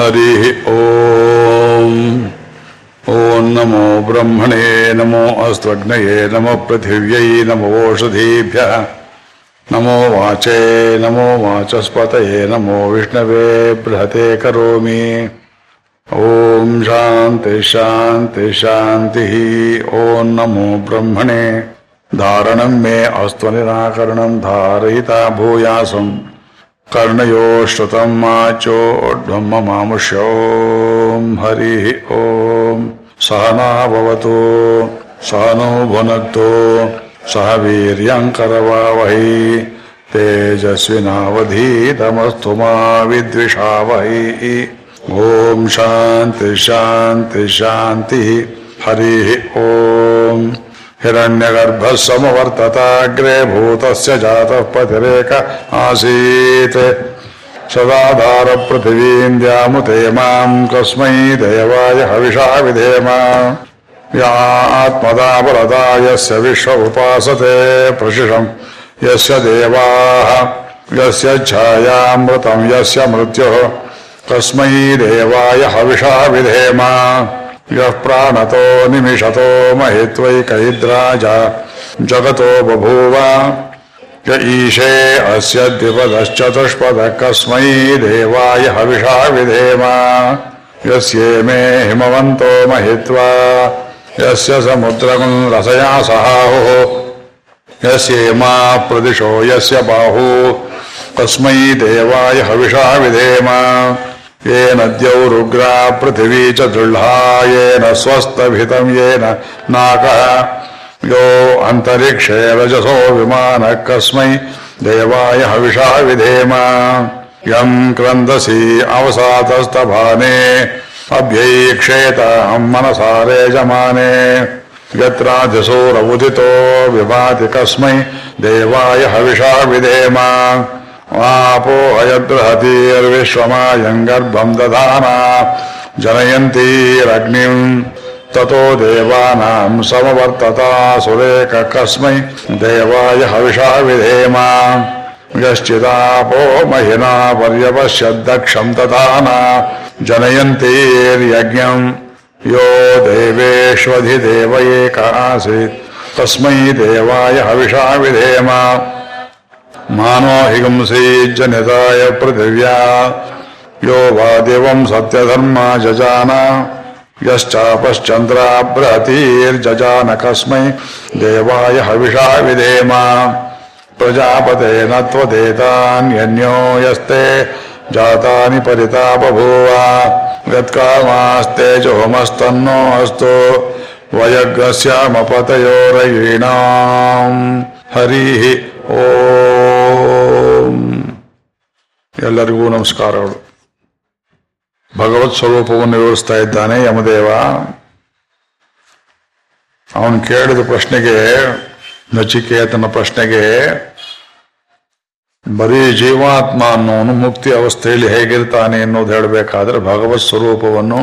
हरि ॐ ॐ नमो ब्रह्मणे, नमो अस्त्वग्नये नमो पृथिव्यै, नमो नमो वाचे, नमो वाचस्पतये, नमो विष्णवे, बृहते करोमि। ॐ शान्ति शान्ति, शान्तिः। ॐ नमो ब्रह्मणे, धारणं मे अस्तु निराकरणं धारयिता भूयासम्। कर्णयो श्रुतं माचोढ्वं ममामुष्यो हरिः ॐ। सहना भवतु सहनौ भुनक्तु, सह वीर्यङ्करवावहै तेजस्विनावधीतमस्तु मा विद्विषावहै। ॐ शान्ति शान्ति, शान्तिः। हरिः ॐ। हिरण्यगर्भः समवर्तताग्रे भूतस्य जातः पतिरेक आसीत्। सदाधारपृथिवीम् द्यामुते माम् कस्मै देवाय हविषा विधेम। या आत्मदा पुरता यस्य विश्व उपासते प्रशिषम्। यस्य देवाः, यस्य छायामृतम्, यस्य मृत्युः। कस्मै देवाय हविषा विधेम। यः प्राणतो निमिषतो महित्वैकैद्राज। जगतो बभूव। य ईशे अस्य द्विपदश्चतुष्पदः कस्मै देवाय हविषा विधेम। यस्येमे हिमवन्तो महित्वा। यस्य समुद्रम् रसया सहाहुः। यस्येमा प्रदिशो यस्य बाहू। कस्मै देवाय हविषा विधेम। येन द्यौरुग्रा पृथिवी च दृढा येन स्वस्तभितं येन नाकः। यो अन्तरिक्षे रजसो विमानः कस्मै देवाय हविषा विधेम। यम् क्रन्दसि अवसातस्तभाने अभ्यैक्षेत मनसा रेजमाने। यत्राधिसूरमुदितो विभाति कस्मै देवाय हविषा विधेम। आपो हयद्बृहतीर्विश्वमायम् गर्भम् दधाना जनयन्तीरग्निम् ततो देवानाम् समवर्तता सुरेक कस्मै देवाय हविषा विधेम। यश्चिदापो महिना पर्यपश्यद्दक्षम् दधाना जनयन्तीर्यज्ञम् यो देवेष्वधिदेव एक आसीत् तस्मै देवाय हविषा विधेम। मानो हिगंसी जनताय पृथिव्या। यो वा देवं सत्यधर्मा जजान। यश्चापश्चन्द्रा बृहतीर्जजान कस्मै देवाय हविषा विधेम। प्रजापते न त्वदेतान्यन्यो यस्ते जातानि परिता बभूव यत्कामास्ते च होमस्तन्नो अस्तु हरिः ओ ಎಲ್ಲರಿಗೂ ನಮಸ್ಕಾರಗಳು ಭಗವತ್ ಸ್ವರೂಪವನ್ನು ವಿವರಿಸ್ತಾ ಇದ್ದಾನೆ ಯಮದೇವ. ಅವನು ಕೇಳಿದ ಪ್ರಶ್ನೆಗೆ, ನಚಿಕೇತನ ಪ್ರಶ್ನೆಗೆ, ಬರೀ ಜೀವಾತ್ಮ ಅನ್ನೋನು ಮುಕ್ತಿ ಅವಸ್ಥೆಯಲ್ಲಿ ಹೇಗಿರ್ತಾನೆ ಎನ್ನುವುದು ಹೇಳಬೇಕಾದ್ರೆ, ಭಗವತ್ ಸ್ವರೂಪವನ್ನು,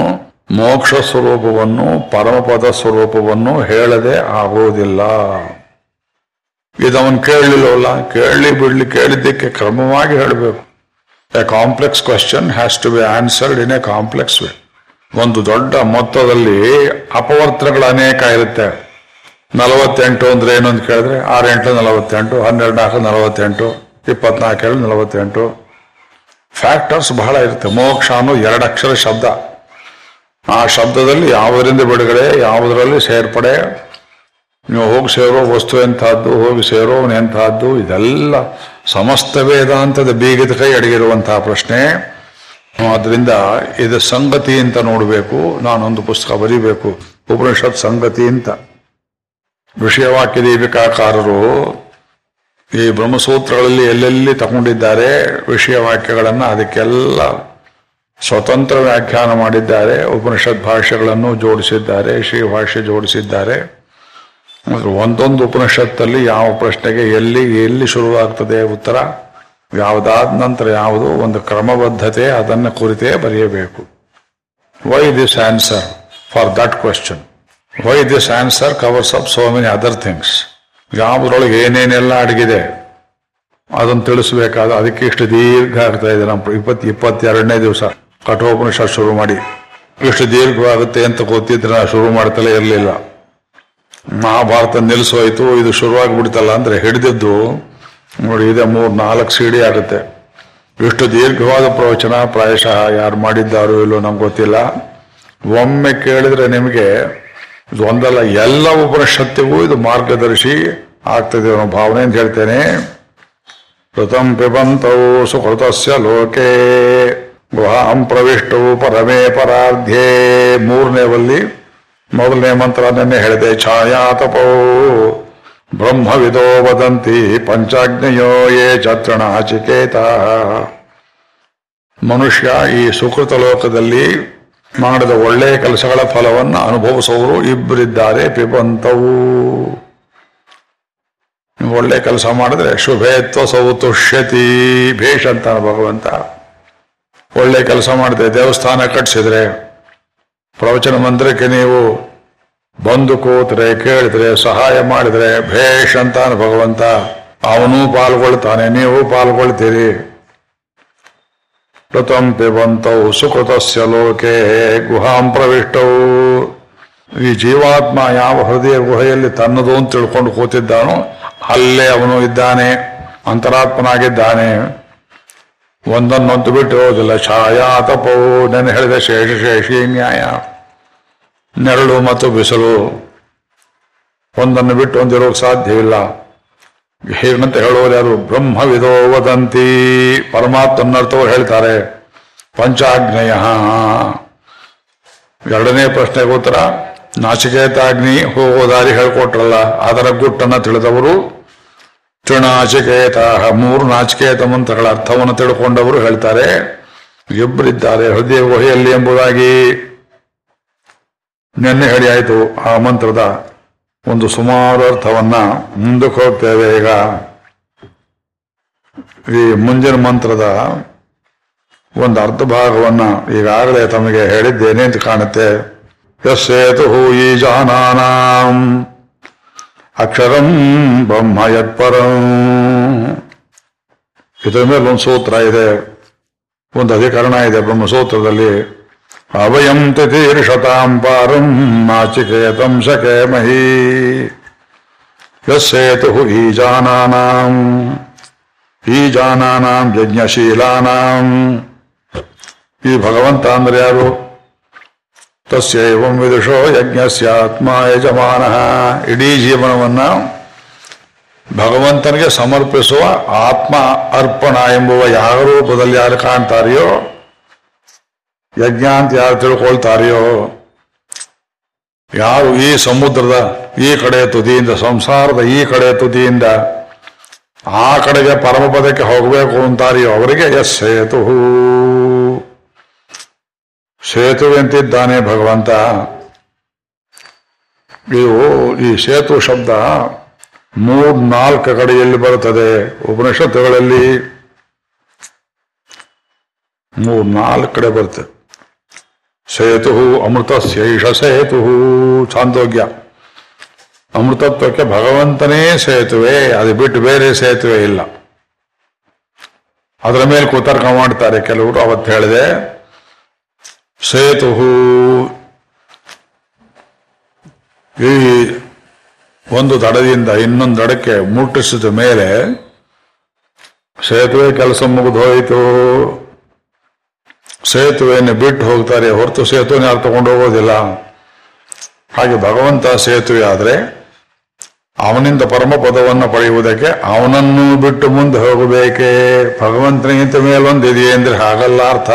ಮೋಕ್ಷ ಸ್ವರೂಪವನ್ನು, ಪರಮಪದ ಸ್ವರೂಪವನ್ನು ಹೇಳದೆ ಆಗುವುದಿಲ್ಲ ಇದವನ್ ಕೇಳಲಿಲ್ಲವಲ್ಲ ಕೇಳಲಿ ಬಿಡ್ಲಿ, ಕೇಳಿದ್ದಕ್ಕೆ ಕ್ರಮವಾಗಿ ಹೇಳಬೇಕು. A complex question has to be answered in a complex way ಒಂದು ದೊಡ್ಡ ಮೊತ್ತದಲ್ಲಿ ಅಪವರ್ತನಗಳು ಅನೇಕ ಇರುತ್ತೆ. ನಲವತ್ತೆಂಟು ಅಂದ್ರೆ ಏನು ಅಂತ ಕೇಳಿದ್ರೆ ಆರೆಂಟು ನಲವತ್ತೆಂಟು, ಹನ್ನೆರಡು ನಾಲ್ಕು ನಲವತ್ತೆಂಟು, ಇಪ್ಪತ್ನಾಲ್ಕು ಏಳು ನಲವತ್ತೆಂಟು. ಫ್ಯಾಕ್ಟರ್ಸ್ ಬಹಳ ಇರುತ್ತೆ. ಮೋಕ್ಷ ಅನ್ನೋ ಎರಡು ಅಕ್ಷರ ಶಬ್ದ. ಆ ಶಬ್ದದಲ್ಲಿ ಯಾವುದರಿಂದ ಬಿಡುಗಡೆ, ಯಾವುದರಲ್ಲಿ ಸೇರ್ಪಡೆ ನೀವು ಹೋಗಿ ಸೇರೋ ವಸ್ತು ಎಂಥದ್ದು, ಹೋಗಿ ಸೇರೋವನು ಎಂಥದ್ದು, ಇದೆಲ್ಲ ಸಮಸ್ತ ವೇದಾಂತದ ಬೀಗದ ಕೈ ಅಡಗಿರುವಂತಹ ಪ್ರಶ್ನೆ. ಆದ್ದರಿಂದ ಇದು ಸಂಗತಿ ಅಂತ ನೋಡಬೇಕು, ನಾನೊಂದು ಪುಸ್ತಕ ಬರೀಬೇಕು, ಉಪನಿಷತ್ ಸಂಗತಿ ಅಂತ. ವಿಷಯವಾಕ್ಯ ದೀಪಿಕಾಕಾರರು ಈ ಬ್ರಹ್ಮಸೂತ್ರಗಳಲ್ಲಿ ಎಲ್ಲೆಲ್ಲಿ ತಗೊಂಡಿದ್ದಾರೆ ವಿಷಯವಾಕ್ಯಗಳನ್ನು, ಅದಕ್ಕೆಲ್ಲ ಸ್ವತಂತ್ರ ವ್ಯಾಖ್ಯಾನ ಮಾಡಿದ್ದಾರೆ, ಉಪನಿಷತ್ ಭಾಷೆಗಳನ್ನು ಜೋಡಿಸಿದ್ದಾರೆ, ಶ್ರೀ ಭಾಷೆ ಜೋಡಿಸಿದ್ದಾರೆ. ಒಂದೊಂದು ಉಪನಿಷತ್ತಲ್ಲಿ ಯಾವ ಪ್ರಶ್ನೆಗೆ ಎಲ್ಲಿ ಎಲ್ಲಿ ಶುರುವಾಗ್ತದೆ ಉತ್ತರ, ಯಾವುದಾದ ನಂತರ ಯಾವುದು ಒಂದು ಕ್ರಮಬದ್ಧತೆ ಅದನ್ನು ಕುರಿತೇ ಬರೆಯಬೇಕು. Why this answer for that question why this answer covers up so many other things ಯಾವುದ್ರೊಳಗೆ ಏನೇನೆಲ್ಲ ಅಡಗಿದೆ? ಅದನ್ನು ತಿಳಿಸಬೇಕಾದ ಅದಕ್ಕೆ ಇಷ್ಟು ದೀರ್ಘ ಆಗ್ತಾ ಇದೆ ನಮ್ಮ ಇಪ್ಪತ್ತು, ಇಪ್ಪತ್ತೆರಡನೇ ದಿವಸ. ಕಠೋಪನಿಷತ್ ಶುರು ಮಾಡಿ. ಇಷ್ಟು ದೀರ್ಘವಾಗುತ್ತೆ ಅಂತ ಗೊತ್ತಿದ್ರೆ ನಾ ಶುರು ಮಾಡ್ತಲೇ ಇರಲಿಲ್ಲ. ಮಹಾಭಾರತ ನಿಲ್ಲಿಸೋಯ್ತು, ಇದು ಶುರುವಾಗ್ಬಿಡ್ತಲ್ಲ ಅಂದ್ರೆ ಹಿಡಿದಿದ್ದು, ನೋಡಿ, ಇದೆ ಮೂರ್, ನಾಲ್ಕು ಸಿಡಿ ಆಗುತ್ತೆ. ಇಷ್ಟು ದೀರ್ಘವಾದ ಪ್ರವಚನ ಪ್ರಾಯಶಃ ಯಾರು ಮಾಡಿದ್ದಾರೋ ಇಲ್ಲೋ ನಮ್ಗೆ ಗೊತ್ತಿಲ್ಲ. ಒಮ್ಮೆ ಕೇಳಿದ್ರೆ ನಿಮಗೆ ಇದು ಒಂದಲ್ಲ, ಎಲ್ಲ ಉಪನಿಷತ್ತಿಗೂ ಇದು ಮಾರ್ಗದರ್ಶಿ ಆಗ್ತದೆ ಅನ್ನೋ ಭಾವನೆ ಅಂತ ಹೇಳ್ತೇನೆ. ಋತಂ ಪಿಬಂತೌ ಸುಕೃತಸ್ಯ ಲೋಕೆ, ಗುಹಾಂ ಪ್ರವಿಷ್ಟವು ಪರಮೇ ಪರಾರ್ಧ್ಯೆ. ಮೂರನೇವಲ್ಲಿ ಮೊದಲನೇ ಮಂತ್ರ ನೆನ್ನೆ ಹೇಳಿದೆ. ಛಾಯಾತಪೋ ಬ್ರಹ್ಮವಿದೋ ವದಂತಿ ಪಂಚಾಗ್ನಿಯೋ ಯೇ ಚತ್ರಣ ಚಿಕೇತ. ಮನುಷ್ಯ ಈ ಸುಕೃತ ಲೋಕದಲ್ಲಿ ಮಾಡಿದ ಒಳ್ಳೆಯ ಕೆಲಸಗಳ ಫಲವನ್ನು ಅನುಭವಿಸುವವರು ಇಬ್ಬರಿದ್ದಾರೆ ಪಿಬಂತವು. ಒಳ್ಳೆ ಕೆಲಸ ಮಾಡಿದ್ರೆ ಶುಭೇತ್ವ ಸೌತುಷ್ಯತಿ ಭೇಷ್ ಅಂತ ಭಗವಂತ. ಒಳ್ಳೆ ಕೆಲಸ ಮಾಡಿದ್ರೆ ದೇವಸ್ಥಾನ ಕಟ್ಟಿಸಿದ್ರೆ ಪ್ರವಚನ ಮಂತ್ರಕ್ಕೆ ನೀವು ಬಂದು ಕೂತ್ರೆ, ಕೇಳಿದ್ರೆ, ಸಹಾಯ ಮಾಡಿದ್ರೆ ಭೇಷ್ ಅಂತಾನೆ ಭಗವಂತ ಅವನೂ ಪಾಲ್ಗೊಳ್ತಾನೆ, ನೀವು ಪಾಲ್ಗೊಳ್ತೀರಿ. ಋತಂ ಪಿಬಂತೌ ಸುಕೃತಸ್ಯ ಲೋಕೆ ಗುಹಾಂ ಪ್ರವಿಷ್ಟವು ಈ ಜೀವಾತ್ಮ ಯಾವ ಹೃದಯ ಗುಹೆಯಲ್ಲಿ ತನ್ನದು ಅಂತ ತಿಳ್ಕೊಂಡು ಕೂತಿದ್ದಾನೋ, ಅಲ್ಲೇ ಅವನು ಇದ್ದಾನೆ, ಅಂತರಾತ್ಮನಾಗಿದ್ದಾನೆ. ಒಂದನ್ನೊಂದು ಬಿಟ್ಟು ಹೋದಿಲ್ಲ ಛಾಯಾ ತಪವು ನೆನೆ ಹೇಳಿದ ಶೇಷ ಶೇಷಿ ನ್ಯಾಯ. ನೆರಳು ಮತ್ತು ಬಿಸಿಲು. ಒಂದನ್ನು ಬಿಟ್ಟು ಒಂದಿರೋಕೆ ಸಾಧ್ಯವಿಲ್ಲ. ಹೇಗಂತ ಹೇಳೋರು ಯಾರು? ಬ್ರಹ್ಮವಿದೋ ವದಂತಿ. ಪರಮಾತ್ಮನರ್ಥವ್ರು ಹೇಳ್ತಾರೆ. ಪಂಚಾಗ್ನೇಯ. ಎರಡನೇ ಪ್ರಶ್ನೆ ಉತ್ತರ ನಾಚಿಕೇತಾಗ್ನಿ ಹೋಗೋ ದಾರಿ ಹೇಳ್ಕೊಟ್ರಲ್ಲ. ಅದರ ಗುಟ್ಟನ್ನು ತಿಳಿದವರು ತೃಣಾಚಿಕೇತ ಮೂರು ನಾಚಿಕೇತ ಮಂತ್ರಗಳ ಅರ್ಥವನ್ನು ತಿಳ್ಕೊಂಡವರು ಹೇಳ್ತಾರೆ. ಇಬ್ಬರಿದ್ದಾರೆ, ಹೃದಯ ಗುಹೆಯಲ್ಲಿ ಎಂಬುದಾಗಿ. ನಿನ್ನೆ ಹೇಳಿ ಆಯಿತು ಆ ಮಂತ್ರದ ಒಂದು ಸುಮಾರು ಅರ್ಥವನ್ನ. ಮುಂದಕ್ಕೆ ಹೋಗ್ತೇವೆ ಈಗ. ಈ ಮುಂಜಿನ ಮಂತ್ರದ ಒಂದು ಅರ್ಧ ಭಾಗವನ್ನ ಈಗಾಗಲೇ ತಮಗೆ ಹೇಳಿದ್ದೇನೆ ಅಂತ ಕಾಣುತ್ತೆ. ಯಸ್ಸೇತು ಈ ಜಾನಾನಾಂ ಅಕ್ಷರಂ ಬ್ರಹ್ಮ ಯತ್ಪರಂ ಇದರ ಮೇಲೆ ಒಂದು ಸೂತ್ರ ಇದೆ. ಒಂದು ಅಧಿಕರಣ ಇದೆ ಬ್ರಹ್ಮಸೂತ್ರದಲ್ಲಿ. ಅವಯಂ ತಿಥೀರ್ಷತಾಂ ಪಾರಂ ನಾಚಿಕೇತಂ ಶಕೇಮಹಿ. ಯಸ್ಸೇತು ಈ ಜಾನಾನಾಂ. ಈ ಜಾನಾನಾಂ ಯಜ್ಞಶೀಲಾನಾಂ. ಈ ಭಗವಂತ ಅಂದ್ರೆ ಯಾರು? ತಸ್ಯೈವಂ ವಿದುಷೋ ಯಜ್ಞಸ್ಯ ಆತ್ಮ ಯಜಮಾನ ಇಡೀ ಜೀವನವನ್ನು ಭಗವಂತನಿಗೆ ಸಮರ್ಪಿಸುವ ಆತ್ಮ ಅರ್ಪಣ ಎಂಬುವ ಯಾವ ರೂಪದಲ್ಲಿ ಯಾರು ಕಾಣ್ತಾರೆಯೋ ಯಜ್ಞ ಅಂತ ಯಾರು ತಿಳ್ಕೊಳ್ತಾರೆಯೋ, ಯಾರು ಈ ಸಮುದ್ರದ ಈ ಕಡೆ ತುದಿಯಿಂದ, ಸಂಸಾರದ ಈ ಕಡೆ ತುದಿಯಿಂದ ಆ ಕಡೆಗೆ ಪರಮಪದಕ್ಕೆ ಹೋಗಬೇಕು ಅಂತಾರೆಯೋ ಅವರಿಗೆ ಎಸ್ ಸೇತು ಸೇತುವೆ ಅಂತಿದ್ದಾನೆ ಭಗವಂತ. ಇದು ಈ ಸೇತು ಶಬ್ದ ಮೂರ್ ನಾಲ್ಕು ಕಡೆಯಲ್ಲಿ ಬರುತ್ತದೆ. ಉಪನಿಷತ್ತುಗಳಲ್ಲಿ ಮೂರ್ ನಾಲ್ಕು ಕಡೆ ಬರುತ್ತೆ. ಸೇತು ಅಮೃತ ಶೇಷ ಸೇತು ಚಾಂದೋಗ್ಯ ಅಮೃತತ್ವಕ್ಕೆ ಭಗವಂತನೇ ಸೇತುವೆ, ಅದು ಬಿಟ್ಟು ಬೇರೆ ಸೇತುವೆ ಇಲ್ಲ. ಅದರ ಮೇಲೆ ಕುತರ್ಕ ಮಾಡ್ತಾರೆ ಕೆಲವರು, ಅವತ್ತು ಹೇಳಿದೆ. ಸೇತು ಈ ಒಂದು ದಡದಿಂದ ಇನ್ನೊಂದು ದಡಕ್ಕೆ ಮುಟ್ಟಿಸಿದ ಮೇಲೆ ಸೇತುವೆ ಕೆಲಸ ಮುಗಿದು ಹೋಯಿತು ಸೇತುವೆಯನ್ನು ಬಿಟ್ಟು ಹೋಗ್ತಾರೆ. ಹೊರತು ಸೇತುವೆ ಯಾರು ತಗೊಂಡು ಹೋಗೋದಿಲ್ಲ. ಹಾಗೆ ಭಗವಂತ ಸೇತುವೆ ಆದರೆ ಅವನಿಂದ ಪರಮ ಪದವನ್ನು ಪಡೆಯುವುದಕ್ಕೆ ಅವನನ್ನು ಬಿಟ್ಟು ಮುಂದೆ ಹೋಗಬೇಕೇ. ಭಗವಂತನಿಗಿಂತ ಮೇಲೊಂದಿದೆಯೇ ಅಂದ್ರೆ ಹಾಗಲ್ಲ ಅರ್ಥ.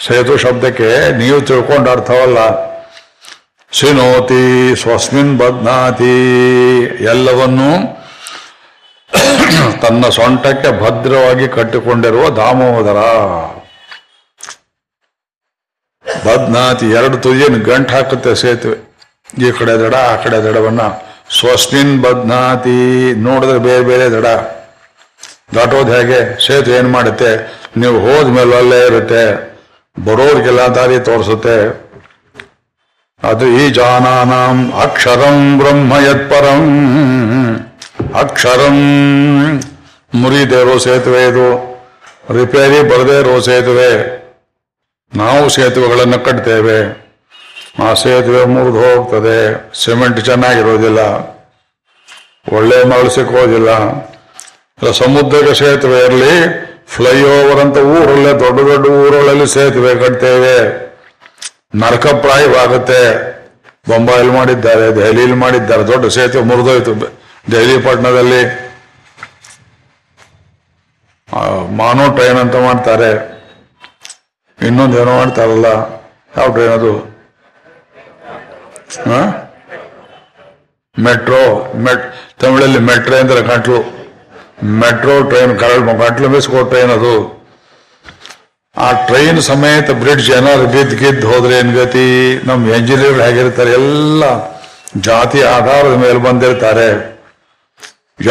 ಸೇತು ಶಬ್ದಕ್ಕೆ ನೀವು ತಿಳ್ಕೊಂಡು ಅರ್ಥವಲ್ಲ ಶಿನೋತಿ ಸ್ವಸ್ಮಿನ್ ಬದ್ನಾತಿ. ಎಲ್ಲವನ್ನೂ ತನ್ನ ಸೊಂಟಕ್ಕೆ ಭದ್ರವಾಗಿ ಕಟ್ಟಿಕೊಂಡಿರುವ ದಾಮೋದರ. ಬದ್ನಾತಿ ಎರಡು ತುದಿಯನ್ನು ಗಂಟು ಹಾಕುತ್ತೆ ಸೇತುವೆ. ಈ ಕಡೆ ದಡ, ಆ ಕಡೆ ದಡವನ್ನ. ಸ್ವಸ್ಮಿನ್ ಬದ್ನಾತಿ. ನೋಡಿದ್ರೆ ಬೇರೆ ಬೇರೆ ದಡ. ದಾಟೋದು ಹೇಗೆ? ಸೇತುವೆ ಏನ್ ಮಾಡುತ್ತೆ? ನೀವು ಹೋದ್ಮೇಲೆ ಅಲ್ಲೇ ಇರುತ್ತೆ. ಬರೋರಿಗೆಲ್ಲ ದಾರಿ ತೋರಿಸುತ್ತೆ. ಅದು ಈ ಜಾನಾನಂ ಅಕ್ಷರಂ ಬ್ರಹ್ಮ ಯತ್ಪರಂ ಅಕ್ಷರಂ ಮುರಿದೇ ಸೇತುವೆ ಇದು. ರಿಪೇರಿ ಬರದೇ ಇರೋ ಸೇತುವೆ. ನಾವು ಸೇತುವೆಗಳನ್ನು ಕಟ್ತೇವೆ. ಆ ಸೇತುವೆ ಮುರಿದು ಹೋಗ್ತದೆ. ಸಿಮೆಂಟ್ ಚೆನ್ನಾಗಿರೋದಿಲ್ಲ. ಒಳ್ಳೆ ಮರಳು ಸಿಕ್ಕೋದಿಲ್ಲ. ಸಮುದ್ರದ ಸೇತುವೆ ಇರಲಿ ಫ್ಲೈಓವರ್ ಅಂತ ಊರಲ್ಲೇ ದೊಡ್ಡ ದೊಡ್ಡ ಊರುಗಳಲ್ಲಿ ಸೇತುವೆ ಕಟ್ತೇವೆ ನರಕಪ್ರಾಯವಾಗುತ್ತೆ. ಬೊಂಬಾಯಲ್ಲಿ ಮಾಡಿದ್ದಾರೆ ದೆಹಲಿಯಲ್ಲಿ ಮಾಡಿದ್ದಾರೆ, ದೊಡ್ಡ ಸೇತುವೆ ಮುರಿದೋಯ್ತು. ದೆಹಲಿ ಪಟ್ಟಣದಲ್ಲಿ ಮಾನೋ ಟ್ರೈನ್ ಅಂತ ಮಾಡ್ತಾರೆ. ಇನ್ನೊಂದು ಏನೋ ಮಾಡ್ತಾರಲ್ಲ, ಯಾವ ಟ್ರೈನ್ ಅದು? ಮೆಟ್ರೋ, ಮೆಟ್, ತಮಿಳಲ್ಲಿ ಮೆಟ್ರೋ ಅಂದ್ರೆ ಗಂಟ್ಲು ಮೆಟ್ರೋ ಟ್ರೈನ್, ಕರಳು ಗಂಟ್ಲು ಮಿಸ್ಕೋ ಟ್ರೈನ್ ಅದು. ಆ ಟ್ರೈನ್ ಸಮೇತ ಬ್ರಿಡ್ಜ್ ಏನಾದ್ರು ಬಿದ್ದು ಗಿದ್ದು ಹೋದ್ರೆ ಏನ್ ಗತಿ? ನಮ್ಮ ಎಂಜಿನಿಯರ್ ಹೇಗಿರ್ತಾರೆ, ಎಲ್ಲ ಜಾತಿ ಆಧಾರದ ಮೇಲೆ ಬಂದಿರ್ತಾರೆ.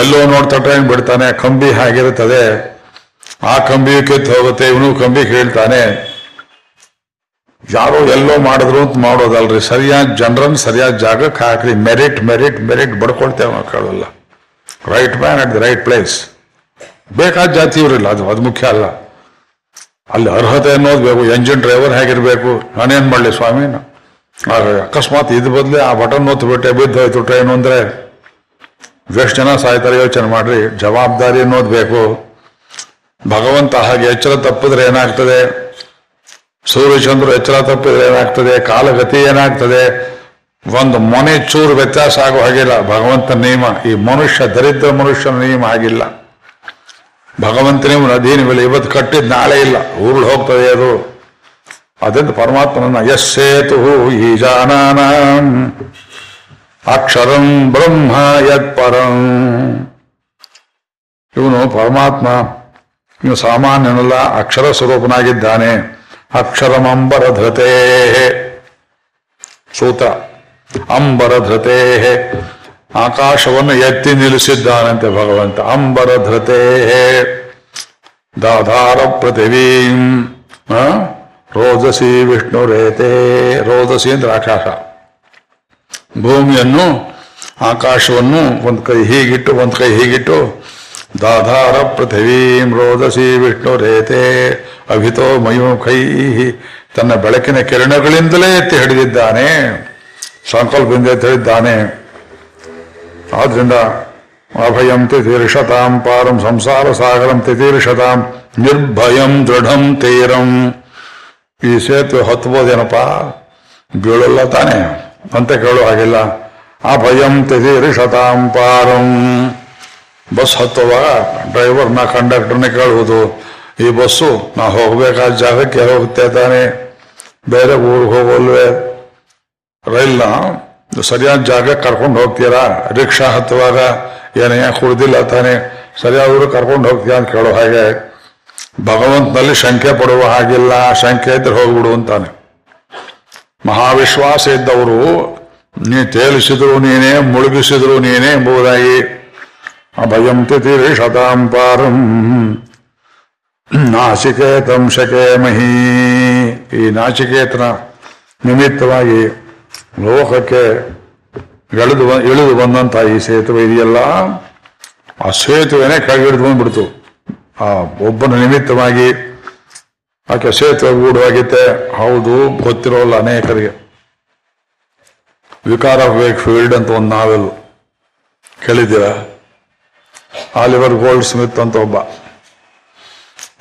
ಎಲ್ಲೋ ನೋಡ್ತಾ ಟ್ರೈನ್ ಬಿಡ್ತಾನೆ, ಕಂಬಿ ಹೇಗಿರುತ್ತದೆ ಆ ಕಂಬಿ ಕಿತ್ತು ಹೋಗುತ್ತೆ, ಇವನು ಕಂಬಿ ಹೇಳ್ತಾನೆ ಯಾರೋ ಎಲ್ಲೋ ಮಾಡಿದ್ರು ಅಂತ ಮಾಡೋದಲ್ರಿ. ಸರಿಯಾದ ಜನರನ್ನು ಸರಿಯಾದ ಜಾಗಕ್ಕೆ ಹಾಕ್ರಿ. ಮೆರಿಟ್ ಮೆರಿಟ್ ಮೆರಿಟ್ ಬಡ್ಕೊಳ್ತೇವೆ ನಾವು ಕೇಳೋಲ್ಲ right man at the right place ಬೇಕಾದ ಜಾತಿ ಇವರಿಲ್ಲ, ಅದು ಅದು ಮುಖ್ಯ ಅಲ್ಲ. ಅಲ್ಲಿ ಅರ್ಹತೆ ಅನ್ನೋದು ಬೇಕು ಎಂಜಿನ್ ಡ್ರೈವರ್ ಹೇಗಿರ್ಬೇಕು, ನಾನೇನು ಮಾಡಲಿ ಸ್ವಾಮಿ? ಅಕಸ್ಮಾತ್ ಇದು ಬದಲೇ ಆ ಬಟನ್ ಒತ್ತುಬಿಟ್ಟೆ ಬಿದ್ದೋಯ್ತು ಟ್ರೈನ್ ಅಂದರೆ. ಎಷ್ಟು ಜನ ಸಾಯ್ತಾರೆ, ಯೋಚನೆ ಮಾಡ್ರಿ. ಜವಾಬ್ದಾರಿ ಅನ್ನೋದು ಬೇಕು. ಭಗವಂತ ಹಾಗೆ ಎಚ್ಚರ ತಪ್ಪಿದ್ರೆ ಏನಾಗ್ತದೆ? ಸೂರ್ಯಚಂದ್ರ ಎಚ್ಚರ ತಪ್ಪಿದ್ರೆ ಏನಾಗ್ತದೆ? ಕಾಲಗತಿ ಏನಾಗ್ತದೆ? ಒಂದು ಮೊನೆ ಚೂರು ವ್ಯತ್ಯಾಸ ಆಗೋ ಹಾಗಿಲ್ಲ. ಭಗವಂತ ನಿಯಮ ಈ ಮನುಷ್ಯ, ದರಿದ್ರ ಮನುಷ್ಯನ ನಿಯಮ ಆಗಿಲ್ಲ ಭಗವಂತನೇ ಅಧೀನವಿಲ್ಲ ಇವತ್ತು ಕಟ್ಟಿದ್ ನಾಳೆ ಇಲ್ಲ. ಉರುಳು ಹೋಗ್ತದೆ ಅದು. ಅದಂತ ಪರಮಾತ್ಮನನ್ನ, ಯಸ್ಸೇತು ಈ ಜಾನಾನ ಅಕ್ಷರಂ ಬ್ರಹ್ಮ ಯತ್ಪರಂ ಇವನು ಪರಮಾತ್ಮ, ಇವನು ಸಾಮಾನ್ಯನಲ್ಲ, ಅಕ್ಷರ ಸ್ವರೂಪನಾಗಿದ್ದಾನೆ. ಅಕ್ಷರಮಂಬರ ಧೃತೇ ಸೂತ್ರ. ಅಂಬರ ಧೃತೇ ಆಕಾಶವನ್ನು ಎತ್ತಿ ನಿಲ್ಲಿಸಿದ್ದಾನಂತೆ ಭಗವಂತ. ಅಂಬರ ಧೃತೇ ದಾಧಾರ ಪೃಥಿವೀಂ? ರೋದಸಿ ವಿಷ್ಣು ರೇತೆ. ರೋದಸಿ ಅಂದ್ರೆ ಆಕಾಶ. ಭೂಮಿಯನ್ನು, ಆಕಾಶವನ್ನು ಒಂದು ಕೈ ಹೀಗಿಟ್ಟು, ಒಂದ್ ಕೈ ಹೀಗಿಟ್ಟು, ದಾಧಾರ ಪೃಥಿವೀಂ ರೋದಸಿ ವಿಷ್ಣು ರೇತೆ. ಅಭಿತೋ ಮಯೋ ಕೈ ತನ್ನ ಬೆಳಕಿನ ಕಿರಣಗಳಿಂದಲೇ ಎತ್ತಿ ಹಿಡಿದಿದ್ದಾನೆ. ಸಂಕಲ್ಪದಿಂದ ತಿಳಿದ್ದಾನೆ. ಆದ್ರಿಂದ ಅಭಯಂ ತಿತೀರ್ಷತಾಂ, ಪಾರಂ ಸಂಸಾರ ಸಾಗರಂ ತಿತೀರ್ಷತಾಂ, ನಿರ್ಭಯಂ ದೃಢಂ ತೀರಂ. ಈ ಸೇತುವೆ ಹತ್ಬೋದೇನಪ್ಪ? ಬೀಳಲ್ಲ ತಾನೆ. ಅಂತ ಕೇಳೋ ಹಾಗಿಲ್ಲ. ಅಭಯಂ ತಿತೀರ್ಷತಾಂ, ಪಾರಂ. ಬಸ್ ಹತ್ತುವಾಗ ಡ್ರೈವರ್ನ ಕಂಡಕ್ಟರ್ನ ಕೇಳುವುದು. ಈ ಬಸ್ಸು ನಾ ಹೋಗ್ಬೇಕಾದ ಜಾಗಕ್ಕೆ ಹೋಗುತ್ತೆ ತಾನೆ ಬೇರೆ ಊರಿಗೆ ಹೋಗೋಲ್ವೇ? ರೈಲ್ನ ಸರಿಯಾದ ಜಾಗ ಕರ್ಕೊಂಡು ಹೋಗ್ತೀರಾ? ರಿಕ್ಷಾ ಹತ್ತುವಾಗ ಏನೇ ಕುಡ್ದಿಲ್ಲ ತಾನೆ, ಸರಿಯಾದ ಊರು ಕರ್ಕೊಂಡು ಹೋಗ್ತೀಯಾ ಅಂತ ಕೇಳೋ ಹಾಗೆ ಭಗವಂತನಲ್ಲಿ ಶಂಕೆ ಪಡುವ ಹಾಗಿಲ್ಲ, ಶಂಕೆ ಇದ್ರೆ ಹೋಗ್ಬಿಡು ಅಂತಾನೆ. ಮಹಾವಿಶ್ವಾಸ ಇದ್ದವರು, ನೀ ತೇಲಿಸಿದ್ರು ನೀನೇ, ಮುಳುಗಿಸಿದ್ರು ನೀನೇ ಎಂಬುದಾಗಿ ಅಭಯಂ ತಿಥಿ ಶತಾಂ ಪಾರಂ. ಶಕೇ ಮಹಿ ಈ ನಾಚಿಕೇತನ ನಿಮಿತ್ತವಾಗಿ ಲೋಕಕ್ಕೆ ಎಳೆದು ಇಳಿದು ಬಂದಂತ ಈ ಸೇತುವೆ ಇದೆಯಲ್ಲ, ಆ ಸೇತುವೆನೇ ಕೆಳಗಿಳಿದು ಬಂದ್ಬಿಡ್ತು. ಆ ಒಬ್ಬನ ನಿಮಿತ್ತವಾಗಿ ಆಕೆ ಸೇತುವೆ ಗೂಢವಾಗಿತ್ತೆ ಹೌದು, ಗೊತ್ತಿರೋಲ್ಲ ಅನೇಕರಿಗೆ. ವಿಕಾರ ವೇಕ್ ಫೀಲ್ಡ್ ಅಂತ ಒಂದು ನಾವೆಲ್ ಕೇಳಿದ್ದೀರ? ಆಲಿವರ್ ಗೋಲ್ಡ್ ಸ್ಮಿತ್ ಅಂತ ಒಬ್ಬ.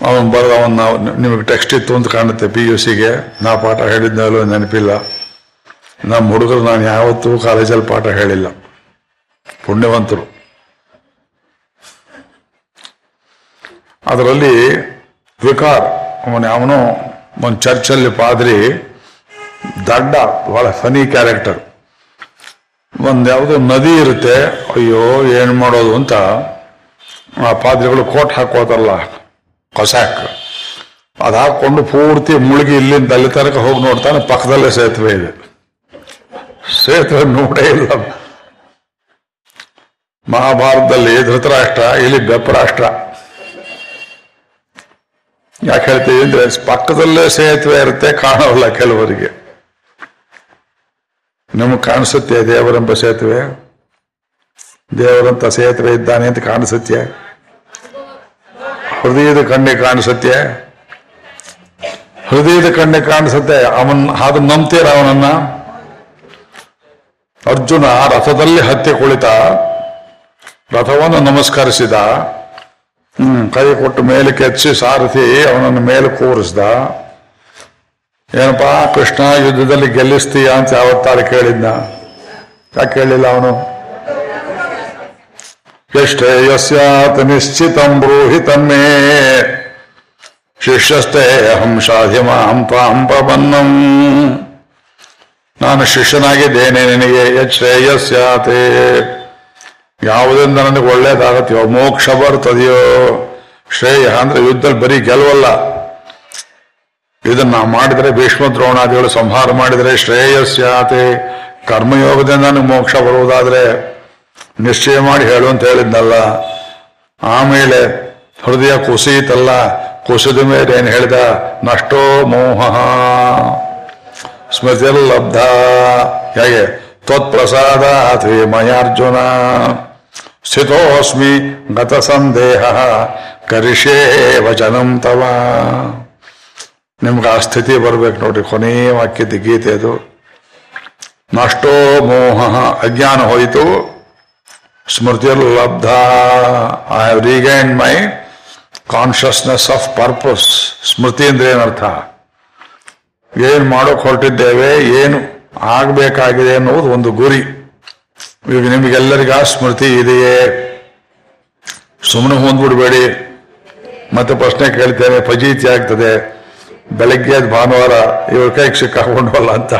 ಅವನು ಬರೆದ ಅವನು ನಾವು, ನಿಮಗೆ ಟೆಕ್ಸ್ಟ್ ಇತ್ತು ಅಂತ ಕಾಣುತ್ತೆ ಪಿ ಯು ಸಿಗೆ ನಾ ಪಾಠ ಹೇಳಿದ್ನಲ್ಲ ನೆನಪಿಲ್ಲ. ನಮ್ಮ ಹುಡುಗರು ನಾನು ಯಾವತ್ತೂ ಕಾಲೇಜಲ್ಲಿ ಪಾಠ ಹೇಳಿಲ್ಲ. ಪುಣ್ಯವಂತರು. ಅದರಲ್ಲಿ ವಿಕಾರ್, ಅವನು ಅವನು ಒಂದು ಚರ್ಚಲ್ಲಿ ಪಾದ್ರಿ, ದಡ್ಡ, ಬಹಳ ಫನಿ ಕ್ಯಾರೆಕ್ಟರ್. ಒಂದು ಯಾವುದೋ ನದಿ ಇರುತ್ತೆ, ಅಯ್ಯೋ, ಏನು ಮಾಡೋದು ಅಂತ ಆ ಪಾದ್ರಿಗಳು ಕೋಟ್ ಹಾಕೋತಾರಲ್ಲ ಕೊಸಾಕ್. ಅದು ಹಾಕೊಂಡು ಪೂರ್ತಿ ಮುಳುಗಿ ಇಲ್ಲಿಂದ ಅಲ್ಲಿ ತನಕ ಹೋಗಿ ನೋಡ್ತಾನೆ, ಪಕ್ಕದಲ್ಲೇ ಸೇತುವೆ ಇದೆ. ಸೇತುವೆ ನೋಡೇ ಇಲ್ಲ. ಮಹಾಭಾರತದಲ್ಲಿ ಧೃತರಾಷ್ಟ್ರ ಇಲ್ಲಿ ಬೆಪ್ಪರಾಷ್ಟ್ರ ಯಾಕೆ ಹೇಳ್ತೀವಿ ಅಂದ್ರೆ ಪಕ್ಕದಲ್ಲೇ ಸೇತುವೆ ಇರುತ್ತೆ, ಕಾಣೋಲ್ಲ ಕೆಲವರಿಗೆ. ನಮಗೆ ಕಾಣಿಸುತ್ತೆ ದೇವರೆಂಬ ಸೇತುವೆ? ದೇವರಂತ ಸೇತುವೆ ಇದ್ದಾನೆ ಅಂತ ಕಾಣಿಸುತ್ತೆ? ಹೃದಯದ ಕಣ್ಣಿಗೆ ಕಾಣಿಸುತ್ತೆ? ಹೃದಯದ ಕಣ್ಣಿಗೆ ಕಾಣಿಸುತ್ತೆ. ಅವನ್ ಅದನ್ನ ನಂಬ್ತೀರ ಅವನನ್ನ? ಅರ್ಜುನ ರಥದಲ್ಲಿ ಹತ್ತಿ ಕುಳಿತ, ರಥವನ್ನು ನಮಸ್ಕರಿಸಿದ. ಕೈ ಕೊಟ್ಟು ಮೇಲೆ ಕೆಚ್ಚಿ ಸಾರಥಿ ಅವನನ್ನು ಮೇಲೆ ಕೂರಿಸ್ದ. ಏನಪ್ಪಾ, ಕೃಷ್ಣ ಯುದ್ಧದಲ್ಲಿ ಗೆಲ್ಲಿಸ್ತೀಯ ಅಂತ ಯಾವತ್ತಾರ ಕೇಳಿದ್ನ? ಯಾಕೆ ಕೇಳಿಲ್ಲ ಅವನು? ಯಶ್ರೇಯಸ್ಯಾತ್ ನಿಶ್ಚಿತಂ ಬ್ರೂಹಿ ಶಿಷ್ಯಸ್ತೆ ಅಹಂ ತ್ವಾಂ ಪ್ರಪನ್ನಂ ನಾನು ಶಿಷ್ಯನಾಗಿದ್ದೇನೆ ನಿನಗೆ ಯತ್ ಶ್ರೇಯಸ್ಯಾತೆ ಯಾವುದರಿಂದ ನನಗೆ ಒಳ್ಳೇದಾಗತ್ತೆಯೋ, ಮೋಕ್ಷ ಬರ್ತದೆಯೋ, ಶ್ರೇಯ, ಅಂದ್ರೆ ಯುದ್ಧದಲ್ಲಿ ಬರೀ ಗೆಲುವಲ್ಲ. ಇದನ್ನ ಮಾಡಿದರೆ ಭೀಷ್ಮ ದ್ರೋಣಾದಿಗಳು ಸಂಹಾರ ಮಾಡಿದರೆ ಶ್ರೇಯಸ್ಯಾತೆ. ಕರ್ಮಯೋಗದಿಂದ ನನಗೆ ಮೋಕ್ಷ ಬರುವುದಾದ್ರೆ ನಿಶ್ಚಯ ಮಾಡಿ ಹೇಳು ಅಂತ ಹೇಳಿದ್ನಲ್ಲ ಆಮೇಲೆ ಹೃದಯ ಕುಸಿಯಿತಲ್ಲ, ಕುಸಿದ ಮೇಲೆ ಏನು ಹೇಳಿದ? ನಷ್ಟೋ ಮೋಹ. ಸ್ಮೃತಿರ್ಲಬ್ಧ ಹೇಗೆ ತ್ವತ್ಪ್ರಸಾದ ಅಥೇ ಮಯಾರ್ಜುನ ಸ್ಥಿತೋಸ್ಮಿ ಗತ ಸಂದೇಹ ಕರಿಷೇ ವಚನಂ ತವ ನಿಮ್ಗೆ ಆ ಸ್ಥಿತಿ ಬರ್ಬೇಕು ನೋಡ್ರಿ ಕೊನೆಯ ವಾಕ್ಯದ ಗೀತೆ ಅದು ನಷ್ಟೋ ಮೋಹ ಅಜ್ಞಾನ ಹೋಯಿತು ಸ್ಮೃತಿರ್ಲಬ್ಧ I have regain my consciousness of purpose ಸ್ಮೃತಿ ಅಂದ್ರೆ ಏನರ್ಥ ಏನ್ ಮಾಡೋಕ್ ಹೊರಟಿದ್ದೇವೆ, ಏನು ಆಗಬೇಕಾಗಿದೆ ಅನ್ನೋದು ಒಂದು ಗುರಿ. ಈಗ ನಿಮಗೆಲ್ಲರಿಗ ಸ್ಮೃತಿ ಇದೆಯೇ? ಸುಮ್ಮನೆ ಹೊಂದ್ಬಿಡ್ಬೇಡಿ. ಮತ್ತೆ ಪ್ರಶ್ನೆ ಕೇಳ್ತೇನೆ, ಫಜೀತಿ ಆಗ್ತದೆ. ಬೆಳಗ್ಗೆ ಭಾನುವಾರ ಇವ್ರ ಕೈಗೆ ಸಿಕ್ಕಾಕೊಂಡ್ವಲ್ಲ ಅಂತ.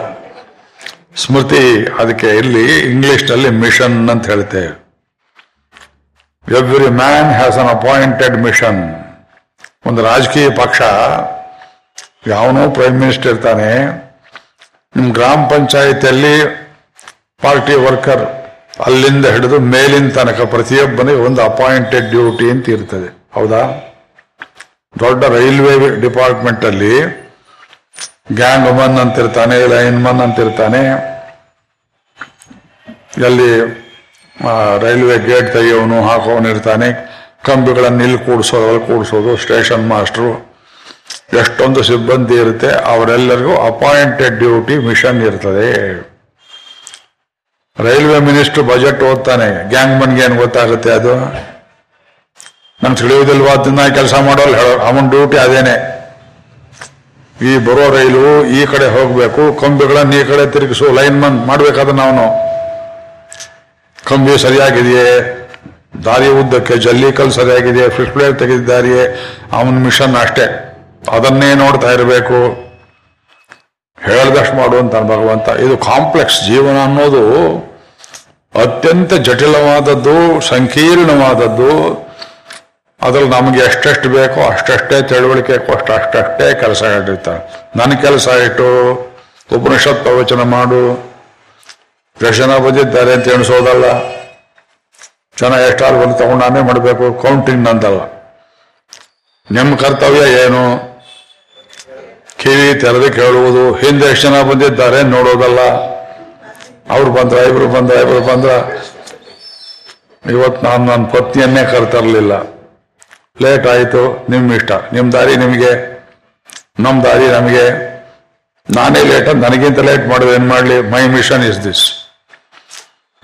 ಸ್ಮೃತಿ ಅದಕ್ಕೆ ಇಲ್ಲಿ ಇಂಗ್ಲಿಷ್ನಲ್ಲಿ ಮಿಷನ್ ಅಂತ ಹೇಳ್ತೇವೆ every man has an appointed mission ಒಂದು ರಾಜಕೀಯ ಪಕ್ಷ ಯಾವನೋ ಪ್ರೈಮ್ ಮಿನಿಸ್ಟರ್ ಇರ್ತಾನೆ. ನಿಮ್ಮ ಗ್ರಾಮ ಪಂಚಾಯಿತಿಯಲ್ಲಿ ಪಾರ್ಟಿ ವರ್ಕರ್ ಅಲ್ಲಿಂದ ಹಿಡಿದು ಮೇಲಿನ ತನಕ ಪ್ರತಿಯೊಬ್ಬನಿಗೆ ಒಂದು ಅಪಾಯಿಂಟೆಡ್ ಡ್ಯೂಟಿ ಅಂತ ಇರ್ತದೆ. ಹೌದಾ? ದೊಡ್ಡ ರೈಲ್ವೆ ಡಿಪಾರ್ಟ್ಮೆಂಟ್ ಅಲ್ಲಿ ಗ್ಯಾಂಗ್ ಮನ್ ಅಂತಿರ್ತಾನೆ ಲೈನ್ ಮನ್ ಅಂತಿರ್ತಾನೆ ಎಲ್ಲಿ ರೈಲ್ವೆ ಗೇಟ್ ತೆಗೆಯೋನು, ಹಾಕೋನು ಇರ್ತಾನೆ. ಕಂಬಿಗಳನ್ನ ಇಲ್ಲಿ ಕೂಡಿಸೋದು, ಅಲ್ಲಿ ಕೂಡಿಸೋದು ಸ್ಟೇಷನ್ ಮಾಸ್ಟ್ರು ಎಷ್ಟೊಂದು ಸಿಬ್ಬಂದಿ ಇರುತ್ತೆ, ಅವರೆಲ್ಲರಿಗೂ ಅಪಾಯಿಂಟೆಡ್ ಡ್ಯೂಟಿ ಮಿಷನ್ ಇರ್ತದೆ. ರೈಲ್ವೆ ಮಿನಿಸ್ಟರ್ ಬಜೆಟ್ ಓದ್ತಾನೆ, ಗ್ಯಾಂಗ್ ಮನ್ಗೆ ಏನು ಗೊತ್ತಾಗುತ್ತೆ ಅದು? ನಂಗೆ ತಿಳಿಯೋದಿಲ್ವಾ ಅದನ್ನ ಕೆಲಸ ಮಾಡೋಲ್ಲ ಅವನ ಡ್ಯೂಟಿ ಅದೇನೆ. ಈ ಬರೋ ರೈಲು ಈ ಕಡೆ ಹೋಗ್ಬೇಕು, ಕಂಬಿಗಳನ್ನು ಈ ಕಡೆ ತಿರುಗಿಸು ಲೈನ್ ಮನ್ ಮಾಡ್ಬೇಕಾದ್ರೆ ನಾವು ಕಂಬಿ ಸರಿಯಾಗಿದೆಯೇ? ದಾರಿ ಉದ್ದಕ್ಕೆ ಜಲ್ಲಿ ಕಲ್ ಸರಿಯಾಗಿದೆಯೇ? ಫಿಕ್ಸ್ ಪ್ಲೇಟ್ ತೆಗೆದಿದ್ದಾರೆಯೇ? ಅವನ ಮಿಷನ್ ಅಷ್ಟೇ. ಅದನ್ನೇ ನೋಡ್ತಾ ಇರಬೇಕು. ಹೇಳ್ದಷ್ಟು ಮಾಡುವಂತ ಭಗವಂತ. ಇದು ಕಾಂಪ್ಲೆಕ್ಸ್ ಜೀವನ ಅನ್ನೋದು ಅತ್ಯಂತ ಜಟಿಲವಾದದ್ದು, ಸಂಕೀರ್ಣವಾದದ್ದು. ಅದ್ರಲ್ಲಿ ನಮಗೆ ಎಷ್ಟೆಷ್ಟು ಬೇಕೋ ಅಷ್ಟಷ್ಟೇ ತಿಳುವಳಿಕೆ ಕೊಟ್ಟು ಅಷ್ಟಷ್ಟೇ ಕೆಲಸ ಇಟ್ಟಿರ್ತಾರೆ ನನ್ನ ಕೆಲಸ ಇಟ್ಟು ಉಪನಿಷತ್ ಪ್ರವಚನ ಮಾಡು. ದರ್ಶನ ಬಂದಿದ್ದಾರೆ ಅಂತ ಎಣಿಸೋದಲ್ಲ. ಜನ ಎಷ್ಟಾರು ಬಂದು ತಗೊಂಡು ಮಾಡಬೇಕು. ಕೌಂಟಿಂಗ್ ಅಂತಲ್ಲ ನಿಮ್ಮ ಕರ್ತವ್ಯ ಏನು? ಕಿವಿ ತೆರೆದು ಕೇಳುವುದು, ಹಿಂದೆ ಎಷ್ಟು ಜನ ಬಂದಿದ್ದಾರೆ, ನೋಡೋದಲ್ಲ. ಅವ್ರು ಬಂದ್ರ ಇಬ್ರು ಬಂದ್ರ ಇಬ್ರು ಬಂದ್ರ. ಇವತ್ತು ನಾನು ನನ್ನ ಪತ್ನಿಯನ್ನೇ ಕರ್ತರಲಿಲ್ಲ. ಲೇಟ್ ಆಯಿತು ನಿಮ್ಮ ಇಷ್ಟ. ನಿಮ್ಮ ದಾರಿ ನಿಮಗೆ. ನಮ್ಮ ದಾರಿ ನಮಗೆ. ನಾನೇ ಲೇಟ್, ನನಗಿಂತ ಲೇಟ್ ಮಾಡೋದು ಏನು ಮಾಡ್ಲಿ? My mission is this.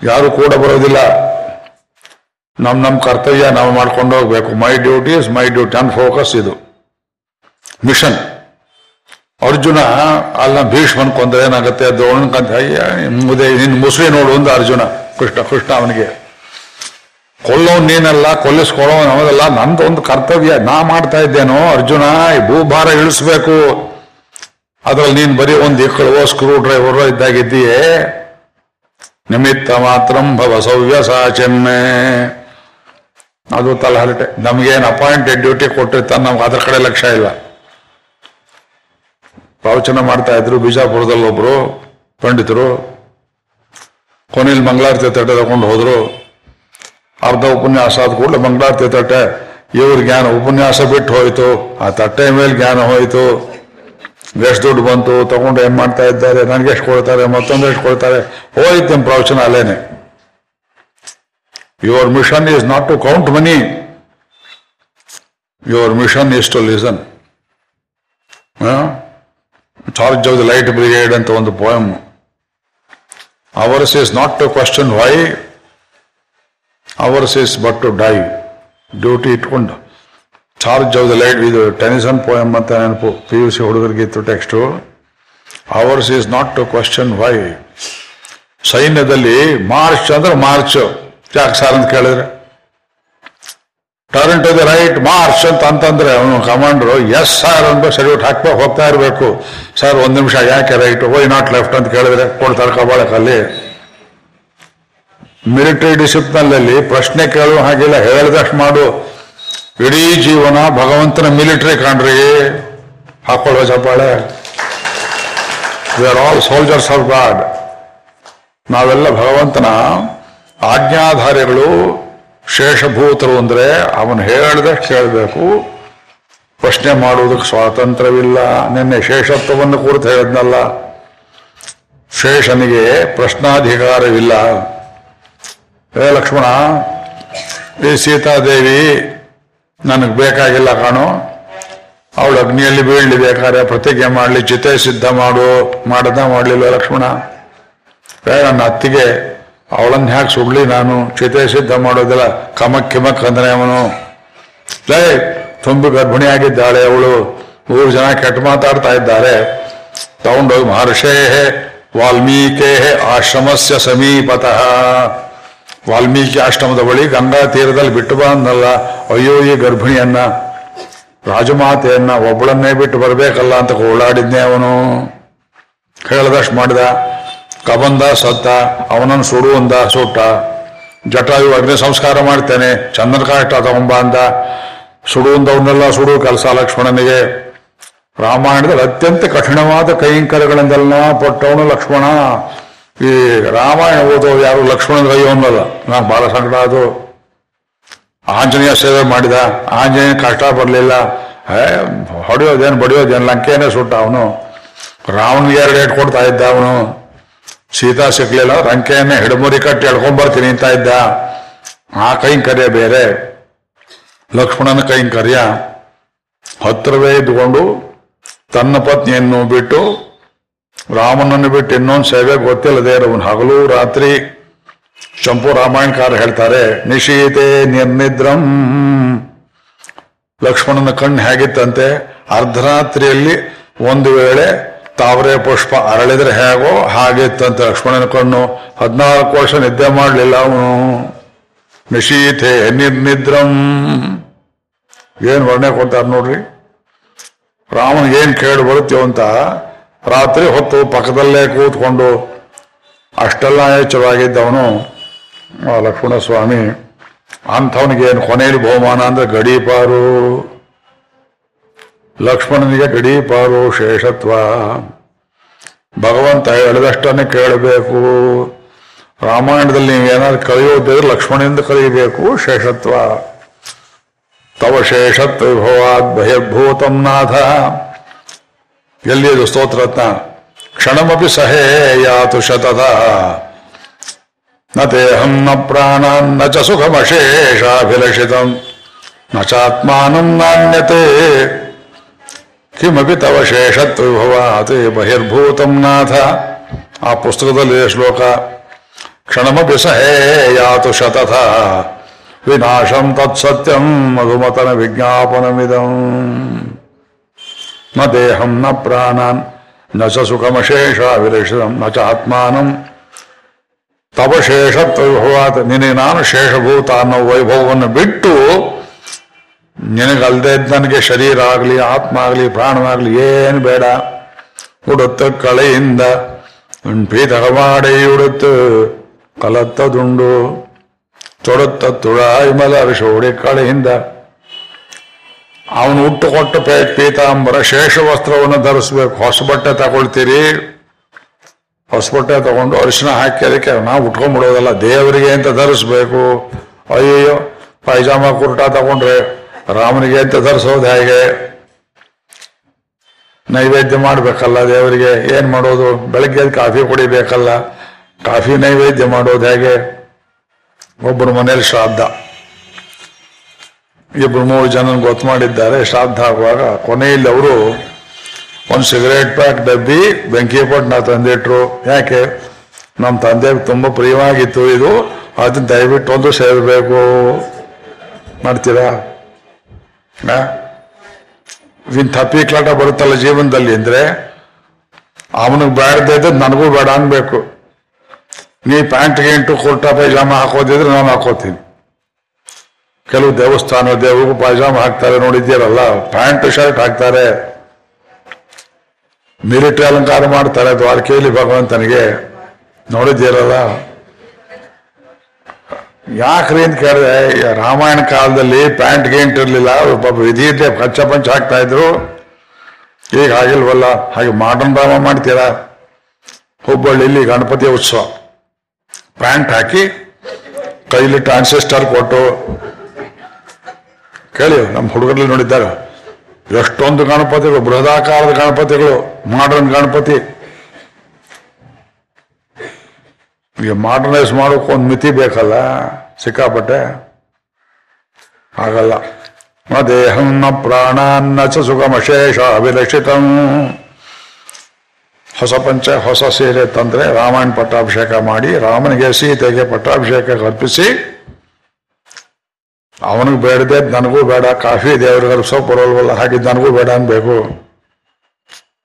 ಯಾರು ಕೂಡ ಬರೋದಿಲ್ಲ. ನಮ್ಮ ನಮ್ಮ ಕರ್ತವ್ಯ ನಾವು ಮಾಡ್ಕೊಂಡು ಹೋಗ್ಬೇಕು. My duty is my duty. ನನ್ನ ಫೋಕಸ್ ಇದು. ಮಿಷನ್. ಅರ್ಜುನ ಅಲ್ಲ ಭೀಷ್ಮನ್ ಕೊಂದ್ರೆ ಏನಾಗುತ್ತೆ? ದ್ರೋಣನ್ ಕಂತ ಅಯ್ಯ ಮುದೆ, ನಿನ್ ಮುಸುಳಿ ನೋಡು ಒಂದು ಅರ್ಜುನ, ಕೃಷ್ಣ ಕೃಷ್ಣ ಅವನಿಗೆ. ಕೊಲ್ಲೋ ನೀನಲ್ಲ ಕೊಲ್ಲಿಸ್ಕೊಳ್ಳೋ ಅವನಲ್ಲ, ನಂದು ಒಂದು ಕರ್ತವ್ಯ, ನಾ ಮಾಡ್ತಾ ಇದ್ದೇನೋ, ಅರ್ಜುನ, ಈ ಭೂಭಾರ ಇಳಿಸ್ಬೇಕು. ಅದ್ರಲ್ಲಿ ನೀನ್ ಬರೀ ಒಂದು ಇಕ್ಕಳುವೋ ಸ್ಕ್ರೂ ಡ್ರೈವರ್ ಇದ್ದಾಗಿದ್ದೀಯೇ. ನಿಮಿತ್ತ ಮಾತ್ರ ಭವ ಸವ್ಯಸಾಚನ್ನೇ ಅದು ತಲಹರಟೆ ನಮಗೇನು ಅಪಾಯಿಂಟೆಡ್ ಡ್ಯೂಟಿ ಕೊಟ್ಟಿರ್ತಾನೆ, ನಮ್ಗೆ ಅದ್ರ ಕಡೆ ಲಕ್ಷ್ಯ ಇಲ್ಲ. ಪ್ರವಚನ ಮಾಡ್ತಾ ಇದ್ರು, ಬಿಜಾಪುರದಲ್ಲಿ ಒಬ್ರು ಪಂಡಿತರು, ಕೊನೆಯಲ್ಲಿ ಮಂಗಳಾರತಿ ತಟ್ಟೆ ತಗೊಂಡು ಹೋದ್ರು. ಅರ್ಧ ಉಪನ್ಯಾಸ ಆದ ಕೂಡಲೇ ಮಂಗಳಾರತಿ ತಟ್ಟೆ ಇವ್ರ ಜ್ಞಾನ, ಉಪನ್ಯಾಸ ಬಿಟ್ಟು ಹೋಯ್ತು. ಆ ತಟ್ಟೆ ಮೇಲೆ ಜ್ಞಾನ ಹೋಯ್ತು. ಎಷ್ಟು ದುಡ್ಡು ಬಂತು, ತಗೊಂಡು ಏನ್ ಮಾಡ್ತಾ ಇದ್ದಾರೆ, ನನಗೆ ಎಷ್ಟು ಕೊಡ್ತಾರೆ, ಮತ್ತೊಂದು ಎಷ್ಟು ಕೊಡ್ತಾರೆ, ಹೋಯ್ತು ನಿಮ್ ಪ್ರವಚನ ಅಲ್ಲೇನೆ. Your mission is not to count money your mission is to listen charge of the light brigade ಅಂತ ಒಂದು poem ours is not to question why ours is but to die duty ಇಟ್ಕೊಂಡು. ಚಾರ್ಜ್ ಆಫ್ ದ ಲೈಟ್, ಇದು Tennyson poem ಅಂತ ನೆನಪು. P U C ಹುಡುಗರಿಗಿತ್ತು text ours is not to question why ಸೈನ್ಯದಲ್ಲಿ march ಅಂದ್ರೆ march. ಯಾಕೆ sir ಅಂತ ಕೇಳಿದ್ರೆ? Turn to the right march ಅಂತ ಅಂತಂದ್ರೆ ಅವನು ಕಮಾಂಡರು ಎಸ್ ಸರ್ ಅಂತ ಸೆಲ್ಯೂಟ್ ಹಾಕ್ಬೇಕು ಹೋಗ್ತಾ ಇರಬೇಕು. ಸರ್ ಒಂದು ನಿಮಿಷ, ಯಾಕೆ ರೈಟ್ ವೈ ನಾಟ್ ಲೆಫ್ಟ್ ಅಂತ ಕೇಳಿದ್ರೆ ಕೊಡ್ತಾರೆ ಕಬಾಳಕಲ್ಲಿ ಮಿಲಿಟರಿ ಡಿಸಿಪ್ಲಿನಲ್ಲಿ ಪ್ರಶ್ನೆ ಕೇಳುವ ಹಾಗಿಲ್ಲ, ಹೇಳಿದಷ್ಟು ಮಾಡು. ಇಡೀ ಜೀವನ ಭಗವಂತನ ಮಿಲಿಟರಿ ಕಾಣ್ರಿ ಹಾಕೊಳ್ಳೋ ಚಪ್ಪಾಳೆ. We are all soldiers of God ನಾವೆಲ್ಲ ಭಗವಂತನ ಆಜ್ಞಾಧಾರಿಗಳು ಶೇಷಭೂತರು ಅಂದ್ರೆ ಅವನು ಹೇಳ್ದಷ್ಟು ಕೇಳಬೇಕು. ಪ್ರಶ್ನೆ ಮಾಡುವುದಕ್ಕೆ ಸ್ವಾತಂತ್ರ್ಯವಿಲ್ಲ. ನಿನ್ನೆ ಶೇಷತ್ವವನ್ನು ಕುರಿತು ಹೇಳಿದ್ನಲ್ಲ. ಶೇಷನಿಗೆ ಪ್ರಶ್ನಾಧಿಕಾರವಿಲ್ಲ. ಹೇ ಲಕ್ಷ್ಮಣ, ಈ ಸೀತಾದೇವಿ ನನಗೆ ಬೇಕಾಗಿಲ್ಲ ಕಾಣು. ಅವಳು ಅಗ್ನಿಯಲ್ಲಿ ಬೀಳಲಿ ಬೇಕಾದ್ರೆ ಪ್ರತಿಜ್ಞೆ ಮಾಡಲಿ, ಚಿತೆ ಸಿದ್ಧ ಮಾಡು. ಮಾಡದ ಮಾಡಲಿಲ್ಲ ಲಕ್ಷ್ಮಣ? ನನ್ನ ಅತ್ತಿಗೆ ಅವಳನ್ನ ಹ್ಯಾಕ್ ಸುಡ್ಲಿ ನಾನು, ಚಿತೆ ಸಿದ್ಧ ಮಾಡೋದಿಲ್ಲ ಕಮಕ್ ಕಿಮಕ್ ಅಂದ್ರೆ ಅವನು. ಲೇ, ತುಂಬಿ ಗರ್ಭಿಣಿಯಾಗಿದ್ದಾಳೆ ಅವಳು. ಮೂರು ಜನ ಕೆಟ್ಟ ಮಾತಾಡ್ತಾ ಇದ್ದಾರೆ. ತಗೊಂಡೋಗಿ ಮಹರ್ಷೇ ವಾಲ್ಮೀಕೇ ಆಶ್ರಮಸ್ಯ ಸಮೀಪತಃ. ವಾಲ್ಮೀಕಿ ಆಶ್ರಮದ ಬಳಿ ಗಂಗಾ ತೀರದಲ್ಲಿ ಬಿಟ್ಟು ಬಂದಲ್ಲ ಅಯ್ಯೋ, ಈ ಗರ್ಭಿಣಿಯನ್ನ, ರಾಜಮಾತೆಯನ್ನ ಒಬ್ಬಳನ್ನೇ ಬಿಟ್ಟು ಬರಬೇಕಲ್ಲ ಅಂತ ಓಡಾಡಿದ್ನೇ ಅವನು. ಹೇಳದಷ್ಟು ಮಾಡಿದ. ಕಬಂದ ಸತ್ತ ಅವನನ್ನು ಸುಡು ಅಂದ, ಸುಟ್ಟ. ಜಟಾಯು ಅಗ್ನಿ ಸಂಸ್ಕಾರ ಮಾಡ್ತೇನೆ, ಚಂದನ ಕಾಷ್ಟ ತಗೊಂಬ ಅಂದ. ಸುಡು ಅಂದವನ್ನೆಲ್ಲ ಸುಡು ಕೆಲಸ ಲಕ್ಷ್ಮಣನಿಗೆ. ರಾಮಾಯಣದಲ್ಲಿ ಅತ್ಯಂತ ಕಠಿಣವಾದ ಕೈಂಕರ್ಯಗಳಿಂದೆಲ್ಲ ಪಟ್ಟವನು ಲಕ್ಷ್ಮಣ. ಈ ರಾಮಾಯಣ ಓದೋ ಯಾರು ಲಕ್ಷ್ಮಣನ ಕೈಯವನ್ನಲ್ಲ ನಾನು ಬಹಳ ಸಂಕಟ ಅದು. ಆಂಜನೇಯ ಸೇವೆ ಮಾಡಿದ. ಆಂಜನೇಯ ಕಷ್ಟ ಬರಲಿಲ್ಲ. ಹೊಡೆಯೋದೇನು, ಬಡಿಯೋದೇನು ಲಂಕೆಯೇ ಸುಟ್ಟ ಅವನು. ರಾವಣ ಎರಡು ಏಟ್ ಕೊಡ್ತಾ ಇದ್ದ ಅವನು. ಸೀತಾ ಸಿಗ್ಲಿಲ್ಲ ರಂಕೆಯನ್ನ ಹಿಡಮುರಿ ಕಟ್ಟಿ ಎಳ್ಕೊಂಬರ್ತೀನಿ ಅಂತ ಇದ್ದ. ಆ ಕೈಂಕರ್ಯ ಬೇರೆ. ಲಕ್ಷ್ಮಣನ ಕೈಂಕರ್ಯ ಹತ್ತಿರವೇ ಇದ್ದುಕೊಂಡು ತನ್ನ ಪತ್ನಿಯನ್ನು ಬಿಟ್ಟು ರಾಮನನ್ನು ಬಿಟ್ಟು ಇನ್ನೊಂದು ಸೇವೆ ಗೊತ್ತಿಲ್ಲದೆ ಇರೋನು ಹಗಲು ರಾತ್ರಿ ಚಂಪು ರಾಮಾಯಣಕಾರ ಹೇಳ್ತಾರೆ, ನಿಶೀತೆ ನಿರ್ನಿದ್ರಂ. ಲಕ್ಷ್ಮಣನ ಕಣ್ಣು ಹೇಗಿತ್ತಂತೆ? ಅರ್ಧರಾತ್ರಿಯಲ್ಲಿ ಒಂದು ವೇಳೆ ತಾವರೆ ಪುಷ್ಪ ಅರಳಿದ್ರೆ ಹೇಗೋ ಅಂತ ಲಕ್ಷ್ಮಣನ ಕಣ್ಣು ಹದಿನಾಲ್ಕು ವರ್ಷ ನಿದ್ದೆ ಮಾಡಲಿಲ್ಲ ಅವನು. ನಿಶೀತೆ ನಿರ್ನಿದ್ರಂ. ಏನು ವರ್ಣೆ ಕೊಡ್ತಾರೆ ನೋಡ್ರಿ? ರಾಮನ್ ಏನ್ ಕೇಳಿ ಬರುತ್ತೆ ಅಂತ ರಾತ್ರಿ ಹೊತ್ತು ಪಕ್ಕದಲ್ಲೇ ಕೂತ್ಕೊಂಡು ಅಷ್ಟೆಲ್ಲ ಎಚ್ಚರವಾಗಿದ್ದವನು ಲಕ್ಷ್ಮಣ ಸ್ವಾಮಿ ಅಂಥವನಿಗೆ ಏನು ಕೊನೆಯಲ್ಲಿ ಬಹುಮಾನ ಅಂದ್ರೆ ಗಡೀಪಾರು ಲಕ್ಷ್ಮಣನಿಗೆ ಗಡೀಪಾರು ಶೇಷತ್ವ ಭಗವಂತ ಹೇಳಿದಷ್ಟನ್ನೇ ಕೇಳಬೇಕು. ರಾಮಾಯಣದಲ್ಲಿ ನೀವು ಏನಾದ್ರು ಕಲಿಯೋದಿದ್ರೆ ಲಕ್ಷ್ಮಣನಿಂದ ಕಲಿಯಬೇಕು ಶೇಷತ್ವ. ತವ ಶೇಷತ್ವ ವಿಭವಾದ್ ಬಹಿರ್ಭೂತಂ ನಾಥ. ಎಲ್ಲಿಯದು ಸ್ತೋತ್ರತ್ನ ಕ್ಷಣಮಪಿ ಸಹೇ ಯಾತು ಶತದ ನ ದೇಹಂ ನ ಪ್ರಾಣಾನ್ನ ಚ ಸುಖಮಶೇಷಾಭಿಲಷಿತಂ. ನ ಚಾತ್ಮಾನಂ ನಾಣ್ಯತೆ. ಕಿಮಪಿ ತವ ಶೇಷತ್ವ ವಿಭವಾತ್ ಬಹಿರ್ಭೂತಂ ನಾಥ ಆ ಪುಸ್ತಕದಲ್ಲಿ ಇದೆ ಶ್ಲೋಕ ಕ್ಷಣಮಪಿ ಸಹೇ ಯಾತು ಶತಥ ವಿನಾಶಂ ತತ್ಸತ್ಯಂ ಮಧುಮತನ ವಿಜ್ಞಾಪನಮಿದಂ ನ ದೇಹಂ ನ ಪ್ರಾಣಾನ್ನ ಚ ಸುಖಮಶೇಷ ವಿರಷಿತಂ ನ ಚ ಆತ್ಮಾನಂ ತವ ಶೇಷತ್ವ ವಿಭವಾತ್ ನಿನಗೆ ನಾನು ಶೇಷಭೂತ ಅನ್ನೋ ವೈಭವವನ್ನು ಬಿಟ್ಟು ನಿನಗಲ್ದೇ ನನಗೆ ಶರೀರ ಆಗಲಿ, ಆತ್ಮ ಆಗಲಿ, ಪ್ರಾಣವಾಗಲಿ ಏನು ಬೇಡ. ಉಡುತ್ತ ಕಳೆಯಿಂದ ಪೀತಕಮಾಡಿ ಉಡುತ್ತು ಕಲತ್ತದುಂಡು ತೊಡುತ್ತ ತುಳಾಯಿ ಮಲರಿಸೋಡಿ ಕಳೆಯಿಂದ. ಅವನು ಹುಟ್ಟು ಕೊಟ್ಟ ಪೇ ಪೀತಾಂಬರ ಶೇಷ ವಸ್ತ್ರವನ್ನು ಧರಿಸ್ಬೇಕು. ಹೊಸ ಬಟ್ಟೆ ತಗೊಳ್ತೀರಿ. ಹೊಸ ಬಟ್ಟೆ ತಗೊಂಡು ಅರಿಶಿನ ಹಾಕಿ ಅದಕ್ಕೆ ನಾವು ಉಟ್ಕೊಂಡ್ಬಿಡೋದಲ್ಲ, ದೇವರಿಗೆ ಅಂತ ಧರಿಸ್ಬೇಕು. ಅಯ್ಯಯ್ಯೋ, ಪೈಜಾಮ ಕುರ್ಟಾ ತಗೊಂಡ್ರೆ ರಾಮನಿಗೆ ಅಂತ ಧರಿಸೋದು ಹೇಗೆ? ನೈವೇದ್ಯ ಮಾಡಬೇಕಲ್ಲ ದೇವರಿಗೆ, ಏನ್ ಮಾಡೋದು? ಬೆಳಗ್ಗೆ ಕಾಫಿ ಕುಡಿಬೇಕಲ್ಲ, ಕಾಫಿ ನೈವೇದ್ಯ ಮಾಡೋದು ಹೇಗೆ? ಒಬ್ಬರ ಮನೇಲಿ ಶ್ರಾದ್ದ. ಇಬ್ಬರು ಮೂರು ಜನ ಗೊತ್ತು ಮಾಡಿದ್ದಾರೆ, ಶ್ರಾದ್ದ ಆಗುವಾಗ ಕೊನೆಯಲ್ಲಿ ಅವರು ಒಂದು ಸಿಗರೇಟ್ ಪ್ಯಾಕ್ ಡಬ್ಬಿ ಬೆಂಕಿ ನಾ ತಂದಿಟ್ರು. ಯಾಕೆ? ನಮ್ಮ ತಂದೆ ತುಂಬ ಪ್ರಿಯವಾಗಿತ್ತು. ಇದು ಅದನ್ನ ದಯವಿಟ್ಟು ಒಂದು ಸೇರಬೇಕು. ಮಾಡ್ತೀರಾ? ಆ? ಪೀಕ್ಲಾಟ ಬರುತ್ತಲ್ಲ ಜೀವನದಲ್ಲಿ ಅಂದ್ರೆ ಅವನಿಗೆ ಬೇಡದೇ ಇದ್ದದ್ದು ನನಗೂ ಬೇಡ ಅನ್ಬೇಕು. ನೀ ಪ್ಯಾಂಟ್ ಗೇಂಟು ಕುರ್ತಾ ಪೈಜಾಮ ಹಾಕೋದಿದ್ರೆ ನಾನು ಹಾಕೋತೀನಿ. ಕೆಲವು ದೇವಸ್ಥಾನ ದೇವರಿಗೂ ಪೈಜಾಮ ಹಾಕ್ತಾರೆ ನೋಡಿದ್ದೀರಲ್ಲ, ಪ್ಯಾಂಟ್, ಶರ್ಟ್ ಹಾಕ್ತಾರೆ. ಮಿಲಿಟರಿ ಅಲಂಕಾರ ಮಾಡ್ತಾರೆ ದ್ವಾರಕೆಯಲ್ಲಿ ಭಗವಂತನಿಗೆ. ನೋಡಿದ್ದೀರಲ್ಲ? ಯಾಕ್ರಿ ಅಂತ ಕೇಳಿದ್ರೆ ಈ ರಾಮಾಯಣ ಕಾಲದಲ್ಲಿ ಪ್ಯಾಂಟ್ ಗೇಂಟ್ ಇರಲಿಲ್ಲ ಒಬ್ಬ ವಿಧಿ ಇದ್ದೆ ಪಂಚ ಪಂಚ ಹಾಕ್ತಾ ಇದ್ರು. ಈಗ ಆಗಿಲ್ವಲ್ಲ ಹಾಗೆ ಮಾಡರ್ನ್ ಡ್ರಾಮಾ ಮಾಡ್ತೀರಾ? ಇಲ್ಲಿ ಗಣಪತಿ ಉತ್ಸವ. ಪ್ಯಾಂಟ್ ಹಾಕಿ ಕೈಲಿ ಟ್ರಾನ್ಸಿಸ್ಟರ್ ಕೊಟ್ಟು, ಕೇಳಿ, ನಮ್ಮ ಹುಡುಗರಲ್ಲಿ ನೋಡಿದ್ದಾರೆ, ಎಷ್ಟೊಂದು ಗಣಪತಿಗಳು, ಬೃಹದಾಕಾರದ ಗಣಪತಿಗಳು ಮಾಡರ್ನ್ ಗಣಪತಿ. ಈಗ ಮಾಡರ್ನೈಸ್ ಮಾಡೋಕೆ ಒಂದು ಮಿತಿ ಬೇಕಲ್ಲ. ಸಿಕ್ಕಾಪಟ್ಟೆ ಆಗಲ್ಲ. ನ ದೇಹಂ ನ ಪ್ರಾಣಾನ್ನ ಚ ಸುಖಮಶೇಷ ಅಭಿಲಕ್ಷಿತ ಹೊಸ ಪಂಚ, ಹೊಸ ಸೀರೆ ತಂದ್ರೆ ರಾಮಾಯಣ ಪಟ್ಟಾಭಿಷೇಕ ಮಾಡಿ, ರಾಮನಿಗೆ ಸೀತೆಗೆ ಪಟ್ಟಾಭಿಷೇಕ ಕಲ್ಪಿಸಿ, ಅವನಿಗೆ ಬೇಡದೆ ನನಗೂ ಬೇಡ ಕಾಫಿ ದೇವರಿಗೆ ಕಲ್ಪಿಸೋ ಬರೋಲ್ವಲ್ಲ ಹಾಗೆ ನನಗೂ ಬೇಡ ಅನ್ಬೇಕು.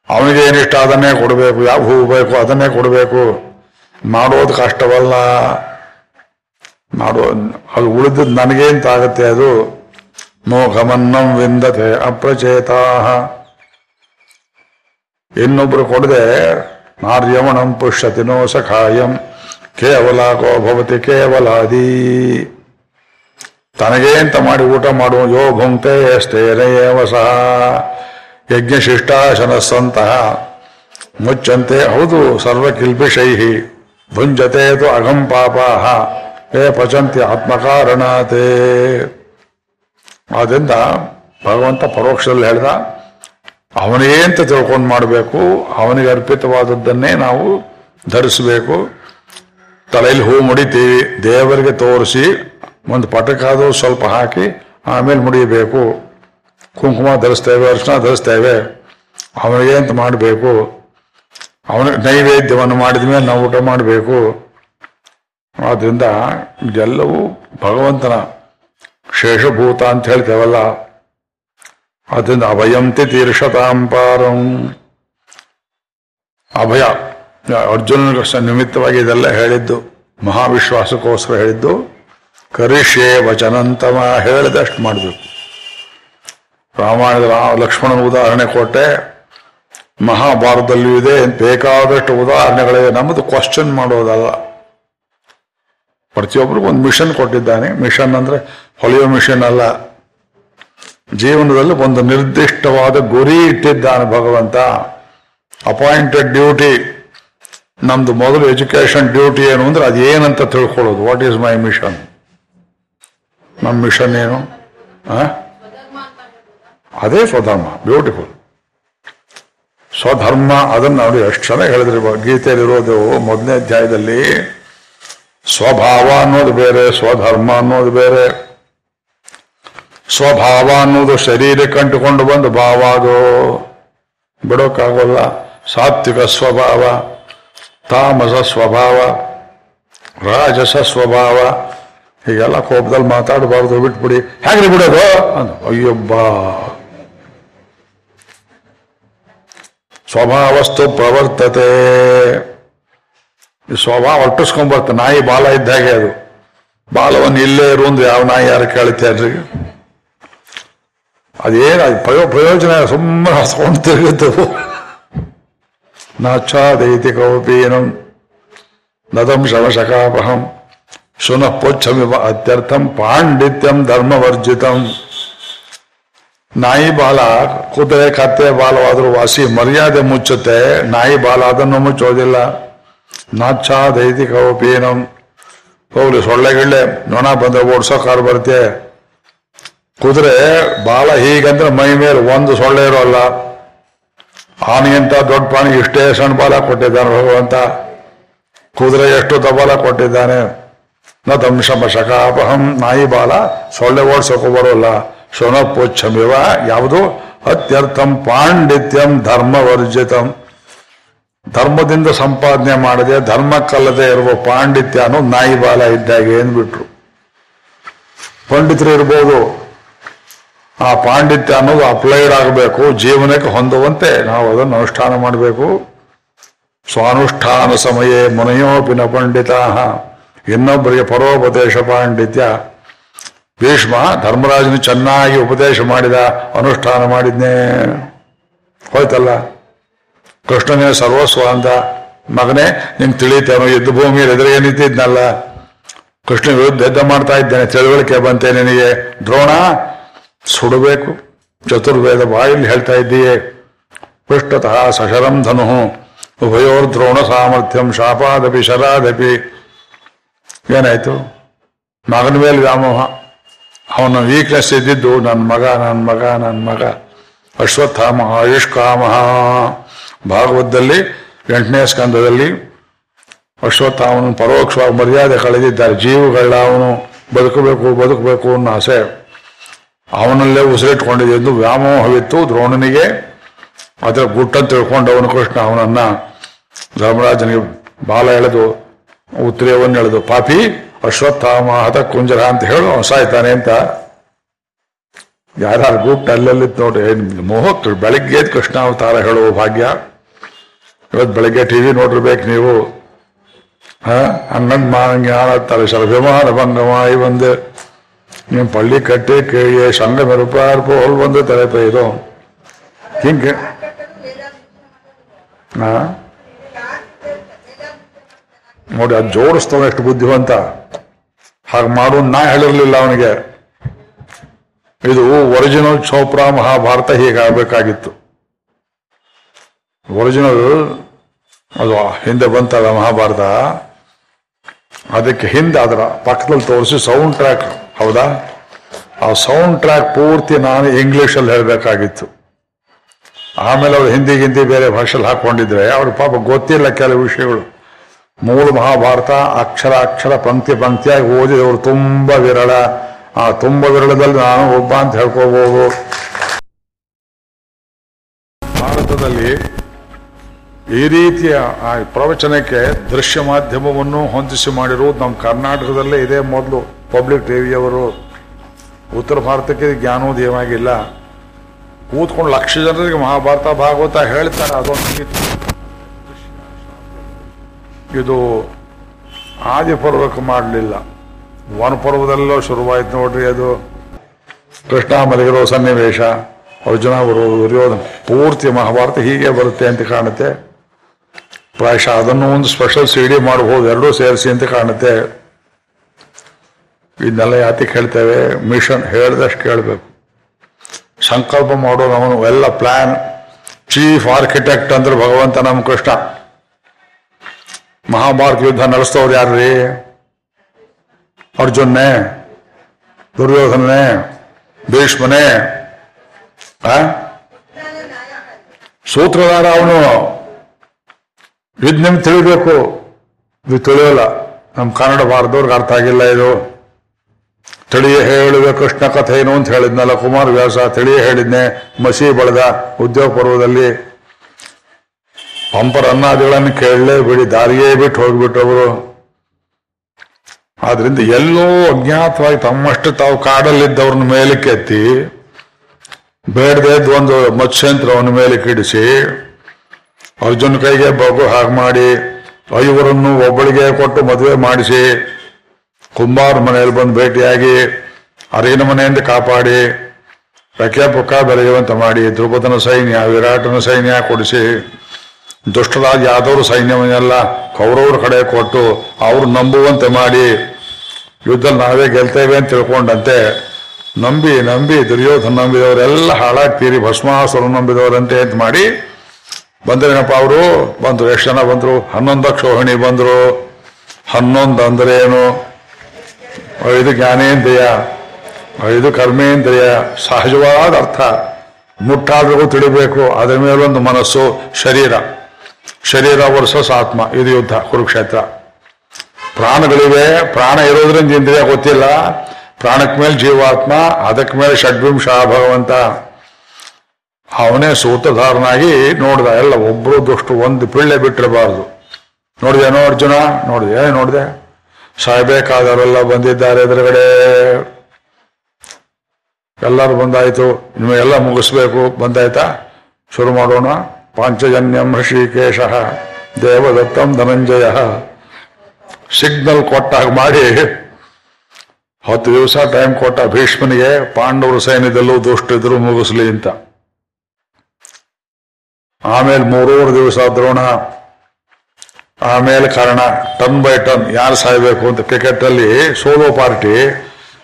ಅವನಿಗೆ ಏನಿಷ್ಟ ಅದನ್ನೇ ಕೊಡಬೇಕು, ಯಾವ ಹೂವು ಬೇಕು ಅದನ್ನೇ ಕೊಡಬೇಕು. ಮಾಡೋದು ಕಷ್ಟವಲ್ಲ. ಮಾಡೋ. ಅದು ಉಳಿದದ್ದು ನನಗೆ ಅಂತ ಆಗತ್ತೆ? ಅದು ಮೋಘಮನ್ನಂ ವಿಂದತೆ ಅಪ್ರಚೇತಾ ಇನ್ನೊಬ್ರು ಕೊಡದೆ ನಾರ್ಯಮಣಂ ಪುಷ್ಯತಿನೋ ಸಖಾಯಂ. ಕೇವಲ ಭವತಿ ಕೇವಲಾದಿ. ತನಗೆ ಅಂತ ಮಾಡಿ ಊಟ ಮಾಡುವ ಯೋ ಭುಂಕ್ತೆ ಸ್ಥೇರೇವ ಸಹ. ಯಜ್ಞಶಿಷ್ಟಾಶನ ಸಂತಹ ಮುಚ್ಚಂತೆ ಹೌದು ಸರ್ವಕಿಲ್ಬಿಷೈ ಭುಂಜತೆ ಅಗಂ ಪಾಪಾಹ. ಏ ಪಚಂತಿ ಆತ್ಮಕಾರಣಾತೆ. ಆದ್ದರಿಂದ ಭಗವಂತ ಪರೋಕ್ಷದಲ್ಲಿ ಹೇಳ್ದ ಅವನಿಗೆ ಅಂತ ತಿಳ್ಕೊಂಡು ಮಾಡಬೇಕು, ಅವನಿಗೆ ಅರ್ಪಿತವಾದದ್ದನ್ನೇ ನಾವು ಧರಿಸಬೇಕು. ತಲೆಯಲ್ಲಿ ಹೂ ಮುಡಿತೀವಿ, ದೇವರಿಗೆ ತೋರಿಸಿ, ಒಂದು ಪಟಕಾದರೂ ಸ್ವಲ್ಪ ಹಾಕಿ, ಆಮೇಲೆ ಮುಡಿಯಬೇಕು ಕುಂಕುಮ ಧರಿಸ್ತೇವೆ, ಅರ್ಶನ ಧರಿಸ್ತೇವೆ, ಅವನಿಗೆ ಅಂತ ಮಾಡಬೇಕು. ಅವನಿಗೆ ನೈವೇದ್ಯವನ್ನು ಮಾಡಿದ ಮೇಲೆ ನಾವು ಊಟ ಮಾಡಬೇಕು. ಆದ್ರಿಂದ ಇದೆಲ್ಲವೂ ಭಗವಂತನ ಶೇಷಭೂತ ಅಂತ ಹೇಳ್ತೇವಲ್ಲ. ಅದರಿಂದ ಅಭಯಂತಿ ತೀರ್ಷತಾಂಪಾರಂ ಅಭಯ. ಅರ್ಜುನನ ಸ ನಿಮಿತ್ತವಾಗಿ ಇದೆಲ್ಲ ಹೇಳಿದ್ದು, ಮಹಾವಿಶ್ವಾಸಕ್ಕೋಸ್ಕರ ಹೇಳಿದ್ದು, ಕರಿಷ್ಯೇ ವಚನಂತಮ ಹೇಳಿದಷ್ಟು ಮಾಡಬೇಕು. ರಾಮಾಯಣದ ಲಕ್ಷ್ಮಣನ ಉದಾಹರಣೆ ಕೊಟ್ಟೆ ಮಹಾಭಾರತದಲ್ಲೂ ಇದೆ, ಬೇಕಾದಷ್ಟು ಉದಾಹರಣೆಗಳಿವೆ, ನಮ್ಮದು ಕ್ವಶನ್ ಮಾಡೋದಲ್ಲ. ಪ್ರತಿಯೊಬ್ಬರಿಗೂ ಒಂದು ಮಿಷನ್ ಕೊಟ್ಟಿದ್ದಾನೆ. ಮಿಷನ್ ಅಂದ್ರೆ ಹೊಲಿಯೋ ಮಿಷನ್ ಅಲ್ಲ. ಜೀವನದಲ್ಲಿ ಒಂದು ನಿರ್ದಿಷ್ಟವಾದ ಗುರಿ ಇಟ್ಟಿದ್ದಾನೆ ಭಗವಂತ. ಅಪಾಯಿಂಟೆಡ್ ಡ್ಯೂಟಿ ನಮ್ದು ಮೊದಲು ಎಜುಕೇಶನ್ ಡ್ಯೂಟಿ ಏನು ಅಂದ್ರೆ ಅದೇನಂತ ತಿಳ್ಕೊಳ್ಳೋದು. ವಾಟ್ ಈಸ್ ಮೈ ಮಿಷನ್ ನಮ್ಮ ಮಿಷನ್ ಏನು? ಅದೇ ಸ್ವಧರ್ಮ. ಬ್ಯೂಟಿಫುಲ್ ಸ್ವಧರ್ಮ ಅದನ್ನ ನೋಡಿ ಎಷ್ಟು ಚೆನ್ನಾಗಿ ಹೇಳಿದ್ರಿ ಗೀತೆಯಲ್ಲಿರೋದು ಮೊದಲನೇ ಅಧ್ಯಾಯದಲ್ಲಿ. ಸ್ವಭಾವ ಅನ್ನೋದು ಬೇರೆ, ಸ್ವಧರ್ಮ ಅನ್ನೋದು ಬೇರೆ. ಸ್ವಭಾವ ಅನ್ನೋದು ಶರೀರ ಅಂಟಿಕೊಂಡು ಬಂದು ಭಾವ ಅದು. ಬಿಡೋಕ್ಕಾಗೋಲ್ಲ. ಸಾತ್ವಿಕ ಸ್ವಭಾವ, ತಾಮಸ ಸ್ವಭಾವ, ರಾಜಸ ಸ್ವಭಾವ. ಹೀಗೆಲ್ಲ ಕೋಪದಲ್ಲಿ ಮಾತಾಡಬಾರ್ದು, ಬಿಟ್ಬಿಡಿ. ಹೇಗ್ರಿ ಬಿಡೋದು? ಅಯ್ಯೊಬ್ಬ. ಸ್ವಭಾವಸ್ತು ಪ್ರವರ್ತತೆ. ಸ್ವಭಾವ ಅಟ್ಟಿಸ್ಕೊಂಬರ್ತ ನಾಯಿ ಬಾಲ ಇದ್ದ ಹಾಗೆ ಅದು. ಬಾಲವನ್ನು ಇಲ್ಲೇ ಇರು ಅಂದ್ರೆ ಯಾವ ನಾಯಿ ಯಾರು ಕೇಳ್ತಾರ್ರಿ ಅದೇನು, ಅದು ಪ್ರಯೋ, ಪ್ರಯೋಜನ ಸುಮ್ಮನೆ ಹಸ್ಕೊಂಡು ತಿರುಗುತ್ತದು. ದೈತಿ ಕೌಪೀನಂ, ನದಂ ಶವಶಕಾಪಹಂ ಶುನಃ ಅತ್ಯರ್ಥಂ ಪಾಂಡಿತ್ಯಂ ಧರ್ಮವರ್ಜಿತಂ. ನಾಯಿ ಬಾಲ ಕುದುರೆ ಕತ್ತೆ ಬಾಲವಾದರೂ ವಾಸಿ ಮರ್ಯಾದೆ ಮುಚ್ಚುತ್ತೆ, ನಾಯಿ ಬಾಲ ಅದನ್ನು ಮುಚ್ಚೋದಿಲ್ಲ. ನಾಚ್ಛಾದೈತಿ ಕೌಪೀನಂ ಹೋಗ್ಲಿ ಸೊಳ್ಳೆಗಳೆ ನೊಣ ಬಂದ್ರೆ ಓಡ್ಸೋ ಕಾರ್ ಬರುತ್ತೆ ಕುದುರೆ ಬಾಲ ಹೀಗಂದ್ರೆ ಮೈ ಮೇಲೆ ಒಂದು ಸೊಳ್ಳೆ ಇರೋಲ್ಲ. ಆನೆಗಿಂತ ದೊಡ್ಡ ಪ್ರಾಣಿ ಇಷ್ಟೇ ಸಣ್ಣ ಬಾಲ ಕೊಟ್ಟಿದ್ದಾನೆ ಭಗವಂತ. ಕುದುರೆ ಎಷ್ಟು ದಬಾಲ ಕೊಟ್ಟಿದ್ದಾನೆ. ನ ದಂಶಮ ಶಕಾಪಹಂ, ನಾಯಿ ಬಾಲ ಸೊಳ್ಳೆ ಓಡ್ಸೋಕೆ ಬರೋಲ್ಲ. ಶೊನಪೋಚ್ಛಮಿವ ಯಾವುದು? ಅತ್ಯರ್ಥಂ ಪಾಂಡಿತ್ಯಂ ಧರ್ಮವರ್ಜಿತಂ. ಧರ್ಮದಿಂದ ಸಂಪಾದನೆ ಮಾಡದೆ ಧರ್ಮಕ್ಕಲ್ಲದೆ ಇರುವ ಪಾಂಡಿತ್ಯ ಅನ್ನೋ ನಾಯಿ ಬಾಲ ಇದ್ದಾಗ ಏನ್ಬಿಟ್ರು ಪಂಡಿತರು ಇರ್ಬೋದು, ಆ ಪಾಂಡಿತ್ಯ ಅನ್ನೋದು ಅಪ್ಲೈಡ್ ಆಗಬೇಕು, ಜೀವನಕ್ಕೆ ಹೊಂದುವಂತೆ ನಾವು ಅದನ್ನು ಅನುಷ್ಠಾನ ಮಾಡಬೇಕು. ಸ್ವಾನುಷ್ಠಾನ ಸಮಯೇ ಮುನಯೋಪಿನ ಪಂಡಿತ ಇನ್ನೊಬ್ಬರಿಗೆ ಪರೋಪದೇಶ ಪಾಂಡಿತ್ಯ. ಭೀಷ್ಮ ಧರ್ಮರಾಜನು ಚೆನ್ನಾಗಿ ಉಪದೇಶ ಮಾಡಿದ, ಅನುಷ್ಠಾನ ಮಾಡಿದ್ನೇ. ಹೋಯ್ತಲ್ಲ? ಕೃಷ್ಣನೇ ಸರ್ವಸ್ವ ಅಂತ ಮಗನೇ ನಿಂಗೆ ತಿಳಿತೇನೋ ಯುದ್ಧ ಭೂಮಿಯಲ್ಲಿ ಎದುರಿಗೆ ನಿಂತಿದ್ನಲ್ಲ. ಕೃಷ್ಣ ವಿರುದ್ಧ ಯುದ್ಧ ಮಾಡ್ತಾ ಇದ್ದೇನೆ, ತಿಳುವಳಿಕೆ ಬಂತೆ ನಿನಗೆ. ದ್ರೋಣ, ಸುಡಬೇಕು. ಚತುರ್ವೇದ ಬಾಯಲ್ಲಿ ಹೇಳ್ತಾ ಇದ್ದೀಯೇ. ಪೃಷ್ಠತಃ ಸಶರಂ ಧನು. ಉಭಯೋರ್ ದ್ರೋಣ ಸಾಮರ್ಥ್ಯಂ, ಶಾಪಾದಪಿ, ಶರಾದಪಿ. ಏನಾಯ್ತು? ಮಗನ ಮೇಲೆ ವ್ಯಾಮೋಹ. ಅವನ ವೀಕ್ನೆಸ್ ಇದ್ದಿದ್ದು ನನ್ನ ಮಗ ನನ್ನ ಮಗ ನನ್ನ ಮಗ. ಅಶ್ವತ್ಥಾಮ, ಆಯುಷ್ಕಾಮ. ಭಾಗವತದಲ್ಲಿ, ಎಂಟನೇ ಸ್ಕಂದದಲ್ಲಿ ಅಶ್ವತ್ಥಾಮನು ಪರೋಕ್ಷವಾಗಿ ಮರ್ಯಾದೆ ಕಳೆದಿದ್ದಾರೆ. ಜೀವಗಳ ಅವನು ಬದುಕಬೇಕು ಬದುಕಬೇಕು ಅನ್ನೋ ಆಸೆ ಅವನಲ್ಲೇ ಉಸಿರಿಟ್ಕೊಂಡಿದ್ದು ವ್ಯಾಮೋಹವಿತ್ತು ದ್ರೋಣನಿಗೆ. ಅದರ ಗುಟ್ಟನ್ನು ತಿಳ್ಕೊಂಡವನು ಕೃಷ್ಣ ಅವನನ್ನ ಧರ್ಮರಾಜನಿಗೆ ಬಾಲ ಎಳೆದು ಉತ್ತರವನ್ನು ಎಳೆದು, ಪಾಪಿ, ಅಶ್ವತ್ಥಾಮ ಹತ ಕುಂಜರ ಅಂತ ಹೇಳು ಸಾಯ್ತಾನೆ ಅಂತ. ಯಾರು ಗುಟ್ಟು ಅಲ್ಲಲ್ಲಿ ನೋಡಿ ಮೋಹಕ್, ಬೆಳಗ್ಗೆ ಎದ್ದು ಕೃಷ್ಣ ಅವತಾರ ಹೇಳುವ ಭಾಗ್ಯ. ಇವತ್ತು ಬೆಳಗ್ಗೆ ಟಿವಿ ನೋಡಿರ್ಬೇಕು ನೀವು. ಹನ್ನೊಂದು ಮಾನಂಗೆ ತಲೆ ಶರಭಿಮಾನ ಭಂಗಮಾಯಿ ಬಂದು. ನೀವು ಪಳ್ಳಿ ಕಟ್ಟಿ ಕೇಳಿ ಸಂಘ ಮೆರುಪಾರ್ಪು ಪೋಲ್ ಬಂದು ತಲೆ ಪೈರು ಹಿಂಗೆ. ನೋಡಿ, ಅದು ಜೋಡಿಸ್ತವ ಎಷ್ಟು ಬುದ್ಧಿವಂತ. ಹಾಗೆ ಮಾಡು ನಾ ಹೇಳಿರ್ಲಿಲ್ಲ ಅವನಿಗೆ. ಇದು ಒರಿಜಿನಲ್ ಚೋಪ್ರಾ ಮಹಾಭಾರತ ಹೀಗಾಗಬೇಕಾಗಿತ್ತು. ಒರಿಜಿನಲ್ ಅದು ಹಿಂದೆ ಬಂತಲ್ಲ ಮಹಾಭಾರತ? ಅದಕ್ಕೆ ಹಿಂದೆ ಅದರ ಪಕ್ಕದಲ್ಲಿ ತೋರಿಸಿ ಸೌಂಡ್ ಟ್ರ್ಯಾಕ್ ಹೌದಾ? ಆ ಸೌಂಡ್ ಟ್ರ್ಯಾಕ್ ಪೂರ್ತಿ ನಾನು ಇಂಗ್ಲಿಷಲ್ಲಿ ಹೇಳಬೇಕಾಗಿತ್ತು. ಆಮೇಲೆ ಅವ್ರು ಹಿಂದಿ ಹಿಂದಿ ಬೇರೆ ಭಾಷೆಯಲ್ಲಿ ಹಾಕೊಂಡಿದ್ರೆ ಅವ್ರ ಪಾಪ ಗೊತ್ತಿಲ್ಲ ಕೆಲವು ವಿಷಯಗಳು. ಮೂಲ ಮಹಾಭಾರತ, ಅಕ್ಷರ ಅಕ್ಷರ, ಪಂಕ್ತಿ, ಪಂಕ್ತಿಯಾಗಿ ಓದಿದವರು ತುಂಬಾ ವಿರಳ. ಆ ತುಂಬಾ ವಿರಳದಲ್ಲಿ ನಾನು ಒಬ್ಬ ಅಂತ ಹೇಳ್ಕೋಬಹುದು ಭಾರತದಲ್ಲಿ ಈ ರೀತಿಯ ಆ ಪ್ರವಚನಕ್ಕೆ ದೃಶ್ಯ ಮಾಧ್ಯಮವನ್ನು ಹೊಂದಿಸಿ ಮಾಡಿರುವುದು ನಮ್ಮ ಕರ್ನಾಟಕದಲ್ಲೇ ಇದೇ ಮೊದಲು. ಪಬ್ಲಿಕ್ ಟಿವಿಯವರು ಉತ್ತರ ಭಾರತಕ್ಕೆ ಜ್ಞಾನೋದಯವಾಗಿಲ್ಲ. ಕೂತ್ಕೊಂಡು ಲಕ್ಷ ಜನರಿಗೆ ಮಹಾಭಾರತ, ಭಾಗವತ ಹೇಳ್ತಾರೆ. ಅದೊಂದು ಇದು ಇದು ಆದಿಪರ್ವಕ್ಕೆ ಮಾಡಲಿಲ್ಲ ವನಪರ್ವದಲ್ಲೋ ಶುರುವಾಯ್ತು ನೋಡ್ರಿ ಅದು. ಕೃಷ್ಣ ಮಲಗಿರೋ ಸನ್ನಿವೇಶ, ಅರ್ಜುನ ಅವರು ದುರ್ಯೋಧನ, ಪೂರ್ತಿ ಮಹಾಭಾರತ ಹೀಗೆ ಬರುತ್ತೆ ಅಂತ ಕಾಣುತ್ತೆ. ಪ್ರಾಯಶಃ ಅದನ್ನು ಒಂದು ಸ್ಪೆಷಲ್ ಸಿಡಿ ಮಾಡಬಹುದು ಎರಡೂ ಸೇರಿಸಿ ಅಂತ ಕಾಣುತ್ತೆ. ಇದನ್ನೆಲ್ಲ ಯಾತಿ ಹೇಳ್ತೇವೆ? ಮಿಷನ್ ಹೇಳ್ದಷ್ಟು ಕೇಳಬೇಕು. ಸಂಕಲ್ಪ ಮಾಡೋ ಅವನು ಎಲ್ಲ ಪ್ಲಾನ್ ಚೀಫ್ ಆರ್ಕಿಟೆಕ್ಟ್ ಅಂದ್ರೆ ಭಗವಂತ ನಮ್ಮ ಕೃಷ್ಣ. ಮಹಾಭಾರತ ಯುದ್ಧ ನಡೆಸ್ತವ್ರು ಯಾರ್ರಿ? ಅರ್ಜುನ್ನೇ, ದುರ್ಯೋಧನನೇ, ಭೀಷ್ಮನೇ? ಸೂತ್ರಧಾರ ಅವನು. ಇದು ನಿಮ್ಗೆ ತಿಳಿಬೇಕು. ಇದು ತಿಳಿಯೋಲ್ಲ. ನಮ್ಮ ಕನ್ನಡ ಭಾರತದವ್ರಿಗೆ ಅರ್ಥ ಆಗಿಲ್ಲ ಇದು. ತಿಳಿಯೇ ಹೇಳುವೆ ಕೃಷ್ಣ ಕಥೆ ಏನು ಅಂತ ಹೇಳಿದ್ನಲ್ಲ ಕುಮಾರ ವ್ಯಾಸ, ತಿಳಿಯೇ ಹೇಳಿದ್ನೆ. ಮಸಿ ಬಳದ ಉದ್ಯೋಗ ಪರ್ವದಲ್ಲಿ ಪಂಪರ ಅನ್ನಾದಿಗಳನ್ನು ಕೇಳಲೇ ಬಿಡಿ, ದಾರಿಯೇ ಬಿಟ್ಟು ಹೋಗ್ಬಿಟ್ಟವರು ಆದ್ರಿಂದ ಎಲ್ಲೋ ಅಜ್ಞಾತವಾಗಿ ತಮ್ಮಷ್ಟು ತಾವು ಕಾಡಲ್ಲಿದ್ದವ್ರನ್ನ ಮೇಲಕ್ಕೆತ್ತಿ, ಬೇಡದೇ ಒಂದು ಮತ್ಸ್ಯಂತ್ರವನ್ನು ಮೇಲಕ್ಕೆ ಇಡಿಸಿ ಅರ್ಜುನ್ ಕೈಗೆ ಬಗು ಹಾಗೆ ಮಾಡಿ, ಐವರನ್ನು ಒಬ್ಬಳಿಗೆ ಕೊಟ್ಟು ಮದುವೆ ಮಾಡಿಸಿ, ಕುಂಬಾರ ಮನೆಯಲ್ಲಿ ಬಂದು ಭೇಟಿಯಾಗಿ ಅರಿಗಿನ ಮನೆಯಿಂದ ಕಾಪಾಡಿ ರಕ್ಕೆ ಪುಕ್ಕ ಬೆಳಗುವಂತ ಮಾಡಿ, ದ್ರುಪದನ ಸೈನ್ಯ, ವಿರಾಟನ ಸೈನ್ಯ ಕೊಡಿಸಿ ದುಷ್ಟರಾಜ ಯಾದವರು ಸೈನ್ಯವನ್ನೆಲ್ಲ ಕೌರವ್ರ ಕಡೆ ಕೊಟ್ಟು ಅವ್ರು ನಂಬುವಂತೆ ಮಾಡಿ ಯುದ್ಧ ನಾವೇ ಗೆಲ್ತೇವೆ ಅಂತ ತಿಳ್ಕೊಂಡಂತೆ, ನಂಬಿ ನಂಬಿ ದುರ್ಯೋಧನ ನಂಬಿದವರೆಲ್ಲ ಹಾಳಾಗ್ತೀರಿ ಭಸ್ಮಾಸುರ ನಂಬಿದವರಂತೆ ಅಂತ ಮಾಡಿ ಬಂದ್ರೇನಪ್ಪ ಅವರು? ಬಂದ್ರು. ಎಷ್ಟು ಜನ ಬಂದ್ರು? ಹನ್ನೊಂದು ಕ್ಷೋಹಿಣಿ ಬಂದ್ರು. ಹನ್ನೊಂದು ಅಂದ್ರೆ ಏನು? ಐದು ಜ್ಞಾನೇಂದ್ರಿಯ, ಐದು ಕರ್ಮೇಂದ್ರಿಯ. ಸಹಜವಾದ ಅರ್ಥ. ಮುಟ್ಟಾದ್ರಿಗೂ ತಿಳಿಬೇಕು. ಅದರ ಮೇಲೊಂದು ಮನಸ್ಸು, ಶರೀರ. ಶರೀರ ವರ್ಸಸ್ ಆತ್ಮ. ಇದು ಯುದ್ಧ, ಕುರುಕ್ಷೇತ್ರ. ಪ್ರಾಣಗಳಿವೆ. ಪ್ರಾಣ ಇರೋದ್ರಿಂದ ಇಂದ್ರಿಯ ಗೊತ್ತಿಲ್ಲ. ಪ್ರಾಣಕ್ಕೆ ಮೇಲೆ ಜೀವಾತ್ಮ, ಅದಕ್ಕೆ ಮೇಲೆ ಷಡ್ವಿಂಶ ಭಗವಂತ. ಅವನೇ ಸೂತ್ರಧಾರನಾಗಿ ನೋಡ್ದ ಎಲ್ಲ ಒಬ್ರು ದುಷ್ಟು ಒಂದು ಪಿಳ್ಳೆ ಬಿಟ್ಟಿರಬಾರ್ದು. ನೋಡಿದೇನೋ ಅರ್ಜುನ? ನೋಡಿದೆ. ನೋಡಿದೆ. ಸಾಯ್ಬೇಕಾದವರೆಲ್ಲ ಬಂದಿದ್ದಾರೆ ಎದುರುಗಡೆ. ಎಲ್ಲರೂ ಬಂದಾಯ್ತು. ನಿಮಗೆಲ್ಲ ಮುಗಿಸ್ಬೇಕು. ಬಂದಾಯ್ತಾ? ಶುರು ಮಾಡೋಣ. ಪಾಂಚಜನ್ಯಂ ಋಷಿಕೇಶ ದೇವದತ್ತಂ ಧನಂಜಯ. ಸಿಗ್ನಲ್ ಕೊಟ್ಟಾಗ ಮಾಡಿ. ಹತ್ತು ದಿವಸ ಟೈಮ್ ಕೊಟ್ಟ ಭೀಷ್ಮನಿಗೆ ಪಾಂಡವರು ಸೈನ್ಯದಲ್ಲೂ ದುಷ್ಟಿದ್ರು ಮುಗಿಸ್ಲಿ ಅಂತ. ಆಮೇಲೆ ಮೂರೂರು ದಿವಸ ದ್ರೋಣ, ಆಮೇಲೆ ಕಾರಣ, ಟನ್ ಬೈ ಟನ್ ಯಾರು ಸಾಯ್ಬೇಕು ಅಂತ ಕ್ರಿಕೆಟಲ್ಲಿ solo party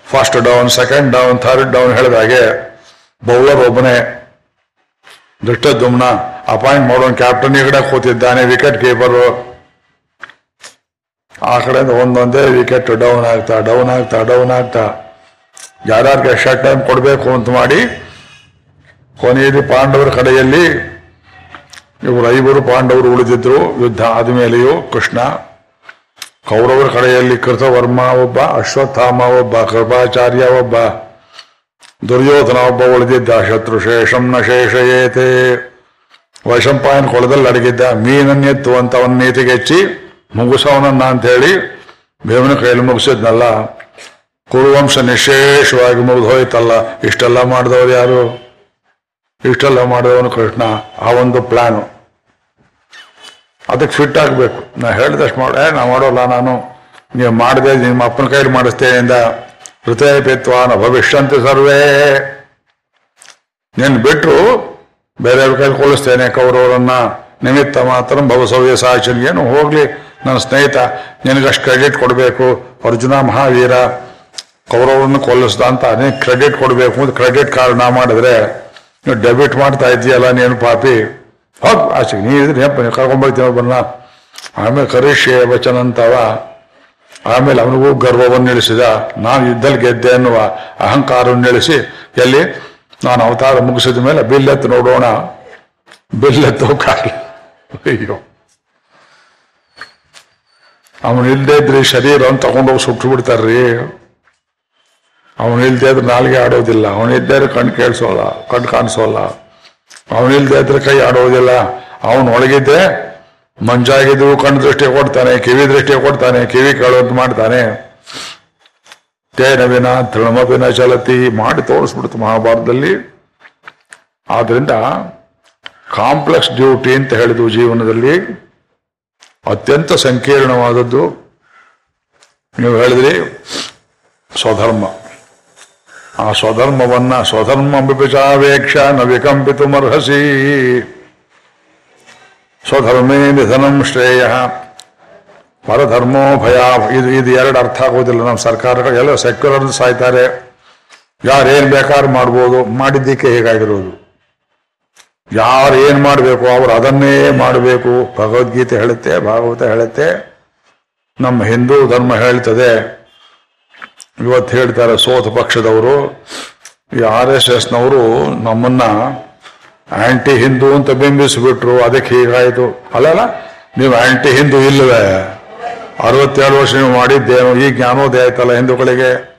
first down second down third down ಹೇಳಿದಾಗೆ ಬೌಲರ್ ಒಬ್ಬನೇ ದುಷ್ಟದುಮ್ನ ಅಪಾಯಿಂಟ್ ಮಾಡೋನ್ ಕ್ಯಾಪ್ಟನ್ ಈ ಕಡೆ ಕೂತಿದ್ದಾನೆ ವಿಕೆಟ್ ಕೀಪರು ಆ ಕಡೆಯಿಂದ ಒಂದೊಂದೇ ವಿಕೆಟ್ ಡೌನ್ ಆಗ್ತಾ ಡೌನ್ ಆಗ್ತಾ ಡೌನ್ ಆಗ್ತಾ. ಯಾರ್ಯಾರಿಗೆ ಎಷ್ಟು ಟೈಮ್ ಕೊಡಬೇಕು ಅಂತ ಮಾಡಿ ಕೊನೆಯಲ್ಲಿ ಪಾಂಡವರ ಕಡೆಯಲ್ಲಿ ಇವರು ಐವರು ಪಾಂಡವರು ಉಳಿದಿದ್ರು, ಯುದ್ಧ ಆದಮೇಲೆಯೂ ಕೃಷ್ಣ, ಕೌರವರ ಕಡೆಯಲ್ಲಿ ಕೃತವರ್ಮ ಒಬ್ಬ, ಅಶ್ವತ್ಥಾಮ ಒಬ್ಬ, ಕೃಪಾಚಾರ್ಯ ಒಬ್ಬ, ದುರ್ಯೋಧನ ಒಬ್ಬ ಉಳಿದಿದ್ದ, ಶತ್ರು ಶೇಷಂ ನ ಏತೆ ವೈಶಂಪಾಯನ ಕೊಳದಲ್ಲಿ ಅಡಗಿದ್ದ ಮೀನನ್ನೆತ್ತು ಅಂತ ಅವನ ನೀತಿಗೆಚ್ಚಿ ಮುಗಿಸೋನನ್ನ ಅಂತ ಹೇಳಿ ಬೇವನ ಕೈಯಲ್ಲಿ ಮುಗಿಸಿದ್ನಲ್ಲ, ಕುರುವಂಶ ನಿಶೇಷವಾಗಿ ಮುಗಿದು ಹೋಯ್ತಲ್ಲ ಇಷ್ಟೆಲ್ಲ ಮಾಡಿದವರು ಯಾರು? ಇಷ್ಟೆಲ್ಲ ಮಾಡಿದವನು ಕೃಷ್ಣ, ಆ ಒಂದು ಪ್ಲಾನು ಅದಕ್ಕೆ ಫಿಟ್ ಆಗಬೇಕು. ನಾ ಹೇಳಿದಷ್ಟು ಮಾಡ ನಾ ಮಾಡೋಲ್ಲ ನಾನು. ನೀವು ಮಾಡಿದೆ, ನಿಮ್ಮ ಅಪ್ಪನ ಕೈಲಿ ಮಾಡಿಸ್ತೇನೆ ಇಂದ ಹೃದಯ ನ ಭವಿಷ್ಯಂತ ಸರ್ವೇ. ನೀನು ಬಿಟ್ಟರು ಬೇರೆಯವ್ರ ಕೈಲಿ ಕೊಲಿಸ್ತೇನೆ ಕೌರವರನ್ನ. ನಿಮಿತ್ತ ಮಾತ್ರ ಭವಸವ್ಯ ಸಾಚನ್ ಏನು ಹೋಗ್ಲಿ, ನನ್ನ ಸ್ನೇಹಿತ. ನಿನಗಷ್ಟು ಕ್ರೆಡಿಟ್ ಕೊಡಬೇಕು. ಅರ್ಜುನ ಮಹಾವೀರ ಕೌರವರನ್ನು ಕೊಲ್ಲಿಸ್ದ ಅಂತ ನೀನು ಕ್ರೆಡಿಟ್ ಕೊಡಬೇಕು. ಅಂತ ಕ್ರೆಡಿಟ್ ಕಾರ್ಡ್ ನಾ ಮಾಡಿದ್ರೆ ನೀವು ಡೆಬಿಟ್ ಮಾಡ್ತಾ ಇದೆಯಲ್ಲ ನೀನು ಪಾಪಿ. ಹೋಗ್ ಆಚೆಗೆ ನೀ ಇದ್ರೆ ನೆನಪು ಕರ್ಕೊಂಡ್ಬರ್ತೀವಿ ಒಬ್ಬನ್ನ? ಆಮೇಲೆ ಕರೀಶೆ ವಚನ ಅಂತವ. ಆಮೇಲೆ ಅವನಿಗೂ ಗರ್ವವನ್ನು ಇಳಿಸಿದ ನಾನು ಯುದ್ಧದಲ್ಲಿ ಗೆದ್ದೆ ಅನ್ನುವ ಅಹಂಕಾರವನ್ನು ಇಳಿಸಿ ಎಲ್ಲಿ? ನಾನು ಅವತಾರ ಮುಗಿಸಿದ ಮೇಲೆ ಬಿಲ್ಲೆತ್ತು ನೋಡೋಣ. ಬಿಲ್ಲೆತ್ತು ಕಾಲ. ಅಯ್ಯೋ. ಅವನು ಇಲ್ಲದೆ ಇದ್ರೆ ಶರೀರವನ್ನು ತಗೊಂಡೋಗಿ ಸುಟ್ಟು ಬಿಡ್ತಾರ್ರಿ. ಅವನು ಇಲ್ದೇ ಇದ್ರೆ ನಾಲ್ಗೆ ಆಡೋದಿಲ್ಲ. ಅವನು ಇದ್ದರೆ ಕಣ್ಣು ಕೇಳಿಸೋಲ್ಲ, ಕಣ್ಣು ಕಾಣಿಸೋಲ್ಲ. ಅವನು ಹತ್ರ ಕೈ ಆಡೋದಿಲ್ಲ. ಅವನು ಒಳಗಿದ್ದೆ, ಮಂಜಾಗಿದ್ದು ಕಣ್ಣು ದೃಷ್ಟಿ ಕೊಡ್ತಾನೆ, ಕಿವಿ ದೃಷ್ಟಿ ಕೊಡ್ತಾನೆ, ಕಿವಿ ಕೇಳೋದು ಮಾಡ್ತಾನೆ. ತೇನವಿನ ತೃಣಮವಿನ ಚಲತಿ ಮಾಡಿ ತೋರಿಸ್ಬಿಡ್ತು ಮಹಾಭಾರತದಲ್ಲಿ. ಆದ್ರಿಂದ ಕಾಂಪ್ಲೆಕ್ಸ್ ಡ್ಯೂಟಿ ಅಂತ ಹೇಳಿದ್ವು ಜೀವನದಲ್ಲಿ. ಅತ್ಯಂತ ಸಂಕೀರ್ಣವಾದದ್ದು. ನೀವು ಹೇಳಿದ್ರಿ ಸ್ವಧರ್ಮ. ಆ ಸ್ವಧರ್ಮವನ್ನ ಸ್ವಧರ್ಮ ಬಿಪಿಚಾವೇಕ್ಷ ನ ವಿಕಂಪಿತುಮರ್ಹಸಿ ಸ್ವಧರ್ಮೇ ನಿಧನಂ ಶ್ರೇಯ. ಪರಧರ್ಮೋ ಭಯ. ಇದು ಇದು ಎರಡು ಅರ್ಥ ಆಗೋದಿಲ್ಲ. ನಮ್ಮ ಸರ್ಕಾರಗಳು ಎಲ್ಲ ಸೆಕ್ಯುಲರ್ ಸಾಯ್ತಾರೆ. ಯಾರೇನ್ ಬೇಕಾದ್ರೂ ಮಾಡ್ಬೋದು. ಮಾಡಿದ್ದಕ್ಕೆ ಹೇಗಾಗಿರೋದು? ಯಾರು ಏನ್ ಮಾಡಬೇಕು? ಅವರು ಅದನ್ನೇ ಮಾಡಬೇಕು. ಭಗವದ್ಗೀತೆ ಹೇಳುತ್ತೆ, ಭಾಗವತ ಹೇಳುತ್ತೆ. ನಮ್ಮ ಹಿಂದೂ ಧರ್ಮ ಹೇಳ್ತದೆ. ಇವತ್ತು ಹೇಳ್ತಾರೆ ಸೋತ ಪಕ್ಷದವರು, ಈ ಆರ್ ಎಸ್ ಎಸ್ನವರು ನಮ್ಮನ್ನ ಆಂಟಿ ಹಿಂದೂ ಅಂತ ಬಿಂಬಿಸಿಬಿಟ್ರು, ಅದಕ್ಕೆ ಹೀಗಾಯಿತು. ಅಲ್ಲಲ್ಲ, ನೀವು ಆಂಟಿ ಹಿಂದೂ ಇಲ್ಲವೇ? ಅರವತ್ತೇಳು ವರ್ಷ ನೀವು ಮಾಡಿದ್ದೇನು ಈ ಜ್ಞಾನೋದಯ ಆಯ್ತಲ್ಲ ಹಿಂದೂಗಳಿಗೆ?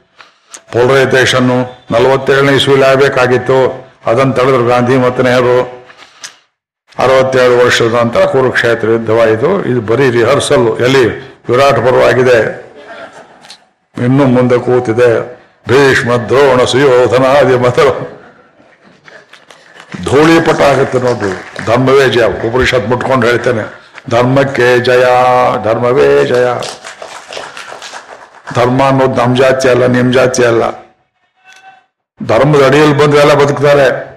ಪೋಲರೈಸೇಷನ್ ನಲವತ್ತೇಳನೇ ಇಸ್ವಿಲಿ ಆಗಬೇಕಾಗಿತ್ತು. ಅದನ್ನು ತಡೆದ್ರು ಗಾಂಧಿ ಮತ್ತು ನೆಹರು. ಅರವತ್ತೇಳು ವರ್ಷದ ನಂತರ ಕುರುಕ್ಷೇತ್ರ ಯುದ್ಧವಾಯಿತು. ಇದು ಬರೀ ರಿಹರ್ಸಲ್ ಎಲ್ಲಿ? ವಿರಾಟ್ ಪರ್ವಾಗಿದೆ. ಇನ್ನು ಮುಂದೆ ಕೂತಿದೆ. ಭೀಷ್ಮ ದ್ರೋಣ ಸುಯೋಧನಾದಿ ಮತ ಧೂಳಿಪಟ ಆಗುತ್ತೆ ನೋಡ್ರಿ. ಧರ್ಮವೇ ಜಯ. ಉಪನಿಷತ್ ಮುಟ್ಕೊಂಡು ಹೇಳ್ತೇನೆ. ಧರ್ಮಕ್ಕೆ ಜಯ, ಧರ್ಮವೇ ಜಯ. ಧರ್ಮ ಅನ್ನೋದು ನಮ್ ಜಾತಿ ಅಲ್ಲ, ನಿಮ್ ಜಾತಿ ಅಲ್ಲ. ಧರ್ಮದ ಅಡಿಯಲ್ಲಿ ಬಂದ್ರೆ ಎಲ್ಲ ಬದುಕ್ತಾರೆ.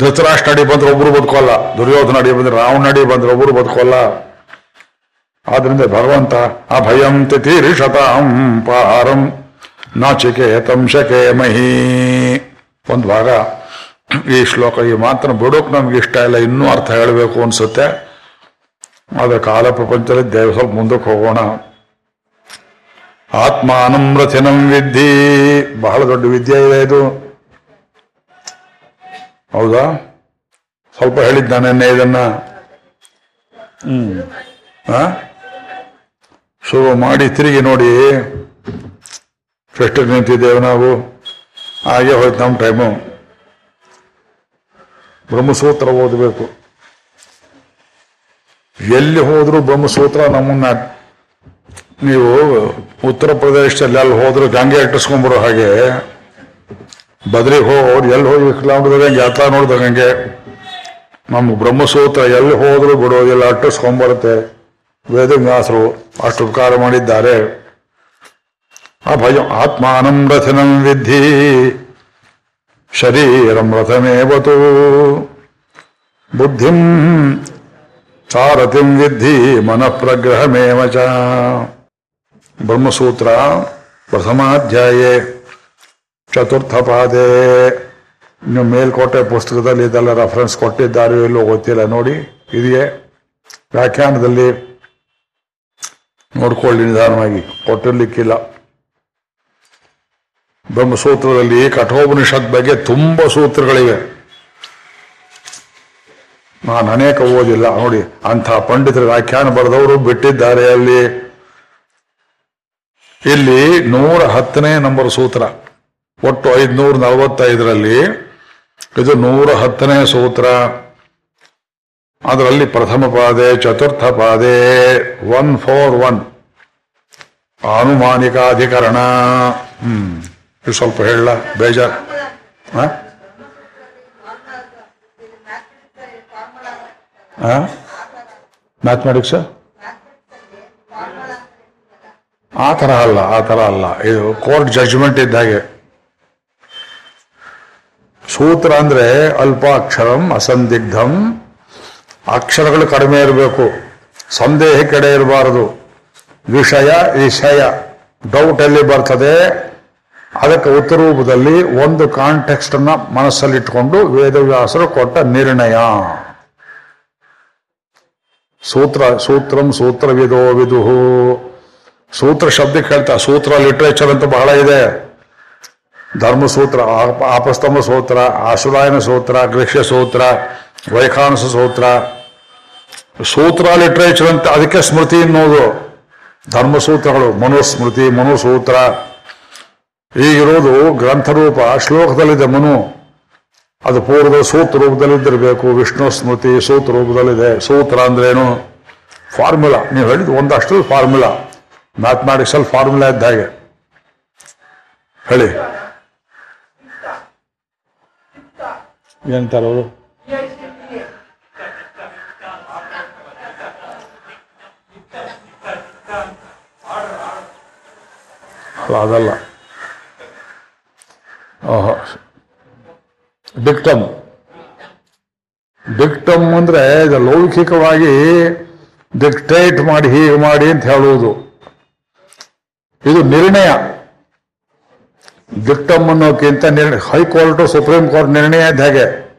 ಧೃತರಾಷ್ಟ್ರ ಅಡಿ ಬಂದ್ರೆ ಒಬ್ರು ಬದುಕೋಲ್ಲ. ದುರ್ಯೋಧನ ಅಡಿ ಬಂದ್ರೆ ರಾವಣ ಅಡಿ ಬಂದ್ರೆ ಒಬ್ರು ಬದುಕೋಲ್ಲ. ಆದ್ರಿಂದ ಭಗವಂತ, ಅಭಯಂ ತಿತೀರಿಷತಾಂ ಪಾರಂ ನಾಚಿಕೇತಂ ಶಕೆ ಮಹಿ ಒಂದು ಭಾಗ. ಈ ಶ್ಲೋಕ, ಈ ಮಾತ್ರ ಬಿಡೋಕ್ ನಮ್ಗೆ ಇಷ್ಟ ಇಲ್ಲ, ಇನ್ನೂ ಅರ್ಥ ಹೇಳಬೇಕು ಅನ್ಸುತ್ತೆ. ಆದರೆ ಕಾಲ ಪ್ರಪಂಚದಲ್ಲಿ ದೇವ ಸ್ವಲ್ಪ ಮುಂದಕ್ಕೆ ಹೋಗೋಣ. ಆತ್ಮಾನಂ ರಥಿನಂ ವಿದ್ಧಿ. ಬಹಳ ದೊಡ್ಡ ವಿದ್ಯೆ ಇದೆ ಇದು. ಹೌದಾ? ಸ್ವಲ್ಪ ಹೇಳಿದ್ದಾನೆ ಇದನ್ನ. ಹ್ಮ್? ಶುರು ಮಾಡಿ ತಿರುಗಿ ನೋಡಿ. ಫೆಸ್ಟಿಗೆ ನಿಂತಿದ್ದೇವೆ ನಾವು? ಹಾಗೆ ಹೋಯ್ತು ನಮ್ಮ ಟೈಮು ಬ್ರಹ್ಮಸೂತ್ರ ಓದಬೇಕು. ಎಲ್ಲಿ ಹೋದ್ರು ಬ್ರಹ್ಮಸೂತ್ರ ನಮ್ಮನ್ನ ನೀವು ಉತ್ತರ ಪ್ರದೇಶದಲ್ಲಿ ಅಲ್ಲಿ ಹೋದ್ರು ಗಂಗೆ ಇಟ್ಟಿಸ್ಕೊಂಡ್ಬರೋ ಹಾಗೆ. ಬದ್ರಿಗೆ ಅವ್ರು ಎಲ್ಲಿ ಹೋಗಿ ಕಿಲೋಮೀಟರ್ ಯಾತ್ರಾ ನೋಡಿದಂಗೆ ನಮ್ಮ ಬ್ರಹ್ಮಸೂತ್ರ ಎಲ್ಲಿ ಹೋದ್ರು ಬಿಡೋದಿಲ್ಲ, ಅಟ್ಟಿಸ್ಕೊಂಡ್ಬರುತ್ತೆ. ವೇದವ್ಯಾಸರು ಅಷ್ಟು ಉಪಕಾರ ಮಾಡಿದ್ದಾರೆ. ಅಭಯಂ ಆತ್ಮಾನಂ ರಥನಂ ವಿಧಿ ಶರೀರಂ ರಥಮೇವತು ಬುದ್ಧಿಂ ಸಾರಥಿಂ ವಿಧಿ ಮನಃಪ್ರಗ್ರಹಮೇವ ಚ. ಬ್ರಹ್ಮಸೂತ್ರ ಪ್ರಥಮಾಧ್ಯಾಯೇ, ಚತುರ್ಥ ಪಾದೆ. ನೀವು ಮೇಲ್ಕೋಟೆ ಪುಸ್ತಕದಲ್ಲಿ ಇದೆಲ್ಲ ರೆಫರೆನ್ಸ್ ಕೊಟ್ಟಿದ್ದಾರೆ ಇಲ್ಲೋ ಗೊತ್ತಿಲ್ಲ, ನೋಡಿ, ಇದೆಯೇ. ವ್ಯಾಖ್ಯಾನದಲ್ಲಿ ನೋಡ್ಕೊಳ್ಳಿ ನಿಧಾನವಾಗಿ. ಕೊಟ್ಟಿರ್ಲಿಕ್ಕಿಲ್ಲ. ಬ್ರಹ್ಮಸೂತ್ರದಲ್ಲಿ ಕಠೋಪನಿಷತ್ ಬಗ್ಗೆ ತುಂಬ ಸೂತ್ರಗಳಿವೆ. ನಾನು ಅನೇಕ ಓದಿಲ್ಲ. ನೋಡಿ, ಅಂಥ ಪಂಡಿತರ ವ್ಯಾಖ್ಯಾನ ಬರೆದವರು ಬಿಟ್ಟಿದ್ದಾರೆ ಅಲ್ಲಿ. ಇಲ್ಲಿ ನೂರ ಹತ್ತನೇ ನಂಬರ್ ಸೂತ್ರ. ಒಟ್ಟು ಐದ್ನೂರ ನಲವತ್ತೈದರಲ್ಲಿ ಇದು ನೂರ ಹತ್ತನೇ ಸೂತ್ರ. ಅದರಲ್ಲಿ ಪ್ರಥಮ ಪಾದೆ, ಚತುರ್ಥ ಪಾದೆ ಒನ್ ಫೋರ್ ಒನ್ ಆನುಮಾನಿಕಾಧಿಕರಣ. ಹ್ಮ್, ಇದು ಸ್ವಲ್ಪ ಹೇಳ, ಬೇಜಾರ್. ಮ್ಯಾಥಮೆಟಿಕ್ಸ್ ಆ ಥರ ಅಲ್ಲ, ಆ ಥರ ಅಲ್ಲ. ಇದು ಕೋರ್ಟ್ ಜಡ್ಜ್ಮೆಂಟ್ ಇದ್ದಾಗೆ ಸೂತ್ರ ಅಂದ್ರೆ ಅಲ್ಪಾಕ್ಷರಂ ಅಸಂದಿಗ್ಧಂ ಅಕ್ಷರಗಳು ಕಡಿಮೆ ಇರಬೇಕು. ಸಂದೇಹ ಕಡೆ ಇರಬಾರದು. ವಿಷಯ ವಿಷಯ. ಡೌಟ್ ಎಲ್ಲಿ ಬರ್ತದೆ. ಅದಕ್ಕೆ ಉತ್ತರ ರೂಪದಲ್ಲಿ ಒಂದು ಕಾಂಟೆಕ್ಸ್ಟ್ ಅನ್ನ ಮನಸ್ಸಲ್ಲಿಟ್ಟುಕೊಂಡು ವೇದವ್ಯಾಸರು ಕೊಟ್ಟ ನಿರ್ಣಯ. ಸೂತ್ರ, ಸೂತ್ರಂ ಸೂತ್ರವಿದೋ ವಿದುಹು ಸೂತ್ರ ಶಬ್ದ ಹೇಳ್ತಾ ಸೂತ್ರ ಲಿಟ್ರೇಚರ್ ಅಂತ ಬಹಳ ಇದೆ. ಧರ್ಮಸೂತ್ರ ಆಪ- ಆಪಸ್ತಂಭ ಸೂತ್ರ, ಆಶುರಾಯನ ಸೂತ್ರ, ಗೃಹ್ಯ ಸೂತ್ರ ವೈಖಾನಸ ಸೂತ್ರ. ಸೂತ್ರ ಲಿಟ್ರೇಚರ್ ಅಂತ ಅದಕ್ಕೆ ಸ್ಮೃತಿ ಅನ್ನೋದು. ಧರ್ಮಸೂತ್ರಗಳು, ಮನುಸ್ಮೃತಿ, ಮನುಸೂತ್ರ. ಈಗಿರೋದು ಗ್ರಂಥರೂಪ, ಶ್ಲೋಕದಲ್ಲಿದೆ ಮನು. ಅದು ಪೂರ್ವ ಸೂತ್ರ ರೂಪದಲ್ಲಿದ್ದಿರಬೇಕು, ವಿಷ್ಣು ಸ್ಮೃತಿ ಸೂತ್ರ ರೂಪದಲ್ಲಿದೆ. ಸೂತ್ರ ಅಂದ್ರೇನು? ಫಾರ್ಮುಲಾ. ನೀವು ಹೇಳಿದ್ದು ಒಂದಷ್ಟು ಫಾರ್ಮುಲಾ. ಮ್ಯಾಥಮ್ಯಾಟಿಕ್ಸ್ ಅಲ್ಲಿ ಫಾರ್ಮುಲಾ ಇದ್ದ ಹಾಗೆ. ಹೇಳಿ. ಏನಂತಾರೆ ಅಲ್ಲ, ಅದಲ್ಲ. ಓಹೋ. ಡಿಕ್ಟಮ್ ಡಿಕ್ಟಮ್ ಅಂದ್ರೆ ಲೌಕಿಕವಾಗಿ ಡಿಕ್ಟೇಟ್ ಮಾಡಿ, ಹೀಗೆ ಮಾಡಿ ಅಂತ ಹೇಳುವುದು. ಇದು ನಿರ್ಣಯ. ಡಿಕ್ಟಮ್ ಅನ್ನೋಕ್ಕಿಂತ ನಿರ್ಣಯ ಹೈಕೋರ್ಟ್ ಸುಪ್ರೀಂ ಕೋರ್ಟ್ ನಿರ್ಣಯ ಇದ್ದ ಹಾಗೆ.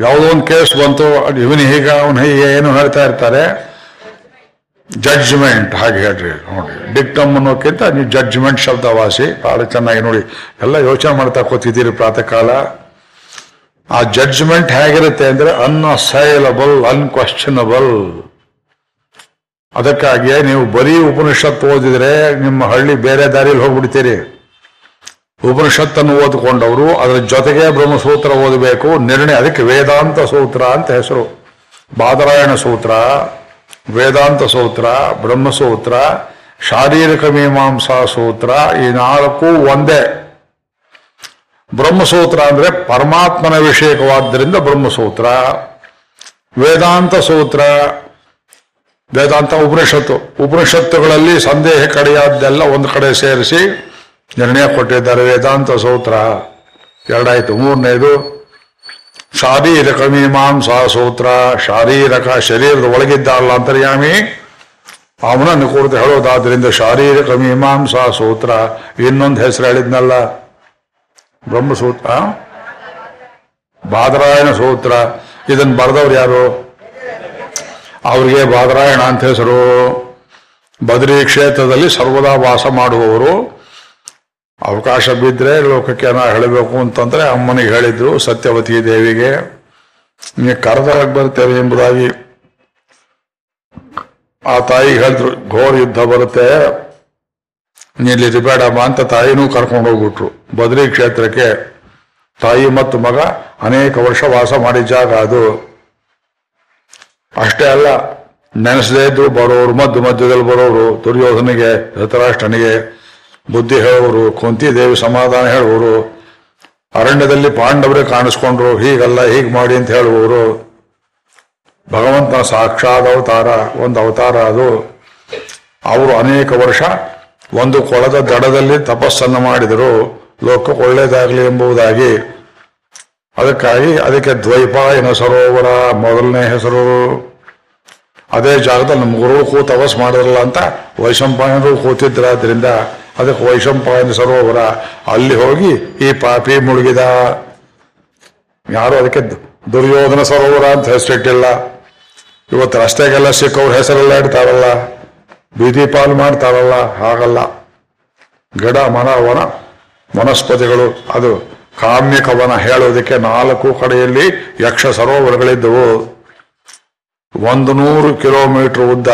ಯಾವುದೋ ಒಂದು ಕೇಸ್ ಬಂತು ಇವನು ಹೀಗ, ಅವನು ಹೀಗೆ, ಏನು ಹೇಳ್ತಾ ಇರ್ತಾರೆ. ಜಡ್ಜ್ಮೆಂಟ್ ಹಾಗೆ ಹೇಳ್ರಿ, ನೋಡಿ. ಡಿಕ್ಟಮ್ ಅನ್ನೋಕ್ಕಿಂತ ನೀವು ಜಡ್ಜ್ಮೆಂಟ್ ಶಬ್ದವಾಸಿ ಬಹಳ ಚೆನ್ನಾಗಿ ನೋಡಿ. ಎಲ್ಲ ಯೋಚನೆ ಮಾಡ್ತಾ ಕೂತಿದ್ದೀರಿ ಪ್ರಾತಃ ಕಾಲ ಆ ಜಡ್ಜ್ಮೆಂಟ್ ಹೇಗಿರುತ್ತೆ ಅಂದ್ರೆ ಅನ್ಅಸೈಲಬಲ್ ಅನ್ಕ್ವಶನಬಲ್ ಅದಕ್ಕಾಗಿಯೇ ನೀವು ಬರೀ ಉಪನಿಷತ್ತು ಓದಿದ್ರೆ ನಿಮ್ಮ ಹಳ್ಳಿ ಬೇರೆ ದಾರಿಯಲ್ಲಿ ಹೋಗ್ಬಿಡ್ತೀರಿ. ಉಪನಿಷತ್ತನ್ನು ಓದಿಕೊಂಡವರು, ಅದರ ಜೊತೆಗೆ ಬ್ರಹ್ಮಸೂತ್ರ ಓದಬೇಕು. ನಿರ್ಣಯ, ಅದಕ್ಕೆ ವೇದಾಂತ ಸೂತ್ರ ಅಂತ ಹೆಸರು. ಬಾದರಾಯಣ ಸೂತ್ರ. ವೇದಾಂತ ಸೂತ್ರ, ಬ್ರಹ್ಮಸೂತ್ರ, ಶಾರೀರಿಕ ಮೀಮಾಂಸಾ ಸೂತ್ರ, ಈ ನಾಲ್ಕು ಒಂದೇ. ಬ್ರಹ್ಮಸೂತ್ರ ಅಂದ್ರೆ ಪರಮಾತ್ಮನ ವಿಷಯಕವಾದ್ದರಿಂದ ಬ್ರಹ್ಮಸೂತ್ರ. ವೇದಾಂತ ಸೂತ್ರ, ವೇದಾಂತ ಉಪನಿಷತ್ತು, ಉಪನಿಷತ್ತುಗಳಲ್ಲಿ ಸಂದೇಹ ಕಡೆಯಾದ್ದೆಲ್ಲ ಒಂದು ಕಡೆ ಸೇರಿಸಿ ನಿರ್ಣಯ ಕೊಟ್ಟಿದ್ದಾರೆ ವೇದಾಂತ ಸೂತ್ರ. ಎರಡಾಯ್ತು, ಮೂರನೇದು ಶಾರೀರಕ ಮೀಮಾಂಸಾ ಸೂತ್ರ, ಶಾರೀರಕ ಶರೀರದ ಒಳಗಿದ್ದಾರಲ್ಲ ಅಂತರ್ಯಾಮಿ. ಅವನನ್ನು ಕುರಿತು ಹೇಳೋದಾದ್ರಿಂದ ಶಾರೀರಕ ಮೀಮಾಂಸಾ ಸೂತ್ರ. ಇನ್ನೊಂದು ಹೆಸರು ಹೇಳಿದ್ನಲ್ಲ, ಬ್ರಹ್ಮಸೂತ್ರ. ಬಾದರಾಯಣ ಸೂತ್ರ. ಇದನ್ನು ಬರೆದವ್ರು ಯಾರು? ಅವರಿಗೆ ಬಾದರಾಯಣ ಅಂತ ಹೆಸರು. ಬದರಿ ಕ್ಷೇತ್ರದಲ್ಲಿ ಸರ್ವದಾ ವಾಸ ಮಾಡುವವರು. ಅವಕಾಶ ಬಿದ್ದರೆ ಲೋಕಕ್ಕೆ ನಾ ಹೇಳಬೇಕು ಅಂತಂದರೆ ಅಮ್ಮನಿಗೆ ಹೇಳಿದ್ರು ಸತ್ಯವತಿ ದೇವಿಗೆ ನೀವು ಕರೆದಾಗ ಬರ್ತೇವೆ ಎಂಬುದಾಗಿ. ಆ ತಾಯಿ ಹೇಳಿದ್ರು, ಘೋರ ಯುದ್ಧ ಬರುತ್ತೆ ನೀಲ್ಲಿ ರಿಬೇಡಮ್ಮ ಅಂತ ತಾಯಿನೂ ಕರ್ಕೊಂಡು ಹೋಗ್ಬಿಟ್ರು. ಬದ್ರಿ ಕ್ಷೇತ್ರಕ್ಕೆ ತಾಯಿ ಮತ್ತು ಮಗ ಅನೇಕ ವರ್ಷ ವಾಸ ಮಾಡಿದ ಜಾಗ ಅದು. ಅಷ್ಟೇ ಅಲ್ಲ, ನೆನೆಸದೇ ಇದ್ರು ಬರೋರು, ಮಧ್ಯ ಮಧ್ಯದಲ್ಲಿ ಬರೋರು, ದುರ್ಯೋಧನಿಗೆ, ಧೃತರಾಷ್ಟ್ರನಿಗೆ ಬುದ್ಧಿ ಹೇಳುವರು, ಕುಂತಿ ದೇವಿ ಸಮಾಧಾನ ಹೇಳುವರು, ಅರಣ್ಯದಲ್ಲಿ ಪಾಂಡವರೇ ಕಾಣಿಸ್ಕೊಂಡ್ರು, ಹೀಗಲ್ಲ, ಹೀಗೆ ಮಾಡಿ ಅಂತ ಹೇಳುವವರು. ಭಗವಂತನ ಸಾಕ್ಷಾತ್ ಅವತಾರ, ಒಂದು ಅವತಾರ ಅದು. ಅವರು ಅನೇಕ ವರ್ಷ ಒಂದು ಕೊಳದ ದಡದಲ್ಲಿ ತಪಸ್ಸನ್ನು ಮಾಡಿದರು. ಲೋಕ ಒಳ್ಳೆಯದಾಗಲಿ ಎಂಬುದಾಗಿ. ಅದಕ್ಕಾಗಿ ಅದಕ್ಕೆ ದ್ವೈಪಾಯನ ಸರೋವರ ಮೊದಲನೇ ಹೆಸರು. ಅದೇ ಜಾಗದಲ್ಲಿ ಗುರು ಕೂತು ತಪಸ್ ಮಾಡಿದ್ರಲ್ಲ ಅಂತ ವೈಶಂಪಾಯನರು ಕೂತಿದ್ರಾದ್ರಿಂದ ಅದಕ್ಕೆ ವೈಶಂಪಾಯನ ಸರೋವರ, ಅಲ್ಲಿ ಹೋಗಿ ಈ ಪಾಪಿ ಮುಳುಗಿದ. ಯಾರು ಅದಕ್ಕೆ ದುರ್ಯೋಧನ ಸರೋವರ ಅಂತ ಹೆಸರಿಟ್ಟಿಲ್ಲ. ಇವತ್ತು ರಸ್ತೆಗೆಲ್ಲ ಸಿಕ್ಕವ್ರ ಹೆಸರೆಲ್ಲ ಇಡ್ತಾರಲ್ಲ, ಬೀದಿ ಪಾಲು ಮಾಡ್ತಾರಲ್ಲ, ಹಾಗಲ್ಲ. ಗಿಡ ಮನ ವನ, ವನಸ್ಪತಿಗಳು, ಅದು ಕಾಮ್ಯಕವನ ಹೇಳೋದಕ್ಕೆ ನಾಲ್ಕು ಕಡೆಯಲ್ಲಿ ಯಕ್ಷ ಸರೋವರಗಳಿದ್ದವು. ಒಂದು ನೂರು ಕಿಲೋಮೀಟರ್ ಉದ್ದ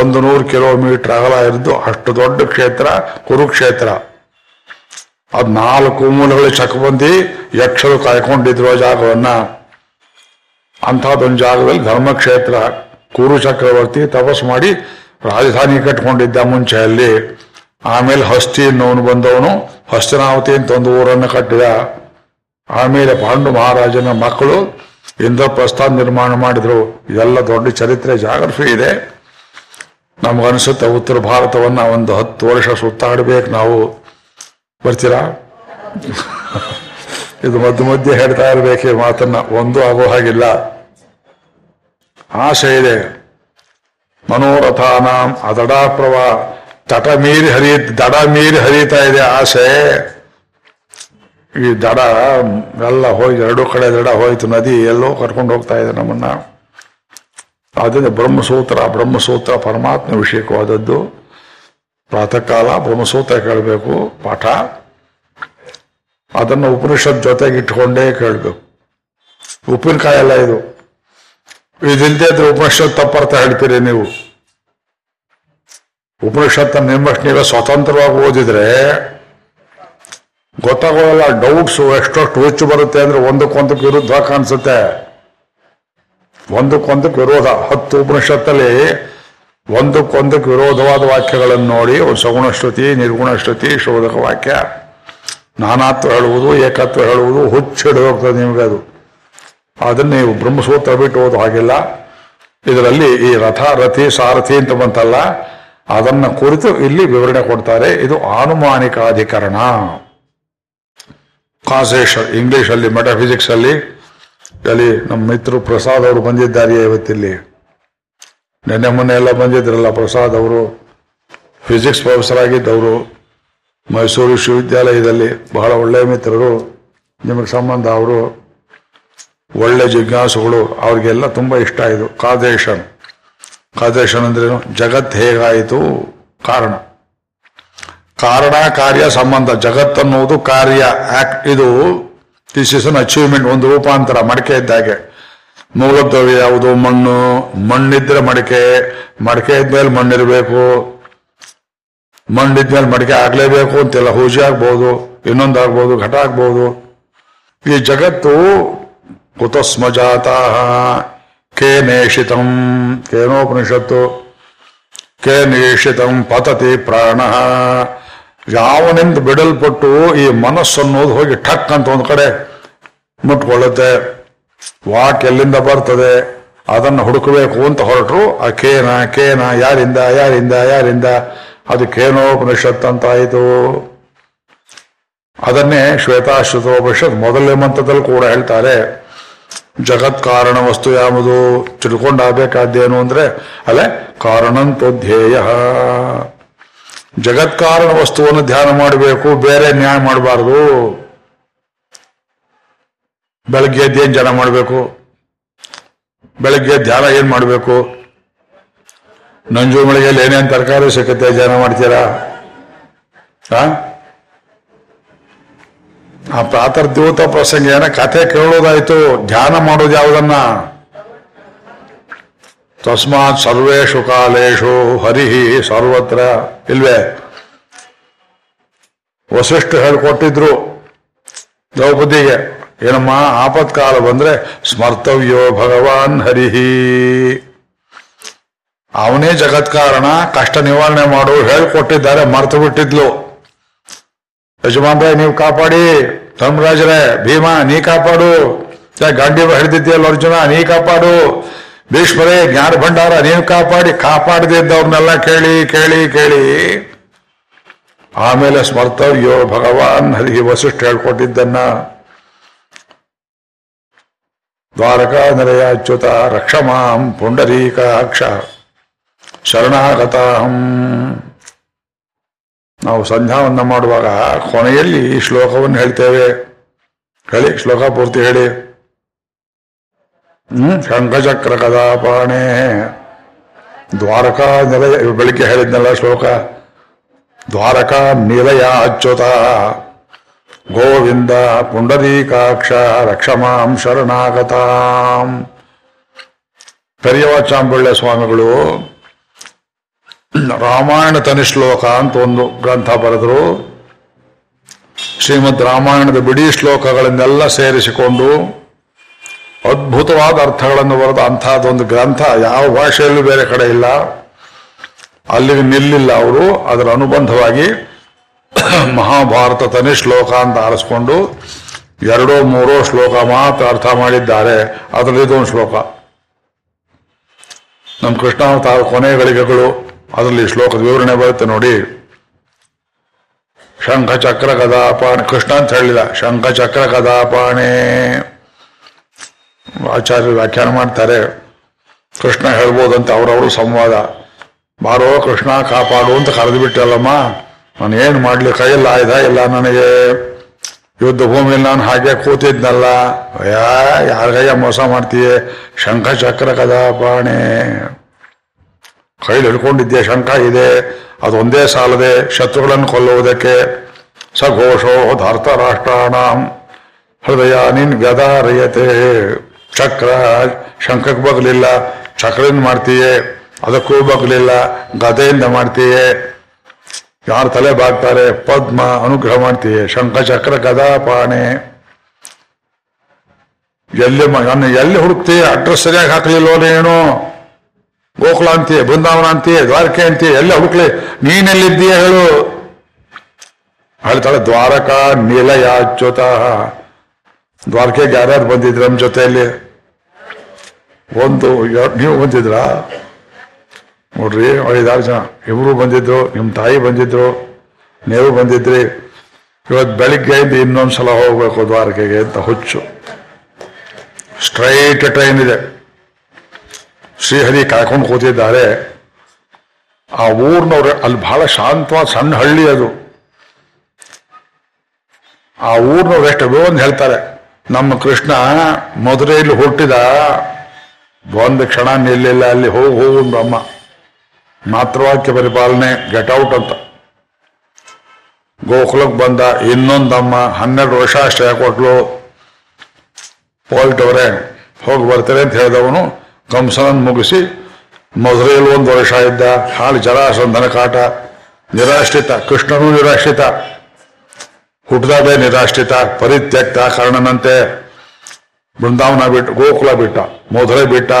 ಒಂದು ನೂರು ಕಿಲೋಮೀಟರ್ ಅಗಲ ಇದ್ದು ಅಷ್ಟು ದೊಡ್ಡ ಕ್ಷೇತ್ರ, ಕುರುಕ್ಷೇತ್ರ. ಅದ್ ನಾಲ್ಕು ಮೂಲಗಳು ಚಕಬಂದಿ ಯಕ್ಷರು ಕಾಯ್ಕೊಂಡಿದ್ರು ಜಾಗವನ್ನ. ಅಂಥದ್ದೊಂದು ಜಾಗದಲ್ಲಿ ಧರ್ಮಕ್ಷೇತ್ರ, ಕುರು ಚಕ್ರವರ್ತಿ ತಪಸ್ ಮಾಡಿ ರಾಜಧಾನಿ ಕಟ್ಕೊಂಡಿದ್ದ ಮುಂಚೆ ಅಲ್ಲಿ. ಆಮೇಲೆ ಹಸ್ತಿ ಅನ್ನೋನು ಬಂದವನು, ಹಸ್ತಿನಾವತಿ ಅಂತ ಒಂದು ಊರನ್ನು ಕಟ್ಟಿದ. ಆಮೇಲೆ ಪಾಂಡು ಮಹಾರಾಜನ ಮಕ್ಕಳು ಇಂದ್ರಪ್ರಸ್ಥ ನಿರ್ಮಾಣ ಮಾಡಿದ್ರು. ಇದೆಲ್ಲ ದೊಡ್ಡ ಚರಿತ್ರೆ ಜಾಗ್ರಫಿ ಇದೆ. ನಮಗನ್ಸುತ್ತೆ ಉತ್ತರ ಭಾರತವನ್ನ ಒಂದು ಹತ್ತು ವರ್ಷ ಸುತ್ತಾಡ್ಬೇಕು ನಾವು. ಬರ್ತೀರಾ? ಇದು ಮಧ್ಯ ಮಧ್ಯೆ ಹೇಳ್ತಾ ಇರಬೇಕೆ ಮಾತನ್ನ. ಒಂದು ಆಗೋ ಹಾಗಿಲ್ಲ. ಆಸೆ ಇದೆ. ಮನೋರಥಾನಾಂ ಅದಡಾ ಪ್ರವಾ ತಟ ಮೀರಿ ಹರಿ ದಡ ಮೀರಿ ಹರಿತಾ ಇದೆ ಆಸೆ. ಈ ದಡ ಎಲ್ಲ ಹೋಗಿ ಎರಡೂ ಕಡೆ ದಡ ಹೋಯ್ತು, ನದಿ ಎಲ್ಲೋ ಕರ್ಕೊಂಡು ಹೋಗ್ತಾ ಇದೆ ನಮ್ಮನ್ನ. ಆದ್ದರಿಂದ ಬ್ರಹ್ಮಸೂತ್ರ ಬ್ರಹ್ಮಸೂತ್ರ ಪರಮಾತ್ಮ ವಿಷಯಕವಾದದ್ದು ಪ್ರಾತಃ ಕಾಲ ಬ್ರಹ್ಮಸೂತ್ರ ಕೇಳಬೇಕು, ಪಾಠ. ಅದನ್ನು ಉಪನಿಷತ್ ಜೊತೆಗೆ ಇಟ್ಕೊಂಡೇ ಕೇಳಬೇಕು. ಉಪ್ಪಿನಕಾಯಿ ಅಲ್ಲ ಇದು. ಇದಿಲ್ಲದೆ ಇದ್ರೆ ಉಪನಿಷತ್ ತಪ್ಪರ್ಥ ಹೇಳ್ತೀರಿ ನೀವು. ಉಪನಿಷತ್ ನಿಮ್ಮಷ್ಟು ನೀವೇ ಸ್ವತಂತ್ರವಾಗಿ ಓದಿದ್ರೆ ಗೊತ್ತಾಗೋಲ್ಲ ಡೌಟ್ಸ್ ಎಷ್ಟೊಷ್ಟು ಹುಚ್ಚು ಬರುತ್ತೆ ಅಂದ್ರೆ ಒಂದಕ್ಕೊಂದಕ್ಕೆ ವಿರುದ್ಧ ಕಾಣಿಸುತ್ತೆ. ಒಂದಕ್ಕೊಂದಕ್ಕೆ ವಿರೋಧ. ಹತ್ತು ಉಪನಿಷತ್ತಲ್ಲಿ ಒಂದಕ್ಕೊಂದಕ್ಕೆ ವಿರೋಧವಾದ ವಾಕ್ಯಗಳನ್ನು ನೋಡಿ. ಒಂದು ಸಗುಣ ಶ್ರುತಿ, ನಿರ್ಗುಣ ಶ್ರುತಿ, ಶೋಧಕ ವಾಕ್ಯ. ನಾನಾತ್ವ ಹೇಳುವುದು, ಏಕತ್ವ ಹೇಳುವುದು ಹುಚ್ಚಿಡ ಹೋಗ್ತದೆ ನಿಮಗೆ ಅದು. ಅದನ್ನ ನೀವು ಬ್ರಹ್ಮಸೂತ್ರ ಬಿಟ್ಟು ಓದು ಹಾಗಿಲ್ಲ. ಇದರಲ್ಲಿ ಈ ರಥ, ರಥಿ, ಸಾರಥಿ ಅಂತ ಬಂತಲ್ಲ, ಅದನ್ನ ಕುರಿತು ಇಲ್ಲಿ ವಿವರಣೆ ಕೊಡ್ತಾರೆ. ಇದು ಆನುಮಾನಿಕಾಧಿಕರಣ ಕಾಸೇಷನ್ ಇಂಗ್ಲಿಷ್ ಅಲ್ಲಿ ಮೆಟಾಫಿಸಿಕ್ಸ್ ಅಲ್ಲಿ ಅಲ್ಲಿ ನಮ್ಮ ಮಿತ್ರರು ಪ್ರಸಾದ್ ಅವರು ಬಂದಿದ್ದಾರೆ ಇವತ್ತಿಲ್ಲಿ. ನೆನ್ನೆ ಮೊನ್ನೆ ಎಲ್ಲ ಬಂದಿದ್ರಲ್ಲ ಪ್ರಸಾದ್ ಅವರು. Physics professor ಆಗಿದ್ದವರು. ಮೈಸೂರು ವಿಶ್ವವಿದ್ಯಾಲಯದಲ್ಲಿ ಬಹಳ ಒಳ್ಳೆಯ ಮಿತ್ರರು. ನಿಮಗೆ ಸಂಬಂಧ ಅವರು. ಒಳ್ಳೆ ಜಿಜ್ಞಾಸುಗಳು. ಅವ್ರಿಗೆಲ್ಲ ತುಂಬ ಇಷ್ಟ ಇದು. ಕಾದೇಶನ್. ಕಾದೇಶನ್ ಅಂದ್ರೇನು, ಜಗತ್ ಹೇಗಾಯಿತು ಕಾರಣ. ಕಾರಣ ಕಾರ್ಯ ಸಂಬಂಧ ಜಗತ್ತನ್ನುವುದು ಕಾರ್ಯ ಆಕ್ಟ್ ಇದು ದಿಸ್ ಇಸ್ ಅನ್ ಅಚೀವ್ಮೆಂಟ್ ಒಂದು ರೂಪಾಂತರ, ಮಡಿಕೆ ಇದ್ದಾಗೆ ಮೂಲದ್ರವ್ಯ ಯಾವುದು? ಮಣ್ಣು. ಮಣ್ಣಿದ್ರೆ ಮಡಿಕೆ. ಮಡಿಕೆ ಇದ್ಮೇಲೆ ಮಣ್ಣಿರಬೇಕು. ಮಣ್ಣಿದ್ಮೇಲೆ ಮಡಿಕೆ ಆಗ್ಲೇಬೇಕು ಅಂತಿಲ್ಲ ಹೂಜಿ ಆಗ್ಬೋದು, ಇನ್ನೊಂದಾಗ್ಬೋದು, ಘಟ ಆಗ್ಬೋದು. ಈ ಜಗತ್ತು ಕುತಸ್ಮಜಾತ ಕೇನೇಷಿತಂ ಕೇನೋಪನಿಷತ್ತು ಕೇನೇಷಿತಂ ಪತತಿ ಪ್ರಾಣ. ಯಾವನಿಂದ ಬಿಡಲ್ಪಟ್ಟು ಈ ಮನಸ್ಸು ಅನ್ನೋದು ಹೋಗಿ ಠಕ್ ಅಂತ ಒಂದು ಕಡೆ ಮುಟ್ಕೊಳ್ಳುತ್ತೆ. ವಾಕ್ ಎಲ್ಲಿಂದ ಬರ್ತದೆ? ಅದನ್ನು ಹುಡುಕಬೇಕು ಅಂತ ಹೊರಟರು, ಆ ಕೇನ ಕೇನ, ಯಾರಿಂದ ಯಾರಿಂದ ಯಾರಿಂದ? ಅದು ಕೇನೋಪನಿಷತ್ ಅಂತ ಆಯಿತು ಅದನ್ನೇ ಶ್ವೇತಾಶ್ವತೋಪನಿಷತ್ ಮೊದಲನೇ ಮಂತ್ರದಲ್ಲಿ ಕೂಡ ಹೇಳ್ತಾರೆ. ಜಗತ್ ಕಾರಣ ವಸ್ತು ಯಾವುದು? ತಿಳ್ಕೊಂಡಾಗಬೇಕಾದ್ದೇನು ಅಂದ್ರೆ ಅಲ್ಲೇ ಕಾರಣಂತೋ ಧ್ಯೇಯ ಜಗತ್ ವಸ್ತುವನ್ನು ಧ್ಯಾನ ಮಾಡಬೇಕು, ಬೇರೆ ನ್ಯಾಯ ಮಾಡಬಾರ್ದು. ಬೆಳಗ್ಗೆ ಏನ್ ಜನ ಮಾಡಬೇಕು? ಬೆಳಗ್ಗೆ ಧ್ಯಾನ ಏನು ಮಾಡಬೇಕು? ನಂಜು ಮಳಿಗೆಯಲ್ಲಿ ಏನೇನ್ ತರಕಾರಿ ಸಿಗುತ್ತೆ, ಧ್ಯಾನ ಮಾಡ್ತೀರಾ? ಆ? ಪ್ರಾತರ್ದ್ಯೂತ ಪ್ರಸಂಗ ಏನ ಕಥೆ ಕೇಳೋದಾಯ್ತು, ಧ್ಯಾನ ಮಾಡೋದು ಯಾವುದನ್ನ? ತಸ್ಮಾತ್ ಸರ್ವೇಶು ಕಾಲೇಶು ಹರಿಹಿ ಸರ್ವತ್ರ ಇಲ್ವೇ ವಸಿಷ್ಠ ಹೇಳ್ಕೊಟ್ಟಿದ್ರು ದ್ರೌಪದಿಗೆ, ಏನಮ್ಮ, ಆಪತ್ಕಾಲ ಬಂದ್ರೆ ಸ್ಮರ್ತವ್ಯೋ ಭಗವಾನ್ ಹರಿಹಿ ಅವನೇ ಜಗತ್ಕಾರಣ, ಕಷ್ಟ ನಿವಾರಣೆ ಮಾಡು ಹೇಳ್ಕೊಟ್ಟಿದ್ದಾರೆ, ಮರ್ತು ಬಿಟ್ಟಿದ್ಲು. ಯಜಮಾನ್ರೆ, ನೀವು ಕಾಪಾಡಿ. ಧರ್ಮರಾಜರೇ, ಭೀಮಾ, ನೀ ಕಾಪಾಡು. ಗಾಂಧಿ ಹಿಡಿದಿದ್ದೀಯಲ್ಲ ಅರ್ಜುನ, ನೀ ಕಾಪಾಡು. ಭೀಷ್ಮರೇ, ಜ್ಞಾನ ಭಂಡಾರ ನೀವು ಕಾಪಾಡಿ ಕಾಪಾಡದಿದ್ದವ್ರನ್ನೆಲ್ಲ ಕೇಳಿ ಕೇಳಿ ಕೇಳಿ. ಆಮೇಲೆ ಸ್ಮರ್ತವ್ಯೋ ಭಗವಾನ್ ಹರಿಗೆ ವಸಿಷ್ಠ ಹೇಳ್ಕೊಟ್ಟಿದ್ದನ್ನ. ದ್ವಾರಕಾ ನಿಲಯ ಅಚ್ಯುತ ರಕ್ಷಮಾಂ ಪುಂಡರೀಕಾಕ್ಷ, ಶರಣಾಗತಾಹಂ. ನಾವು ಸಂಧ್ಯಾವನ್ನ ಮಾಡುವಾಗ ಕೊನೆಯಲ್ಲಿ ಈ ಶ್ಲೋಕವನ್ನು ಹೇಳ್ತೇವೆ. ಹೇಳಿ, ಶ್ಲೋಕ ಪೂರ್ತಿ ಹೇಳಿ. ಶಂಖಚಕ್ರ ಕದಾಪಾಣೆ ದ್ವಾರಕಾ ನಿಲಯ ಬೆಳಿಗ್ಗೆ ಹೇಳಿದ್ನಲ್ಲ ಶ್ಲೋಕ? ದ್ವಾರಕಾ ನಿಲಯ ಅಚ್ಯುತ. ಗೋವಿಂದ ಪುಂಡರೀಕಾಕ್ಷ ರಕ್ಷಮಾಂ ಶರಣಾಗತಾಂ. ಪೆರಿಯವಾಚಾಂಬಳ್ಳ ಸ್ವಾಮಿಗಳು, ರಾಮಾಯಣ ತನಿ ಶ್ಲೋಕ ಅಂತ ಒಂದು ಗ್ರಂಥ ಬರೆದರು. ಶ್ರೀಮದ್ ರಾಮಾಯಣದ ಬಿಡಿ ಶ್ಲೋಕಗಳನ್ನೆಲ್ಲ ಸೇರಿಸಿಕೊಂಡು ಅದ್ಭುತವಾದ ಅರ್ಥಗಳನ್ನು ಬರೆದ ಅಂತಹದೊಂದು ಗ್ರಂಥ. ಯಾವ ಭಾಷೆಯಲ್ಲೂ ಬೇರೆ ಕಡೆ ಇಲ್ಲ. ಅಲ್ಲಿಗೆ ನಿಲ್ಲಿಲ್ಲ ಅವರು. ಅದರ ಅನುಬಂಧವಾಗಿ ಮಹಾಭಾರತ ತನಿ ಶ್ಲೋಕ ಅಂತ ಆರಿಸ್ಕೊಂಡು ಎರಡೋ ಮೂರೋ ಶ್ಲೋಕ ಮಾತ್ರ ಅರ್ಥ ಮಾಡಿದ್ದಾರೆ. ಅದರಲ್ಲಿ ಇದೊಂದು ಶ್ಲೋಕ. ನಮ್ಮ ಕೃಷ್ಣಾವತಾರ ಕೊನೆ ಗಳಿಗೆಗಳು ಅದರಲ್ಲಿ ಶ್ಲೋಕದ ವಿವರಣೆ ಬರುತ್ತೆ ನೋಡಿ. ಶಂಖ ಚಕ್ರ ಕದಾಪಾಣೆ ಕೃಷ್ಣ ಅಂತ ಹೇಳಿಲ್ಲ. ಶಂಖ ಚಕ್ರ ಕದಾಪಾಣೆ ಆಚಾರ್ಯರು ವ್ಯಾಖ್ಯಾನ ಮಾಡ್ತಾರೆ. ಕೃಷ್ಣ ಹೇಳ್ಬೋದಂತ ಅವರವರು ಸಂವಾದ. ಬಾರೋ ಕೃಷ್ಣ, ಕಾಪಾಡು ಅಂತ ಕರೆದು ಬಿಟ್ಟಲ್ಲಮ್ಮ. ನಾನು ಏನು ಮಾಡಲಿ, ಕೈಯಲ್ಲಿ ಆಯ್ದ ಇಲ್ಲ ನನಗೆ. ಯುದ್ಧ ಭೂಮಿಯಲ್ಲಿ ನಾನು ಹಾಗೆ ಕೂತಿದ್ನಲ್ಲ. ಅಯ್ಯಾ, ಯಾರ ಕೈಯ ಮೋಸ ಮಾಡ್ತೀಯ? ಶಂಖ ಚಕ್ರ ಕದಾಪಾಣೆ. ಕೈಲಿ ಹಿಡ್ಕೊಂಡಿದ್ದೆ ಶಂಖ ಇದೆ. ಅದೊಂದೇ ಸಾಲದೆ ಶತ್ರುಗಳನ್ನು ಕೊಲ್ಲುವುದಕ್ಕೆ. ಸಘೋಷೋ ಧಾರ್ತ ರಾಷ್ಟ್ರಾಣಾಂ. ಹೃದಯ ನಿನ್ ವ್ಯದಾರಯತೆ ಚಕ್ರ, ಶಂಖಕ್ಕೆ ಬಗ್ಲಿಲ್ಲ. ಚಕ್ರದಿಂದ ಮಾಡ್ತೀಯೇ, ಅದಕ್ಕೂ ಬಗ್ಲಿಲ್ಲ. ಗದೆಯಿಂದ ಮಾಡ್ತೀಯೇ. ಯಾರು ತಲೆ ಬಾಗ್ತಾರೆ, ಪದ್ಮ ಅನುಗ್ರಹ ಮಾಡ್ತೀಯೇ. ಶಂಖ, ಚಕ್ರ, ಗದಾ, ಪಾಣೆ. ಎಲ್ಲಿ ನನ್ನ ಎಲ್ಲಿ ಹುಡುಕ್ತೀಯ? ಅಡ್ರೆಸ್ ಸರಿಯಾಗಿ ಹಾಕಲಿಲ್ಲೋ ನೀನು? ಗೋಕುಲ ಅಂತೀಯ, ಬೃಂದಾವನ ಅಂತೀಯ, ದ್ವಾರಕೆ ಅಂತೀಯ, ಎಲ್ಲ ಹುಡುಕ್ಲಿ? ನೀನೆಲ್ಲಿದ್ದೀಯ ಹೇಳು. ಹೇಳ್ತಾಳೆ ದ್ವಾರಕಾ ನಿಲಯಾಚ್ಯುತ ದ್ವಾರಕೆಗೆ ಯಾರ್ಯಾರು ಬಂದಿದ್ರು ನಮ್ಮ ಜೊತೆಯಲ್ಲಿ? ಒಂದು ನೀವು ಬಂದಿದ್ರಾ? ನೋಡ್ರಿ, ಐದಾರು ಜನ. ಇಬ್ರು ಬಂದಿದ್ರು ನಿಮ್ಮ ತಾಯಿ ಬಂದಿದ್ರು, ನೀವು ಬಂದಿದ್ರಿ. ಇವತ್ತು ಬೆಳಿಗ್ಗೆಯಿಂದ ಇನ್ನೊಂದ್ಸಲ ಹೋಗ್ಬೇಕು ದ್ವಾರಕೆಗೆ ಅಂತ ಹುಚ್ಚು. ಸ್ಟ್ರೈಟ್ ಟ್ರೈನ್ ಇದೆ. ಶ್ರೀಹರಿ ಕಾಯ್ಕೊಂಡು ಕೂತಿದ್ದಾರೆ. ಆ ಊರ್ನವ್ರೆ, ಅಲ್ಲಿ ಬಹಳ ಶಾಂತವಾದ ಸಣ್ಣ ಹಳ್ಳಿ ಅದು. ಆ ಊರ್ನವ್ರು ಎಷ್ಟು ಒಂದು ಹೇಳ್ತಾರೆ, ನಮ್ಮ ಕೃಷ್ಣ ಮಧುರೆಯಲ್ಲಿ ಹುಟ್ಟಿದ ಒಂದು ಕ್ಷಣ ನಿಲ್ಲಿಲ್ಲ, ಅಲ್ಲಿ ಹೋಗಿ ಹೋಗುಂದು ಅಮ್ಮ. ಮಾತೃವಾಕ್ಯ ಪರಿಪಾಲನೆ ಔಟ್ ಅಂತ. ಗೋಕುಲಕ್ಕೆ ಬಂದ ಇನ್ನೊಂದಮ್ಮ, ಹನ್ನೆರಡು ವರ್ಷ ಅಷ್ಟೇ ಕೊಟ್ಲು ಹೊರಟವ್ರೆ ಹೋಗಿ ಬರ್ತಾರೆ ಅಂತ ಹೇಳಿದವನು, ಕಂಸನನ್ನು ಮುಗಿಸಿ ಮಧುರೆಯಲ್ಲಿ ಒಂದು ವರ್ಷ ಇದ್ದ ಹಾಳು ಜಲಾಸಂಧನ ಕಾಟ, ನಿರಾಶ್ರಿತ, ಕೃಷ್ಣನೂ ನಿರಾಶ್ರಿತ. ಹುಟ್ಟದಾಗೆ ನಿರಾಶ್ರಿತ, ಪರಿತ್ಯಕ್ತ ಕರ್ಣನಂತೆ. ಬೃಂದಾವನ ಬೆಟ್ಟ, ಗೋಕುಲ ಬೆಟ್ಟ, ಮಧುರೆ ಬೆಟ್ಟ,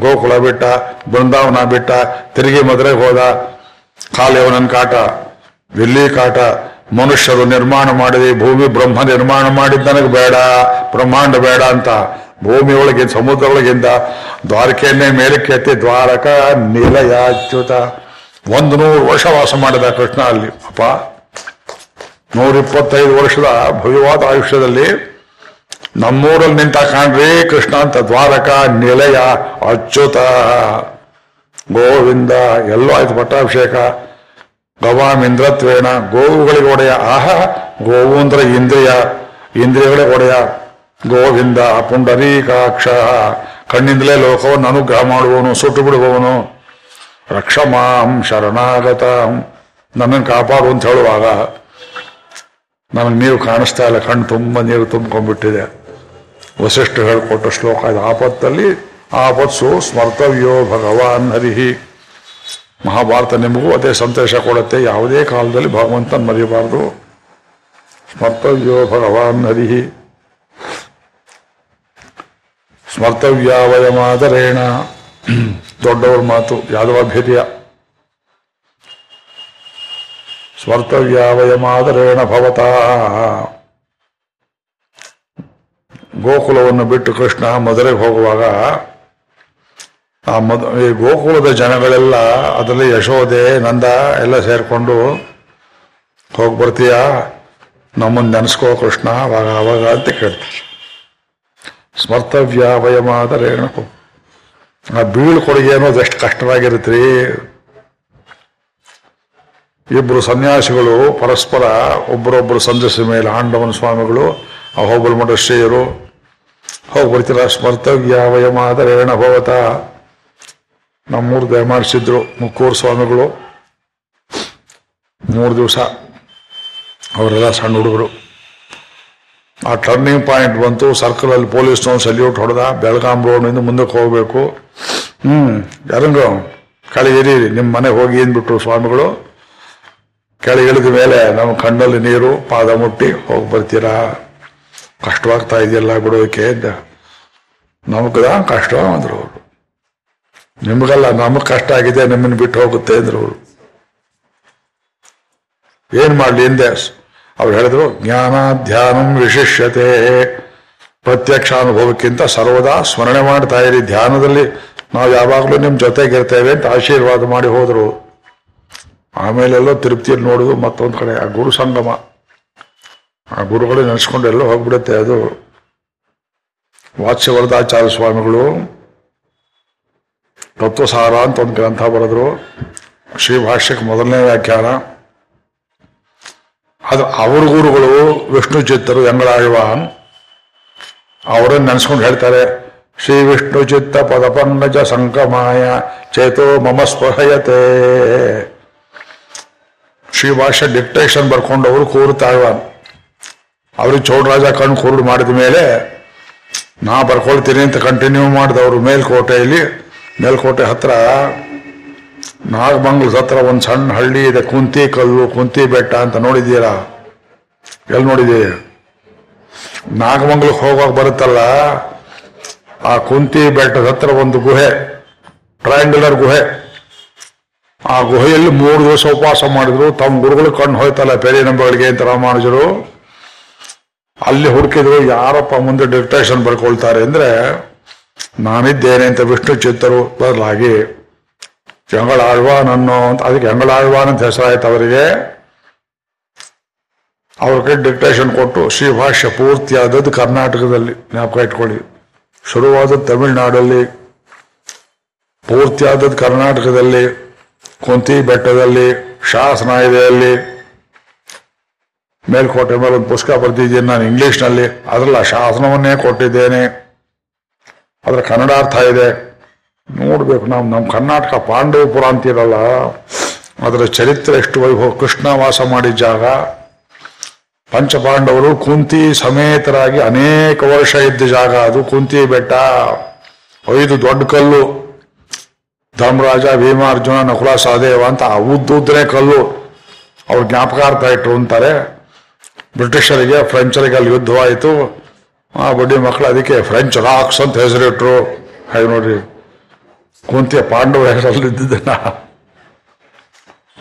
ಗೋಕುಲ ಬೆಟ್ಟ, ಬೃಂದಾವನ ಬೆಟ್ಟ, ತಿರುಗಿ ಮಧುರೆ ಹೋದ ಕಾಲೇವನನ್ ಕಾಟ ವಿಲ್ಲಿ ಕಾಟ, ಮನುಷ್ಯರು ನಿರ್ಮಾಣ ಮಾಡಿದೆ, ಭೂಮಿ ಬ್ರಹ್ಮ ನಿರ್ಮಾಣ ಮಾಡಿದ್ ನನಗೆ ಬೇಡ, ಬ್ರಹ್ಮಾಂಡ ಬೇಡ ಅಂತ. ಭೂಮಿ ಒಳಗಿಂದ ಸಮುದ್ರ ಒಳಗಿಂದ ದ್ವಾರಕೆಯನ್ನೇ ಮೇಲಕ್ಕೆ ಎತ್ತಿ ದ್ವಾರಕ ನಿಲಯಾಚ್ಯುತ ಒಂದು ನೂರು ವರ್ಷ ವಾಸ ಮಾಡಿದ ಕೃಷ್ಣ ಅಲ್ಲಿ. ಅಪ್ಪ, ನೂರಿಪ್ಪತ್ತೈದು ವರ್ಷದ ಭವ್ಯವಾದ ಆಯುಷ್ಯದಲ್ಲಿ ನಮ್ಮೂರಲ್ಲಿ ನಿಂತ ಕಾಣ್ರಿ ಕೃಷ್ಣ ಅಂತ ದ್ವಾರಕ, ನಿಲಯ ಅಚ್ಯುತ ಗೋವಿಂದ, ಎಲ್ಲೋ ಆಯ್ತು ಪಟ್ಟಾಭಿಷೇಕ. ಗವಾಮಿಂದ್ರತ್ವೇಣ ಗೋವುಗಳಿಗೆ ಒಡೆಯ, ಆಹ, ಗೋವು ಅಂದ್ರೆ ಇಂದ್ರಿಯ ಇಂದ್ರಿಯಗಳೇ ಒಡೆಯ. ಗೋವಿಂದ, ಪುಂಡರೀಕಾಕ್ಷ. ಕಣ್ಣಿಂದಲೇ ಲೋಕವನ್ನು ಅನುಗ್ರಹ ಮಾಡುವವನು, ಸುಟ್ಟು ಬಿಡುವವನು. ರಕ್ಷಮಾಂ ಶರಣಾಗತ. ನನ್ನನ್ನು ಕಾಪಾಡು ಅಂತ ಹೇಳುವಾಗ ನನಗೆ ನೀರು ಕಾಣಿಸ್ತಾ ಇಲ್ಲ, ಕಣ್ಣು ತುಂಬ ನೀರು ತುಂಬ್ಕೊಂಡ್ಬಿಟ್ಟಿದೆ. ವಸಿಷ್ಠ ಹೇಳ್ಕೊಟ್ಟ ಶ್ಲೋಕ ಇದು ಆಪತ್ತಲ್ಲಿ ಆಪತ್ಸು ಸ್ಮರ್ತವ್ಯೋ ಭಗವಾನ್ ಹರಿಹಿ. ಮಹಾಭಾರತ ನಿಮಗೂ ಅದೇ ಸಂತೋಷ ಕೊಡುತ್ತೆ. ಯಾವುದೇ ಕಾಲದಲ್ಲಿ ಭಗವಂತನ ಮರೆಯಬಾರದು. ಸ್ಮರ್ತವ್ಯೋ ಭಗವಾನ್ ಹರಿಹಿ. ಸ್ಮರ್ತವ್ಯಾವಯಮಾದರೇಣ ದೊಡ್ಡವ್ರ ಮಾತು ಯಾದವಾಭ್ಯುದಯ ಸ್ಮರ್ತವ್ಯಾವಯಮಾದರೇಣ ಭವತಾ. ಗೋಕುಲವನ್ನು ಬಿಟ್ಟು ಕೃಷ್ಣ ಮದುರೆಗೆ ಹೋಗುವಾಗ ಆ ಮದ್, ಈ ಗೋಕುಲದ ಜನಗಳೆಲ್ಲ ಅದರಲ್ಲಿ ಯಶೋದೆ ನಂದ ಎಲ್ಲ ಸೇರಿಕೊಂಡು ಹೋಗಿ ಬರ್ತೀಯಾ? ನಮ್ಮನ್ನು ನೆನೆಸ್ಕೋ ಕೃಷ್ಣ, ಅವಾಗ ಅವಾಗ ಅಂತ ಕೇಳ್ತಾರೆ ಸ್ಮರ್ತವ್ಯ ವಯಮಾದರೇನು? ಆ ಬೀಳ್ಕೊಡುಗೆ ಅನ್ನೋದು ಎಷ್ಟು ಕಷ್ಟವಾಗಿರುತ್ತೆ ಇಬ್ಬರು ಸನ್ಯಾಸಿಗಳು ಪರಸ್ಪರ ಒಬ್ಬರೊಬ್ಬರು ಸಂಧಿಸಿದ ಮೇಲೆ ಆಂಡವನ ಸ್ವಾಮಿಗಳು, ಆ ಮಠ ಶ್ರೀಯರು ಹೋಗಿ ಬರ್ತೀರ ಸ್ಮರ್ತವ್ಯ ವಯಮಾದರೇಣ ಭವತ. ನಮ್ಮೂರು ದಯಮಾಡಿಸಿದ್ರು ಮುಕ್ಕೂರು ಸ್ವಾಮಿಗಳು. ಮೂರು ದಿವಸ ಅವರೆಲ್ಲ ಸಣ್ಣ ಹುಡುಗರು. ಆ ಟರ್ನಿಂಗ್ ಪಾಯಿಂಟ್ ಬಂತು ಸರ್ಕಲ್ ಅಲ್ಲಿ ಸ್ಟೋನ್ ಸಲ್ಯೂಟ್ ಹೊಡೆದ, ಬೆಳಗಾಂ ರೋಡ್ನಿಂದ ಮುಂದಕ್ಕೆ ಹೋಗಬೇಕು. ಹ್ಮ್, ಯಾರಂಗ ಕೆಳಗೆ ಇರೀರಿ ನಿಮ್ಮ ಮನೆಗೆ ಹೋಗಿ ಅಂದ್ಬಿಟ್ರು ಸ್ವಾಮಿಗಳು? ಕೆಳಗಿಳಿದ ಮೇಲೆ ನಮ್ಮ ಕಣ್ಣಲ್ಲಿ ನೀರು, ಪಾದ ಮುಟ್ಟಿ, ಹೋಗಿ ಬರ್ತೀರಾ? ಕಷ್ಟವಾಗ್ತಾ ಇದೆಯಲ್ಲ ಬಿಡೋದಕ್ಕೆ ಅಂತ ನಮಗದ ಕಷ್ಟ ಅಂದ್ರು ಅವರು. ನಿಮಗಲ್ಲ ನಮಗೆ ಕಷ್ಟ ಆಗಿದೆ, ನಿಮ್ಮನ್ನು ಬಿಟ್ಟು ಹೋಗುತ್ತೆ ಅಂದ್ರು ಅವರು. ಏನ್ ಮಾಡ್ಲಿ ಹಿಂದೆ? ಅವ್ರು ಹೇಳಿದ್ರು, ಜ್ಞಾನ ಧ್ಯಾನಂ ವಿಶಿಷ್ಯತೆ. ಪ್ರತ್ಯಕ್ಷ ಅನುಭವಕ್ಕಿಂತ ಸರ್ವದಾ ಸ್ಮರಣೆ ಮಾಡ್ತಾ ಇರಿ. ಧ್ಯಾನದಲ್ಲಿ ನಾವು ಯಾವಾಗಲೂ ನಿಮ್ ಜೊತೆಗಿರ್ತೇವೆ ಅಂತ ಆಶೀರ್ವಾದ ಮಾಡಿ ಹೋದರು. ಆಮೇಲೆಲ್ಲೋ ತಿರುಪ್ತಿಯಲ್ಲಿ ನೋಡುದು ಮತ್ತೊಂದು ಕಡೆ, ಆ ಗುರು ಸಂಗಮ. ಆ ಗುರುಗಳು ನೆನೆಸ್ಕೊಂಡು ಎಲ್ಲೋ ಹೋಗ್ಬಿಡುತ್ತೆ. ಅದು ವಾತ್ಸ್ಯವರದಾಚಾರ್ಯ ಸ್ವಾಮಿಗಳು, ತತ್ವಸಾರ ಅಂತ ಒಂದು ಗ್ರಂಥ ಬರೆದ್ರು. ಶ್ರೀ ಭಾಷ್ಯಕ್ಕೆ ಮೊದಲನೇ ವ್ಯಾಖ್ಯಾನ. ಅದು ಅವ್ರ ಗುರುಗಳು, ವಿಷ್ಣು ಚಿತ್ತರು ಎಂಗಳಾಳ್ವಾನ್ ಅವರನ್ನು ನೆನೆಸ್ಕೊಂಡು ಹೇಳ್ತಾರೆ, ಶ್ರೀ ವಿಷ್ಣು ಚಿತ್ತ ಪದಪಂಗಜ ಸಂಕಮಾಯ ಚೇತೋ ಮಮ ಸ್ಪೃಹಯತೆ. ಶ್ರೀ ಭಾಷ್ಯ ಡಿಕ್ಟೇಷನ್ ಬರ್ಕೊಂಡು ಅವರು ಕೂರುತ್ತಾಳ್ವಾನ್ ಅವ್ರಿಗೆ ಚೌಡರಾಜ ಕಣ್ಣು ಕುರುಡು ಮಾಡಿದ ಮೇಲೆ, ನಾ ಬರ್ಕೊಳ್ತೀನಿ ಅಂತ ಕಂಟಿನ್ಯೂ ಮಾಡಿದ ಅವರು ಮೇಲ್ಕೋಟೆಯಲ್ಲಿ, ಮೇಲ್ಕೋಟೆ ಹತ್ರ ನಾಗಮಂಗ್ಲದ ಹತ್ರ ಒಂದು ಸಣ್ಣ ಹಳ್ಳಿ ಇದೆ, ಕುಂತಿ ಕಲ್ಲು, ಕುಂತಿ ಬೆಟ್ಟ ಅಂತ ನೋಡಿದ್ದೀರಾ? ಎಲ್ಲಿ ನೋಡಿದ್ದೀರಿ ನಾಗಮಂಗ್ಲಕ್ಕೆ ಹೋಗುವಾಗ ಬರುತ್ತಲ್ಲ, ಆ ಕುಂತಿ ಬೆಟ್ಟದ ಹತ್ರ ಒಂದು ಗುಹೆ ಟ್ರಯಾಂಗುಲರ್ ಗುಹೆ. ಆ ಗುಹೆಯಲ್ಲಿ ಮೂರು ದಿವಸ ಉಪವಾಸ ಮಾಡಿದ್ರು, ತಮ್ಮ ಗುರುಗಳು ಕಣ್ಣು ಹೋಯ್ತಲ್ಲ ಪೆರಿಯ ನಂಬಗಳಿಗೆ ಅಂತ ರಾಮಾನುಜರು. ಅಲ್ಲಿ ಹುಡುಕಿದ್ರು ಯಾರಪ್ಪ ಮುಂದೆ ಡಿಕ್ಟೇಷನ್ ಬರ್ಕೊಳ್ತಾರೆ ಅಂದ್ರೆ, ನಾನಿದ್ದೇನೆ ಅಂತ ವಿಷ್ಣು ಚಿತ್ತರು ಬದಲಾಗಿ ಹೆಂಗಳಾಳ್ವಾನ್ ಅನ್ನೋ ಅಂತ, ಅದಕ್ಕೆ ಹೆಂಗಳಾಳ್ವಾನ್ ಅಂತ ಹೆಸರಾಯ್ತು ಅವರಿಗೆ. ಅವ್ರಿಗೆ ಡಿಕ್ಟೇಷನ್ ಕೊಟ್ಟು ಶ್ರೀ ಭಾಷ್ಯ ಪೂರ್ತಿ ಆದದ್ದು ಕರ್ನಾಟಕದಲ್ಲಿ ಜ್ಞಾಪಕ ಇಟ್ಕೊಳ್ಳಿ. ಶುರುವಾದದ್ದು ತಮಿಳ್ನಾಡಲ್ಲಿ ಪೂರ್ತಿ ಆದದ್ದು ಕರ್ನಾಟಕದಲ್ಲಿ, ಕುಂತಿ ಬೆಟ್ಟದಲ್ಲಿ, ಶಾಸನ ಇದೆ ಅಲ್ಲಿ. ಮೇಲ್ಕೋಟೆ ಮೇಲೆ ಒಂದು ಪುಸ್ತಕ ಬರೆದಿದ್ದೀನಿ ನಾನು ಇಂಗ್ಲಿಷ್ನಲ್ಲಿ. ಅದರಲ್ಲಿ ಆ ಶಾಸನವನ್ನೇ ಕೊಟ್ಟಿದ್ದೇನೆ. ಅದರ ಕನ್ನಡ ಅರ್ಥ ಇದೆ. ನೋಡಬೇಕು ನಾವು, ನಮ್ಮ ಕರ್ನಾಟಕ ಪಾಂಡವಪುರ ಅಂತಿರಲ್ಲ, ಅದರ ಚರಿತ್ರೆ ಎಷ್ಟು ವೈಭವ. ಕೃಷ್ಣ ವಾಸ ಮಾಡಿದ ಜಾಗ. ಪಂಚಪಾಂಡವರು ಕುಂತಿ ಸಮೇತರಾಗಿ ಅನೇಕ ವರ್ಷ ಇದ್ದ ಜಾಗ ಅದು, ಕುಂತಿ ಬೆಟ್ಟ. ಐದು ದೊಡ್ಡ ಕಲ್ಲು. ಧರ್ಮರಾಜ ಭೀಮಾರ್ಜುನ ನಕುಲ ಸಹದೇವ ಅಂತ ಉದ್ದುದ್ರೆ ಕಲ್ಲು. ಅವ್ರ ಜ್ಞಾಪಕಾರ್ಥ ಇಟ್ರು ಅಂತಾರೆ. ಬ್ರಿಟಿಷರಿಗೆ, ಫ್ರೆಂಚರಿಗೆ ಅಲ್ಲಿ ಯುದ್ಧವಾಯಿತು. ಆ ಬಡ್ಡಿ ಮಕ್ಕಳು ಅದಕ್ಕೆ ಫ್ರೆಂಚ್ ರಾಕ್ಸ್ ಅಂತ ಹೆಸರಿಟ್ರು. ಹಾಗೆ ನೋಡ್ರಿ ಕುಂತಿಯ ಪಾಂಡವ ಹೆಸರಲ್ಲಿ ಇದ್ದಿದ್ದನ್ನ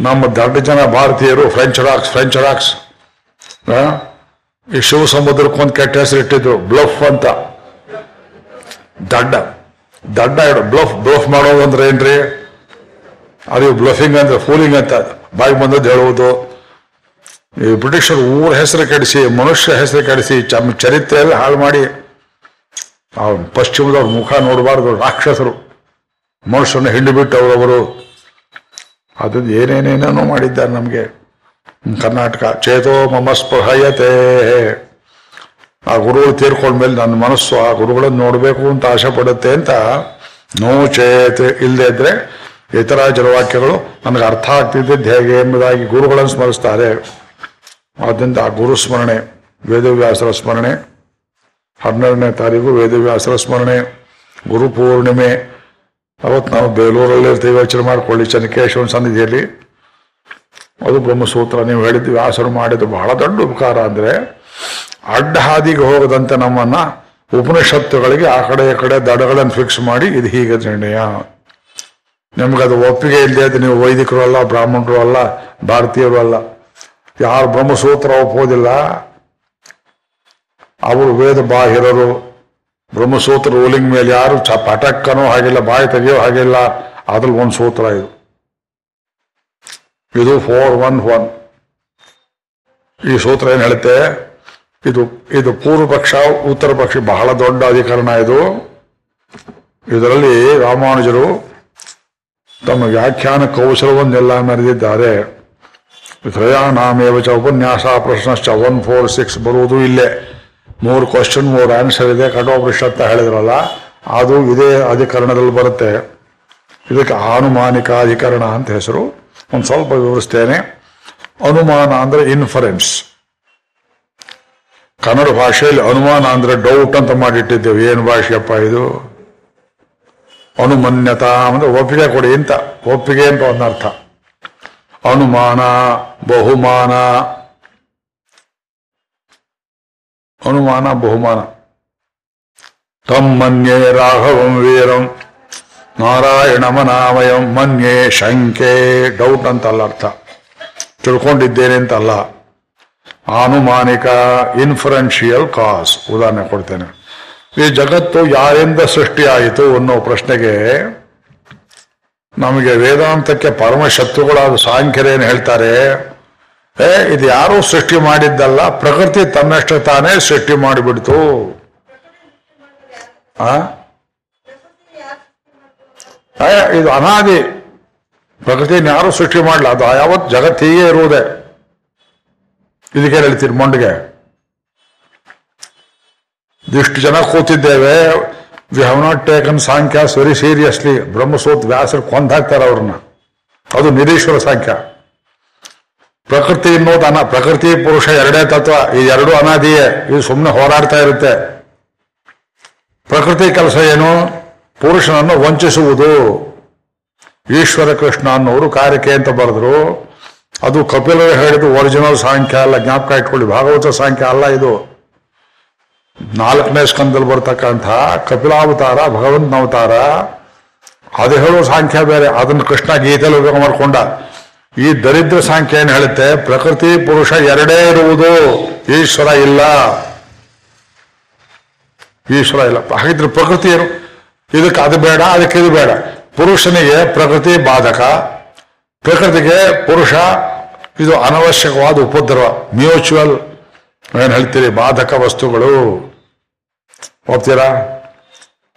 ನಮ್ಮ ದೊಡ್ಡ ಜನ ಭಾರತೀಯರು, ಫ್ರೆಂಚ್ ರಾಕ್ಸ್ ಫ್ರೆಂಚ್ ರಾಕ್ಸ್? ಈ ಶಿವ ಸಮುದ್ರಕ್ಕೆ ಒಂದು ಕೆಟ್ಟ ಹೆಸರು ಇಟ್ಟಿದ್ರು ಬ್ಲಫ್ ಅಂತ. ದಡ್ಡ. ದಡ್ಡ ಇಡು ಬ್ಲಫ್ ಬ್ಲಫ್ ಮಾಡೋದು ಅಂದ್ರೆ ಏನ್ರಿ? ಅದು ಬ್ಲಫಿಂಗ್ ಅಂದ್ರೆ ಫೂಲಿಂಗ್ ಅಂತ. ಬಾಯಿ ಬಂದದ್ದು ಹೇಳುವುದು. ಬ್ರಿಟಿಷರು ಊರ ಹೆಸರು ಕೆಡಿಸಿ, ಮನುಷ್ಯ ಹೆಸರು ಕೆಡಿಸಿ, ಚಮ್ ಚರಿತ್ರೆಯಲ್ಲಿ ಹಾಳು ಮಾಡಿ, ಆ ಪಶ್ಚಿಮದವ್ರ ಮುಖ ನೋಡಬಾರ್ದು, ರಾಕ್ಷಸರು. ಮನುಷ್ಯನ ಹಿಂಡು ಅವರವರು. ಅದನ್ನು ಏನೇನೇನೇನೋ ಮಾಡಿದ್ದಾರೆ ನಮಗೆ. ಕರ್ನಾಟಕ, ಚೇತೋ ಮಮ ಸ್ಪೃಹಯತೆ. ಆ ಗುರುಗಳು ತೀರ್ಕೊಂಡ್ಮೇಲೆ ನನ್ನ ಮನಸ್ಸು ಆ ಗುರುಗಳನ್ನು ನೋಡಬೇಕು ಅಂತ ಆಸೆ ಪಡುತ್ತೆ ಅಂತ ನೋ ಚೇತ್ ಇಲ್ಲದೆ ಇದ್ರೆ ಇತರ ಜಲವಾಕ್ಯಗಳು ನನಗೆ ಅರ್ಥ ಆಗ್ತಿದ್ದದ್ದು ಹೇಗೆ ಎಂಬುದಾಗಿ ಗುರುಗಳನ್ನು ಸ್ಮರಿಸ್ತಾರೆ. ಆದ್ದರಿಂದ ಆ ಗುರು ಸ್ಮರಣೆ, ವೇದವ್ಯಾಸರ ಸ್ಮರಣೆ, ಹನ್ನೆರಡನೇ ತಾರೀಕು ವೇದವ್ಯಾಸರ ಸ್ಮರಣೆ, ಗುರು ಪೂರ್ಣಿಮೆ. ಅವತ್ತು ನಾವು ಬೇಲೂರಲ್ಲಿ ಇರ್ತೀವಿ ಯೋಚನೆ ಮಾಡ್ಕೊಳ್ಳಿ ಚನ್ನಕೇಶವನ ಸನ್ನಿಧಿಯಲ್ಲಿ. ಅದು ಬ್ರಹ್ಮಸೂತ್ರ, ನೀವು ಹೇಳಿದ್ದು ವ್ಯಾಸರು ಮಾಡಿದ್ದು ಬಹಳ ದೊಡ್ಡ ಉಪಕಾರ ಅಂದರೆ, ಅಡ್ಡ ಹಾದಿಗೆ ಹೋಗದಂತೆ ನಮ್ಮನ್ನು ಉಪನಿಷತ್ತುಗಳಿಗೆ ಆ ಕಡೆ, ಈ ಕಡೆ ದಡಗಳನ್ನು ಫಿಕ್ಸ್ ಮಾಡಿ ಇದು ಹೀಗೆ ನಿರ್ಣಯ. ಅದು ಒಪ್ಪಿಗೆ ಇಲ್ಲದೆ ನೀವು ವೈದಿಕರು ಅಲ್ಲ, ಬ್ರಾಹ್ಮಣರು ಅಲ್ಲ, ಭಾರತೀಯರು ಅಲ್ಲ ಯಾರು ಬ್ರಹ್ಮಸೂತ್ರ ಒಪ್ಪೋದಿಲ್ಲ? ಅವರು ವೇದ ಬಾಹಿರರು. ಬ್ರಹ್ಮಸೂತ್ರ ರೂಲಿಂಗ್ ಮೇಲೆ ಯಾರು ಚ ಪಟಕ್ಕನೋ ಹಾಗಿಲ್ಲ, ಬಾಯಿ ತೆಗೆಯೋ ಹಾಗಿಲ್ಲ. ಅದ್ರಲ್ಲಿ ಒಂದು ಸೂತ್ರ ಇದು. ಇದು ಫೋರ್ ಒನ್ ಒನ್ ಈ ಸೂತ್ರ ಏನು ಹೇಳುತ್ತೆ? ಇದು ಇದು ಪೂರ್ವ ಪಕ್ಷ, ಉತ್ತರ ಪಕ್ಷ ಬಹಳ ದೊಡ್ಡ ಅಧಿಕರಣ ಇದು. ಇದರಲ್ಲಿ ರಾಮಾನುಜರು ತಮ್ಮ ವ್ಯಾಖ್ಯಾನ ಕೌಶಲವನ್ನೆಲ್ಲ ಮೆರೆದಿದ್ದಾರೆ. ತ್ರಯಾನಾಮೇವ ಚ ಉಪನ್ಯಾಸ ಪ್ರಶ್ನಶ್ಚ ಒನ್ ಫೋರ್ ಸಿಕ್ಸ್ ಬರುವುದು ಇಲ್ಲೇ. ಮೂರು ಕ್ವಶನ್ ಮೂರು ಆನ್ಸರ್ ಇದೆ. ಕಠೋಪನಿಷತ್ ಹೇಳಿದ್ರಲ್ಲ, ಅದು ಇದೇ ಅಧಿಕರಣದಲ್ಲಿ ಬರುತ್ತೆ. ಇದಕ್ಕೆ ಆನುಮಾನಿಕ ಅಧಿಕರಣ ಅಂತ ಹೆಸರು. ಒಂದು ಸ್ವಲ್ಪ ವಿವರಿಸ್ತೇನೆ. ಅನುಮಾನ ಅಂದ್ರೆ ಇನ್ಫರೆನ್ಸ್ ಕನ್ನಡ ಭಾಷೆಯಲ್ಲಿ ಅನುಮಾನ ಅಂದ್ರೆ ಡೌಟ್ ಅಂತ ಮಾಡಿಟ್ಟಿದ್ದೇವೆ. ಏನು ಭಾಷೆಯಪ್ಪ ಇದು? ಅನುಮನ್ಯತಾ ಅಂದ್ರೆ ಒಪ್ಪಿಗೆ ಕೊಡಿ ಅಂತ. ಒಪ್ಪಿಗೆ ಅಂತ ಒಂದರ್ಥ. ಅನುಮಾನ, ಬಹುಮಾನ. ಅನುಮಾನ, ಬಹುಮಾನ. ತಂ ಮನ್ಯೆ ರಾಘವಂ ವೀರಂ ನಾರಾಯಣಮನಾಮಯಂ ಮನ್ಯೆ ಶಂಕೆ ಡೌಟ್ ಅಂತಲ್ಲ ಅರ್ಥ. ತಿಳ್ಕೊಂಡಿದ್ದೇನೆ ಅಂತಲ್ಲ. ಆನುಮಾನಿಕ ಇನ್ಫರೆನ್ಷಿಯಲ್ ಕಾಸ್ ಉದಾಹರಣೆ ಕೊಡ್ತೇನೆ. ಈ ಜಗತ್ತು ಯಾರಿಂದ ಸೃಷ್ಟಿಯಾಯಿತು ಅನ್ನೋ ಪ್ರಶ್ನೆಗೆ ನಮಗೆ ವೇದಾಂತಕ್ಕೆ ಪರಮ ಶತ್ರುಗಳಾದ ಸಾಂಖ್ಯರೇನು ಹೇಳ್ತಾರೆ, ಏ, ಇದು ಯಾರೂ ಸೃಷ್ಟಿ ಮಾಡಿದ್ದಲ್ಲ, ಪ್ರಕೃತಿ ತನ್ನಷ್ಟು ತಾನೇ ಸೃಷ್ಟಿ ಮಾಡಿಬಿಡ್ತು. ಆ? ಇದು ಅನಾದಿ. ಪ್ರಕೃತಿಯನ್ನು ಯಾರು ಸೃಷ್ಟಿ ಮಾಡಲ್ಲ ಅದು ಯಾವತ್ತು ಜಗತ್ತು ಹೀಗೆ ಇರುವುದೇ. ಇದಕ್ಕೆ ಹೇಳ್ತೀರಿ ಮೊಂಡಿಗೆ? ಇಷ್ಟು ಜನ ಕೂತಿದ್ದೇವೆ we have not taken Sankhya very seriously ಬ್ರಹ್ಮಸೂತ್ ವ್ಯಾಸರು ಕೊಂದಾಕ್ತಾರೆ ಅವ್ರನ್ನ ಅದು ನಿರೀಶ್ವರ ಸಾಂಖ್ಯ ಪ್ರಕೃತಿ ಅನ್ನೋದು ಅನ ಪ್ರಕೃತಿ ಪುರುಷ ಎರಡೇ ತತ್ವ ಈ ಎರಡೂ ಅನಾದಿಯೇ ಇದು ಸುಮ್ಮನೆ ಹೋರಾಡ್ತಾ ಇರುತ್ತೆ ಪ್ರಕೃತಿ ಕೆಲಸ ಏನು ಪುರುಷನನ್ನು ವಂಚಿಸುವುದು ಈಶ್ವರ ಕೃಷ್ಣ ಅನ್ನೋರು ಕಾರ್ಯಕ್ಕೆ ಅಂತ ಬರೆದ್ರು ಅದು ಕಪಿಲರು ಹೇಳಿದ್ದು ಒರಿಜಿನಲ್ ಸಾಂಖ್ಯ ಅಲ್ಲ ಜ್ಞಾಪಕ ಇಟ್ಕೊಳ್ಳಿ ಭಾಗವತ ಸಾಂಖ್ಯ ಅಲ್ಲ ಇದು ನಾಲ್ಕನೇ ಸ್ಕಂದಲ್ಲಿ ಬರ್ತಕ್ಕಂಥ ಕಪಿಲಾವತಾರ ಭಗವಂತನ ಅವತಾರ ಅದು ಹೇಳೋ ಸಾಂಖ್ಯ ಬೇರೆ, ಅದನ್ನು ಕೃಷ್ಣ ಗೀತೆಯಲ್ಲಿ ಉಪಯೋಗ ಮಾಡಿಕೊಂಡ. ಈ ದರಿದ್ರ ಸಾಂಖ್ಯ ಏನು ಹೇಳುತ್ತೆ? ಪ್ರಕೃತಿ ಪುರುಷ ಎರಡೇ ಇರುವುದು, ಈಶ್ವರ ಇಲ್ಲ. ಈಶ್ವರ ಇಲ್ಲ. ಹಾಗಿದ್ರೆ ಪ್ರಕೃತಿ ಏನು? ಇದಕ್ಕೆ ಅದು ಬೇಡ, ಅದಕ್ಕೆ ಇದು ಬೇಡ. ಪುರುಷನಿಗೆ ಪ್ರಕೃತಿ ಬಾಧಕ, ಪ್ರಕೃತಿಗೆ ಪುರುಷ ಇದು ಅನವಶ್ಯಕವಾದ ಉಪದ್ರವ, ಮ್ಯೂಚುವಲ್ ಏನ್ ಹೇಳ್ತೀರಿ ಬಾಧಕ ವಸ್ತುಗಳು. ಹೋಗ್ತೀರಾ?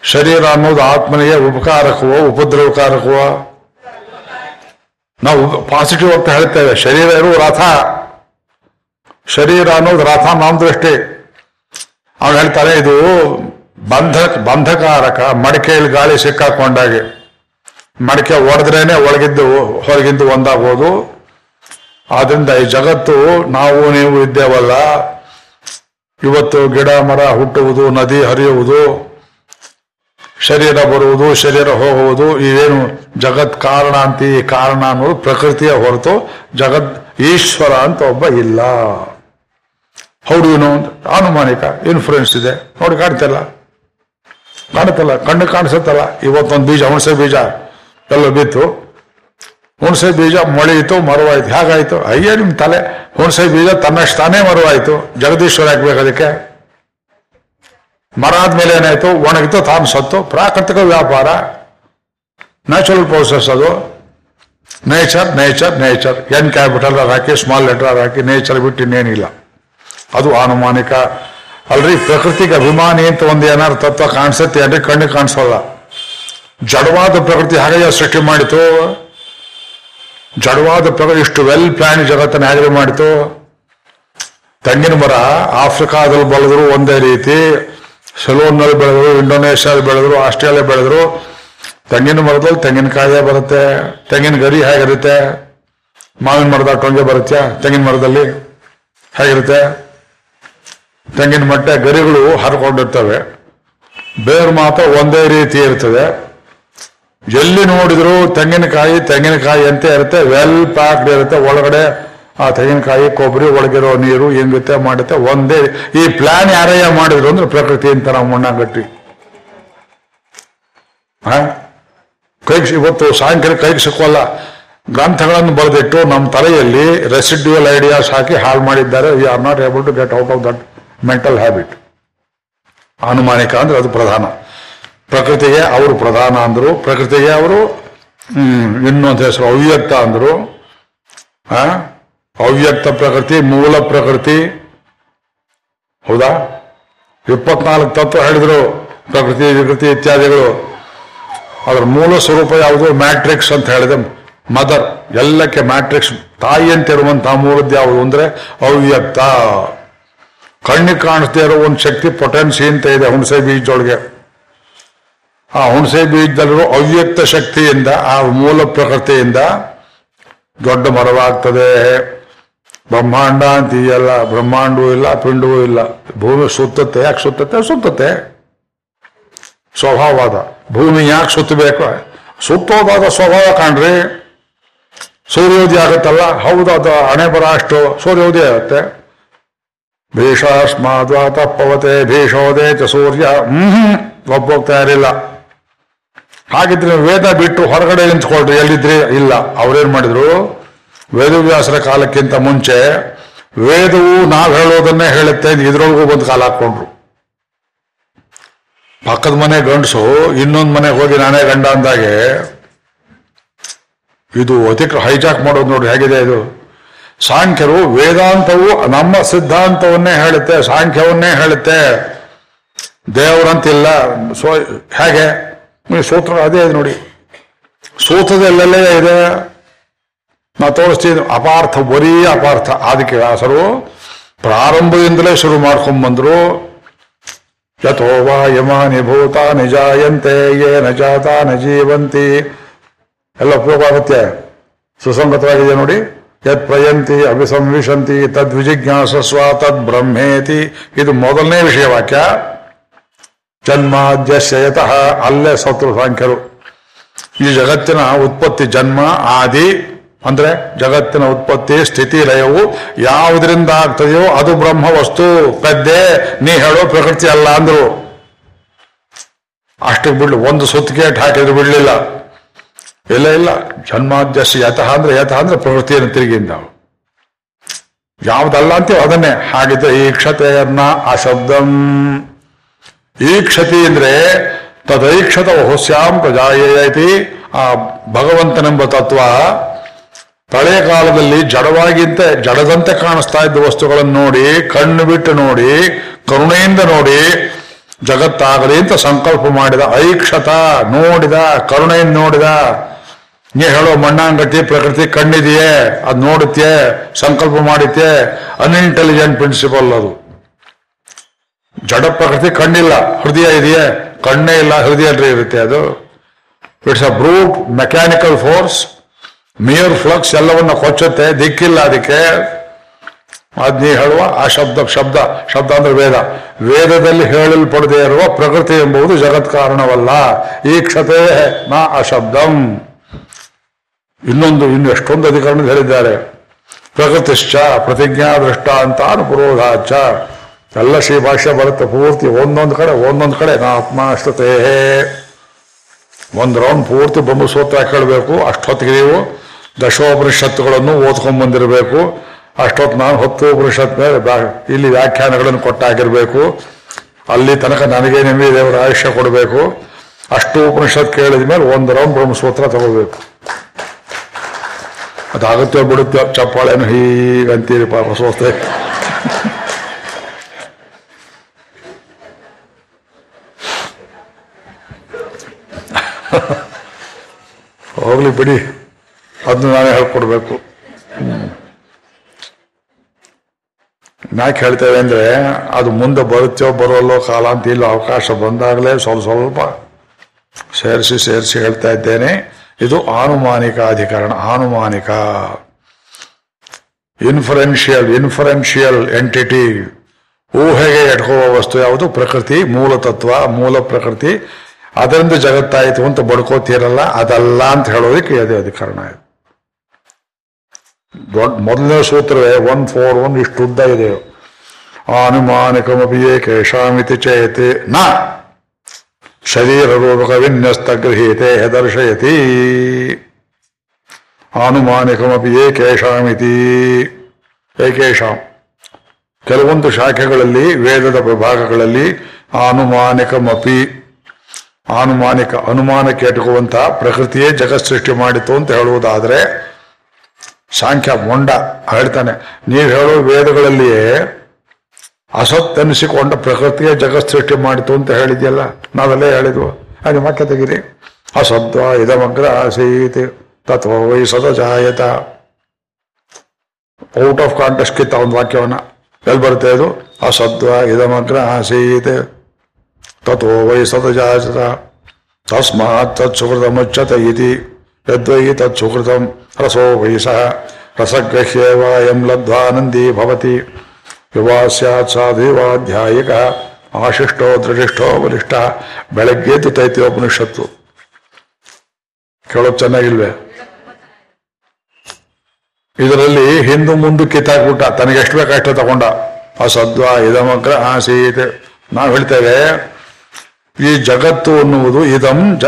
ಶರೀರ ಅನ್ನೋದು ಆತ್ಮನಿಗೆ ಉಪಕಾರಕವೋ, ಉಪದ್ರವಕಾರಕವೋ? ನಾವು ಪಾಸಿಟಿವ್ ಅಂತ ಹೇಳ್ತೇವೆ. ಶರೀರ ಇರುವ ರಥ. ಶರೀರ ಅನ್ನೋದು ರಥ ನಮ್ಮ ದೃಷ್ಟಿ ಅವ್ನು ಹೇಳ್ತಾರೆ, ಇದು ಬಂಧ, ಬಂಧಕಾರಕ, ಮಡಿಕೆಯಲ್ಲಿ ಗಾಳಿ ಸಿಕ್ಕಾಕೊಂಡಾಗೆ. ಮಡಿಕೆ ಒಡೆದ್ರೇನೆ ಒಳಗಿದ್ದು, ಹೊರಗಿದ್ದು ಒಂದಾಗ್ಬೋದು. ಆದ್ರಿಂದ ಈ ಜಗತ್ತು ನಾವು, ನೀವು ಇದ್ದೇವಲ್ಲ ಇವತ್ತು ಗಿಡ, ಮರ ಹುಟ್ಟುವುದು, ನದಿ ಹರಿಯುವುದು, ಶರೀರ ಬರುವುದು, ಶರೀರ ಹೋಗುವುದು ಇವೇನು ಜಗತ್ ಕಾರಣ ಅಂತ ಈ ಕಾರಣ ಅನ್ನೋದು ಪ್ರಕೃತಿಯ ಹೊರತು ಜಗತ್ ಈಶ್ವರ ಅಂತ ಒಬ್ಬ ಇಲ್ಲ. ಹೌದು ಏನು ಅನುಮಾನಿಕ ಇನ್ಫ್ಲೂಯೆನ್ಸ್ ಇದೆ. ನೋಡಿ, ಕಾಣ್ತಿಲ್ಲ. ಕಾಣುತ್ತಲ್ಲ ಕಣ್ಣು ಕಾಣಿಸುತ್ತಲ್ಲ. ಇವತ್ತೊಂದು ಬೀಜ, ಹುಣಸೆ ಬೀಜ ಎಲ್ಲ ಬಿತ್ತು. ಹುಣಸೆ ಬೀಜ ಮೊಳೆಯಿತು, ಮರವಾಯಿತು. ಹೇಗಾಯ್ತು? ಅಯ್ಯ ನಿಮ್ಮ ತಲೆ. ಹುಣಸೆ ಬೀಜ ತನ್ನಷ್ಟು ತಾನೇ ಮರವಾಯ್ತು. ಜಗದೀಶ್ವರ ಹಾಕ್ಬೇಕು ಅದಕ್ಕೆ. ಮರ ಆದ್ಮೇಲೆ ಏನಾಯ್ತು? ಒಣಗಿತು, ತಾನು ಸತ್ತು. ಪ್ರಾಕೃತಿಕ ವ್ಯಾಪಾರ. ನ್ಯಾಚುರಲ್ ಪ್ರೋಸೆಸ್ ಅದು. Nature nature nature N capital ಹಾಕಿ ಸ್ಮಾಲ್ ಲೆಟರ್ ಹಾಕಿ ನೇಚರ್ ಬಿಟ್ಟು ಇನ್ನೇನಿಲ್ಲ. ಅದು ಆನುಮಾನಿಕ ಅಲ್ರಿ, ಪ್ರಕೃತಿಗೆ ಅಭಿಮಾನಿ ಅಂತ ಒಂದು ಏನಾದ್ರು ತತ್ವ ಕಾಣಿಸುತ್ತೆ ಅಂದ್ರೆ ಕಣ್ಣು ಕಾಣಿಸೋಲ್ಲ. ಜಡವಾದ ಪ್ರಕೃತಿ ಹಾಗೆ ಸೃಷ್ಟಿ ಮಾಡಿತು. ಜಡವಾದ ಪ್ರಕಾರ ಇಷ್ಟು ವೆಲ್ ಪ್ಲಾನ್ ಜಗತ್ತನ್ನ ಹೇಗೆ ಮಾಡಿತು. ತೆಂಗಿನ ಮರ, ಆಫ್ರಿಕಾದಲ್ಲಿ ಬೆಳೆದ್ರು ಒಂದೇ ರೀತಿ, ಸೆಲೋನ್ನಲ್ಲಿ ಬೆಳೆದ್ರು, ಇಂಡೋನೇಷ್ಯಾದಲ್ಲಿ ಬೆಳೆದ್ರು ಆಸ್ಟ್ರೇಲಿಯಾ ಬೆಳೆದ್ರು, ತೆಂಗಿನ ಮರದಲ್ಲಿ ತೆಂಗಿನಕಾಯೇ ಬರುತ್ತೆ. ತೆಂಗಿನ ಗರಿ ಹೇಗಿರುತ್ತೆ ಮಾವಿನ ಮರದ ಟೊಂಗೆ ಬರುತ್ತೆ ತೆಂಗಿನ ಮರದಲ್ಲಿ ಹೇಗಿರುತ್ತೆ ತೆಂಗಿನ ಮಟ್ಟೆ ಗರಿಗಳು ಹರ್ಕೊಂಡಿರ್ತವೆ. ಬೇರು ಮಾತ್ರ ಒಂದೇ ರೀತಿ ಇರ್ತದೆ. ಎಲ್ಲಿ ನೋಡಿದ್ರು ತೆಂಗಿನಕಾಯಿ ತೆಂಗಿನಕಾಯಿ ಅಂತ ಇರುತ್ತೆ. ವೆಲ್ ಪ್ಯಾಕ್ಡ್ ಇರುತ್ತೆ. ಒಳಗಡೆ ಆ ತೆಂಗಿನಕಾಯಿ, ಕೊಬ್ಬರಿ, ಒಳಗಿರೋ ನೀರು ಹೆಂಗುತ್ತೆ ಮಾಡುತ್ತೆ. ಒಂದೇ ಈ ಪ್ಲಾನ್ ಯಾರಯ್ಯ ಮಾಡಿದ್ರು ಅಂದ್ರೆ ಪ್ರಕೃತಿ ಅಂತ ನಾವು ಮಣ್ಣಾಗಟ್ಟಿ. ಕೈಗೆ ಇವತ್ತು ಸಾಯಂಕಾಲ ಕೈಗೆ ಸಿಕ್ಕೋಲ್ಲ ಗ್ರಂಥಗಳನ್ನು ಬರೆದಿಟ್ಟು ನಮ್ಮ ತಲೆಯಲ್ಲಿ ರೆಸಿಡ್ಯೂಯಲ್ ಐಡಿಯಾಸ್ ಹಾಕಿ ಹಾಳು ಮಾಡಿದ್ದಾರೆ. We are not able to get out of that mental habit ಅನುಮಾನಿಕ ಅಂದ್ರೆ ಅದು ಪ್ರಧಾನ. ಪ್ರಕೃತಿಗೆ ಅವರು ಪ್ರಧಾನ ಅಂದ್ರು, ಪ್ರಕೃತಿಗೆ ಅವರು ಇನ್ನೊಂದು ಹೆಸರು, ಅವ್ಯಕ್ತ ಅಂದ್ರು. ಅವ್ಯಕ್ತ ಪ್ರಕೃತಿ, ಮೂಲ ಪ್ರಕೃತಿ. ಹೌದಾ? ಇಪ್ಪತ್ನಾಲ್ಕು ತತ್ವ ಹೇಳಿದ್ರು, ಪ್ರಕೃತಿ, ವಿಕೃತಿ ಇತ್ಯಾದಿಗಳು. ಅದರ ಮೂಲ ಸ್ವರೂಪ ಯಾವುದು? ಮ್ಯಾಟ್ರಿಕ್ಸ್ ಅಂತ ಹೇಳಿದೆ. ಮದರ್, ಎಲ್ಲಕ್ಕೆ ಮ್ಯಾಟ್ರಿಕ್ಸ್. ತಾಯಿ ಅಂತ ಇರುವಂತಹ ಮೂಲದ್ದು ಯಾವುದು ಅಂದ್ರೆ ಅವ್ಯಕ್ತ. ಕಣ್ಣಿಗೆ ಕಾಣಿಸ್ದೇ ಇರೋ ಒಂದು ಶಕ್ತಿ, ಪೊಟೆನ್ಸಿ ಅಂತ ಇದೆ ಹುಣಸೆ ಬೀಜದೊಳಗೆ ಆ ಹುಣಸೆ ಬೀಜದಲ್ಲಿರೋ ಅವ್ಯಕ್ತ ಶಕ್ತಿಯಿಂದ, ಆ ಮೂಲ ಪ್ರಕೃತಿಯಿಂದ ದೊಡ್ಡ ಮರವಾಗ್ತದೆ. ಬ್ರಹ್ಮಾಂಡ ಅಂತ ಇದೆಯಲ್ಲ ಬ್ರಹ್ಮಾಂಡವೂ ಇಲ್ಲ, ಪಿಂಡವೂ ಇಲ್ಲ. ಭೂಮಿ ಸುತ್ತತೆ ಯಾಕೆ ಸುತ್ತತೆ ಸುತ್ತತ್ತೆ. ಸ್ವಭಾವದ ಭೂಮಿ ಯಾಕೆ ಸುತ್ತಬೇಕು? ಸುತ್ತೋದಾದ ಸ್ವಭಾವ ಕಾಣ್ರಿ. ಸೂರ್ಯೋದಯ ಆಗುತ್ತಲ್ಲ, ಹೌದು, ಅದು ಹಣೆ ಬರ ಅಷ್ಟು ಸೂರ್ಯೋದಯ ಆಗುತ್ತೆ. ಭೀಷಾಸ್ಮಾದ್ವಾತ ಪವತೆ ಭೀಷೋದೇ ಚ ಸೂರ್ಯ. ಹ್ಮ್ ಒಪ್ಪೋಗ್ತಾ ಇರಲಿಲ್ಲ ಹಾಗಿದ್ರೆ ವೇದ ಬಿಟ್ಟು ಹೊರಗಡೆ ನಿಂತ್ಕೊಳ್ರಿ. ಎಲ್ಲಿದ್ರಿ? ಇಲ್ಲ. ಅವ್ರೇನ್ ಮಾಡಿದ್ರು? ವೇದವ್ಯಾಸರ ಕಾಲಕ್ಕಿಂತ ಮುಂಚೆ ವೇದವು ನಾವು ಹೇಳೋದನ್ನೇ ಹೇಳುತ್ತೆ ಇದ್ರೊಳಗೂ ಬಂದು ಕಾಲ ಹಾಕೊಂಡ್ರು ಪಕ್ಕದ ಮನೆ ಗಂಡಸು, ಇನ್ನೊಂದು ಮನೆಗೆ ಹೋಗಿ ನಾನೇ ಗಂಡ ಅಂದಾಗೆ, ಇದು ಅತಿಕ್ರ ಹೈಜಾಕ್ ಮಾಡೋದು ನೋಡಿ ಹೇಗಿದೆ ಇದು? ಸಾಂಖ್ಯರು ವೇದಾಂತವು ನಮ್ಮ ಸಿದ್ಧಾಂತವನ್ನೇ ಹೇಳುತ್ತೆ, ಸಾಂಖ್ಯವನ್ನೇ ಹೇಳುತ್ತೆ. ದೇವರಂತಿಲ್ಲ. ಸೊ, ಹೇಗೆ? ಈ ಸೂತ್ರ ಅದೇ ಇದೆ ನೋಡಿ. ಸೂತ್ರದಲ್ಲೆಲ್ಲೇ ಇದೆ. ನಾ ತೋರಿಸ್ತೀನಿ. ಅಪಾರ್ಥ, ಬರೀ ಅಪಾರ್ಥ. ಅದಕ್ಕೆ ವ್ಯಾಸರು ಪ್ರಾರಂಭದಿಂದಲೇ ಶುರು ಮಾಡ್ಕೊಂಡ್ ಬಂದ್ರು ಯಥೋ ವಾ ಯಮಾನಿ ಭೂತ ನಿಜಾಯಂತೆ ಏ ನ ಜಾತ ನ ಜೀವಂತಿ. ಎಲ್ಲ ಉಪಯೋಗ ಆಗುತ್ತೆ. ಸುಸಂಗತವಾಗಿದೆ ನೋಡಿ. ಯತ್ ಪ್ರಯಂತಿ ಅಭಿಸಂವಿಶಂತಿ ತದ್ ವಿಜಿಜ್ಞಾಸಸ್ವ ತದ್ ಬ್ರಹ್ಮೇತಿ ಇದು ಮೊದಲನೇ ವಿಷಯ ವಾಕ್ಯ. ಜನ್ಮಾದ್ಯಶಯತಃ ಅಲ್ಲೇ ಸತ್ರು ಸಾಂಖ್ಯರು. ಈ ಜಗತ್ತಿನ ಉತ್ಪತ್ತಿ ಜನ್ಮ, ಆದಿ, ಅಂದ್ರೆ ಜಗತ್ತಿನ ಉತ್ಪತ್ತಿ, ಸ್ಥಿತಿ, ಲಯವು ಯಾವುದರಿಂದ ಆಗ್ತದೆಯೋ ಅದು ಬ್ರಹ್ಮ ವಸ್ತು ಪದ್ದೆ ನೀ ಹೇಳೋ ಪ್ರಕೃತಿ ಅಲ್ಲ ಅಂದ್ರು. ಅಷ್ಟಕ್ಕೆ ಬಿಡ್ಲಿ, ಒಂದು ಸುತ್ತಿಗೆಟ್ ಹಾಕಿದ್ರು ಬಿಡ್ಲಿಲ್ಲ. ಇಲ್ಲ ಇಲ್ಲ ಜನ್ಮಾದ್ಯಶ ಯತಃ ಅಂದ್ರೆ ಯತಃ ಅಂದ್ರೆ ಪ್ರಕೃತಿಯನ್ನು ತಿರುಗಿಂದ ಯಾವುದಲ್ಲ ಅಂತೀವಿ ಅದನ್ನೇ. ಹಾಗಿದ್ರೆ ಈ ಕ್ಷತೆಯನ್ನ ಆ ಶಬ್ದಂ ಈಕ್ಷತಿ ಅಂದ್ರೆ ತದೈಕ್ಷತ ಹೊಸ್ಯಾಂ ಪ್ರಜಾಯತಿ ಆ ಭಗವಂತನೆಂಬ ತತ್ವ ಹಳೆಯ ಕಾಲದಲ್ಲಿ ಜಡವಾಗಿದ್ದ, ಜಡದಂತೆ ಕಾಣಿಸ್ತಾ ಇದ್ದ ವಸ್ತುಗಳನ್ನು ನೋಡಿ, ಕಣ್ಣು ಬಿಟ್ಟು ನೋಡಿ, ಕರುಣೆಯಿಂದ ನೋಡಿ, ಜಗತ್ತಾಗಲಿ ಅಂತ ಸಂಕಲ್ಪ ಮಾಡಿದ, ಐಕ್ಷತ ನೋಡಿದ, ಕರುಣೆಯಿಂದ ನೋಡಿದ. ನೀ ಹೇಳೋ ಮಣ್ಣಾಂಗತಿ ಪ್ರಕೃತಿ ಕಣ್ಣಿದೆಯೇ, ಅದು ನೋಡುತ್ತೆ ಸಂಕಲ್ಪ ಮಾಡುತ್ತೆ ಅನ್ಇಂಟೆಲಿಜೆಂಟ್ ಪ್ರಿನ್ಸಿಪಲ್ ಅದು. ಜಡ ಪ್ರಕೃತಿ ಕಣ್ಣಿಲ್ಲ. ಹೃದಯ ಇದೆಯೇ? ಕಣ್ಣೇ ಇಲ್ಲ, ಹೃದಯ ಇರುತ್ತೆ ಅದು. It's a brute mechanical force mere flux ಎಲ್ಲವನ್ನ ಕೊಚ್ಚುತ್ತೆ, ದಿಕ್ಕಿಲ್ಲ ಅದಕ್ಕೆ. ಅದ್ ನೀ ಹೇಳುವ, ಆ ಶಬ್ದ ಶಬ್ದ ಶಬ್ದ ಅಂದ್ರೆ ವೇದ. ವೇದದಲ್ಲಿ ಹೇಳಲ್ಪಡದೇ ಇರುವ ಪ್ರಕೃತಿ ಎಂಬುದು ಜಗತ್ ಕಾರಣವಲ್ಲ. ಈ ಕ್ಷತೆ ನಾ ಅಶಬ್ದಂ. ಇನ್ನೊಂದು, ಇನ್ನು ಎಷ್ಟೊಂದು ಅಧಿಕರಣ ಹೇಳಿದ್ದಾರೆ. ಪ್ರಕೃತಿಶ್ಚ, ಪ್ರತಿಜ್ಞಾ ದೃಷ್ಟ ಅಂತ ಎಲ್ಲ ಶ್ರೀ ಭಾಷೆ ಬರುತ್ತೆ ಪೂರ್ತಿ, ಒಂದೊಂದು ಕಡೆ ಒಂದೊಂದು ಕಡೆ. ನಾ ಆತ್ಮಾಷ್ಟತೆ ಒಂದು ರೌಂಡ್ ಪೂರ್ತಿ ಬ್ರಹ್ಮಸೂತ್ರ ಕೇಳಬೇಕು, ಅಷ್ಟೊತ್ತಿಗೆ ನೀವು ದಶೋಪನಿಷತ್ತುಗಳನ್ನು ಓದ್ಕೊಂಡ್ ಬಂದಿರಬೇಕು. ಅಷ್ಟೊತ್ತು ನಾನು ಹತ್ತು ಉಪನಿಷತ್ ಮೇಲೆ ಇಲ್ಲಿ ವ್ಯಾಖ್ಯಾನಗಳನ್ನು ಕೊಟ್ಟಾಗಿರಬೇಕು. ಅಲ್ಲಿ ತನಕ ನನಗೆ ನಿಮಗೆ ದೇವರ ಆಯುಷ್ಯ ಕೊಡಬೇಕು. ಅಷ್ಟು ಉಪನಿಷತ್ ಕೇಳಿದ ಮೇಲೆ ಒಂದು ರೌಂಡ್ ಬ್ರಹ್ಮಸೂತ್ರ ತಗೋಬೇಕು. ಅದಾಗುತ್ತೆ ಬಿಡುತ್ತೆ ಚಪ್ಪಾಳೆನು ಹೀಗಂತೀರಿ ಪಾಪ ಸೋಸ್ತೆ ಹೋಗ್ಲಿ ಬಿಡಿ. ಅದನ್ನ ನಾನೇ ಹೇಳ್ಕೊಡ್ಬೇಕು. ಯಾಕೆ ಹೇಳ್ತೇವೆ ಅಂದ್ರೆ, ಅದು ಮುಂದೆ ಬರುತ್ತೋ, ಬರೋಲ್ಲೋ ಕಾಲ ಅಂತ ಇಲ್ಲ. ಅವಕಾಶ ಬಂದಾಗಲೇ ಸ್ವಲ್ಪ ಸ್ವಲ್ಪ ಸೇರಿಸಿ ಸೇರಿಸಿ ಹೇಳ್ತಾ ಇದ್ದೇನೆ. ಇದು ಆನುಮಾನಿಕ ಅಧಿಕರಣ. ಆನುಮಾನಿಕ. ಇನ್ಫರೆನ್ಷಿಯಲ್ ಇನ್ಫರೆನ್ಷಿಯಲ್ ಎಂಟಿಟಿ ಊಹೆಗೆ ಎಟ್ಕೊಳ್ಳುವ ವಸ್ತು ಯಾವುದು? ಪ್ರಕೃತಿ, ಮೂಲ ತತ್ವ, ಮೂಲ ಪ್ರಕೃತಿ. ಅದರಿಂದ ಜಗತ್ತಾಯಿತು ಅಂತ ಬಡ್ಕೋತೀರಲ್ಲ, ಅದಲ್ಲ ಅಂತ ಹೇಳೋದಕ್ಕೆ ಅದೇ ಅಧಿಕರಣ ಇದು. ದೊಡ್ಡ ಮೊದಲನೇ ಸೂತ್ರವೇ, ಒನ್ ಫೋರ್ ಒನ್ ಇಷ್ಟು ಉದ್ದ ಇದೆ. ಆನುಮಾನಿಕಮಪಿ ಕೇಶಾಮಿತಿ ಚೇತಿ ನ ಶರೀರ ರೂಪಕ ವಿನ್ಯಸ್ತ ಗೃಹೀತೆ ಹೆದರ್ಶಯತಿ ಆನುಮಾನಿಕಮಪಿ ಕೇಶಾಮಿತಿ ಏಕೇಶಾಂ ಕೆಲವೊಂದು ಶಾಖೆಗಳಲ್ಲಿ, ವೇದದ ವಿಭಾಗಗಳಲ್ಲಿ ಆನುಮಾನಿಕಮಪಿ ಆನುಮಾನಿಕ ಅನುಮಾನಕ್ಕೆ ಇಟ್ಟುಕುವಂತ ಪ್ರಕೃತಿಯೇ ಜಗತ್ ಸೃಷ್ಟಿ ಮಾಡಿತು ಅಂತ ಹೇಳುವುದಾದರೆ ಸಾಂಖ್ಯ ಮೊಂಡ ಹೇಳ್ತಾನೆ, ನೀವು ಹೇಳುವ ವೇದಗಳಲ್ಲಿಯೇ ಅಸತ್ ಎನಿಸಿಕೊಂಡ ಪ್ರಕೃತಿಯೇ ಜಗತ್ ಸೃಷ್ಟಿ ಮಾಡಿತು ಅಂತ ಹೇಳಿದ್ಯಲ್ಲ, ನಾವೆಲ್ಲೇ ಹೇಳಿದ್ವು. ಅದು ವಾಕ್ಯ ತೆಗೀರಿ. ಅಸದ್ವ ಇದಮಗ್ರ ಆಸೀತ್ ತತ್ವ ವೈ ಸದಜಾಯತ. ಔಟ್ ಆಫ್ ಕಾಂಟೆಸ್ಟ್ ಕಿತ್ತ ಒಂದು ವಾಕ್ಯವನ್ನ. ಎಲ್ಲಿ ಬರುತ್ತೆ ಅದು? ಅಸದ್ವ ಇದಮಗ್ರ ಆಸೀತ್ ತಥೋ ವೈ ಸದಜಾಯತ ತಸ್ಮಾತ್ ತತ್ಸುಕೃತ ಮುಚ್ಚತ ಇತಿ ಯದ್ವೈ ತತ್ಸುಕೃತಂ ರಸೋ ವೈ ಸಹ ರಸಗ್ರಹ್ಯೇವ ಎಂ ಲಬ್ಧ್ವಾನಂದಿ ಭವತಿ ಯುವಾ ಸ್ಯಾತ್ ಸಾಧುವಾಧ್ಯಾಯಿಕ ಆಶಿಷ್ಟೋ ದೃಢಿಷ್ಠೋ ಬಲಿಷ್ಠ ಬೆಳಗ್ಗೆ ತೈತಿರೋ ಉಪನಿಷತ್ತು ಕೇಳೋದು ಚೆನ್ನಾಗಿಲ್ವೇ? ಇದರಲ್ಲಿ ಹಿಂದು ಮುಂದು ಕಿತ್ತಾಕ್ಬಿಟ್ಟ ತನಗೆ ಎಷ್ಟು ಬೇಕು ಅಷ್ಟು ತಗೊಂಡ. ಅಸದ್ವ ಇದಮಗ್ರ ಆಸೀತ್ ನಾವು ಹೇಳ್ತೇವೆ ಈ ಜಗತ್ತು ಅನ್ನುವುದು ಇದಂ ಜ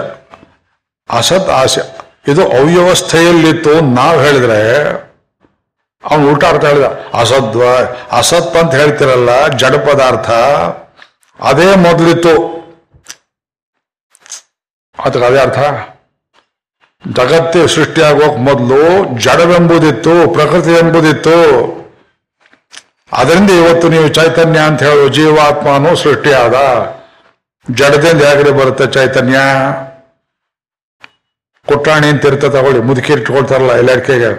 ಅಸತ್ ಆಸೆ ಇದು ಅವ್ಯವಸ್ಥೆಯಲ್ಲಿತ್ತು ನಾವು ಹೇಳಿದ್ರೆ, ಅವನು ಊಟ ಅರ್ಥ ಹೇಳಿದ, ಅಸದ್ವ, ಅಸತ್ ಅಂತ ಹೇಳ್ತಿರಲ್ಲ, ಜಡ ಪದಾರ್ಥ. ಅದೇ ಮೊದಲಿತ್ತು. ಅದಕ್ಕೆ ಅದೇ ಅರ್ಥ? ಜಗತ್ತೇ ಸೃಷ್ಟಿಯಾಗೋಕ್ ಮೊದಲು ಜಡವೆಂಬುದಿತ್ತು ಪ್ರಕೃತಿ ಎಂಬುದಿತ್ತು ಅದರಿಂದ ಇವತ್ತು ನೀವು ಚೈತನ್ಯ ಅಂತ ಹೇಳೋ ಜೀವಾತ್ಮನು ಸೃಷ್ಟಿಯಾದ. ಜಡದಿಂದ ಹೇಗಡೆ ಬರುತ್ತೆ ಚೈತನ್ಯ? ಕುಟ್ಟಾಣಿ ಅಂತ ಇರ್ತ ತಗೊಳ್ಳಿ. ಮುದುಕಿ ಇಟ್ಕೊಳ್ತಾರಲ್ಲ ಎಲ್ಲ ಅಡಿಕೆಗೆ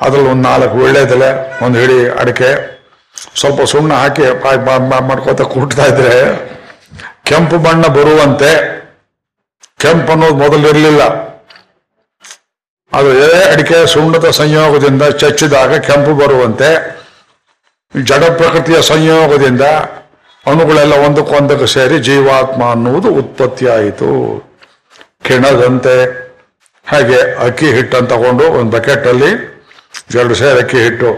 ಅದ್ರಲ್ಲಿ ಒಂದು ನಾಲ್ಕು ಒಳ್ಳೇದೆಲೆ, ಒಂದು ಹಿಡಿ ಅಡಿಕೆ. ಸ್ವಲ್ಪ ಸುಣ್ಣ ಹಾಕಿ ಮಾಡ್ಕೋತ ಕೂಟ್ತಾ ಇದ್ರೆ, ಕೆಂಪು ಬಣ್ಣ ಬರುವಂತೆ, ಕೆಂಪು ಅನ್ನೋದು ಮೊದಲಿರಲಿಲ್ಲ. ಅದು ಎಲೆ ಅಡಿಕೆ ಸುಣ್ಣದ ಸಂಯೋಗದಿಂದ ಚಚ್ಚಿದಾಗ ಕೆಂಪು ಬರುವಂತೆ ಜಡ ಪ್ರಕೃತಿಯ ಸಂಯೋಗದಿಂದ ಅಣುಗಳೆಲ್ಲ ಒಂದಕ್ಕೊಂದಕ್ಕೆ ಸೇರಿ ಜೀವಾತ್ಮ ಅನ್ನುವುದು ಉತ್ಪತ್ತಿಯಾಯಿತು. ಕೆಣದಂತೆ ಹಾಗೆ ಅಕ್ಕಿ ಹಿಟ್ಟನ್ನು ತಗೊಂಡು ಒಂದು ಬಕೆಟಲ್ಲಿ ಎರಡು ಸೇರು ಅಕ್ಕಿ ಹಿಟ್ಟು,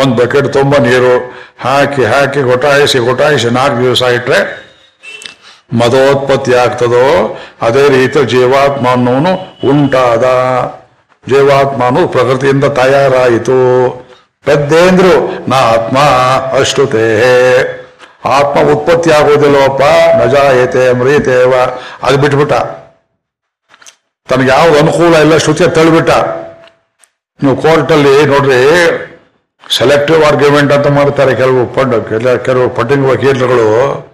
ಒಂದು ಬಕೆಟ್ ತುಂಬ ನೀರು ಹಾಕಿ ಹಾಕಿ, ಗೊಟಾಯಿಸಿ ಗೊಟಾಯಿಸಿ ನಾಲ್ಕು ದಿವಸ ಇಟ್ಟರೆ ಮದೋತ್ಪತ್ತಿ ಆಗ್ತದೋ? ಅದೇ ರೀತಿ ಜೀವಾತ್ಮ ಅನ್ನೋನು ಉಂಟಾದ. ಜೀವಾತ್ಮ ಅನ್ನೋದು ಪ್ರಕೃತಿಯಿಂದ ತಯಾರಾಯಿತು. ಪೆದ್ದೇಂದ್ರು ನಾ ಆತ್ಮ ಅಷ್ಟುತೇ. ಆತ್ಮ ಉತ್ಪತ್ತಿ ಆಗೋದಿಲ್ಲವಪ್ಪ. ನಜಾಯತೆ ಮ್ರೀತೇವ. ಅದು ಬಿಟ್ಬಿಟ್ಟ. ತನಗೆ ಯಾವ್ದು ಅನುಕೂಲ ಇಲ್ಲ, ಶ್ರುತಿಯ ತಳ್ಳಿಬಿಟ್ಟ ನೀವು ಕೋರ್ಟಲ್ಲಿ ನೋಡ್ರಿ ಸೆಲೆಕ್ಟಿವ್ ಆರ್ಗ್ಯುಮೆಂಟ್ ಅಂತ ಮಾಡ್ತಾರೆ ಕೆಲವು ಪಂಡ, ಕೆಲ- ಕೆಲವು ಪಟ್ಟಿಂಗ್ ವಕೀಲರುಗಳು.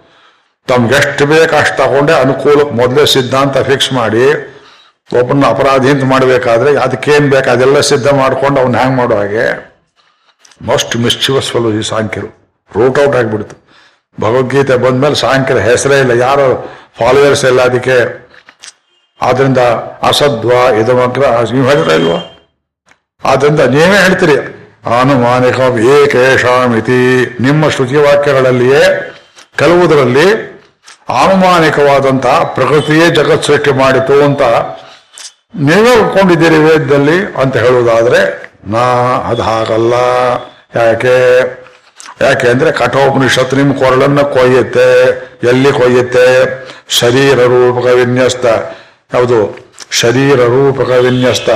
ತಮ್ಗೆ ಎಷ್ಟು ಬೇಕು ಅಷ್ಟು ತಗೊಂಡೆ ಅನುಕೂಲ ಮೊದಲೇ ಸಿದ್ಧಾಂತ ಫಿಕ್ಸ್ ಮಾಡಿ ಒಬ್ಬನ ಅಪರಾಧಿ ಅಂತ ಮಾಡಬೇಕಾದ್ರೆ ಅದಕ್ಕೇನು ಬೇಕು, ಅದೆಲ್ಲ ಸಿದ್ಧ ಮಾಡ್ಕೊಂಡು ಅವ್ನ ಹ್ಯಾಂಗ್ ಮಾಡೋ ಹಾಗೆ. ಮೋಸ್ಟ್ ಮಿಸ್ಚಿವಸ್ ಫೆಲೋ ಈ ಸಾಂಖ್ಯರು. ರೂಟ್ ಔಟ್ ಆಗಿಬಿಡ್ತು. ಭಗವದ್ಗೀತೆ ಬಂದ್ಮೇಲೆ ಸಾಯಂಕಾಲ ಹೆಸರೇ ಇಲ್ಲ. ಯಾರು ಫಾಲೋವರ್ಸ್ ಇಲ್ಲ ಅದಕ್ಕೆ ಆದ್ರಿಂದ ಅಸದ್ವ ಇದಮಗ್ರ ನೀವು ಹೇಳಿದ್ರೆ ಇಲ್ವಾ? ಆದ್ರಿಂದ ನೀವೇ ಹೇಳ್ತೀರಿ. ಆನುಮಾನಿಕ ಏಕೇಶಾಮಿತಿ ನಿಮ್ಮ ಶ್ರುತಿ ವಾಕ್ಯಗಳಲ್ಲಿಯೇ ಕೆಲವುದರಲ್ಲಿ ಆನುಮಾನಿಕವಾದಂತಹ ಪ್ರಕೃತಿಯೇ ಜಗತ್ ಸೃಷ್ಟಿ ಮಾಡಿತು ಅಂತ ನೀವೇ ಒಪ್ಕೊಂಡಿದ್ದೀರಿ ವೇದದಲ್ಲಿ ಅಂತ ಹೇಳುವುದಾದ್ರೆ, ನಾ ಅದು ಹಾಗಲ್ಲ ಯಾಕೆ? ಯಾಕೆ ಅಂದ್ರೆ ಕಠೋಪನಿಷತ್ತು ನಿಮ್ಮ ಕೊರಳನ್ನ ಕೊಯ್ಯುತ್ತೆ. ಎಲ್ಲಿ ಕೊಯ್ಯುತ್ತೆ? ಶರೀರ ರೂಪಕ ವಿನ್ಯಸ್ತ. ಯಾವುದು? ಶರೀರ ರೂಪಕ ವಿನ್ಯಸ್ತ.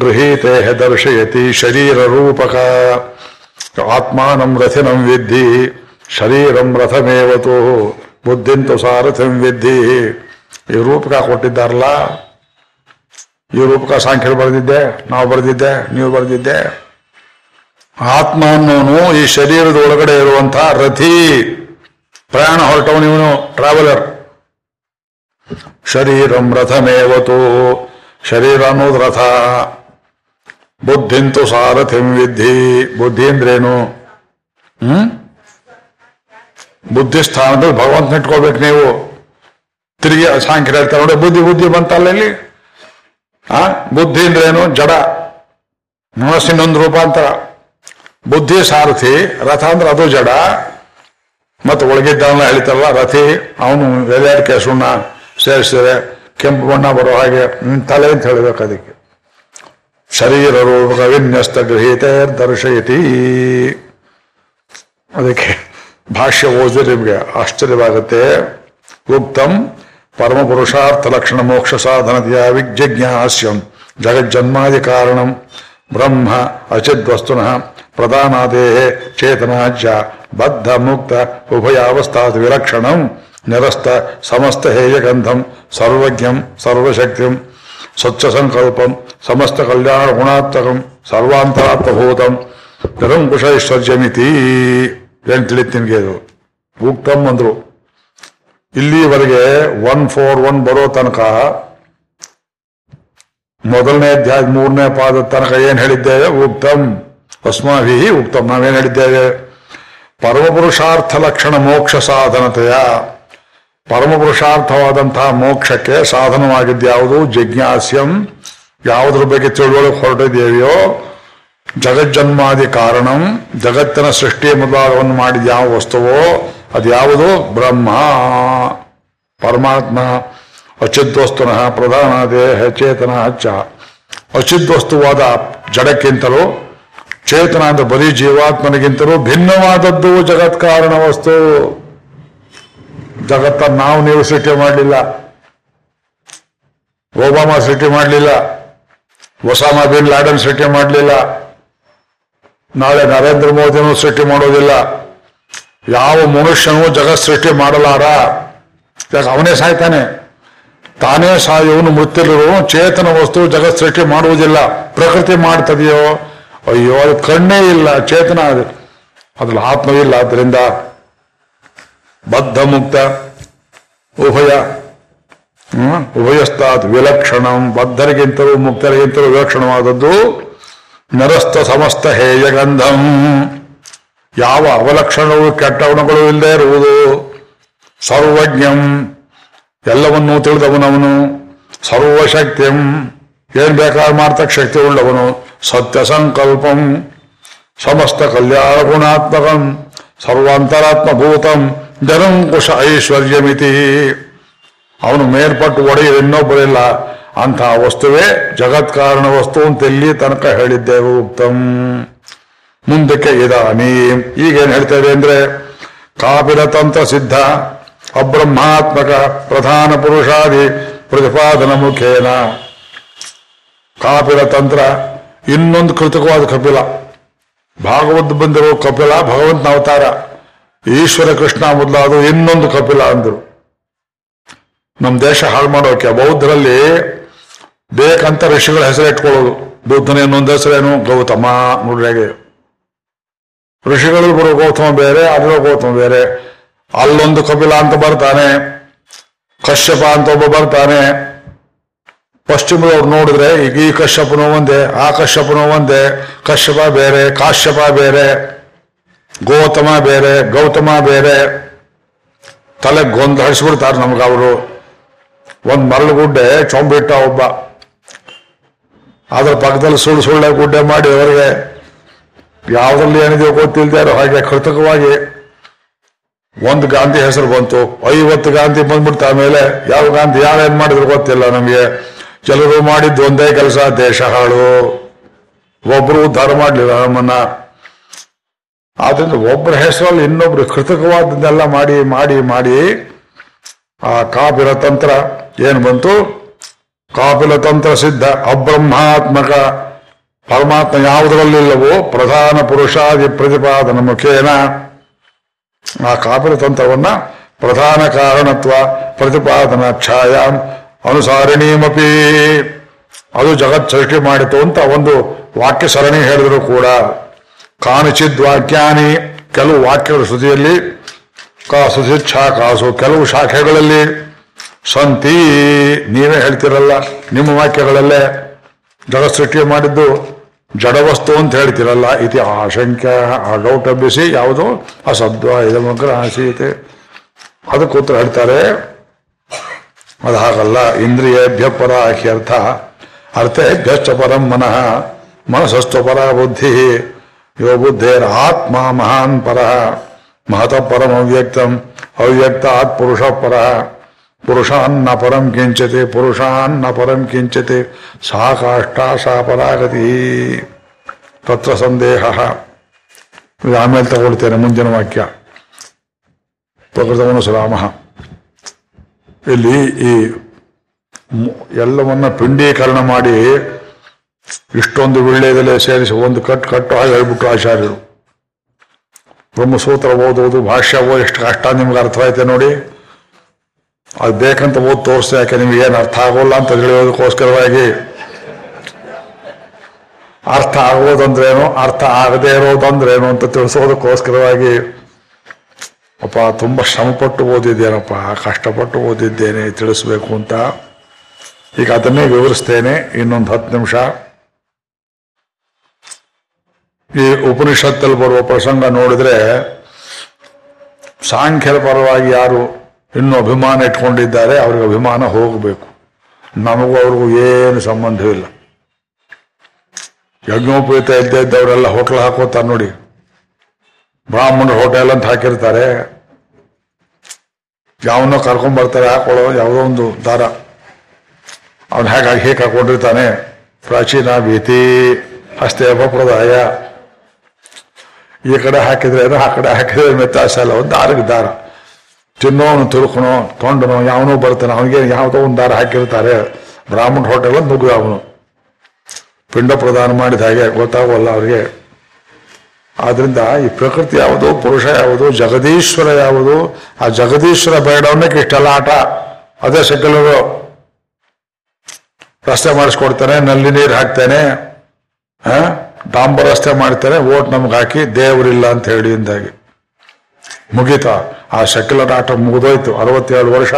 ಗೃಹೀತೆ ದರ್ಶಯತಿ ಶರೀರ ರೂಪಕ. ಆತ್ಮಾನಂ ರಥಿನಂ ವಿದ್ಧಿ. ಶರೀರಂ ರಥಮೇವತು. ಬುದ್ಧಿಂತು ಸಾರಥಿಂ ವಿದ್ಧಿ. ಈ ರೂಪಕ ಕೊಟ್ಟಿದ್ದಾರಲ್ಲ? ಈ ರೂಪಕ ಸಾಂಖ್ಯರು ಬರೆದಿದ್ದೆ, ನಾವು ಬರೆದಿದ್ದೆ, ನೀವು ಬರೆದಿದ್ದೆ. ಆತ್ಮ ಅನ್ನೋನು ಈ ಶರೀರದ ಒಳಗಡೆ ಇರುವಂತಹ ರಥಿ ಪ್ರಯಾಣ ಹೊರಟವನು ಇವನು ಟ್ರಾವೆಲರ್ ಶರೀರಂ ರಥಮೇವತು ಶರೀರ ಅನ್ನೋದು ರಥ. ಬುದ್ಧಿಂತು ಸಾರಥಿಂ ವಿದ್ಧಿ. ಬುದ್ಧಿ ಅಂದ್ರೇನು? ಹ್ಮ್? ಬುದ್ಧಿ ಸ್ಥಾನದಲ್ಲಿ ಭಗವಂತನ ಇಟ್ಕೋಬೇಕು ನೀವು. ತಿರುಗಿ ಸಾಂಖ್ಯರು ಹೇಳ್ತಾರೆ ನೋಡಿ, ಬುದ್ಧಿ ಬುದ್ಧಿ ಬಂತಲ್ಲ ಇಲ್ಲಿ? ಆ? ಬುದ್ಧಿ ಅಂದ್ರೇನು? ಜಡ. ಮನಸ್ಸಿನೊಂದು ರೂಪಾಂತರ. ಬುದ್ಧಿ ಸಾರಥಿ ರಥ ಅಂದ್ರೆ ಅದು ಜಡ. ಮತ್ತು ಒಳಗಿದ್ದವನ್ನ ಹೇಳ್ತಾರಲ್ಲ ರಥಿ, ಅವನು ಎಲೆಯಡಿಕೆ ಸುಣ್ಣ ಸೇರಿಸಿದ್ರೆ ಕೆಂಪು ಬಣ್ಣ ಬರೋ ಹಾಗೆ ನಿನ್ ತಲೆ ಅಂತ ಹೇಳ್ಬೇಕು ಅದಕ್ಕೆ. ಶರೀರ ರೂಪಕ ವಿನ್ಯಸ್ತ ಗೃಹೀತೆ ದರ್ಶಯತಿ. ಅದಕ್ಕೆ ಭಾಷ್ಯ ಓದಿದ್ರೆ ನಿಮಗೆ ಆಶ್ಚರ್ಯವಾಗುತ್ತೆ. ಉಕ್ತಂ ಪರಮ ಪುರುಷಾರ್ಥ ಲಕ್ಷಣ ಮೋಕ್ಷ ಸಾಧನತೆಯ ವಿಜ್ಞಾಸ್ಯಂ. ಜಗಜ್ಜನ್ಮಾದಿ ಕಾರಣಂ ಬ್ರಹ್ಮ ಅಚಿದ್ವಸ್ತುನಃ ಪ್ರಧಾನಾದೇ ಚೇತನಾಜ್ಯ, ಬದ್ಧ, ಮುಕ್ತ ಉಭಯಾವಸ್ಥಾತ್ ವಿಲಕ್ಷಣಂ ನಿರಸ್ತ, ಸಮಸ್ತ ಹೇಯಗಂಧಂ ಸರ್ವಜ್ಞಂ, ಸರ್ವಶಕ್ತಿಂ, ಸ್ವಚ್ಛ ಸಂಕಲ್ಪಂ, ಸಮಸ್ತ ಕಲ್ಯಾಣ ಗುಣಾತ್ಮಕಂ ಸರ್ವಾಂತರಾತ್ಮಭೂತಂ ನಿರಂಕುಶೈಶ್ವರ್ಯಮಿತಿ ಏನ್ ತಿಳಿತು ನಿನ್ಗೆ ಇದು? ಉಕ್ತಂ ಅಂದ್ರು. ಇಲ್ಲಿವರೆಗೆ ಒನ್ ಫೋರ್ ಒನ್ ಬರೋ ತನಕ ಮೊದಲನೇ ಅಧ್ಯಾಯ ಮೂರನೇ ಪಾದ ತನಕ ಏನು ಹೇಳಿದ್ದೇವೆ ಉಕ್ತಂ. ಅಸ್ಮಾಭಿ ಉಕ್ತಂ ನಾವೇನು ಹೇಳಿದ್ದೇವೆ ಪರಮಪುರುಷಾರ್ಥ ಲಕ್ಷಣ ಮೋಕ್ಷ ಸಾಧನತೆಯ. ಪರಮಪುರುಷಾರ್ಥವಾದಂತಹ ಮೋಕ್ಷಕ್ಕೆ ಸಾಧನವಾಗಿದ್ದ್ಯಾವುದು ಜಿಜ್ಞಾಸ್ಯಂ. ಯಾವುದ್ರ ಬಗ್ಗೆ ತಿಳುವಳಿಕೆ ಹೊರಟಿದ್ದೇವೆಯೋ? ಜಗಜ್ಜನ್ಮಾದಿ ಕಾರಣಂ. ಜಗತ್ತಿನ ಸೃಷ್ಟಿಯ ಮೊದಲಾಗವನ್ನು ಮಾಡಿದ ಯಾವ ವಸ್ತುವೋ ಅದ್ಯಾವುದು? ಬ್ರಹ್ಮ. ಪರಮಾತ್ಮ. ಅಚಿದ್ವಸ್ತುನಃ ಪ್ರಧಾನ ದೇಹ ಚೇತನ ಚ. ಅಚಿದ್ವಸ್ತುವಾದ ಜಡಕ್ಕಿಂತಲೂ ಚೇತನ ಅಂತ ಬರೀ ಜೀವಾತ್ಮನಿಗಿಂತಲೂ ಭಿನ್ನವಾದದ್ದು ಜಗತ್ ಕಾರಣ ವಸ್ತು ಜಗತ್ತನ್ನು ನಾವು ನೀವು ಸೃಷ್ಟಿ ಮಾಡಲಿಲ್ಲ. ಒಬಾಮ ಸೃಷ್ಟಿ ಮಾಡಲಿಲ್ಲ. ಒಸಾಮಾ ಬಿನ್ ಲಾಡನ್ ಸೃಷ್ಟಿ ಮಾಡಲಿಲ್ಲ. ನಾಳೆ ನರೇಂದ್ರ ಮೋದಿನೂ ಸೃಷ್ಟಿ ಮಾಡೋದಿಲ್ಲ. ಯಾವ ಮನುಷ್ಯನೂ ಜಗತ್ ಸೃಷ್ಟಿ ಮಾಡಲಾರ. ಯಾಕೆ ಅವನೇ ಸಾಯ್ತಾನೆ? ತಾನೇ ಸಾಯುವನು ಮೃತ್ಯುರು ಚೇತನ ವಸ್ತು ಜಗತ್ ಸೃಷ್ಟಿ ಮಾಡುವುದಿಲ್ಲ. ಪ್ರಕೃತಿ ಮಾಡ್ತದೆಯೋ? ಅಯ್ಯೋ, ಅದು ಕಣ್ಣೇ ಇಲ್ಲ, ಚೇತನ ಅದು. ಅದ್ರಲ್ಲಿ ಆತ್ಮವಿಲ್ಲ ಆದ್ದರಿಂದ ಬದ್ಧ ಮುಕ್ತ ಉಭಯ ಉಭಯಸ್ತಾತ್ ವಿಲಕ್ಷಣಂ. ಬದ್ಧರಿಗಿಂತಲೂ ಮುಕ್ತರಿಗಿಂತಲೂ ವಿಲಕ್ಷಣವಾದದ್ದು ನರಸ್ಥ ಸಮಸ್ತ ಹೇಯಗಂಧಂ ಯಾವ ಅವಲಕ್ಷಣವು ಕೆಟ್ಟ ಗುಣಗಳು ಇಲ್ಲದೆ ಇರುವುದು. ಸರ್ವಜ್ಞಂ, ಎಲ್ಲವನ್ನೂ ತಿಳಿದವನವನು ಸರ್ವಶಕ್ತಿಂ ಏನ್ ಬೇಕಾದ್ರೆ ಮಾಡ್ತಕ್ಕ ಶಕ್ತಿ ಉಳ್ಳವನು ಸತ್ಯ ಸಂಕಲ್ಪಂ, ಸಮಸ್ತ ಕಲ್ಯಾಣ ಗುಣಾತ್ಮಕಂ ಸರ್ವಾಂತರಾತ್ಮಭೂತಂ ಜನಂಕುಶ ಐಶ್ವರ್ಯಮಿತಿ. ಅವನು ಮೇಲ್ಪಟ್ಟು ಒಡೆಯ ಇನ್ನೊಬ್ಬರಿಲ್ಲ. ಅಂತಹ ವಸ್ತುವೇ ಜಗತ್ಕಾರಣ ವಸ್ತು ಅಂತ ಇಲ್ಲಿ ತನಕ ಹೇಳಿದ್ದೇವೆ ಉಕ್ತಂ ಮುಂದಕ್ಕೆ ಇದಾನಿ. ಈಗೇನು ಹೇಳ್ತೇವೆ ಅಂದ್ರೆ ಕಾಪಿರ ತಂತ್ರ ಸಿದ್ಧ, ಅಬ್ರಹ್ಮಾತ್ಮಕ ಪ್ರಧಾನ ಪುರುಷಾದಿ ಪ್ರತಿಪಾದನ ಮುಖೇನ. ಕಾಪಿಲ ತಂತ್ರ, ಇನ್ನೊಂದು ಕೃತಕವಾದ ಕಪಿಲ. ಭಾಗವತ್ ಬಂದಿರೋ ಕಪಿಲ ಭಗವಂತನ ಅವತಾರ. ಈಶ್ವರ ಕೃಷ್ಣ ಮೊದಲಾದ ಇನ್ನೊಂದು ಕಪಿಲ ಅಂದರು. ನಮ್ಮ ದೇಶ ಹಾಳು ಮಾಡೋಕೆ ಬೌದ್ಧರಲ್ಲಿ ಬೇಕಂತ ಋಷಿಗಳ ಹೆಸರು ಇಟ್ಕೊಳ್ಳೋದು. ಬುದ್ಧನ ಇನ್ನೊಂದು ಹೆಸರೇನು? ಗೌತಮ ನೋಡ್ರಿ ಹಾಗೆ ಋಷಿಗಳಲ್ಲಿ ಬರೋ ಗೌತಮ ಬೇರೆ ಅದರ ಗೌತಮ ಬೇರೆ. ಅಲ್ಲೊಂದು ಕಪಿಲ ಅಂತ ಬರ್ತಾನೆ. ಕಶ್ಯಪ ಅಂತ ಒಬ್ಬ ಬರ್ತಾನೆ. ಪಶ್ಚಿಮದವ್ರು ನೋಡಿದ್ರೆ ಈಗ ಈ ಕಶ್ಯಪನೋ ಒಂದೇ, ಆ ಕಶ್ಯಪನೋ ಒಂದೇ, ಕಶ್ಯಪ ಬೇರೆ, ಕಾಶ್ಯಪ ಬೇರೆ, ಗೌತಮ ಬೇರೆ ಗೌತಮ ಬೇರೆ. ತಲೆ ಗೊಂದು ಹರಿಸ್ಬಿಡ್ತಾರೆ ನಮ್ಗೆ ಅವರು. ಒಂದ್ ಮರಳುಗುಡ್ಡೆ ಚೊಂಬಿಟ್ಟ ಒಬ್ಬ. ಅದರ ಪಕ್ಕದಲ್ಲಿ ಸುಳ್ಳು ಸುಳ್ಳೆ ಗುಡ್ಡೆ ಮಾಡಿ ಅವರಿಗೆ ಯಾವ್ದ್ರಲ್ಲಿ ಏನಿದೆಯೋ ಗೊತ್ತಿಲ್ಲದೆ ಹಾಗೆ ಕೃತಕವಾಗಿ ಒಂದು ಗಾಂಧಿ ಹೆಸರು ಬಂತು. ಐವತ್ತು ಗಾಂಧಿ ಬಂದ್ಬಿಡ್ತು ಆಮೇಲೆ ಯಾವ ಗಾಂಧಿ ಯಾರೇನ್ ಮಾಡಿದ್ರು ಗೊತ್ತಿಲ್ಲ ನಮಗೆ. ಕೆಲವರು ಮಾಡಿದ್ದು ಒಂದೇ ಕೆಲಸ, ದೇಶ ಹಾಳು. ಒಬ್ರು ಉದ್ಧಾರ ಮಾಡಲಿಲ್ಲ ನಮ್ಮನ್ನ ಆದ್ರಿಂದ ಒಬ್ಬರ ಹೆಸರಲ್ಲಿ ಇನ್ನೊಬ್ರು ಕೃತಕವಾದದ್ದೆಲ್ಲ ಮಾಡಿ ಮಾಡಿ ಮಾಡಿ ಆ ಕಾಪಿಲ ತಂತ್ರ ಏನು ಬಂತು? ಕಾಪಿಲ ತಂತ್ರ ಸಿದ್ಧ, ಅಬ್ರಹ್ಮಾತ್ಮಕ. ಪರಮಾತ್ಮ ಯಾವುದರಲ್ಲಿಲ್ಲವೋ ಪ್ರಧಾನ ಪುರುಷಾದಿ ಪ್ರತಿಪಾದನ ಮುಖೇನ. ಆ ಕಾಪಿಲ ತಂತ್ರವನ್ನ ಪ್ರಧಾನ ಕಾರಣತ್ವ, ಪ್ರತಿಪಾದನ ಛಾಯಾಂ ಅನುಸಾರಿಣೀಮಪಿ ಅದು ಜಗತ್ ಸೃಷ್ಟಿ ಮಾಡಿತು ಅಂತ ಒಂದು ವಾಕ್ಯ ಸರಣಿ ಹೇಳಿದ್ರು ಕೂಡ. ಕಾನಿಚಿದ್ ವಾಕ್ಯಾನಿ ಕೆಲವು ವಾಕ್ಯಗಳ ಶ್ರುತಿಯಲ್ಲಿ ಕಾಸು ಕಾಸು ಕೆಲವು ಶಾಖೆಗಳಲ್ಲಿ, ಸಂತಿ ನೀವೇ ಹೇಳ್ತಿರಲ್ಲ, ನಿಮ್ಮ ವಾಕ್ಯಗಳಲ್ಲೇ ಜಗತ್ ಸೃಷ್ಟಿ ಮಾಡಿದ್ದು ಜಡವಸ್ತು ಅಂತ ಹೇಳ್ತಿರಲ್ಲ. ಇತಿ ಆಶಂಕ್ಯ ಆ ಡೌಟ್ ಹಬ್ಬಿಸಿ ಯಾವುದು ಅಸದ್ವ ಇದಮಗ್ರ ಆಸೀತೆ. ಅದಕ್ಕೆ ಉತ್ತರ ಹೇಳ್ತಾರೆ ಅದು ಹಾಗಲ್ಲ, ಇಂದ್ರಿಯೇಭ್ಯ ಪರ ಅರ್ಥ. ಅರ್ಥೇಭ್ಯಷ್ಟ ಪರಂ ಮನಃ ಮನಸ್ಸಷ್ಟು ಪರ ಬುದ್ಧಿ, ಯೋ ಬುದ್ಧೇರ್ ಆತ್ಮ ಮಹಾನ್ ಪರ. ಮಹತ ಪರಂ ಅವ್ಯಕ್ತಂ ಆತ್ ಪುರುಷ ಪರ. ಪುರುಷಾನ್ನ ಪರಂ ಕಿಂಚತೆ ಪುರುಷಾನ್ನ ಪರಂ ಕಿಂಚತೆ ಸಾ ಕಾಷ್ಟ ಸಾ ಪರಾಗತಿ. ತತ್ರ ಸಂದೇಹ. ಆಮೇಲೆ ತಗೊಳ್ತೇನೆ ಮುಂದಿನ ವಾಕ್ಯ. ಪ್ರಕೃತವನು ಶ್ರಾಮ. ಇಲ್ಲಿ ಈ ಎಲ್ಲವನ್ನ ಪಿಂಡೀಕರಣ ಮಾಡಿ ಇಷ್ಟೊಂದು ವಿಳ್ಳೆದಲ್ಲೇ ಸೇರಿಸಿ ಒಂದು ಕಟ್ ಕಟ್ಟು ಹಾಗೆ ಹೇಳ್ಬಿಟ್ಟು ಆಚಾರ್ಯರು. ಬ್ರಹ್ಮಸೂತ್ರ ಓದೋದು ಭಾಷ್ಯ ಓದ್ ಎಷ್ಟು ಕಷ್ಟ ನಿಮ್ಗೆ ಅರ್ಥ ಆಯ್ತೆ ನೋಡಿ. ಅದು ಬೇಕಂತ ಓದ್ ತೋರಿಸ್ತಾ ಯಾಕೆ ನಿಮ್ಗೆ ಏನು ಅರ್ಥ ಆಗೋಲ್ಲ ಅಂತ ಹೇಳೋದಕ್ಕೋಸ್ಕರವಾಗಿ ಅರ್ಥ ಆಗೋದಂದ್ರೇನು, ಅರ್ಥ ಆಗದೆ ಇರೋದಂದ್ರೇನು ಅಂತ ತಿಳಿಸೋದಕ್ಕೋಸ್ಕರವಾಗಿ ಅಪ್ಪ, ತುಂಬ ಶ್ರಮಪಟ್ಟು ಓದಿದ್ದೇನಪ್ಪ, ಕಷ್ಟಪಟ್ಟು ಓದಿದ್ದೇನೆ, ತಿಳಿಸ್ಬೇಕು ಅಂತ. ಈಗ ಅದನ್ನೇ ವಿವರಿಸ್ತೇನೆ, ಇನ್ನೊಂದು ಹತ್ತು ನಿಮಿಷ. ಈ ಉಪನಿಷತ್ತಲ್ಲಿ ಬರುವ ಪ್ರಸಂಗ ನೋಡಿದ್ರೆ ಸಾಂಖ್ಯರ ಪರವಾಗಿ ಯಾರು ಇನ್ನೂ ಅಭಿಮಾನ ಇಟ್ಕೊಂಡಿದ್ದಾರೆ, ಅವ್ರಿಗೆ ಅಭಿಮಾನ ಹೋಗಬೇಕು. ನಮಗೂ ಅವ್ರಿಗೂ ಏನು ಸಂಬಂಧವಿಲ್ಲ. ಯಜ್ಞೋಪೇತ ಇದ್ದೇ ಇದ್ದವರೆಲ್ಲ ಹೋಟ್ಲ್ ಹಾಕೋತಾರೆ ನೋಡಿ. ಬ್ರಾಹ್ಮಣರು ಹೋಟೆಲ್ ಅಂತ ಹಾಕಿರ್ತಾರೆ. ಯಾವನ್ನೋ ಕರ್ಕೊಂಡ್ ಬರ್ತಾರೆ, ಹಾಕೊಳ್ಳೋ ಯಾವುದೋ ಒಂದು ದಾರ. ಅವನು ಹೇಗೆ ಹೇಗೆ ಹಾಕೊಂಡಿರ್ತಾನೆ ಪ್ರಾಚೀನ ಭೀತಿ. ಅಷ್ಟೇ ಅಪಪ್ರದಾಯ ಈ ಕಡೆ ಹಾಕಿದ್ರೆ ಅದು, ಆ ಕಡೆ ಹಾಕಿದ್ರೆ ವ್ಯತ್ಯಾಸ ಇಲ್ಲ ಒಂದು ದಾರಿಗೆ ದಾರ. ತಿನ್ನೋನು, ತುರುಕನೋ, ತೊಂಡನೋ, ಯಾವನೋ ಬರ್ತಾನೆ, ಅವನಿಗೆ ಯಾವುದೋ ಒಂದು ದಾರ ಹಾಕಿರ್ತಾರೆ. ಬ್ರಾಹ್ಮಣ ಹೋಟೆಲ್ ಅಂತ ನುಗ್ಗು ಅವನು. ಪಿಂಡ ಪ್ರದಾನ ಮಾಡಿದ ಹಾಗೆ ಗೊತ್ತಾಗೋಲ್ಲ ಅವರಿಗೆ. ಆದ್ರಿಂದ ಈ ಪ್ರಕೃತಿ ಯಾವುದು, ಪುರುಷ ಯಾವುದು, ಜಗದೀಶ್ವರ ಯಾವುದು, ಆ ಜಗದೀಶ್ವರ ಬೇಡವನ್ನಕ್ಕೆ ಇಷ್ಟೆಲ್ಲ ಆಟ. ಅದೇ ಸೆಕ್ಯುಲರು ರಸ್ತೆ ಮಾಡಿಸ್ಕೊಡ್ತಾನೆ, ನಲ್ಲಿ ನೀರು ಹಾಕ್ತಾನೆ? ಡಾಂಬರ್ ರಸ್ತೆ ಮಾಡ್ತಾನೆ ಓಟ್ ನಮ್ಗೆ ಹಾಕಿ ದೇವರಿಲ್ಲ ಅಂತ ಹೇಳಿ ಇಂದಾಗಿ. ಮುಗೀತಾ? ಆ ಸೆಕ್ಯುಲರ್ ಆಟ ಮುಗಿದೋಯ್ತು, ಅರವತ್ತೇಳು ವರ್ಷ.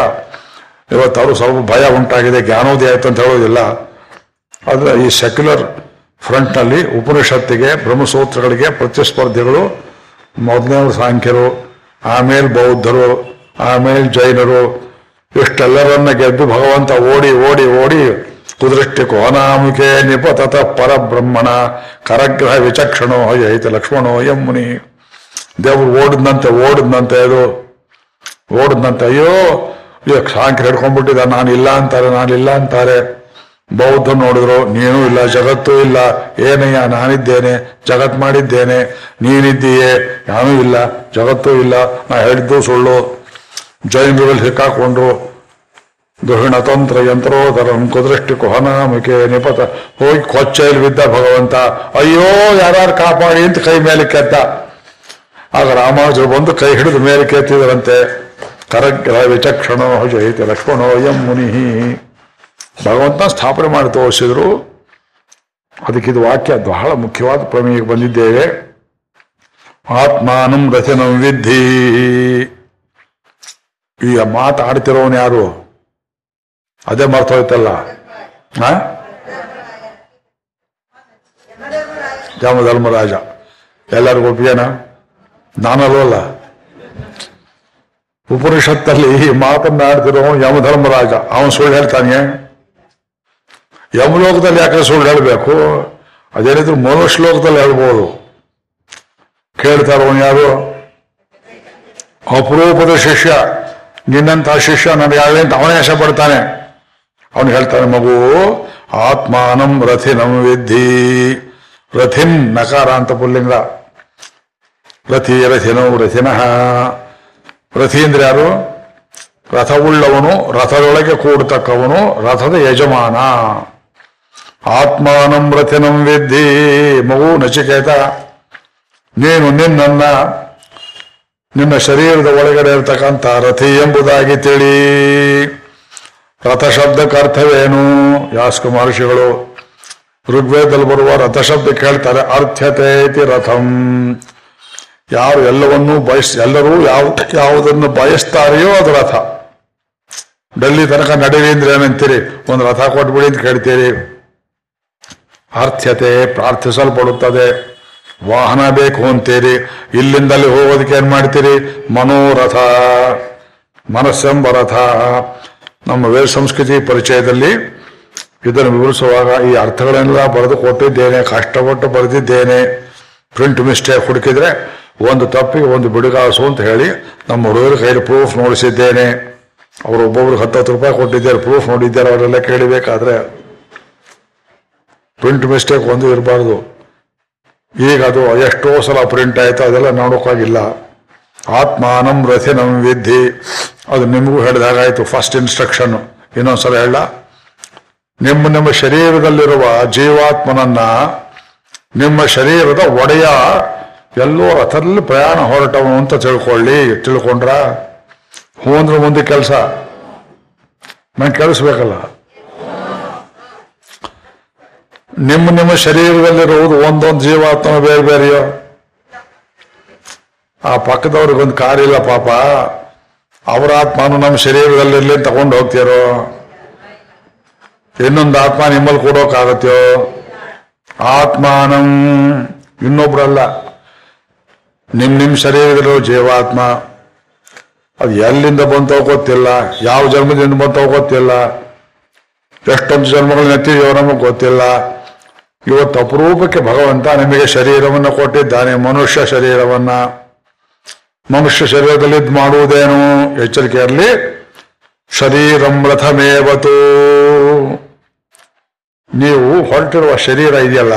ಇವತ್ತು ಅವರು ಸ್ವಲ್ಪ ಭಯ ಉಂಟಾಗಿದೆ, ಜ್ಞಾನೋದಯ ಆಯ್ತು ಅಂತ ಹೇಳೋದಿಲ್ಲ. ಆದರೆ ಈ ಸೆಕ್ಯುಲರ್ ಫ್ರಂಟ್ನಲ್ಲಿ ಉಪನಿಷತ್ತಿಗೆ, ಬ್ರಹ್ಮಸೂತ್ರಗಳಿಗೆ ಪ್ರತಿಸ್ಪರ್ಧಿಗಳು ಮೊದಲನೇವ್ರ ಸಾಂಖ್ಯರು, ಆಮೇಲೆ ಬೌದ್ಧರು, ಆಮೇಲೆ ಜೈನರು, ಇಷ್ಟೆಲ್ಲರನ್ನ ಗೆದ್ದು ಭಗವಂತ ಓಡಿ ಓಡಿ ಓಡಿ ಕುದೃಷ್ಟಿ ಅನಾಮಿಕೆ ನಿಪತತ ಪರಬ್ರಹ್ಮಣ ಕರಗ್ರಹ ವಿಚಕ್ಷಣೋ ಐತೆ ಲಕ್ಷ್ಮಣೋ ಎಂ ಮುನಿ. ದೇವರು ಓಡಿದಂತೆ ಓಡಿದಂತೆ ಇದು ಓಡಿದಂತೆ ಅಯ್ಯೋ ಹಿಡ್ಕೊಂಡ್ಬಿಟ್ಟಿದ ನಾನು ಇಲ್ಲ ಅಂತಾರೆ ನಾನು ಇಲ್ಲ ಅಂತಾರೆ. ಬೌದ್ಧ ನೋಡಿದ್ರು, ನೀನು ಇಲ್ಲ, ಜಗತ್ತು ಇಲ್ಲ ಏನಯ್ಯ ನಾನಿದ್ದೇನೆ, ಜಗತ್ ಮಾಡಿದ್ದೇನೆ, ನೀನಿದ್ದೀಯೇ ನಾನು ಇಲ್ಲ, ಜಗತ್ತು ಇಲ್ಲ, ನಾ ಹೇಳಿದ್ದು ಸುಳ್ಳು. ಜೈನರಲ್ಲಿ ಸಿಕ್ಕಾಕೊಂಡ್ರು ದುಹಿಣ ತಂತ್ರ ಯಂತ್ರೋದರಂ ಕುದೃಷ್ಟಿ ಕುಹನಾಮಿಕೆ ನಿಪತ, ಹೋಗಿ ಕೊಚ್ಚೆಯಲ್ಲಿ ಬಿದ್ದ ಭಗವಂತ, ಅಯ್ಯೋ ಯಾರು ಕಾಪಾಡಿ? ಅಂತ ಕೈ ಮೇಲೆ ಕೆತ್ತ ಆಗ ರಾಮಾನುಜರು ಬಂದು ಕೈ ಹಿಡಿದು ಮೇಲೆ ಕೆತ್ತಿದರಂತೆ ಕರಗ್ರ ವಿಚಕ್ಷಣೋ ಜಯತಿ ಲಕ್ಷ್ಮಣೋ ಎಂ ಮುನಿ ಭಗವಂತ ಸ್ಥಾಪನೆ ಮಾಡಿ ತೋರಿಸಿದ್ರು. ಅದಕ್ಕಿದು ವಾಕ್ಯ ಬಹಳ ಮುಖ್ಯವಾದ ಪ್ರಮೇಯಕ್ಕೆ ಬಂದಿದ್ದೇವೆ. ಆತ್ಮಾನಂ ರಚನಂ ವಿದ್ಧಿ. ಈ ಮಾತಾಡ್ತಿರೋನು ಯಾರು? ಅದೇ ಮರ್ತೋಯ್ತಲ್ಲ? ಜಾಮಧರ್ಮರಾಜ ಎಲ್ಲರಿಗೂ ಒಪ್ಪಿಗೆನ? ಅಲ್ಲ. ಉಪನಿಷತ್ತಲ್ಲಿ ಈ ಮಾತನ್ನಾಡ್ತಿರೋ ಯಮಧರ್ಮರಾಜ. ಅವನು ಸುಳ್ಳು ಹೇಳ್ತಾನೆ. ಯಮಲೋಕದಲ್ಲಿ ಯಾಕೆ ಸುಳ್ಳು ಹೇಳಬೇಕು? ಅದೇನಿದ್ರು ಮನುಷ್ಯಲೋಕದಲ್ಲಿ ಹೇಳ್ಬೋದು. ಕೇಳ್ತಾರವನು ಯಾರು? ಅಪರೂಪದ ಶಿಷ್ಯ. ನಿನ್ನಂಥ ಶಿಷ್ಯ ನನಗೆ ಯಾವೇ ಅಂತ ಅವನೇ ಆಶೆ ಪಡ್ತಾನೆ ಅವನು ಹೇಳ್ತಾನೆ, ಮಗು, ಆತ್ಮಾನಂ ರಥಿನಂ ವಿದ್ಧಿ. ರಥಿನ್ ನಕಾರ ಅಂತ ಪುಲ್ಲಿಂಗ. ರಥಿ ರಥಿನೋ ರಥಿನಃ. ರಥಿ ಅಂದ್ರೆ ಯಾರು? ರಥವುಳ್ಳವನು, ರಥದೊಳಗೆ ಕೂಡತಕ್ಕವನು, ರಥದ ಯಜಮಾನ. ಆತ್ಮಾನಂ ರಥನಂ ವಿದ್ಧಿ. ಮಗು ನಚಿಕೇತ, ನೀನು ನಿನ್ನ ನಿನ್ನ ಶರೀರದ ಒಳಗಡೆ ಇರತಕ್ಕಂಥ ರಥಿ ಎಂಬುದಾಗಿ ತಿಳಿ. ರಥ ಶಬ್ದಕ್ಕೆ ಅರ್ಥವೇನು? ಯಾಸ್ಕ ಮಹರ್ಷಿಗಳು ಋಗ್ವೇದದಲ್ಲಿ ಬರುವ ರಥ ಶಬ್ದ ಕೇಳ್ತಾರೆ, ಅರ್ಥ್ಯತೆ ಇತಿ ರಥಂ. ಯಾರು ಎಲ್ಲವನ್ನೂ ಬಯಸ್, ಎಲ್ಲರೂ ಯಾವ, ಯಾವುದನ್ನು ಬಯಸ್ತಾರೆಯೋ ಅದು ರಥ. ಡೆಲ್ಲಿ ತನಕ ನಡೀರಿ ಅಂದ್ರೆ ಏನಂತೀರಿ? ಒಂದು ರಥ ಕೊಟ್ಬಿಡಿ ಅಂತ ಕೇಳ್ತೀರಿ. ಅರ್ಥ್ಯತೆ ಪ್ರಾರ್ಥಿಸಲ್ಪಡುತ್ತದೆ. ವಾಹನ ಬೇಕು ಅಂತೀರಿ ಇಲ್ಲಿಂದಲ್ಲಿ ಹೋಗೋದಕ್ಕೆ ಏನ್ ಮಾಡ್ತೀರಿ? ಮನೋರಥ, ಮನಸ್ಸೆಂಬ ರಥ. ನಮ್ಮ ವೇದ ಸಂಸ್ಕೃತಿ ಪರಿಚಯದಲ್ಲಿ ಇದನ್ನು ವಿವರಿಸುವಾಗ ಈ ಅರ್ಥಗಳನ್ನೆಲ್ಲ ಬರೆದು ಕೊಟ್ಟಿದ್ದೇನೆ, ಕಷ್ಟಪಟ್ಟು ಬರೆದಿದ್ದೇನೆ. ಪ್ರಿಂಟ್ ಮಿಸ್ಟೇಕ್ ಹುಡುಕಿದ್ರೆ ಒಂದು ತಪ್ಪಿಗೆ ಒಂದು ಬಿಡುಗಾಸು ಅಂತ ಹೇಳಿ ನಮ್ಮ ಹುಡುಗರ ಕೈಯಲ್ಲಿ ಪ್ರೂಫ್ ನೋಡಿಸಿದ್ದೇನೆ. ಅವರು ಒಬ್ಬೊಬ್ರಿಗೆ ಹತ್ತತ್ತು ರೂಪಾಯಿ ಕೊಟ್ಟಿದ್ದಾರೆ ಪ್ರೂಫ್ ನೋಡಿದ್ದಾರೆ, ಅವರೆಲ್ಲ ಕೇಳಿಬೇಕಾದ್ರೆ ಪ್ರಿಂಟ್ ಮಿಸ್ಟೇಕ್ ಒಂದು ಇರಬಾರ್ದು. ಈಗ ಅದು ಎಷ್ಟೋ ಸಲ ಪ್ರಿಂಟ್ ಆಯಿತು, ಅದೆಲ್ಲ ನೋಡೋಕ್ಕಾಗಿಲ್ಲ. ಆತ್ಮಾನಂ ನಮ್ಮ ವಿದ್ಧಿ. ಅದು ನಿಮಗೂ ಹೇಳಿದಾಗಾಯಿತು ಫಸ್ಟ್ ಇನ್ಸ್ಟ್ರಕ್ಷನ್ ಇನ್ನೊಂದ್ಸಲ ಹೇಳ. ನಿಮ್ಮ ನಿಮ್ಮ ಶರೀರದಲ್ಲಿರುವ ಜೀವಾತ್ಮನನ್ನ, ನಿಮ್ಮ ಶರೀರದ ಒಡೆಯ ಎಲ್ಲೋ ರಥದಲ್ಲಿ ಪ್ರಯಾಣ ಹೊರಟವನು ಅಂತ ತಿಳ್ಕೊಳ್ಳಿ. ತಿಳ್ಕೊಂಡ್ರ? ಹೂ ಅಂದ್ರೆ ಮುಂದೆ ಕೆಲಸ. ನಂಗೆ ಕೇಳಿಸ್ಬೇಕಲ್ಲ. ನಿಮ್ಮ ನಿಮ್ಮ ಶರೀರದಲ್ಲಿರುವುದು ಒಂದೊಂದು ಜೀವಾತ್ಮ ಬೇರೆ ಬೇರೆಯೋ? ಆ ಪಕ್ಕದವ್ರಿಗೊಂದು ಕಾರಿಲ್ಲ ಪಾಪ. ಅವರ ಆತ್ಮನು ನಮ್ಮ ಶರೀರದಲ್ಲಿರ್ಲಿ ತಗೊಂಡು ಹೋಗ್ತೀರೋ? ಇನ್ನೊಂದು ಆತ್ಮ ನಿಮ್ಮಲ್ಲಿ ಕೊಡೋಕ್ಕಾಗತ್ತೆಯೋ ಆತ್ಮಾನಂ ಇನ್ನೊಬ್ರಲ್ಲ. ನಿಮ್ ನಿಮ್ ಶರೀರದಲ್ಲಿರೋ ಜೀವಾತ್ಮ. ಅದು ಎಲ್ಲಿಂದ ಬಂತೋ ಗೊತ್ತಿಲ್ಲ. ಯಾವ ಜನ್ಮದಿಂದ ಬಂತೋ ಗೊತ್ತಿಲ್ಲ. ಎಷ್ಟೊಂದು ಜನ್ಮಗಳನ್ನ ಎತ್ತಿದೆಯೋ ನಮಗೆ ಗೊತ್ತಿಲ್ಲ. ಇವತ್ತು ಅಪರೂಪಕ್ಕೆ ಭಗವಂತ ನಿಮಗೆ ಶರೀರವನ್ನು ಕೊಟ್ಟಿದ್ದಾನೆ, ಮನುಷ್ಯ ಶರೀರವನ್ನ. ಮನುಷ್ಯ ಶರೀರದಲ್ಲಿ ಇದ್ ಮಾಡುವುದೇನು? ಎಚ್ಚರಿಕೆ ಇರಲಿ. ಶರೀರಂ ರಥಮೇವತು. ನೀವು ಹೊರಟಿರುವ ಶರೀರ ಇದೆಯಲ್ಲ,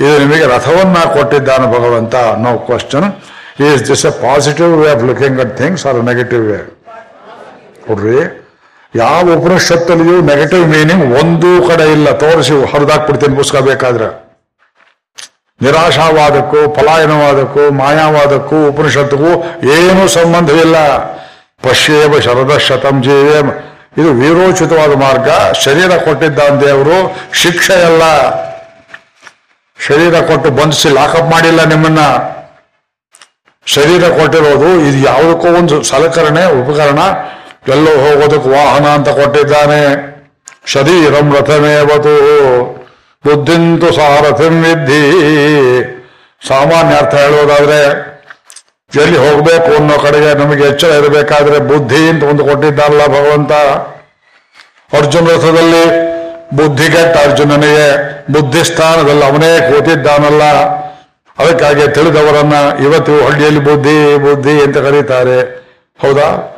ಇದು ನಿಮಗೆ ರಥವನ್ನ ಕೊಟ್ಟಿದ್ದಾನೆ ಭಗವಂತ. No question is this a positive way of looking at things or negative way ನೋಡ್ರಿ. ಯಾವ ಉಪನಿಷತ್ತಲ್ಲಿಯೂ ನೆಗೆಟಿವ್ ಮೀನಿಂಗ್ ಒಂದೂ ಕಡೆ ಇಲ್ಲ. ತೋರಿಸಿ, ಹರಿದಾಕ್ಬಿಡ್ತೀನಿ ಪುಸ್ತಕ ಬೇಕಾದ್ರೆ. ನಿರಾಶಾವಾದಕ್ಕೂ, ಪಲಾಯನವಾದಕ್ಕೂ, ಮಾಯಾವಾದಕ್ಕೂ, ಉಪನಿಷತ್ತಿಗೂ ಏನೂ ಸಂಬಂಧವಿಲ್ಲ. ಪಶ್ಯೇವ ಶರದ ಶತಂ ಜೀವೇ. ಇದು ವೀರೋಚಿತವಾದ ಮಾರ್ಗ. ಶರೀರ ಕೊಟ್ಟಿದ್ದಾನೆ ದೇವರು, ಶಿಕ್ಷೆ ಅಲ್ಲ. ಶರೀರ ಕೊಟ್ಟು ಬಂಧಿಸಿ ಲಾಕಪ್ ಮಾಡಿಲ್ಲ ನಿಮ್ಮನ್ನ. ಶರೀರ ಕೊಟ್ಟಿರೋದು ಇದು ಯಾವುದಕ್ಕೂ ಒಂದು ಸಲಕರಣೆ, ಉಪಕರಣ. ಎಲ್ಲೋ ಹೋಗೋದಕ್ಕೆ ವಾಹನ ಅಂತ ಕೊಟ್ಟಿದ್ದಾನೆ. ಶರೀರಂ ರಥಮೇವತು ಬುದ್ಧಿಂತು ಸಾರಥಿಂ ವಿದ್ಧಿ. ಸಾಮಾನ್ಯ ಅರ್ಥ ಹೇಳೋದಾದ್ರೆ, ಎಲ್ಲಿ ಹೋಗ್ಬೇಕು ಅನ್ನೋ ಕಡೆಗೆ ನಮಗೆ ಎಚ್ಚರ ಇರಬೇಕಾದ್ರೆ ಬುದ್ಧಿ ಅಂತ ಒಂದು ಕೊಟ್ಟಿದ್ದಾರಲ್ಲ ಭಗವಂತ. ಅರ್ಜುನ ರಥದಲ್ಲಿ ಬುದ್ಧಿಗೆಟ್ಟ ಅರ್ಜುನನಿಗೆ ಬುದ್ಧಿ ಸ್ಥಾನದಲ್ಲಿ ಅವನೇ ಕೂತಿದ್ದಾನಲ್ಲ. ಅದಕ್ಕಾಗಿ ತಿಳಿದವರನ್ನ ಇವತ್ತು ಹಳ್ಳಿಯಲ್ಲಿ ಬುದ್ಧಿ ಬುದ್ಧಿ ಅಂತ ಕರೀತಾರೆ. ಹೌದಾ?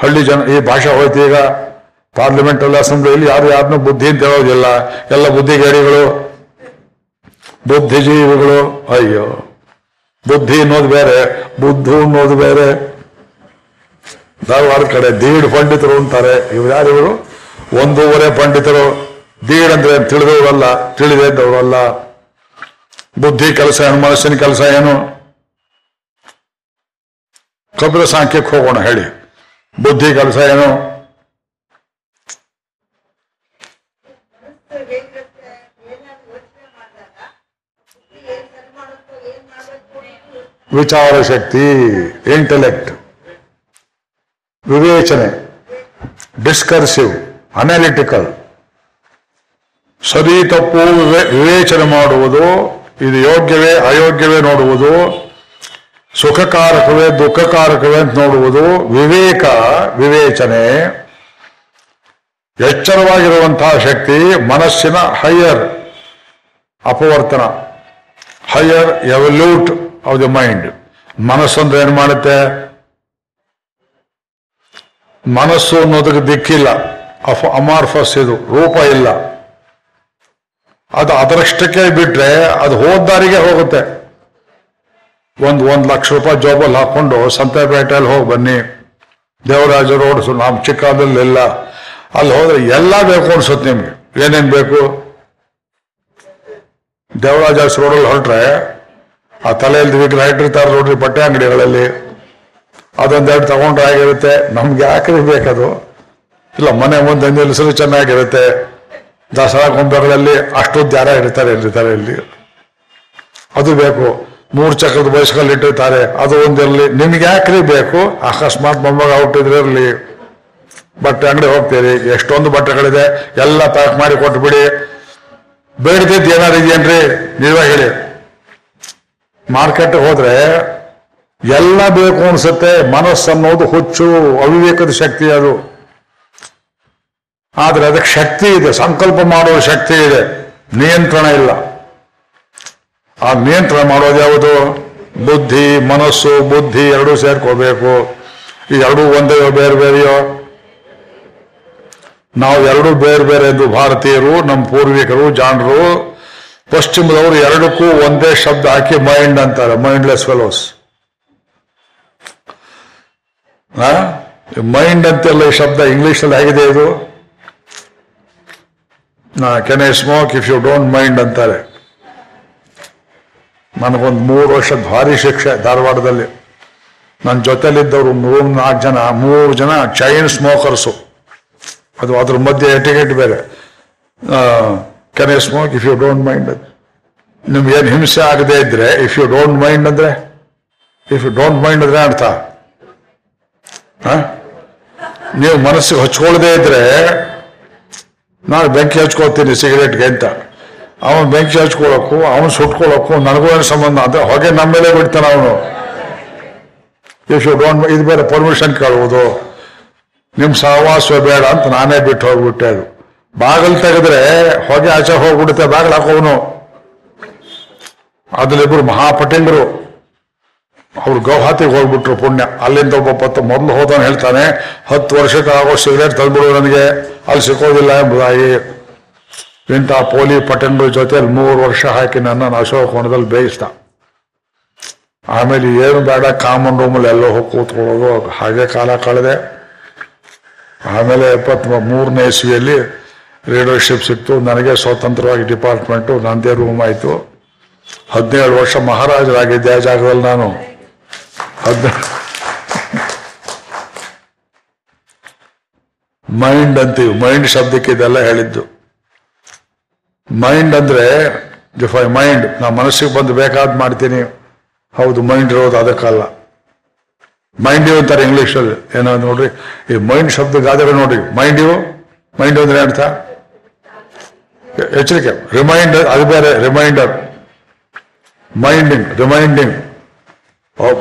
ಹಳ್ಳಿ ಜನ ಈ ಭಾಷೆ ಹೋಯ್ತು ಈಗ ಪಾರ್ಲಿಮೆಂಟ್ ಅಲ್ಲಿ ಅಸೆಂಬ್ಲಿಯಲ್ಲಿ ಯಾರು ಯಾರನ್ನೂ ಬುದ್ಧಿ ಅಂತ ಹೇಳೋದಿಲ್ಲ. ಎಲ್ಲ ಬುದ್ಧಿಗೇಡಿಗಳು, ಬುದ್ಧಿಜೀವಿಗಳು, ಅಯ್ಯೋ, ಬುದ್ಧಿ ಅನ್ನೋದು ಬೇರೆ, ಬುದ್ಧು ಅನ್ನೋದು ಬೇರೆ. ಧಾರವಾಡ ಕಡೆ ದೀಡ್ ಪಂಡಿತರು ಅಂತಾರೆ. ಇವ್ರು ಯಾರು ಇವರು? ಒಂದೂವರೆ ಪಂಡಿತರು. ದೀಡ್ ಅಂದ್ರೆ ತಿಳಿದವರಲ್ಲ ತಿಳಿದವರಲ್ಲ ಬುದ್ಧಿ ಕೆಲಸ ಏನು, ಮನಸ್ಸಿನ ಕೆಲಸ ಏನು? ಕಪಿಲ ಸಾಂಖ್ಯಕ್ಕೆ ಹೋಗೋಣ, ಹೇಳಿ. ಬುದ್ಧಿ ಕೆಲಸ ಏನು. ವಿಚಾರ ಶಕ್ತಿ ಇಂಟೆಲೆಕ್ಟ್ ವಿವೇಚನೆ ಡಿಸ್ಕರ್ಸಿವ್ ಅನಾಲಿಟಿಕಲ್ ಸರಿ ತಪ್ಪು ವಿವೇ- ವಿವೇಚನೆ ಮಾಡುವುದು, ಇದು ಯೋಗ್ಯವೇ, ಅಯೋಗ್ಯವೇ ನೋಡುವುದು ಸುಖಕಾರಕವೇ ದುಃಖಕಾರಕವೇ ಅಂತ ನೋಡುವುದು ವಿವೇಕ, ವಿವೇಚನೆ. ಎಚ್ಚರವಾಗಿರುವಂತಹ ಶಕ್ತಿ, ಮನಸ್ಸಿನ higher, ಅಪವರ್ತನ. Higher, evolute of the mind. ಮನಸ್ಸಂದ್ರೆ ಏನು ಮಾಡುತ್ತೆ? ಮನಸ್ಸು ಅನ್ನೋದಕ್ಕೆ ದಿಕ್ಕಿಲ್ಲ. ಅಫ್, ಅಮಾರ್ಫಸ್ ಇದು, ರೂಪ ಇಲ್ಲ. ಅದು ಅದರಷ್ಟಕ್ಕೆ ಬಿಟ್ರೆ ಅದು ಹೋದಾರಿಗೆ ಹೋಗುತ್ತೆ. ಒಂದು ಒಂದು ಲಕ್ಷ ರೂಪಾಯಿ ಜಾಬಲ್ಲಿ ಹಾಕೊಂಡು ಸಂತೆಪೇಟೆಯಲ್ಲಿ ಹೋಗಿ ಬನ್ನಿ. ದೇವರಾಜ ರೋಡ್ ನಮ್ಮ ಚಿಕ್ಕದಲ್ಲೆಲ್ಲ. ಅಲ್ಲಿ ಹೋದ್ರೆ ಎಲ್ಲ ಬೇಕು ಅನ್ಸುತ್ತೆ ನಿಮ್ಗೆ. ಏನೇನು ಬೇಕು? ದೇವರಾಜ ರೋಡಲ್ಲಿ ಹೊರಟ್ರೆ ಆ ತಲೆಯಲ್ಲಿ ವಿಗ್ರಹ ಇಟ್ಟಿರ್ತಾರೆ ನೋಡ್ರಿ ಬಟ್ಟೆ ಅಂಗಡಿಗಳಲ್ಲಿ. ಅದೊಂದೆರಡು ತಗೊಂಡ್ರೆ ಆಗಿರುತ್ತೆ. ನಮ್ಗೆ ಯಾಕ್ರಿ ಬೇಕದು? ಇಲ್ಲ, ಮನೆ ಮುಂದೆ ನಿಲ್ಲಿಸಲು ಚೆನ್ನಾಗಿರುತ್ತೆ. ದಸರಾ ಗೊಂಬೆಗಳಲ್ಲಿ ಅಷ್ಟು ಜನ ಇರ್ತಾರೆ ಇರ್ತಾರೆ ಇಲ್ಲಿ ಅದು ಬೇಕು. ಮೂರು ಚಕ್ರದ ಬೈಸ್ಕಲ್ ಇಟ್ಟಿರ್ತಾರೆ. ಅದು ಒಂದಿರಲಿ ನಿಮ್ಗೆ ಯಾಕ್ರಿ ಬೇಕು? ಅಕಸ್ಮಾತ್ ಮೊಮ್ಮಗ ಹುಟ್ಟಿದ್ರೆ ಇರಲಿ. ಬಟ್ಟೆ ಅಂಗಡಿ ಹೋಗ್ತೀರಿ. ಎಷ್ಟೊಂದು ಬಟ್ಟೆಗಳಿದೆ. ಎಲ್ಲ ಪ್ಯಾಕ್ ಮಾಡಿ ಕೊಟ್ಬಿಡಿ ಬೇಡದಿದ್ದು ಏನಾರು ಇದೆಯೇನ್ರಿ? ನೀವೇ ಹೇಳಿ. ಮಾರ್ಕೆಟ್ ಹೋದ್ರೆ ಎಲ್ಲ ಬೇಕು ಅನ್ಸುತ್ತೆ. ಮನಸ್ಸು ಅನ್ನೋದು ಹುಚ್ಚು, ಅವಿವೇಕದ ಶಕ್ತಿ ಅದು. ಆದ್ರೆ ಅದಕ್ಕೆ ಶಕ್ತಿ ಇದೆ. ಸಂಕಲ್ಪ ಮಾಡುವ ಶಕ್ತಿ ಇದೆ. ನಿಯಂತ್ರಣ ಇಲ್ಲ. ಆ ನಿಯಂತ್ರಣ ಮಾಡೋದು ಯಾವುದು? ಬುದ್ಧಿ, ಮನಸ್ಸು, ಬುದ್ಧಿ ಎರಡೂ ಸೇರ್ಕೋಬೇಕು. ಈ ಎರಡೂ ಒಂದೇ ಬೇರೆ ಬೇರೆಯೋ? ನಾವು ಎರಡು ಬೇರೆ ಬೇರೆ ಎಂದು ಭಾರತೀಯರು, ನಮ್ಮ ಪೂರ್ವಿಕರು, ಜಾಣರು, ಪಶ್ಚಿಮದವರು ಎರಡಕ್ಕೂ ಒಂದೇ ಶಬ್ದ ಹಾಕಿ ಮೈಂಡ್ ಅಂತಾರೆ ಮೈಂಡ್ಲೆಸ್ ಫೆಲೋಸ್ ಮೈಂಡ್ ಅಂತೆಲ್ಲ ಈ ಶಬ್ದ ಇಂಗ್ಲಿಷಲ್ಲಿ ಆಗಿದೆ ಇದು? Can I smoke if you don't mind ಅಂತಾರೆ. ನನಗೊಂದು ಮೂರು ವರ್ಷದ ಭಾರಿ ಶಿಕ್ಷೆ ಧಾರವಾಡದಲ್ಲಿ. ನನ್ನ ಜೊತೆಲಿದ್ದವರು ಮೂರು ನಾಲ್ಕು ಜನ, ಮೂರು ಜನ ಚೈನ್ ಸ್ಮೋಕರ್ಸು ಅದು ಅದ್ರ ಮಧ್ಯೆ ಟಿಕೆಟ್ ಬೇರೆ. Can you smoke if you don't mind ನಿಮ್ಗೆ ಏನು ಹಿಂಸೆ ಆಗದೆ ಇದ್ರೆ ಇಫ್ ಯು ಡೋಂಟ್ ಮೈಂಡ್ ಅಂದ್ರೆ? ಇಫ್ ಯು ಡೋಂಟ್ ಮೈಂಡ್ ಅಂದ್ರೆ ಅರ್ಥ? ನೀವು ಮನಸ್ಸಿಗೆ ಹಚ್ಕೊಳ್ಳದೆ ಇದ್ರೆ ನಾನು ಬೆಂಕಿ ಹಚ್ಕೊಳ್ತೀನಿ ಸಿಗರೇಟ್ಗೆ ಅಂತ. ಅವನು ಬೆಂಕಿ ಹಚ್ಕೊಳ್ಳೋಕ್ಕೂ ಅವನು ಸುಟ್ಕೊಳ್ಳೋಕ್ಕೂ ನನಗೂ ಸಂಬಂಧ. ಅಂದ್ರೆ ಹೊಗೆ ನಮ್ಮ ಮೇಲೆ ಬಿಡ್ತಾನೆ ಅವನು. ಇಫ್ ಯು ಡೋಂಟ್ ಇದು ಬೇರೆ ಪರ್ಮಿಷನ್ ಕೇಳುವುದು. ನಿಮ್ಮ ಸಹವಾಸ ಬೇಡ ಅಂತ ನಾನೇ ಬಿಟ್ಟು ಹೋಗ್ಬಿಟ್ಟೆ ಅದು. ಬಾಗಿಲು ತೆಗೆದ್ರೆ ಹೊಗೆ ಆಚೆ ಹೋಗ್ಬಿಡುತ್ತೆ, ಬಾಗಿಲು ಹಾಕೋನು. ಅದ್ರಲ್ಲಿಬ್ರು ಮಹಾಪಟಿಂಗರು ಅವ್ರು ಗೌಹಾತಿಗೆ ಹೋಗ್ಬಿಟ್ರು ಪುಣ್ಯ. ಅಲ್ಲಿಂದ ಒಬ್ಬ ಪತ್ತ ಮೊದಲು ಹೋದವನು ಹೇಳ್ತಾನೆ, ಹತ್ತು ವರ್ಷಕ್ಕೆ ಆಗೋ ಸಿಗರೇಟ್ ತಂದ್ಬಿಡು ನನಗೆ, ಅಲ್ಲಿ ಸಿಕ್ಕೋದಿಲ್ಲ ಎಂಬುದಾಗಿ. ಇಂಥ ಪೋಲಿ ಪಟೇಂದ್ರ ಜೊತೆಯಲ್ಲಿ ಮೂರು ವರ್ಷ ಹಾಕಿ ನನ್ನನ್ನು ಅಶೋಕವನದಲ್ಲಿ ಬೇಯಿಸ್ದ. ಆಮೇಲೆ ಏನು ಬೇಡ ಕಾಮನ್ ರೂಮಲ್ಲಿ ಎಲ್ಲೋ ಹೋಗಿ ಕೂತ್ಕೊಳ್ಳೋದು, ಹಾಗೆ ಕಾಲ ಕಳೆದೆ. ಆಮೇಲೆ ಎಪ್ಪತ್ತ್ ಮೂರನೇ ಇಸ್ವಿಯಲ್ಲಿ ಲೀಡರ್ಶಿಪ್ ಸಿಕ್ತು. ನನಗೆ ಸ್ವತಂತ್ರವಾಗಿ ಡಿಪಾರ್ಟ್ಮೆಂಟು ನಂದೇ ರೂಮ್ ಆಯಿತು. ಹದಿನೇಳು ವರ್ಷ ಮಹಾರಾಜರಾಗಿದ್ದೆ ಆ ಜಾಗದಲ್ಲಿ ನಾನು. ಮೈಂಡ್ ಅಂತೀವಿ ಮೈಂಡ್ ಶಬ್ದಕ್ಕೆ ಇದೆಲ್ಲ ಹೇಳಿದ್ದು. ಮೈಂಡ್ ಅಂದ್ರೆ ಇಫ್ ಐ ಮೈಂಡ್ ನಾ ಮನಸ್ಸಿಗೆ ಬಂದು ಬೇಕಾದ್ ಮಾಡ್ತೀನಿ. ಹೌದು ಮೈಂಡ್ ಇರೋದು ಅದಕ್ಕಲ್ಲ. ಮೈಂಡ್ ಯು ಅಂತಾರೆ ಇಂಗ್ಲಿಷಲ್ಲಿ ಏನೋ ನೋಡ್ರಿ, ಈ ಮೈಂಡ್ ಶಬ್ದ ಗಾದೆಗಳು ನೋಡ್ರಿ. ಮೈಂಡ್ ಯು ಮೈಂಡ್ ಅಂದ್ರೆ ಅರ್ಥ? ಎಚ್ಚರಿಕೆ. ರಿಮೈಂಡರ್ ಅದು ಬೇರೆ ರಿಮೈಂಡರ್ ಮೈಂಡಿಂಗ್ ರಿಮೈಂಡಿಂಗ್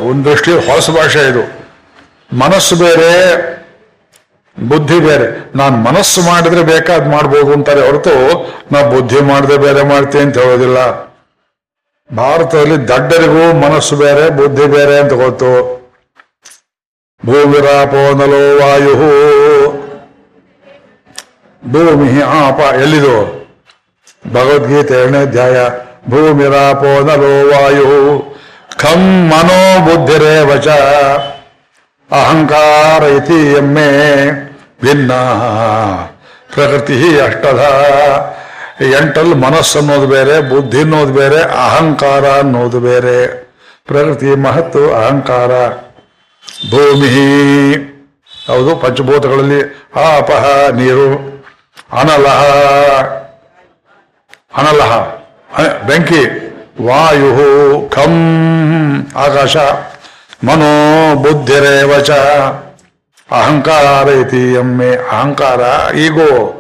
ಒಂದು ದೃಷ್ಟಿ ಹೊಸ ಭಾಷೆ ಇದು. ಮನಸ್ಸು ಬೇರೆ ಬುದ್ಧಿ ಬೇರೆ. ನಾನು ಮನಸ್ಸು ಮಾಡಿದ್ರೆ ಬೇಕಾದ್ ಮಾಡ್ಬೋದು ಅಂತಾರೆ ಹೊರತು ನಾ ಬುದ್ಧಿ ಮಾಡದೆ ಬೇರೆ ಮಾಡ್ತೀನಿ ಅಂತ ಹೇಳೋದಿಲ್ಲ. ಭಾರತದಲ್ಲಿ ದಡ್ಡರಿಗೂ ಮನಸ್ಸು ಬೇರೆ, ಬುದ್ಧಿ ಬೇರೆ ಅಂತ ಗೊತ್ತು. ಭೂಮಿರಾಪೋ ನಲೋ ವಾಯು. ಭೂಮಿ ಆಪ ಎಲ್ಲಿದು? ಭಗವದ್ಗೀತೆ ಎರಡನೇ ಅಧ್ಯಾಯ. ಭೂಮಿರಾಪೋ ನಲೋ ವಾಯು. ಖಂ ಮನೋ ಬುದ್ಧಿರೇ ವಚ ಅಹಂಕಾರ ಇತಿ ಎಮ್ಮೆ. ಭಿನ್ನ ಪ್ರಕೃತಿ ಅಷ್ಟದ. ಎಂಟಲ್ ಮನಸ್ಸು ಅನ್ನೋದು ಬೇರೆ, ಬುದ್ಧಿ ಅನ್ನೋದು ಬೇರೆ, ಅಹಂಕಾರ ಅನ್ನೋದು ಬೇರೆ. ಪ್ರಕೃತಿ ಮಹತ್ತು, ಅಹಂಕಾರ. ಭೂಮಿ. ಹೌದು, ಪಂಚಭೂತಗಳಲ್ಲಿ ಆಪಹ, ನೀರು. ಅನಲಹ. ಅನಲಹ. ಬೆಂಕಿ. ವಾಯು ಖಂ ಆಕಾಶ. ಮನೋ ಬುದ್ಧಿರೇವಚ. ಅಹಂಕಾರ ಇತಿ ಎಮ್ಮೆ ಅಹಂಕಾರ ಈಗೋ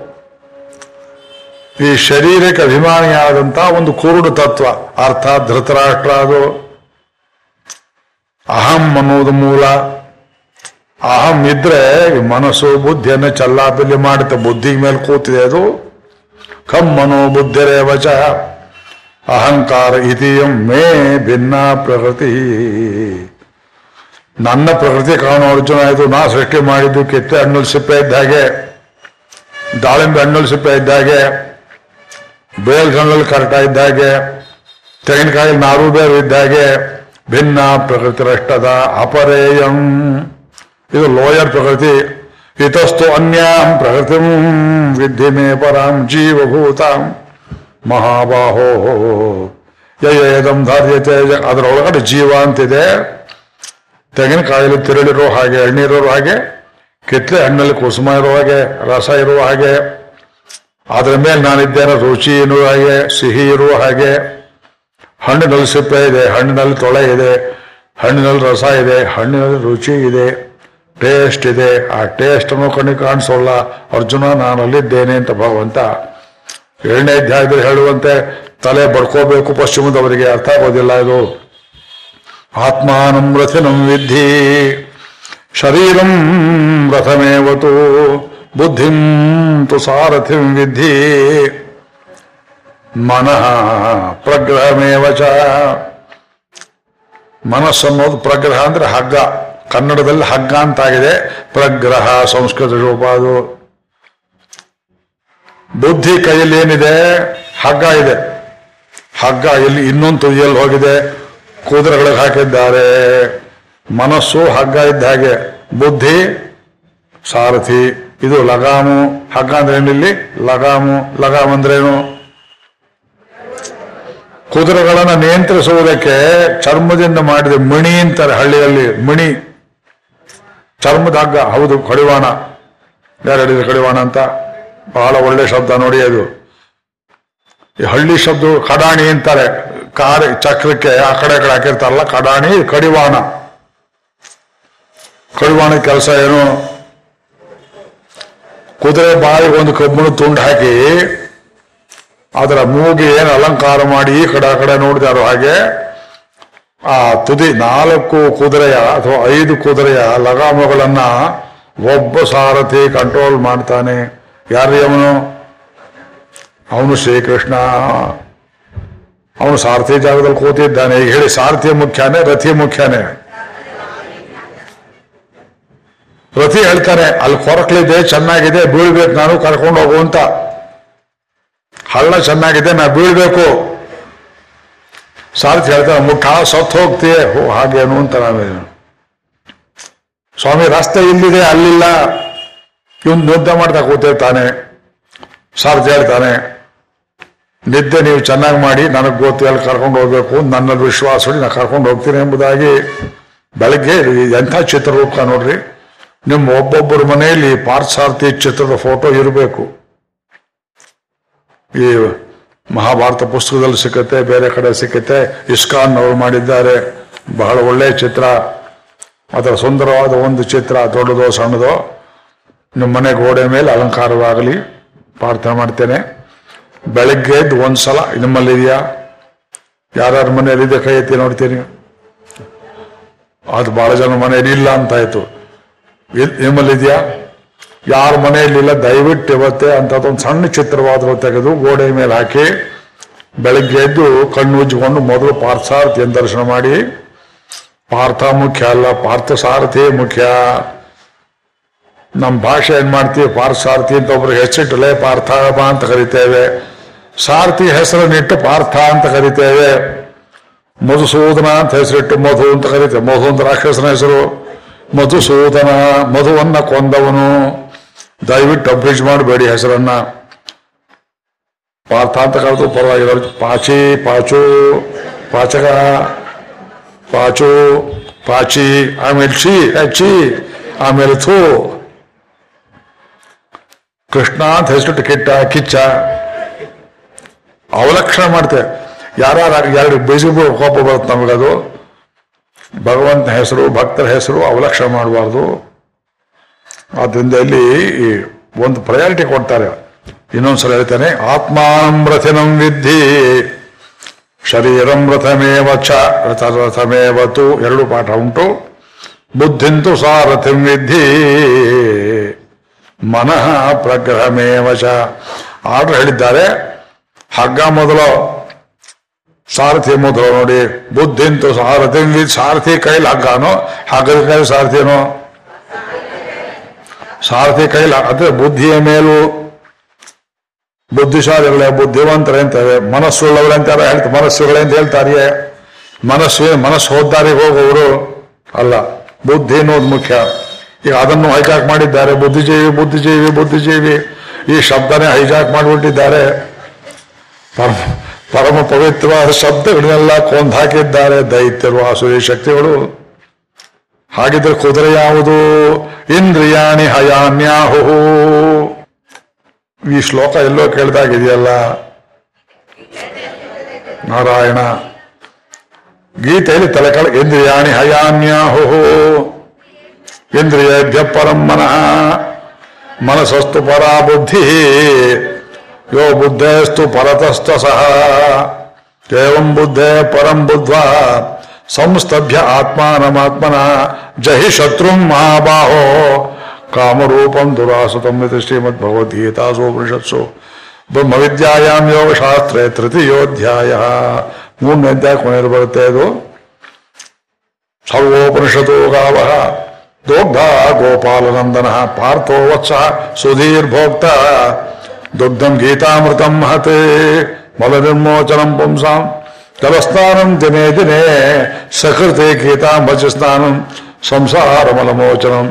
ಈ ಶರೀರಕ್ಕೆ ಅಭಿಮಾನಿಯಾದಂತ ಒಂದು ಕುರುಡು ತತ್ವ. ಅರ್ಥಾತ್ ಧೃತರಾಷ್ಟ್ರ ಅದು. ಅಹಂ ಅನ್ನೋದು ಮೂಲ. ಅಹಂ ಇದ್ರೆ ಮನಸ್ಸು, ಬುದ್ಧಿಯನ್ನು ಚಲ್ಲಾಪಿಲ್ಲಿ ಮಾಡುತ್ತೆ. ಬುದ್ಧಿ ಮೇಲೆ ಕೂತಿದೆ ಅದು. ಕಮ್ಮನೋ ಮನೋ ವಚ. ಅಹಂಕಾರ ಇತಿಯಂ ಮೇ ಭಿನ್ನ ಪ್ರಕೃತಿ ನನ್ನ ಪ್ರಕೃತಿ ಕಾಣೋ ಅರ್ಜುನ ಇದು. ನಾ ಸೃಷ್ಟಿ ಮಾಡಿದ್ದು ಕಿತ್ತೆ ಹಣ್ಣಲ್ಲಿ ಸಿಪ್ಪೆ ಇದ್ದ ಹಾಗೆ, ದಾಳಿಂಬೆ ಹಣ್ಣಲ್ಲಿ ಸಿಪ್ಪೆ ಇದ್ದ ಹಾಗೆ ಬೇಲ್ಗಣ್ಣಲ್ಲಿ ಕರಟ ಇದ್ದ ಹಾಗೆ ತೆಂಗಿನಕಾಯಿ ನಾರು ಬೇರು ಇದ್ದ ಹಾಗೆ, ಭಿನ್ನ ಪ್ರಕೃತಿ ರಷ್ಟದ ಅಪರೇಯಂ. ಇದು ಲೋಯರ್ ಪ್ರಕೃತಿ. ಇತಸ್ತು ಅನ್ಯಾಂ ಪ್ರಕೃತಿ ವಿದ್ಧಿ ಮೇ ಪರಾಂ ಜೀವಭೂತಾಂ. ಮಹಾಬಾಹೋ. ಯಯೇದಂ ಧಾರ್ಯತೆ. ಅದರೊಳಗಡೆ ಜೀವ ಅಂತಿದೆ. ತೆಂಗಿನಕಾಯಲ್ಲಿ ತಿರುಳಿರೋ ಹಾಗೆ ಎಣ್ಣೀರೋ ಹಾಗೆ ಕಿತ್ಲೆ ಹಣ್ಣಲ್ಲಿ ಕುಸುಮ ಇರೋ ಹಾಗೆ, ರಸ ಇರುವ ಹಾಗೆ, ಅದರ ಮೇಲೆ ನಾನಿದ್ದೇನೆ ರುಚಿ ಇರುವ ಹಾಗೆ, ಸಿಹಿ ಇರುವ ಹಾಗೆ, ಹಣ್ಣಿನಲ್ಲಿ ಸಿಪ್ಪೆ ಇದೆ, ಹಣ್ಣಿನಲ್ಲಿ ತೊಳೆ ಇದೆ, ಹಣ್ಣಿನಲ್ಲಿ ರಸ ಇದೆ, ಹಣ್ಣಿನಲ್ಲಿ ರುಚಿ ಇದೆ ಟೇಸ್ಟ್ ಇದೆ. ಆ ಟೇಸ್ಟ್ ಅನ್ನು ಕಣ್ಣಿಗೆ ಕಾಣಿಸೋಲ್ಲ. ಅರ್ಜುನ ನಾನು ಅಲ್ಲಿದ್ದೇನೆ ಅಂತ ಭಗವಂತ ಎರಡನೇ ಅಧ್ಯಾಯದಲ್ಲಿ ಹೇಳುವಂತೆ ತಲೆ ಬಡ್ಕೋಬೇಕು ಪಶ್ಚಿಮದವರಿಗೆ. ಅರ್ಥ ಆಗೋದಿಲ್ಲ ಇದು. ಆತ್ಮಾನಂ ರಥಿನಂ ವಿದ್ಧಿ ಶರೀರಂ ರಥಮೇವತು, ಬುದ್ಧಿಂ ತುಸಾರಥಿಂ ವಿದ್ಧಿ. ಮನಃ ಪ್ರಗ್ರಹಮೇವ ಚ. ಮನಸ್ಸನ್ನೋದು ಪ್ರಗ್ರಹ ಅಂದ್ರೆ ಹಗ್ಗ. ಕನ್ನಡದಲ್ಲಿ ಹಗ್ಗ ಅಂತಾಗಿದೆ. ಪ್ರಗ್ರಹ, ಸಂಸ್ಕೃತ ರೂಪ ಅದು. ಬುದ್ಧಿ ಕೈಯಲ್ಲಿ ಏನಿದೆ ಹಗ್ಗ ಇದೆ. ಹಗ್ಗ ಎಲ್ಲಿ ಇನ್ನೊಂದು ತುದಿಯಲ್ಲಿ ಹೋಗಿದೆ. ಕುದುರೆಗಳಿಗೆ ಹಾಕಿದ್ದಾರೆ. ಮನಸ್ಸು ಹಗ್ಗ ಇದ್ದ ಹಾಗೆ. ಬುದ್ಧಿ, ಸಾರಥಿ, ಇದು ಲಗಾಮು. ಹಗ್ಗ ಅಂದ್ರೆ ಏನಿಲ್ಲಿ? ಲಗಾಮು. ಲಗಾಮ್ ಅಂದ್ರೇನು ಕುದುರೆಗಳನ್ನು ನಿಯಂತ್ರಿಸುವುದಕ್ಕೆ ಚರ್ಮದಿಂದ ಮಾಡಿದ ಮಣಿ ಅಂತಾರೆ ಹಳ್ಳಿಯಲ್ಲಿ. ಮಣಿ. ಚರ್ಮದ ಹಗ್ಗ. ಹೌದು, ಕಡಿವಾಣ. ಯಾರು ಕಡಿವಾಣ ಅಂತ? ಬಹಳ ಒಳ್ಳೆ ಶಬ್ದ ನೋಡಿ ಅದು. ಈ ಹಳ್ಳಿ ಶಬ್ದ ಕಡಾಣಿ ಅಂತಾರೆ. ಕಾರ್ ಚಕ್ರಕ್ಕೆ ಆ ಕಡೆ ಕಡೆ ಹಾಕಿರ್ತಾರಲ್ಲ, ಕಡಾಣಿ, ಕಡಿವಾಣ. ಕಡಿವಾಣ ಕೆಲಸ ಏನು? ಕುದುರೆ ಬಾಯಿಗೆ ಒಂದು ಕಬ್ಬನ್ನು ತುಂಡು ಹಾಕಿ, ಅದರ ಮೂಗಿ ಏನು ಅಲಂಕಾರ ಮಾಡಿ ಈ ಕಡೆ ಆ ಕಡೆ ನೋಡಿದಾರೋ ಹಾಗೆ, ಆ ತುದಿ ನಾಲ್ಕು ಕುದುರೆಯ ಅಥವಾ ಐದು ಕುದುರೆಯ ಲಗಾಮಗಳನ್ನ ಒಬ್ಬ ಸಾರಥಿ ಕಂಟ್ರೋಲ್ ಮಾಡ್ತಾನೆ. ಯಾರು ಅವನು? ಅವನು ಶ್ರೀಕೃಷ್ಣ. ಅವನು ಸಾರಥಿ ಜಾಗದಲ್ಲಿ ಕೂತಿದ್ದಾನೆ. ಈಗ ಹೇಳಿ ಸಾರಥಿ ಮುಖ್ಯನೇ ರಥಿ ಮುಖ್ಯನೇ? ರಥಿ ಹೇಳ್ತಾನೆ, ಅಲ್ಲಿ ಕೊರಕ್ಲಿದೆ, ಚೆನ್ನಾಗಿದೆ, ಬೀಳ್ಬೇಕು, ನಾನು ಕರ್ಕೊಂಡು ಹೋಗು ಅಂತ. ಹಳ್ಳ ಚೆನ್ನಾಗಿದೆ, ನಾ ಬೀಳ್ಬೇಕು. ಸಾರಥಿ ಹೇಳ್ತಾನೆ, ಮುಖ, ಸತ್ತು ಹೋಗ್ತೀಯ? ಹೋ ಹಾಗೇನು ಅಂತ ನಾವೇನು. ಸ್ವಾಮಿ, ರಸ್ತೆ ಇಲ್ಲಿದೆ, ಅಲ್ಲಿಲ್ಲ. ಇವನು ನಿದ್ದೆ ಮಾಡ್ತಾ ಕೂತಿರ್ತಾನೆ. ಸಾರಥಿ ಹೇಳ್ತಾನೆ ನಿದ್ದೆ ನೀವು ಚೆನ್ನಾಗಿ ಮಾಡಿ, ನನಗೆ ಗೊತ್ತು ಕರ್ಕೊಂಡು ಹೋಗ್ಬೇಕು ನನ್ನಲ್ಲಿ ವಿಶ್ವಾಸ ಇಡಿ ನಾನು ಕರ್ಕೊಂಡು ಹೋಗ್ತೀನಿ ಎಂಬುದಾಗಿ ಬೆಳಗ್ಗೆ ಎಂಥ ಚಿತ್ರರೂಪ ನೋಡ್ರಿ. ನಿಮ್ಮ ಒಬ್ಬೊಬ್ಬರ ಮನೆಯಲ್ಲಿ ಪಾರ್ಥಸಾರಥಿ ಚಿತ್ರದ ಫೋಟೋ ಇರಬೇಕು. ಈ ಮಹಾಭಾರತ ಪುಸ್ತಕದಲ್ಲಿ ಸಿಕ್ಕತ್ತೆ, ಬೇರೆ ಕಡೆ ಸಿಕ್ಕತ್ತೆ. ಇಸ್ಕಾನ್ ಅವರು ಮಾಡಿದ್ದಾರೆ. ಬಹಳ ಒಳ್ಳೆಯ ಚಿತ್ರ. ಅದರ ಸುಂದರವಾದ ಒಂದು ಚಿತ್ರ, ದೊಡ್ಡದೋ ಸಣ್ಣದೋ. ನಿಮ್ಮ ಮನೆ ಗೋಡೆ ಮೇಲೆ ಅಲಂಕಾರವಾಗಲಿ. ಪ್ರಾರ್ಥನೆ ಮಾಡ್ತೇನೆ. ಬೆಳಗ್ಗೆ ಎದ್ದು ಒಂದ್ಸಲ ನಿಮ್ಮಲ್ಲಿ ಇದೆಯಾ? ಯಾರ್ಯಾರ ಮನೆಯಲ್ಲಿ ಇದೆ? ಕೈ ಎತ್ತಿ ನೋಡ್ತೀನಿ ಅದು ಬಹಳ ಜನ ಮನೆಯಲ್ಲಿ ಇಲ್ಲ ಅಂತಾಯ್ತು ನಿಮ್ಮಲ್ಲಿದೆಯಾ ಯಾರ ಮನೆಯಲ್ಲಿಲ್ಲ ದಯವಿಟ್ಟು ಅಂತ ಒಂದು ಸಣ್ಣ ಚಿತ್ರವಾದರೂ ತೆಗೆದು ಗೋಡೆ ಮೇಲೆ ಹಾಕಿ, ಬೆಳಗ್ಗೆ ಎದ್ದು ಕಣ್ಣು ಉಜ್ಜಿಕೊಂಡು ಮೊದಲು ಪಾರ್ಥಸಾರಥಿಯನ್ನು ದರ್ಶನ ಮಾಡಿ. ಪಾರ್ಥ ಮುಖ್ಯ ಅಲ್ಲ ಪಾರ್ಥ ಸಾರಥಿ ಮುಖ್ಯ. ನಮ್ಮ ಭಾಷೆ ಏನ್ ಮಾಡ್ತೀವಿ ಪಾರ್ಥಸಾರಥಿ ಅಂತ ಒಬ್ರು ಹೆಚ್ಚಿಟ್ಟಲೆ ಪಾರ್ಥ ಬಾ ಅಂತ ಕರಿತೇವೆ. ಸಾರಥಿ ಹೆಸರನ್ನಿಟ್ಟು ಪಾರ್ಥ ಅಂತ ಕರಿತೇವೆ. ಮಧುಸೂದನ ಅಂತ ಹೆಸರಿಟ್ಟು ಮಧು ಅಂತ ಕರಿತೇವೆ. ಮಧು ಅಂತ ರಾಕ್ಷಸನ ಹೆಸರು. ಮಧುಸೂದನ ಮಧುವನ್ನ ಕೊಂದವನು. ದಯವಿಟ್ಟು ಅಬ್ರಿಜ್ ಮಾಡಬೇಡಿ ಹೆಸರನ್ನ. ಪಾರ್ಥ ಅಂತ ಕರೆದು ಪರವಾಗಿಲ್ಲ. ಪಾಚಿ, ಪಾಚು, ಪಾಚಕ, ಪಾಚು, ಪಾಚಿ, ಆಮೇಲೆ ಚಿ ಅಚ್ಚಿ ಆಮೇಲೆ ಥೂ. ಕೃಷ್ಣ ಅಂತ ಹೆಸರಿಟ್ಟು ಕಿಟ್ಟ ಕಿಚ್ಚ. ಅವಲಕ್ಷಣ ಮಾಡ್ತೇವೆ. ಯಾರು ಎರಡು ಬೇಸಿಗೆ ಕೋಪ ಬರುತ್ತೆ ನಮಗದು ಭಗವಂತನ ಹೆಸರು, ಭಕ್ತರ ಹೆಸರು ಅವಲಕ್ಷಣ ಮಾಡಬಾರ್ದು. ಆದ್ದರಿಂದ ಇಲ್ಲಿ ಒಂದು ಪ್ರಯಾರಿಟಿ ಕೊಡ್ತಾರೆ. ಇನ್ನೊಂದ್ಸಲ ಹೇಳ್ತಾನೆ, ಆತ್ಮಾನಂ ವಿದ್ಧಿ, ಶರೀರಂ ರಥಮೇವ ಚ, ರಥ ರಥಮೇವತು ಎರಡು ಪಾಠ ಉಂಟು. ಬುದ್ಧಿಂತು ಸಾರಥಿಂ ವಿದ್ಧಿ, ಮನಃ ಪ್ರಗ್ರಹಮೇವ ಚ. ಆರ್ಡರ್ ಹೇಳಿದ್ದಾರೆ ಹಗ್ಗ ಮೊದಲು ಸಾರಥಿ ಮೊದಲು ನೋಡಿ ಬುದ್ಧಿಂತು ಸಾರಥಿ ಸಾರಥಿ ಕೈಲಿ ಹಗ್ಗನೋ, ಹಗ್ಗದ ಕೈಲಿ ಸಾರಥಿನೋ ಸಾರಥಿ ಕೈಲಿ, ಅಂದ್ರೆ ಬುದ್ಧಿಯ ಮೇಲೂ ಬುದ್ಧಿಶಾಲಿಗಳೇ, ಬುದ್ಧಿವಂತರೇ ಅಂತಾರೆ. ಮನಸ್ಸುಳ್ಳವರೇ ಅಂತ ಅಂತಾರೆ ಹೇಳ್ತಾರೆ ಮನಸ್ಸುಗಳೇ ಅಂತ ಹೇಳ್ತಾರಿಯೇ ಮನಸ್ಸು ಮನಸ್ಸು ಹೋದ್ದಾರಿಗೆ ಹೋಗುವವರು ಅಲ್ಲ. ಬುದ್ಧಿ ಅನ್ನೋದು ಮುಖ್ಯ. ಈಗ ಅದನ್ನು ಹೈಜಾಕ್ ಮಾಡಿದ್ದಾರೆ. ಬುದ್ಧಿಜೀವಿ ಬುದ್ಧಿಜೀವಿ ಬುದ್ಧಿಜೀವಿ. ಈ ಶಬ್ದನೇ ಹೈಜಾಕ್ ಮಾಡಿಬಿಟ್ಟಿದ್ದಾರೆ. ಪರಮ ಪರಮ ಪವಿತ್ರವಾದ ಶಬ್ದಗಳನ್ನೆಲ್ಲ ಕೊಂದು ಹಾಕಿದ್ದಾರೆ ದೈತ್ಯರು, ಆಸುರಿ ಶಕ್ತಿಗಳು. ಹಾಗಿದ್ರೆ ಕುದುರೆ ಯಾವುದು? ಇಂದ್ರಿಯಾಣಿ ಹಯಾನ್ಯಾಹು ಈ ಶ್ಲೋಕ ಎಲ್ಲೋ ಕೇಳ್ದಾಗಿದೆಯಲ್ಲ? ನಾರಾಯಣ, ಗೀತೆಯಲ್ಲಿ ತಲೆ ಕೆಳ ಇಂದ್ರಿಯಾಣಿ ಹಯಾನ್ಯಾಹು ಇಂದ್ರಿಯ ಪರಂ ಮನಃ. ಮನಸ್ಸಸ್ತು ಪರಾ ಬುದ್ಧಿ ಯೋ ಬುದ್ಧೇಸ್ತು ಪರತಸ್ತ ಸಹ ಏವಂ ಬುದ್ಧೇ ಪರಂ ಬುದ್ಧ್ವಾ ಸಂಸ್ತಭ್ಯ ಆತ್ಮಾನಮಾತ್ಮನ ಜಹಿ ಶತ್ರುಂ ಮಹಾಬಾಹೋ ಕಾಮರೂಪಂ ದುರಾಸುತಂ ಇದು ಶ್ರೀಮದ್ ಭಗವದ್ಗೀತಾಸು ಉಪನಿಷತ್ಸು ಬ್ರಹ್ಮವಿದ್ಯಾಯಾಂ ಯೋಗಶಾಸ್ತ್ರೇ ತೃತೀಯೋಧ್ಯಾಯ ಮೂರನೇ ಅಧ್ಯಾಯ ಕೊನೆಯಲ್ಲಿ ಬರುತ್ತೆ ಇದು ಸರ್ವೋಪನಿಷತ್ತು ಗಾವ ದೋಗ್ಧ ಗೋಪಾಲನಂದನ ಪಾರ್ಥೋ ವತ್ಸ ಸುಧೀರ್ಭೋಕ್ತ ದುಗ್ಧಂ ಗೀತಾಮೃತಂ ಮಹತೆ ಮಲ ನಿರ್ಮೋಚನಂ ಪುಂಸಾಂ ಜಲಸ್ನಾನಂ ದಿನೇ ದಿನೇ ಸಕೃತೆ ಗೀತಾಂಬಜ ಸ್ನಾನಂ ಸಂಸಾರ ಮಲಮೋಚನಂ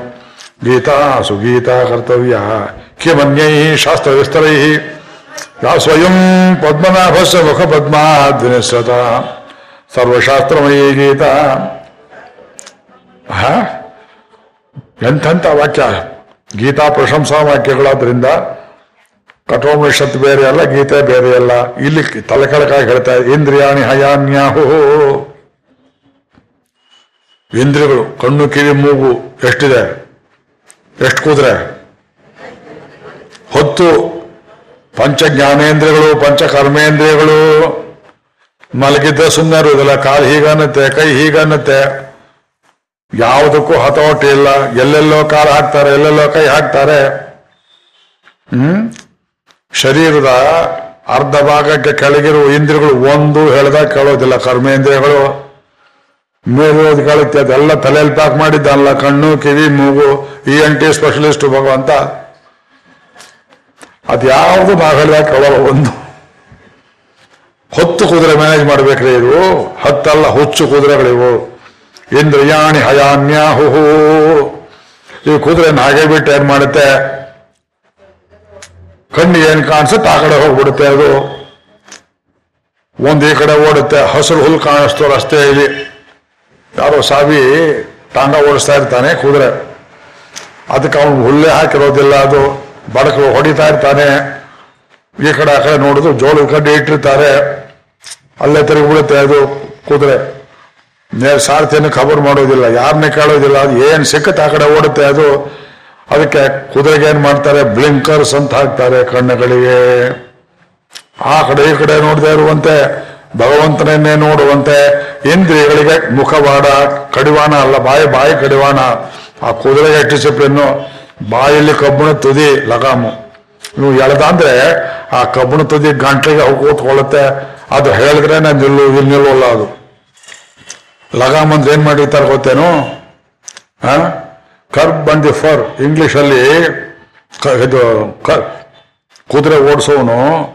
ಗೀತಾ ಸುಗೀತಾ ಕರ್ತವ್ಯ ಕಿಮನ್ಯೈ ಶಾಸ್ತ್ರ ವಿಸ್ತರೈ ಯಾ ಸ್ವಯಂ ಪದ್ಮನಾಭಸ್ಯ ಮುಖ ಪದ್ಮಾದ್ವಿನಿಸತ ಸರ್ವಶಾಸ್ತ್ರಮಯೀ ಗೀತಾ ಹ? ಎಂಥೆಂಥ ವಾಕ್ಯ ಗೀತಾ ಪ್ರಶಂಸಾ ವಾಕ್ಯಗಳಾದ್ರಿಂದ ಕಠೋಪನಿಷತ್ ಬೇರೆ ಅಲ್ಲ, ಗೀತೆ ಬೇರೆ ಅಲ್ಲ. ಇಲ್ಲಿ ತಲೆ ಕೆಳಕಾಗಿ ಹೇಳ್ತಾ ಇಂದ್ರಿಯಾಣಿ ಹಯಾನ್ಯಾಹು. ಇಂದ್ರಿಯಗಳು, ಕಣ್ಣು, ಕಿವಿ, ಮೂಗು ಎಷ್ಟಿದೆ? ಎಷ್ಟು ಕೂದ್ರೆ? ಹೊತ್ತು. ಪಂಚ ಜ್ಞಾನೇಂದ್ರಿಯಗಳು ಪಂಚ ಕರ್ಮೇಂದ್ರಿಯಗಳು ಮಲಗಿದ್ದ ಸುಮ್ಮನೆ ಇರುವುದಿಲ್ಲ, ಕಾಲು ಹೀಗನ್ನತ್ತೆ, ಕೈ ಹೀಗನ್ನತ್ತೆ. ಯಾವುದಕ್ಕೂ ಹತೋಟಿ ಇಲ್ಲ. ಎಲ್ಲೆಲ್ಲೋ ಕಾಲು ಹಾಕ್ತಾರೆ, ಎಲ್ಲೆಲ್ಲೋ ಕೈ ಹಾಕ್ತಾರೆ. ಹ್ಮ್? ಶರೀರದ ಅರ್ಧ ಭಾಗಕ್ಕೆ ಕೆಳಗಿರುವ ಇಂದ್ರಿಯಗಳು ಒಂದು ಹೇಳ್ದಾಗ ಕೇಳೋದಿಲ್ಲ. ಕರ್ಮೇಂದ್ರಿಯಗಳು ಮೇಲೋದು ಕೇಳುತ್ತೆ. ಅದೆಲ್ಲ ತಲೆಯಲ್ಲಿ ಪ್ಯಾಕ್ ಮಾಡಿದ್ದಲ್ಲ ಕಣ್ಣು, ಕಿವಿ, ಮೂಗು ಇ ಎನ್ ಟಿ ಸ್ಪೆಷಲಿಸ್ಟ್ ಭಗವಂತ. ಅದ್ಯಾವುದು ನಾವು ಹೇಳಿದಾಗ ಕೇಳೋಲ್ಲ. ಒಂದು ಹೊತ್ತು ಕುದುರೆ ಮ್ಯಾನೇಜ್ ಮಾಡ್ಬೇಕ್ರಿ ಇದು. ಹತ್ತಲ್ಲ ಹುಚ್ಚು ಕುದುರೆಗಳಿವು ಇಂದ್ರಿಯಾಣಿ ಹಯಾನ್ಯಾಹು ಈ ಕುದುರೆನ ಹಾಗೆ ಬಿಟ್ಟು ಏನ್ ಮಾಡುತ್ತೆ? ಕಣ್ಣು ಏನು ಕಾಣಿಸುತ್ತೆ, ಆ ಕಡೆ ಹೋಗ್ಬಿಡುತ್ತೆ ಅದು. ಒಂದು ಈ ಕಡೆ ಓಡುತ್ತೆ ಹಸಿರು ಹುಲ್ ಕಾಣಿಸ್ತು ರಸ್ತೆಯಲ್ಲಿ ಯಾರೋ ಸಾವಿ ಟಾಂಗ ಓಡಿಸ್ತಾ ಇರ್ತಾನೆ, ಕುದುರೆ. ಅದಕ್ಕೆ ಅವನು ಹುಲ್ಲೇ ಹಾಕಿರೋದಿಲ್ಲ ಅದು. ಬಡಕ ಹೊಡಿತಾ ಇರ್ತಾನೆ. ಈ ಕಡೆ, ಆ ಕಡೆ ನೋಡಿದ್ರು ಜೋಳ ಕಡ್ಡಿ ಇಟ್ಟಿರ್ತಾರೆ. ಅಲ್ಲೇ ತಿರುಗಿಬಿಡುತ್ತೆ ಅದು, ಕುದುರೆ. ನೇರ ಸಾರಥಿಯನ್ನು ಖಬರ್ ಮಾಡೋದಿಲ್ಲ ಯಾರನ್ನೇ ಕೇಳೋದಿಲ್ಲ, ಅದು ಏನ್ ಸಿಕ್ಕತ್ತೆ, ಆ ಕಡೆ ಓಡುತ್ತೆ ಅದು. ಅದಕ್ಕೆ ಕುದುರೆಗೆ ಏನ್ ಮಾಡ್ತಾರೆ? ಬ್ಲಿಂಕರ್ಸ್ ಅಂತ ಹಾಕ್ತಾರೆ ಕಣ್ಣುಗಳಿಗೆ. ಆ ಕಡೆ ಈ ಕಡೆ ನೋಡದೆ ಇರುವಂತೆ ಭಗವಂತನನ್ನೇ ನೋಡುವಂತೆ, ಇಂದ್ರಿಯಗಳಿಗೆ ಮುಖವಾಡ, ಕಡಿವಾಣ ಅಲ್ಲ, ಬಾಯಿ ಬಾಯಿ ಕಡಿವಾಣ. ಆ ಕುದುರೆಗೆ ಡಿಸಿಪ್ಲಿನ್ನು ಬಾಯಲ್ಲಿ ಕಬ್ಬಣ ತುದಿ ಲಗಾಮು. ನೀವು ಎಳ್ದ ಅಂದ್ರೆ ಆ ಕಬ್ಬಿಣ ತುದಿ ಗಂಟ್ಲಿಗೆ ಕೂತ್ಕೊಳ್ಳುತ್ತೆ. ಅದು ಹೇಳಿದ್ರೆ ನಿಲ್ಲು, ಇಲ್ಲಿ ನಿಲ್ಲುವಲ್ಲ ಅದು. ಲಗಾಮ್ ಅಂದ್ರೆ ಏನ್ ಮಾಡಿರ್ತಾರೆ ಗೊತ್ತೇನು? ಕರ್ಬ್ ಬಂದಿ ಫರ್ ಇಂಗ್ಲಿಷ್ ಅಲ್ಲಿ ಕ- ಇದು ಕುದುರೆ ಓಡಿಸೋನು,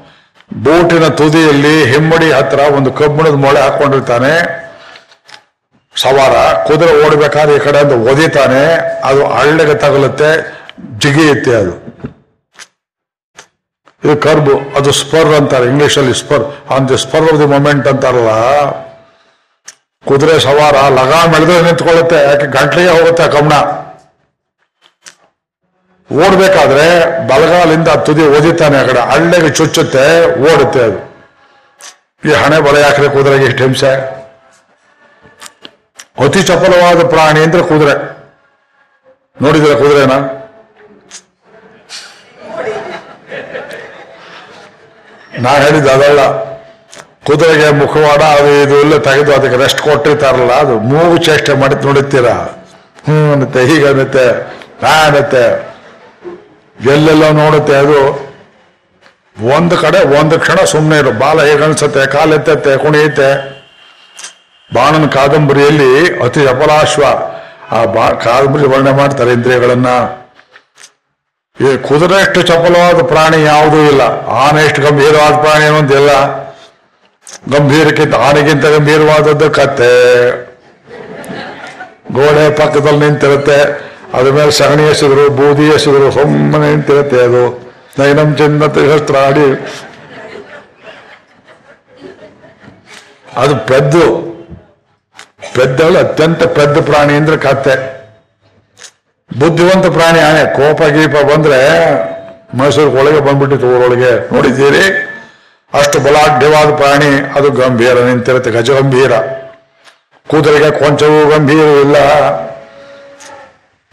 ಬೋಟಿನ ತುದಿಯಲ್ಲಿ ಹಿಮ್ಮಡಿ ಹತ್ರ ಒಂದು ಕಬ್ಬಿಣದ ಮೊಳೆ ಹಾಕೊಂಡಿರ್ತಾನೆ. ಸವಾರ, ಕುದುರೆ ಓಡಬೇಕಾದ್ರೆ ಈ ಕಡೆ ಅಂತ ಒದಿತಾನೆ, ಅದು ಹಳ್ಳಿಗೆ ತಗಲುತ್ತೆ ಜಿಗಿಯುತ್ತೆ ಅದು. ಇದು ಕರ್ಬು, ಅದು ಸ್ಪರ್ ಅಂತಾರೆ ಇಂಗ್ಲಿಷ್ ಅಲ್ಲಿ spur on the spur of the moment ಅಂತಾರಲ್ಲ. ಕುದುರೆ ಸವಾರ ಲಗಾಮ್ ಎಳೆದ್ರೆ ನಿಂತ್ಕೊಳ್ಳುತ್ತೆ, ಯಾಕೆ ಗಂಟ್ಲಿಗೆ ಹೋಗುತ್ತೆ ಆ ಕಬ್ಣ ಓಡ್ಬೇಕಾದ್ರೆ ಬಲಗಾಲಿಂದ ತುದಿ ಓದಿತಾನೆ ಆ ಕಡೆ. ಹಳ್ಳೆಗೆ ಚುಚ್ಚುತ್ತೆ, ಓಡುತ್ತೆ ಅದು. ಈ ಹಣೆ ಬಲ ಹಾಕಿದ್ರೆ ಕುದುರೆಗೆ ಇಷ್ಟು ಹಿಂಸೆ? ಅತಿ ಚಪಲವಾದ ಪ್ರಾಣಿ ಅಂದ್ರೆ ಕುದುರೆ. ನೋಡಿದ್ರೆ ಕುದುರೆನ? ನಾ ಹೇಳಿದ್ದು ಅದಲ್ಲ. ಕುದುರೆಗೆ ಮುಖವಾಡ ಅದು ಇದು ಎಲ್ಲ ತೆಗೆದು ಅದಕ್ಕೆ ರೆಸ್ಟ್ ಕೊಟ್ಟಿರ್ತಾರಲ್ಲ ಅದು ಮೂಗು ಚೇಷ್ಟೆ ಮಾಡಿ ನೋಡುತ್ತೀರಾ? ಹ್ಮ್ ಅನ್ನತ್ತೆ ಹೀಗೆ ಅನ್ನತ್ತೆ ನಾ ಅನ್ನತ್ತೆ ಎಲ್ಲೆಲ್ಲ ನೋಡುತ್ತೆ ಅದು? ಒಂದು ಕಡೆ, ಒಂದು ಕ್ಷಣ ಸುಮ್ಮನೆ ಇರು. ಬಾಲ ಹೇಗೆ ಕಾಲೆತ್ತೆ ಕುಣಿಯುತ್ತೆ ಬಾಣನ ಕಾದಂಬರಿಯಲ್ಲಿ ಅತಿ ಅಪಲಾಶ್ವ ಆ ಬಾ, ಕಾದಂಬರಿ ವರ್ಣನೆ ಮಾಡ್ತಾರೆ ಇಂದ್ರಿಯಗಳನ್ನ. ಈ ಕುದುರೆ ಎಷ್ಟು ಚಪಲವಾದ ಪ್ರಾಣಿ ಯಾವುದೂ ಇಲ್ಲ. ಆನೆ ಎಷ್ಟು ಗಂಭೀರವಾದ ಪ್ರಾಣಿ ಅನ್ನೋದಿಲ್ಲ ಗಂಭೀರಕ್ಕಿಂತ, ಆನೆಗಿಂತ ಗಂಭೀರವಾದದ್ದು ಕತ್ತೆ. ಗೋಡೆ ಪಕ್ಕದಲ್ಲಿ ನಿಂತಿರುತ್ತೆ. ಅದ್ರ ಮೇಲೆ ಸಗಣಿ ಎಸೆದ್ರು, ಬೂದಿ ಎಸೆದ್ರು, ಸುಮ್ಮನೆ ನಿಂತಿರುತ್ತೆ ಅದು. ನೈನಂ ಚಿನ್ನತೆ ಶಸ್ತ್ರಾಡಿ ಅದು ಪೆದ್ದು. ಪೆದ್ದಳು ಅತ್ಯಂತ ಪೆದ್ದ ಪ್ರಾಣಿ ಅಂದ್ರೆ ಕತ್ತೆ. ಬುದ್ಧಿವಂತ ಪ್ರಾಣಿ ಆನೆ. ಕೋಪ ಗೀಪ ಬಂದ್ರೆ ಮೈಸೂರು ಒಳಗೆ ಬಂದ್ಬಿಟ್ಟಿತ್ತು ಊರೊಳಗೆ ನೋಡಿದ್ದೀರಿ? ಅಷ್ಟು ಬಲಾಢ್ಯವಾದ ಪ್ರಾಣಿ. ಅದು ಗಂಭೀರ ನಿಂತಿರುತ್ತೆ, ಗಜಗಂಭೀರ. ಕೂದಲಿಗೆ ಕೊಂಚವೂ ಗಂಭೀರ ಇಲ್ಲ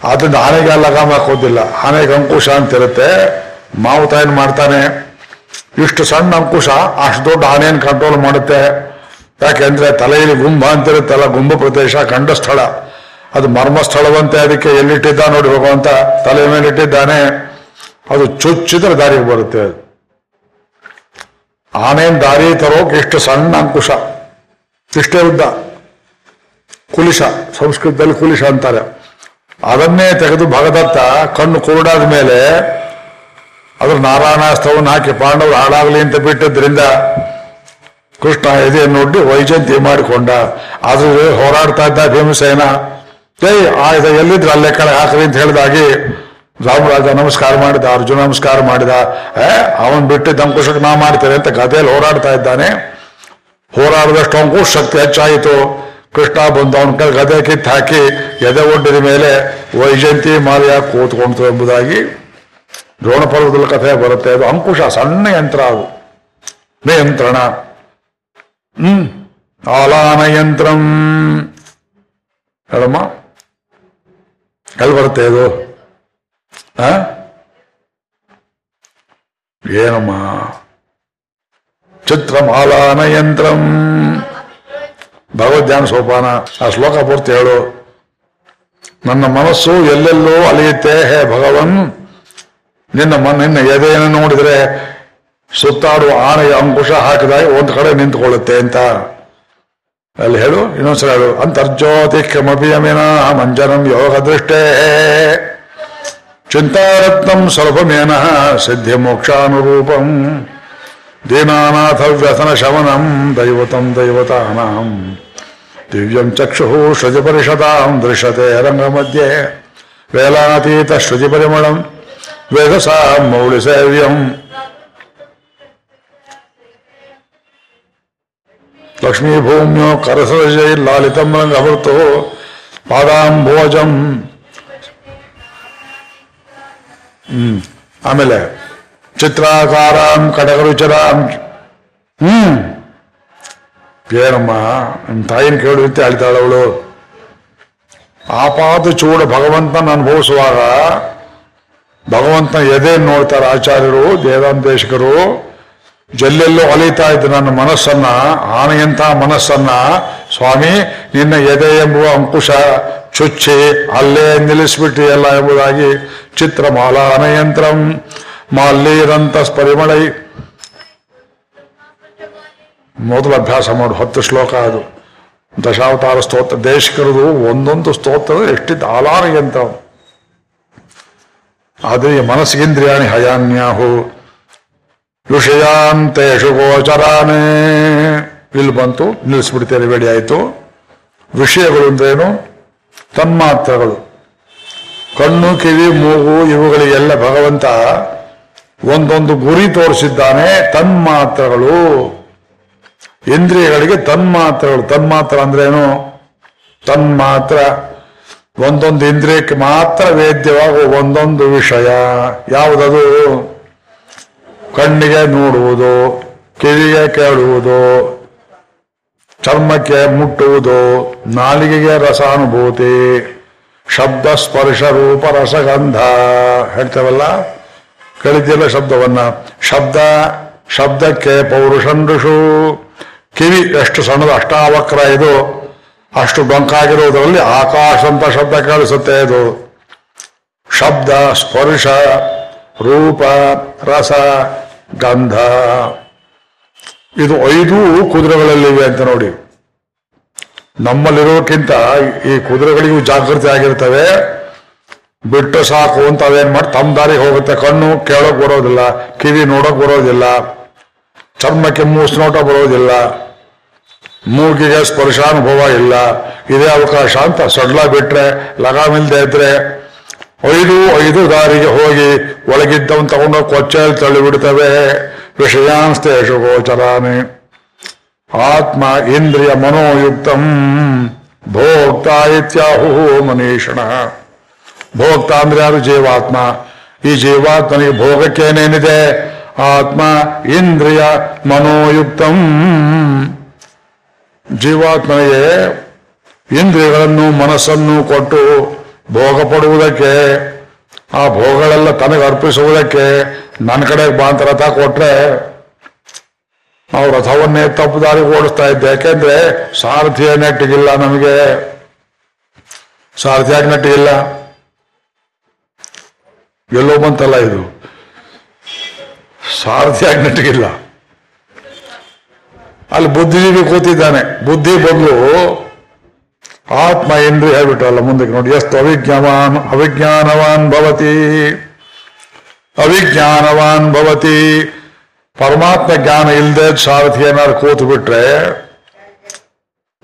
ಆದ್ರಿಂದ ಆನೆಗೆ ಲಗಾಮ ಹಾಕೋದಿಲ್ಲ. ಆನೆಗೆ ಅಂಕುಶ ಅಂತ ಇರುತ್ತೆ ಮಾವುತ ಏನ್ ಮಾಡ್ತಾನೆ? ಇಷ್ಟು ಸಣ್ಣ ಅಂಕುಶ ಅಷ್ಟು ದೊಡ್ಡ ಆನೆಯನ್ನು ಕಂಟ್ರೋಲ್ ಮಾಡುತ್ತೆ. ಯಾಕೆಂದ್ರೆ ತಲೆಯಲ್ಲಿ ಗುಂಬ ಅಂತಿರುತ್ತಲ್ಲ, ಗುಂಬ ಪ್ರದೇಶ ಕಂಡ ಸ್ಥಳ ಅದು ಮರ್ಮ ಸ್ಥಳವಂತೆ ಅದಕ್ಕೆ ಎಲ್ಲಿಟ್ಟಿದ್ದ ನೋಡಿ ಭಗವಂತ, ತಲೆ ಮೇಲೆ ಇಟ್ಟಿದ್ದಾನೆ. ಅದು ಚುಚ್ಚಿದ್ರೆ ದಾರಿಗೆ ಬರುತ್ತೆ ಆನೆನ್ ದಾರಿ ತರೋಕೆ ಇಷ್ಟು ಸಣ್ಣ ಅಂಕುಶ. ಇಷ್ಟೇ ಉದ್ದ. ಕುಲಿಶ, ಸಂಸ್ಕೃತದಲ್ಲಿ ಕುಲಿಶ ಅಂತಾರೆ. ಅದನ್ನೇ ತೆಗೆದು ಭಗದತ್ತ ಕಣ್ಣು ಕುರುಡಾದ ಮೇಲೆ ಅದ್ರ ನಾರಾಯಣಾಸ್ತವನ್ನು ಹಾಕಿ ಪಾಂಡವರು ಹಾಳಾಗಲಿ ಅಂತ ಬಿಟ್ಟದ್ರಿಂದ ಕೃಷ್ಣ ಎದೆಯನ್ನು ನೋಡಿ ವೈಜಯಂತಿ ಮಾಡಿಕೊಂಡ. ಆದ್ರೂ ಹೋರಾಡ್ತಾ ಇದ್ದ ಭೀಮಸೇನ ಏಯ್ ಆಯ್ದ ಎಲ್ಲಿದ್ರು ಅಲ್ಲೇ ಕಡೆ ಹಾಕ್ರಿ ಅಂತ ಹೇಳಿದಾಗಿ ರಾಮರಾಜ ನಮಸ್ಕಾರ ಮಾಡಿದ, ಅರ್ಜುನ ನಮಸ್ಕಾರ ಮಾಡಿದ. ಏ, ಅವನ್ ಬಿಟ್ಟು ಅಂಕುಶಕ್ಕೆ ನಾ ಮಾಡ್ತೇನೆ ಅಂತ ಗದೆಯಲ್ಲಿ ಹೋರಾಡ್ತಾ ಇದ್ದಾನೆ. ಹೋರಾಡಿದಷ್ಟು ಅಂಕುಶ ಶಕ್ತಿ ಹೆಚ್ಚಾಯಿತು. ಕೃಷ್ಣ ಬಂದು ಅವನ ಕೈ ಗದೆ ಕಿತ್ತು ಹಾಕಿ ಎದೆ ಒಡ್ಡಿದ ಮೇಲೆ ವೈಜಂತಿ ಮಾಲ್ಯ ಕೂತ್ಕೊಂತು ಎಂಬುದಾಗಿ ದ್ರೋಣ ಪರ್ವತದಲ್ಲಿ ಕಥೆ ಬರುತ್ತೆ. ಅದು ಅಂಕುಶ, ಸಣ್ಣ ಯಂತ್ರ ಅದು. ನಿಯಂತ್ರಣ. ಹ್ಮ್. ಆಲಾನ ಯಂತ್ರಂ. ಹೇಳಮ್ಮ. ಎಲ್ಲಿ ಬರುತ್ತೆ ಇದು? ಆ? ಏನಮ್ಮ? ಚಿತ್ರಮಾಲಾನ ಯಂತ್ರಂ. ಭಗವದ್ಧ್ಯಾನ ಸೋಪಾನ ಆ ಶ್ಲೋಕ ಪೂರ್ತಿ ಹೇಳು. ನನ್ನ ಮನಸ್ಸು ಎಲ್ಲೆಲ್ಲೋ ಅಲಿಯುತ್ತೆ, ಹೇ ಭಗವನ್. ನಿನ್ನ ಮನ, ನಿನ್ನ ಎದೆಯನ್ನು ನೋಡಿದ್ರೆ ಸುತ್ತಾಡುವ ಆನೆಯ ಅಂಕುಶ ಹಾಕಿದಾಗ ಒಂದು ಕಡೆ ನಿಂತುಕೊಳ್ಳುತ್ತೆ ಅಂತ. ಅಲ್ಲಿ ಹೇಳು, ಇನ್ನೊಂದ್ಸಲ ಹೇಳು. ಅಂತರ್ಜ್ಯೋತಿ ಕಮಪಿ ಯಮಿನ ಮಂಜನಂ ಯೋಗ ದೃಷ್ಟೇ ಚಿಂತಾರತ್ನಂ ಸ್ವಲ್ಪಮೇನ ಸಿದ್ಧಿ ಮೋಕ್ಷಾನುರೂಪಂ ಪರಿಷದಾಂ ದೃಶ್ಯತೆ ರಂಗ ಮಧ್ಯೆ ವೇಲಾತೀತ ಶ್ರುತಿ ಪರಿಮಳಂ ವೇದಸಾ ಮೌಳಿ ಸೇವ್ಯಂ ಲಕ್ಷ್ಮೀ ಭೂಮ್ಯೋ ಲಾಲಿತಂ ರಂಗಭೃತು ಪಾದಾಂಭೋಜಂ ಆಮೇಲೆ ಚಿತ್ರಾಕಾರಾಂ ಕಡಗರುಚರಾಂ ಹ್ಮ್. ಏನಮ್ಮ ನಿಮ್ಮ ತಾಯಿನ ಕೇಳುವಂತೆ ಅಂತ ಅವಳು ಆಪಾದ ಚೂಡ ಭಗವಂತನ ಅನುಭವಿಸುವಾಗ ಭಗವಂತನ ಎದೆ ನೋಡ್ತಾರೆ ಆಚಾರ್ಯರು ದೇವಾಂತೇಶಕರು ಜಲ್ಲೆಲ್ಲೋ ಅಲಿತಾ ಇದ್ದ ನನ್ನ ಮನಸ್ಸನ್ನ ಆನೆಯಂಥ ಮನಸ್ಸನ್ನ, ಸ್ವಾಮಿ, ನಿನ್ನ ಎದೆ ಎಂಬುವ ಅಂಕುಶ ಚುಚ್ಚಿ ಅಲ್ಲೇ ನಿಲ್ಲಿಸ್ಬಿಟ್ಟಿಯಲ್ಲ ಎಂಬುದಾಗಿ ಚಿತ್ರಮಾಲಾನಯಂತ್ರಂ. ಮಾಲ್ಲೀರಂತ ಪರಿಮಳೈ ಮೊದಲು ಅಭ್ಯಾಸ ಮಾಡು, ಹತ್ತು ಶ್ಲೋಕ ಅದು. ದಶಾವತಾರ ಸ್ತೋತ್ರ, ದೇಶಕರದು ಒಂದೊಂದು ಸ್ತೋತ್ರ ಎಷ್ಟಿದ್ದು ಆಲಾನಯಂತ್ರ ಆದರೆ ಈ ಮನಸ್ಸಿಗೇಂದ್ರಿಯಾಣಿ ಹಯಾನ್ಯಾಹು. ವಿಷಯಾಂತೇಶು ಗೋಚರಾನೇ ಇಲ್ಲಿ ಬಂತು, ನಿಲ್ಲಿಸ್ಬಿಡ್ತೇನೆ, ರೆಡಿ ಆಯಿತು. ವಿಷಯಗಳು ಅಂದ್ರೇನು? ತನ್ಮಾತ್ರಗಳು. ಕಣ್ಣು, ಕಿವಿ, ಮೂಗು, ಇವುಗಳಿಗೆಲ್ಲ ಭಗವಂತ ಒಂದೊಂದು ಗುರಿ ತೋರಿಸಿದ್ದಾನೆ, ತನ್ಮಾತ್ರಗಳು. ಇಂದ್ರಿಯಗಳಿಗೆ ತನ್ಮಾತ್ರಗಳು. ತನ್ಮಾತ್ರ ಅಂದ್ರೇನು ತನ್ಮಾತ್ರ. ಒಂದೊಂದು ಇಂದ್ರಿಯಕ್ಕೆ ಮಾತ್ರ ವೇದ್ಯವಾಗುವ ಒಂದೊಂದು ವಿಷಯ. ಯಾವುದದು? ಕಣ್ಣಿಗೆ ನೋಡುವುದು, ಕಿವಿಗೆ ಕೇಳುವುದು, ಚರ್ಮಕ್ಕೆ ಮುಟ್ಟುವುದು, ನಾಲಿಗೆಗೆ ರಸಾನುಭೂತಿ, ಶಬ್ದ ಸ್ಪರ್ಶ ರೂಪ ರಸಗಂಧ. ಹೇಳ್ತೇವಲ್ಲ? ಕೇಳಿದ್ಯಲ್ಲ ಶಬ್ದವನ್ನ ಶಬ್ದ, ಶಬ್ದಕ್ಕೆ ಪೌರುಷಂಡುಷು ಕಿವಿ ಎಷ್ಟು ಸಣ್ಣದ ಅಷ್ಟಾವಕ್ರ ಇದು. ಅಷ್ಟು ಡೊಂಕಾಗಿರುವುದರಲ್ಲಿ ಆಕಾಶ ಅಂತ ಶಬ್ದ ಕೇಳಿಸುತ್ತೆ ಇದು. ಶಬ್ದ, ಸ್ಪರ್ಶ, ರೂಪ, ರಸ, ಗಂಧ. ಇದು ಐದು ಕುದುರೆಗಳಲ್ಲಿವೆ ಅಂತ ನೋಡಿ. ನಮ್ಮಲ್ಲಿರೋಕ್ಕಿಂತ ಈ ಕುದುರೆಗಳಿಗೂ ಜಾಗೃತಿ ಆಗಿರ್ತವೆ. ಬಿಟ್ಟು ಸಾಕು ಅಂತ ಅದೇನ್ ಮಾಡಿ ತಮ್ಮ ದಾರಿಗೆ ಹೋಗುತ್ತೆ. ಕಣ್ಣು ಕೇಳೋಕ್ ಬರೋದಿಲ್ಲ, ಕಿವಿ ನೋಡೋಕ್ ಬರೋದಿಲ್ಲ, ಚರ್ಮಕ್ಕೆ ಮೂಸ್ ನೋಟ ಬರೋದಿಲ್ಲ, ಮೂಗಿಗೆ ಸ್ಪರ್ಶಾನುಭವ ಇಲ್ಲ. ಇದೇ ಅವಕಾಶ ಅಂತ ಸಡ್ಲ ಬಿಟ್ರೆ ಲಗಾಮಿಲ್ದೆ ಇದ್ರೆ, ಐದು ಐದು ದಾರಿಗೆ ಹೋಗಿ ಒಳಗಿದ್ದವನ್ ತಗೊಂಡು ಕೊಚ್ಚೆಯಲ್ಲಿ ತಳ್ಳಿ ಬಿಡ್ತವೆ ವಿಷಯಾಂಸ್ತೇಷು ಗೋಚರಾನೆ ಆತ್ಮ ಇಂದ್ರಿಯ ಮನೋಯುಕ್ತಂ ಭೋಕ್ತ ಇತ್ಯಾಹು ಮನೀಷಣ. ಭೋಕ್ತ ಅಂದ್ರೆ ಯಾರು ಜೀವಾತ್ಮ. ಈ ಜೀವಾತ್ಮನಿಗೆ ಭೋಗಕ್ಕೇನೇನಿದೆ? ಆತ್ಮ ಇಂದ್ರಿಯ ಮನೋಯುಕ್ತಂ. ಜೀವಾತ್ಮನಿಗೆ ಇಂದ್ರಿಯಗಳನ್ನು ಮನಸ್ಸನ್ನು ಕೊಟ್ಟು ಭೋಗ ಪಡುವುದಕ್ಕೆ, ಆ ಭೋಗಗಳೆಲ್ಲ ತನಗೆ ಅರ್ಪಿಸುವುದಕ್ಕೆ ನನ್ನ ಕಡೆ ಬಾಂತ ರಥ ಕೊಟ್ರೆ, ನಾವು ರಥವನ್ನೇ ತಪ್ಪು ದಾರಿ ಓಡಿಸ್ತಾ ಇದ್ದೆ. ಯಾಕೆಂದ್ರೆ ಸಾರಥಿಯ ನೆಟ್ಟಿಗಿಲ್ಲ ನಮಗೆ. ಸಾರಥಿಯಾಗಿ ನೆಟ್ಟಿಗಿಲ್ಲ. ಎಲ್ಲೋ ಬಂತಲ್ಲ ಇದು? ಸಾರಥಿಯಾಗಿ ನೆಟ್ಟಿಗಿಲ್ಲ ಅಲ್ಲಿ ಬುದ್ಧಿಜೀವಿ ಕೂತಿದ್ದಾನೆ. ಬುದ್ಧಿ ಬದಲು ಆತ್ಮ ಎಂದು ಹೇಳ್ಬಿಟ್ಟಲ್ಲ ಮುಂದಕ್ಕೆ ನೋಡಿ, ಎಷ್ಟು ಅವಿಜ್ಞಾವಾನ್, ಅವಿಜ್ಞಾನವಾನ್ ಭವತಿ. ಅವಿಜ್ಞಾನವಾನ್ ಭವತಿ. ಪರಮಾತ್ಮ ಜ್ಞಾನ ಇಲ್ಲದೆ ಸಾರಥಿ ಏನಾದ್ರು ಕೂತು ಬಿಟ್ರೆ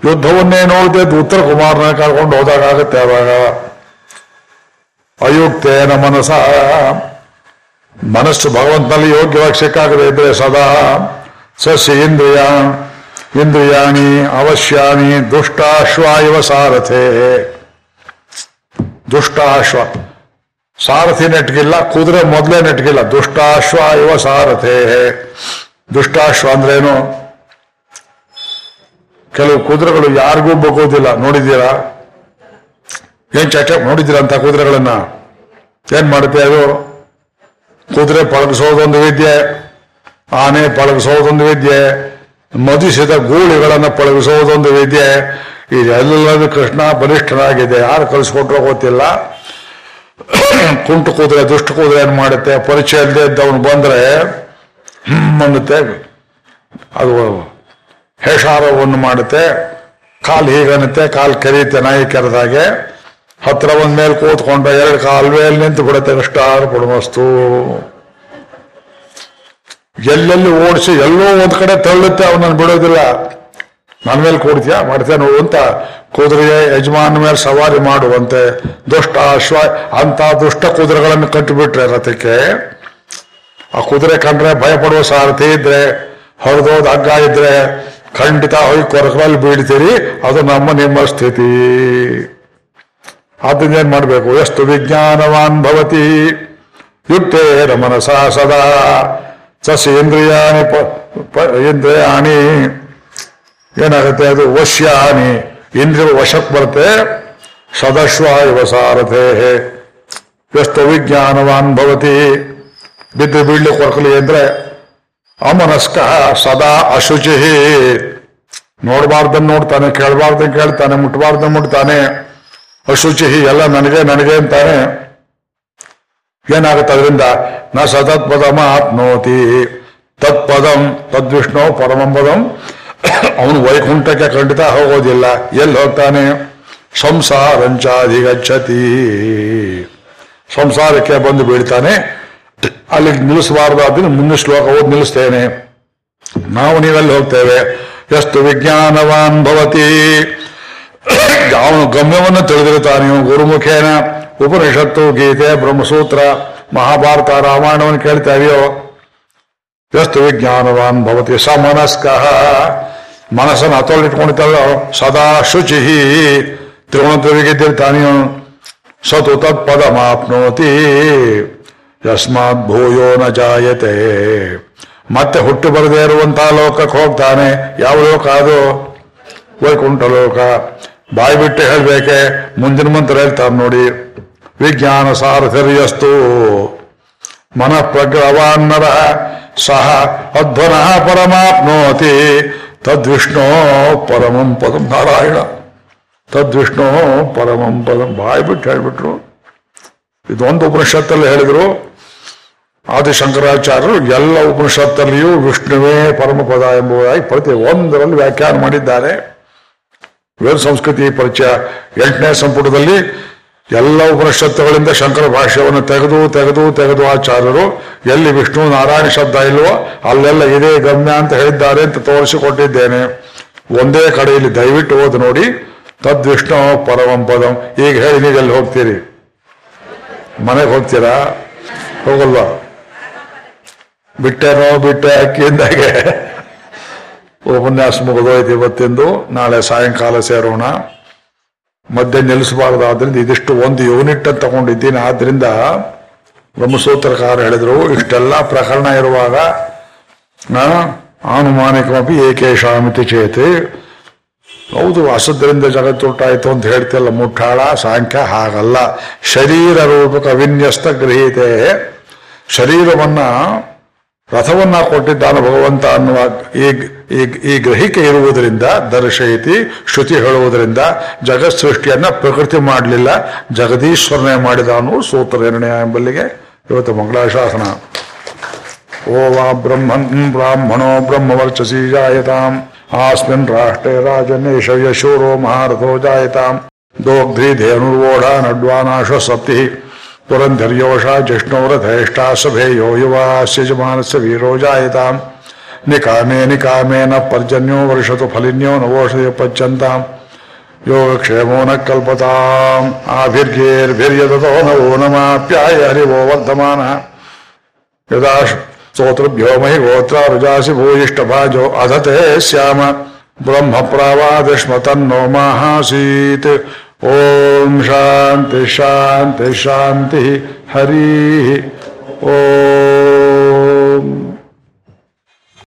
ಯುದ್ಧವನ್ನೇ ನೋಡದೆ ಉತ್ತರ ಕುಮಾರನ ಕರ್ಕೊಂಡು ಹೋದಾಗತ್ತೆ ಅವಾಗ. ಅಯುಕ್ತೇನ ಮನಸ ಮನಸ್ಸು ಭಗವಂತನಲ್ಲಿ ಯೋಗ್ಯವಾಗಿ ಸಿಕ್ಕಾಗದೆ ಇದ್ರೆ ಸದಾ ಸಸ್ಯ ಇಂದ್ರಿಯ, ಇಂದ್ರಿಯಾಣಿ ಅವಶ್ಯಾನಿ ದುಷ್ಟಾಶ್ವ ಇವ ಸಾರಥೆ. ದುಷ್ಟಾಶ್ವ. ಸಾರಥಿ ನೆಟ್ಗಿಲ್ಲ, ಕುದುರೆ ಮೊದಲೇ ನೆಟ್ಗಿಲ್ಲ, ದುಷ್ಟಾಶ್ವ ಇವ ಸಾರಥೆ. ದುಷ್ಟಾಶ್ವ ಅಂದ್ರೇನು? ಕೆಲವು ಕುದುರೆಗಳು ಯಾರಿಗೂ ಬಗ್ಗೋದಿಲ್ಲ ನೋಡಿದ್ದೀರಾ? ಏನ್ ಚಟ ನೋಡಿದ್ದೀರಾ ಅಂತ ಕುದುರೆಗಳನ್ನ? ಏನ್ ಮಾಡುತ್ತೆ ಅದು? ಕುದುರೆ ಪಳಗಿಸೋದೊಂದು ವಿದ್ಯೆ, ಆನೆ ಪಳಗಿಸೋದೊಂದು ವಿದ್ಯೆ ಮದಿಸಿದ ಗೂಳಿಗಳನ್ನ ಪಳಗಿಸೋದೊಂದು ವಿದ್ಯೆ ಇದೆಲ್ಲದೂ ಕೃಷ್ಣ ಬಲಿಷ್ಠನಾಗಿದೆ. ಯಾರು ಕಲಿಸ್ಕೊಟ್ರೋ ಗೊತ್ತಿಲ್ಲ. ಕುಂಟು ಕುದುರೆ, ದುಷ್ಟ ಕುದುರೆ ಏನ್ ಮಾಡುತ್ತೆ? ಪರಿಚಯ ಇಲ್ಲದೆ ಇದ್ದವನು ಬಂದ್ರೆ ಅನ್ನುತ್ತೆ. ಅದು ಹೇಷಾರವನ್ನು ಮಾಡುತ್ತೆ. ಕಾಲು ಹೀಗನ್ನುತ್ತೆ. ಕಾಲು ಕರೀತೆ ನಾಯಿ ಕೆರೆದಾಗೆ. ಹತ್ರ ಒಂದ್ ಮೇಲೆ ಕೂತ್ಕೊಂಡ ಎರಡು ಕಾಲ್ವೇಲಿ ನಿಂತು ಬಿಡುತ್ತೆ ಸ್ಟಾರ್ ಪುಡಮಸ್ತು ಎಲ್ಲೆಲ್ಲಿ ಓಡಿಸಿ ಎಲ್ಲೋ ಒಂದ್ ಕಡೆ ತಳ್ಳುತ್ತೆ ಅವನನ್ನು ಬಿಡೋದಿಲ್ಲ. ನನ್ನ ಮೇಲೆ ಕೂಡ್ತೀಯಾ? ಮಾಡ್ತೀಯ ನೋವು ಅಂತ ಕುದುರೆ ಯಜಮಾನ ಮೇಲೆ ಸವಾರಿ ಮಾಡುವಂತೆ ದುಷ್ಟ ಅಶ್ವ ಅಂತ ದುಷ್ಟ ಕುದುರೆಗಳನ್ನು ಕಟ್ಟಿಬಿಟ್ರೆ ರಥಕ್ಕೆ. ಆ ಕುದುರೆ ಕಂಡ್ರೆ ಭಯಪಡುವ ಸಾರಥಿ ಇದ್ರೆ ಹೊಡೆದೋದ್ ಹಗ್ಗ ಇದ್ರೆ ಖಂಡಿತ ಹೋಗಿ ಕೊರಕರಲ್ಲಿ ಬೀಳ್ತೀರಿ. ಅದು ನಮ್ಮ ನಿಮ್ಮ ಸ್ಥಿತಿ. ಅದನ್ನ ಏನ್ ಮಾಡಬೇಕು? ಎಷ್ಟು ವಿಜ್ಞಾನವಾನ್ ಭವತಿ. ಯುಕ್ತೇ ಮನಸ ಸದಾ. ಸಸಿ ಇಂದ್ರಿಯಾಣಿ ಏನಾಗುತ್ತೆ ಅದು? ವಶ್ಯಾನಿ. ಇಂದ್ರಿಯ ವಶಕ್ಕೆ ಬರುತ್ತೆ. ಸದಶ್ವ ಇವ ಸಾರಥೆ. ಎಷ್ಟು ವಿಜ್ಞಾನವಾನ್ ಭವತಿ. ಬಿದ್ದು ಬೀಳ್ಲಿ ಕೊರಕಲಿ ಅಂದ್ರೆ ಅಮನಸ್ಕ ಸದಾ ಅಶುಚಿ ನೋಡಬಾರ್ದನ್ನ ನೋಡ್ತಾನೆ ಕೇಳಬಾರ್ದನ್ನ ಕೇಳ್ತಾನೆ, ಮುಟ್ಬಾರ್ದನ್ ಮುಟ್ತಾನೆ. ಅಶುಚಿ ಎಲ್ಲ ನನಗೆ ನನಗೆ ಅಂತಾನೆ. ಏನಾಗುತ್ತೆ ಅದರಿಂದ? ನ ಸತತ್ಪದಮ ಆಪ್ನೋತಿ. ತತ್ಪದಂ ತದ್ವಿಷ್ಣು ಪರಮಂ ಪದಂ. ಅವನು ವೈಕುಂಠಕ್ಕೆ ಖಂಡಿತ ಹೋಗೋದಿಲ್ಲ. ಎಲ್ಲಿ ಹೋಗ್ತಾನೆ? ಸಂಸಾರಂಚಾಧಿಗಚ್ಚತಿ ಸಂಸಾರಕ್ಕೆ ಬಂದು ಬೀಳ್ತಾನೆ. ಅಲ್ಲಿಗೆ ನಿಲ್ಲಿಸಬಾರ್ದು ಅದನ್ನು ಮುಂದೆ ಶ್ಲೋಕ ಓದಿ ನಿಲ್ಲಿಸ್ತೇನೆ. ನಾವು ನೀವೆಲ್ಲಿ ಹೋಗ್ತೇವೆ? ಎಷ್ಟು ವಿಜ್ಞಾನವಾನ್ ಭವತಿ. ಅವನು ಗಮ್ಯವನ್ನು ತಿಳಿದಿರುತ್ತಾನೆ ಇವನು ಗುರುಮುಖೇನ ಉಪನಿಷತ್ತು ಗೀತೆ ಬ್ರಹ್ಮಸೂತ್ರ ಮಹಾಭಾರತ ರಾಮಾಯಣವನ್ನು ಕೇಳ್ತಾ ಇದೆಯೋ ಎಷ್ಟು ವಿಜ್ಞಾನವಾನ್ ಭವತಿ ಸಮನಸ್ಕ ಮನಸ್ಸನ್ನು ಹತೋಲಿಟ್ಕೊಂಡಿದ್ದಲ್ಲ ಸದಾ ಶುಚಿ ತ್ರಿಗುಣದ್ರವಿಗಿದ್ದಿರ್ತಾನೆ ಇವನು ಸತು ತತ್ಪದಮಾಪ್ನೋತಿ ಯಸ್ಮಾತ್ ಭೂಯೋ ನ ಜಾಯತೆ ಮತ್ತೆ ಹುಟ್ಟು ಬರದೇ ಇರುವಂತಹ ಲೋಕಕ್ಕೆ ಹೋಗ್ತಾನೆ ಯಾವ ಲೋಕ ಅದು ವೈಕುಂಠ ಲೋಕ ಬಾಯಿ ಬಿಟ್ಟು ಹೇಳ್ಬೇಕೆ, ಮುಂದಿನ ಮಂತ್ರ ಹೇಳ್ತಾರೆ ನೋಡಿ. ವಿಜ್ಞಾನ ಸಾರಥರ್ಯಸ್ತು. ಮನ ಪ್ರಗ್ರವಾನ್ನರ ಸಹ ಅಧ್ವನ ಪರಮಾಪ್ನೋತಿ ತದ್ವಿಷ್ಣೋ ಪರಮಂ ಪದಂ ನಾರಾಯಣ. ತದ್ವಿಷ್ಣು ಪರಮಂ ಪದಂ ಬಾಯಿ ಬಿಟ್ಟು ಹೇಳ್ಬಿಟ್ರು. ಇದೊಂದು ಉಪನಿಷತ್ತಲ್ಲಿ ಹೇಳಿದ್ರು. ಆದಿಶಂಕರಾಚಾರ್ಯರು ಎಲ್ಲ ಉಪನಿಷತ್ತಲ್ಲಿಯೂ ವಿಷ್ಣುವೇ ಪರಮಪದ ಎಂಬುದಾಗಿ ಪ್ರತಿ ಒಂದರಲ್ಲಿ ವ್ಯಾಖ್ಯಾನ ಮಾಡಿದ್ದಾರೆ. ವೇದ ಸಂಸ್ಕೃತಿ ಪರಿಚಯ ಎಂಟನೇ ಸಂಪುಟದಲ್ಲಿ ಎಲ್ಲ ಉಪನಿಷತ್ತುಗಳಿಂದ ಶಂಕರ ಭಾಷ್ಯವನ್ನು ತೆಗೆದು ತೆಗೆದು ತೆಗೆದು ಆಚಾರ್ಯರು, ಎಲ್ಲಿ ವಿಷ್ಣು ನಾರಾಯಣ ಶಬ್ದ ಇಲ್ವೋ ಅಲ್ಲೆಲ್ಲ ಇದೇ ಗಮ್ಯ ಅಂತ ಹೇಳಿದ್ದಾರೆ ಅಂತ ತೋರಿಸಿಕೊಟ್ಟಿದ್ದೇನೆ. ಒಂದೇ ಕಡೆಯಲ್ಲಿ ದಯವಿಟ್ಟು ಓದು ನೋಡಿ. ತದ್ವಿಷ್ಣು ಪರಮಂ ಪದಂ. ಈಗ ಹೇಳಿ ನೀವೆಲ್ಲಿ ಹೋಗ್ತೀರಿ? ಮನೆಗೆ ಹೋಗ್ತೀರಾ? ಹೋಗಲ್ವಾ? ಬಿಟ್ಟೆನೋ ಬಿಟ್ಟೆ ಅಕ್ಕಿಯಿಂದಾಗೆ. ಉಪನ್ಯಾಸ ಮುಗಿದೋಯ್ತು ಇವತ್ತಿಂದು. ನಾಳೆ ಸಾಯಂಕಾಲ ಸೇರೋಣ. ಮಧ್ಯೆ ನಿಲ್ಲಿಸಬಾರ್ದಾದ್ರಿಂದ ಇದಿಷ್ಟು ಒಂದು ಯೂನಿಟ್ ಅಂತ ತಗೊಂಡಿದ್ದೀನಿ. ಆದ್ರಿಂದ ಬ್ರಹ್ಮಸೂತ್ರಕಾರ ಹೇಳಿದ್ರು ಇಷ್ಟೆಲ್ಲ ಪ್ರಕರಣ ಇರುವಾಗ ಆ, ಆನುಮಾನಿಕಮಪಿ ಏಕೇಶಾಮಿತಿ ಚೇತಿ? ಹೌದು ಅಸದ್ರಿಂದ ಜಗತ್ತುಂಟಾಯ್ತು ಅಂತ ಹೇಳ್ತಿಲ್ಲ ಮುಟ್ಟಾಳ ಸಾಂಖ್ಯ ಹಾಗಲ್ಲ. ಶರೀರ ರೂಪಕ ವಿನ್ಯಸ್ತ ಗೃಹೀತೆ. ಶರೀರವನ್ನ ರಥವನ್ನ ಕೊಟ್ಟಿದ್ದಾನೆ ಭಗವಂತ ಅನ್ನುವ ಈ ಗ್ರಹಿಕೆ ಇರುವುದರಿಂದ, ದರ್ಶಯಿತಿ, ಶ್ರುತಿ ಹೇಳುವುದರಿಂದ ಜಗತ್ ಸೃಷ್ಟಿಯನ್ನ ಪ್ರಕೃತಿ ಮಾಡಲಿಲ್ಲ. ಜಗದೀಶ್ವರನೇ ಮಾಡಿದಾನು ಸೂತ್ರ ನಿರ್ಣಯ ಎಂಬಲ್ಲಿಗೆ ಇವತ್ತು ಮಂಗಳಾಶಾಸನ. ಓ ವಾ ಬ್ರಹ್ಮನ್ ಬ್ರಾಹ್ಮಣೋ ಬ್ರಹ್ಮವರ್ಚಸಿ ಜಾಯತಾಂ. ಆಸ್ಮಿನ್ ರಾಷ್ಟ್ರೇ ರಾಜನೇಶ ಯಶೂರೋ ಮಹಾರಥೋ ಜಾಯತಾಂ. ದೋಗ್ರಿ ಧೇನುರ್ವೋಢ ನಡ್ವಾನಾಶ ಸಪ್ತಿ पुरन्धर्योषा जिष्णुरथेष्टा सभेयो युवास्य यजमानस्य वीरो जायताम्। निकामे निकामेन पर्जन्यो वर्षतु फलिन्यो नवोषधि पच्यन्ताम्। योगक्षेमो न कल्पताम्। आभिर्येर्भिर्यदतो नवो नमाप्याय हरिवो वर्धमानः। यदा स्तोत्रभ्यो महि गोत्रा रुजासि भूयिष्ठभाजो अधते स्याम ब्रह्म प्रावादिष्म तन्नो माहासीत्। ओम शांति शांति शांति हरि ओम।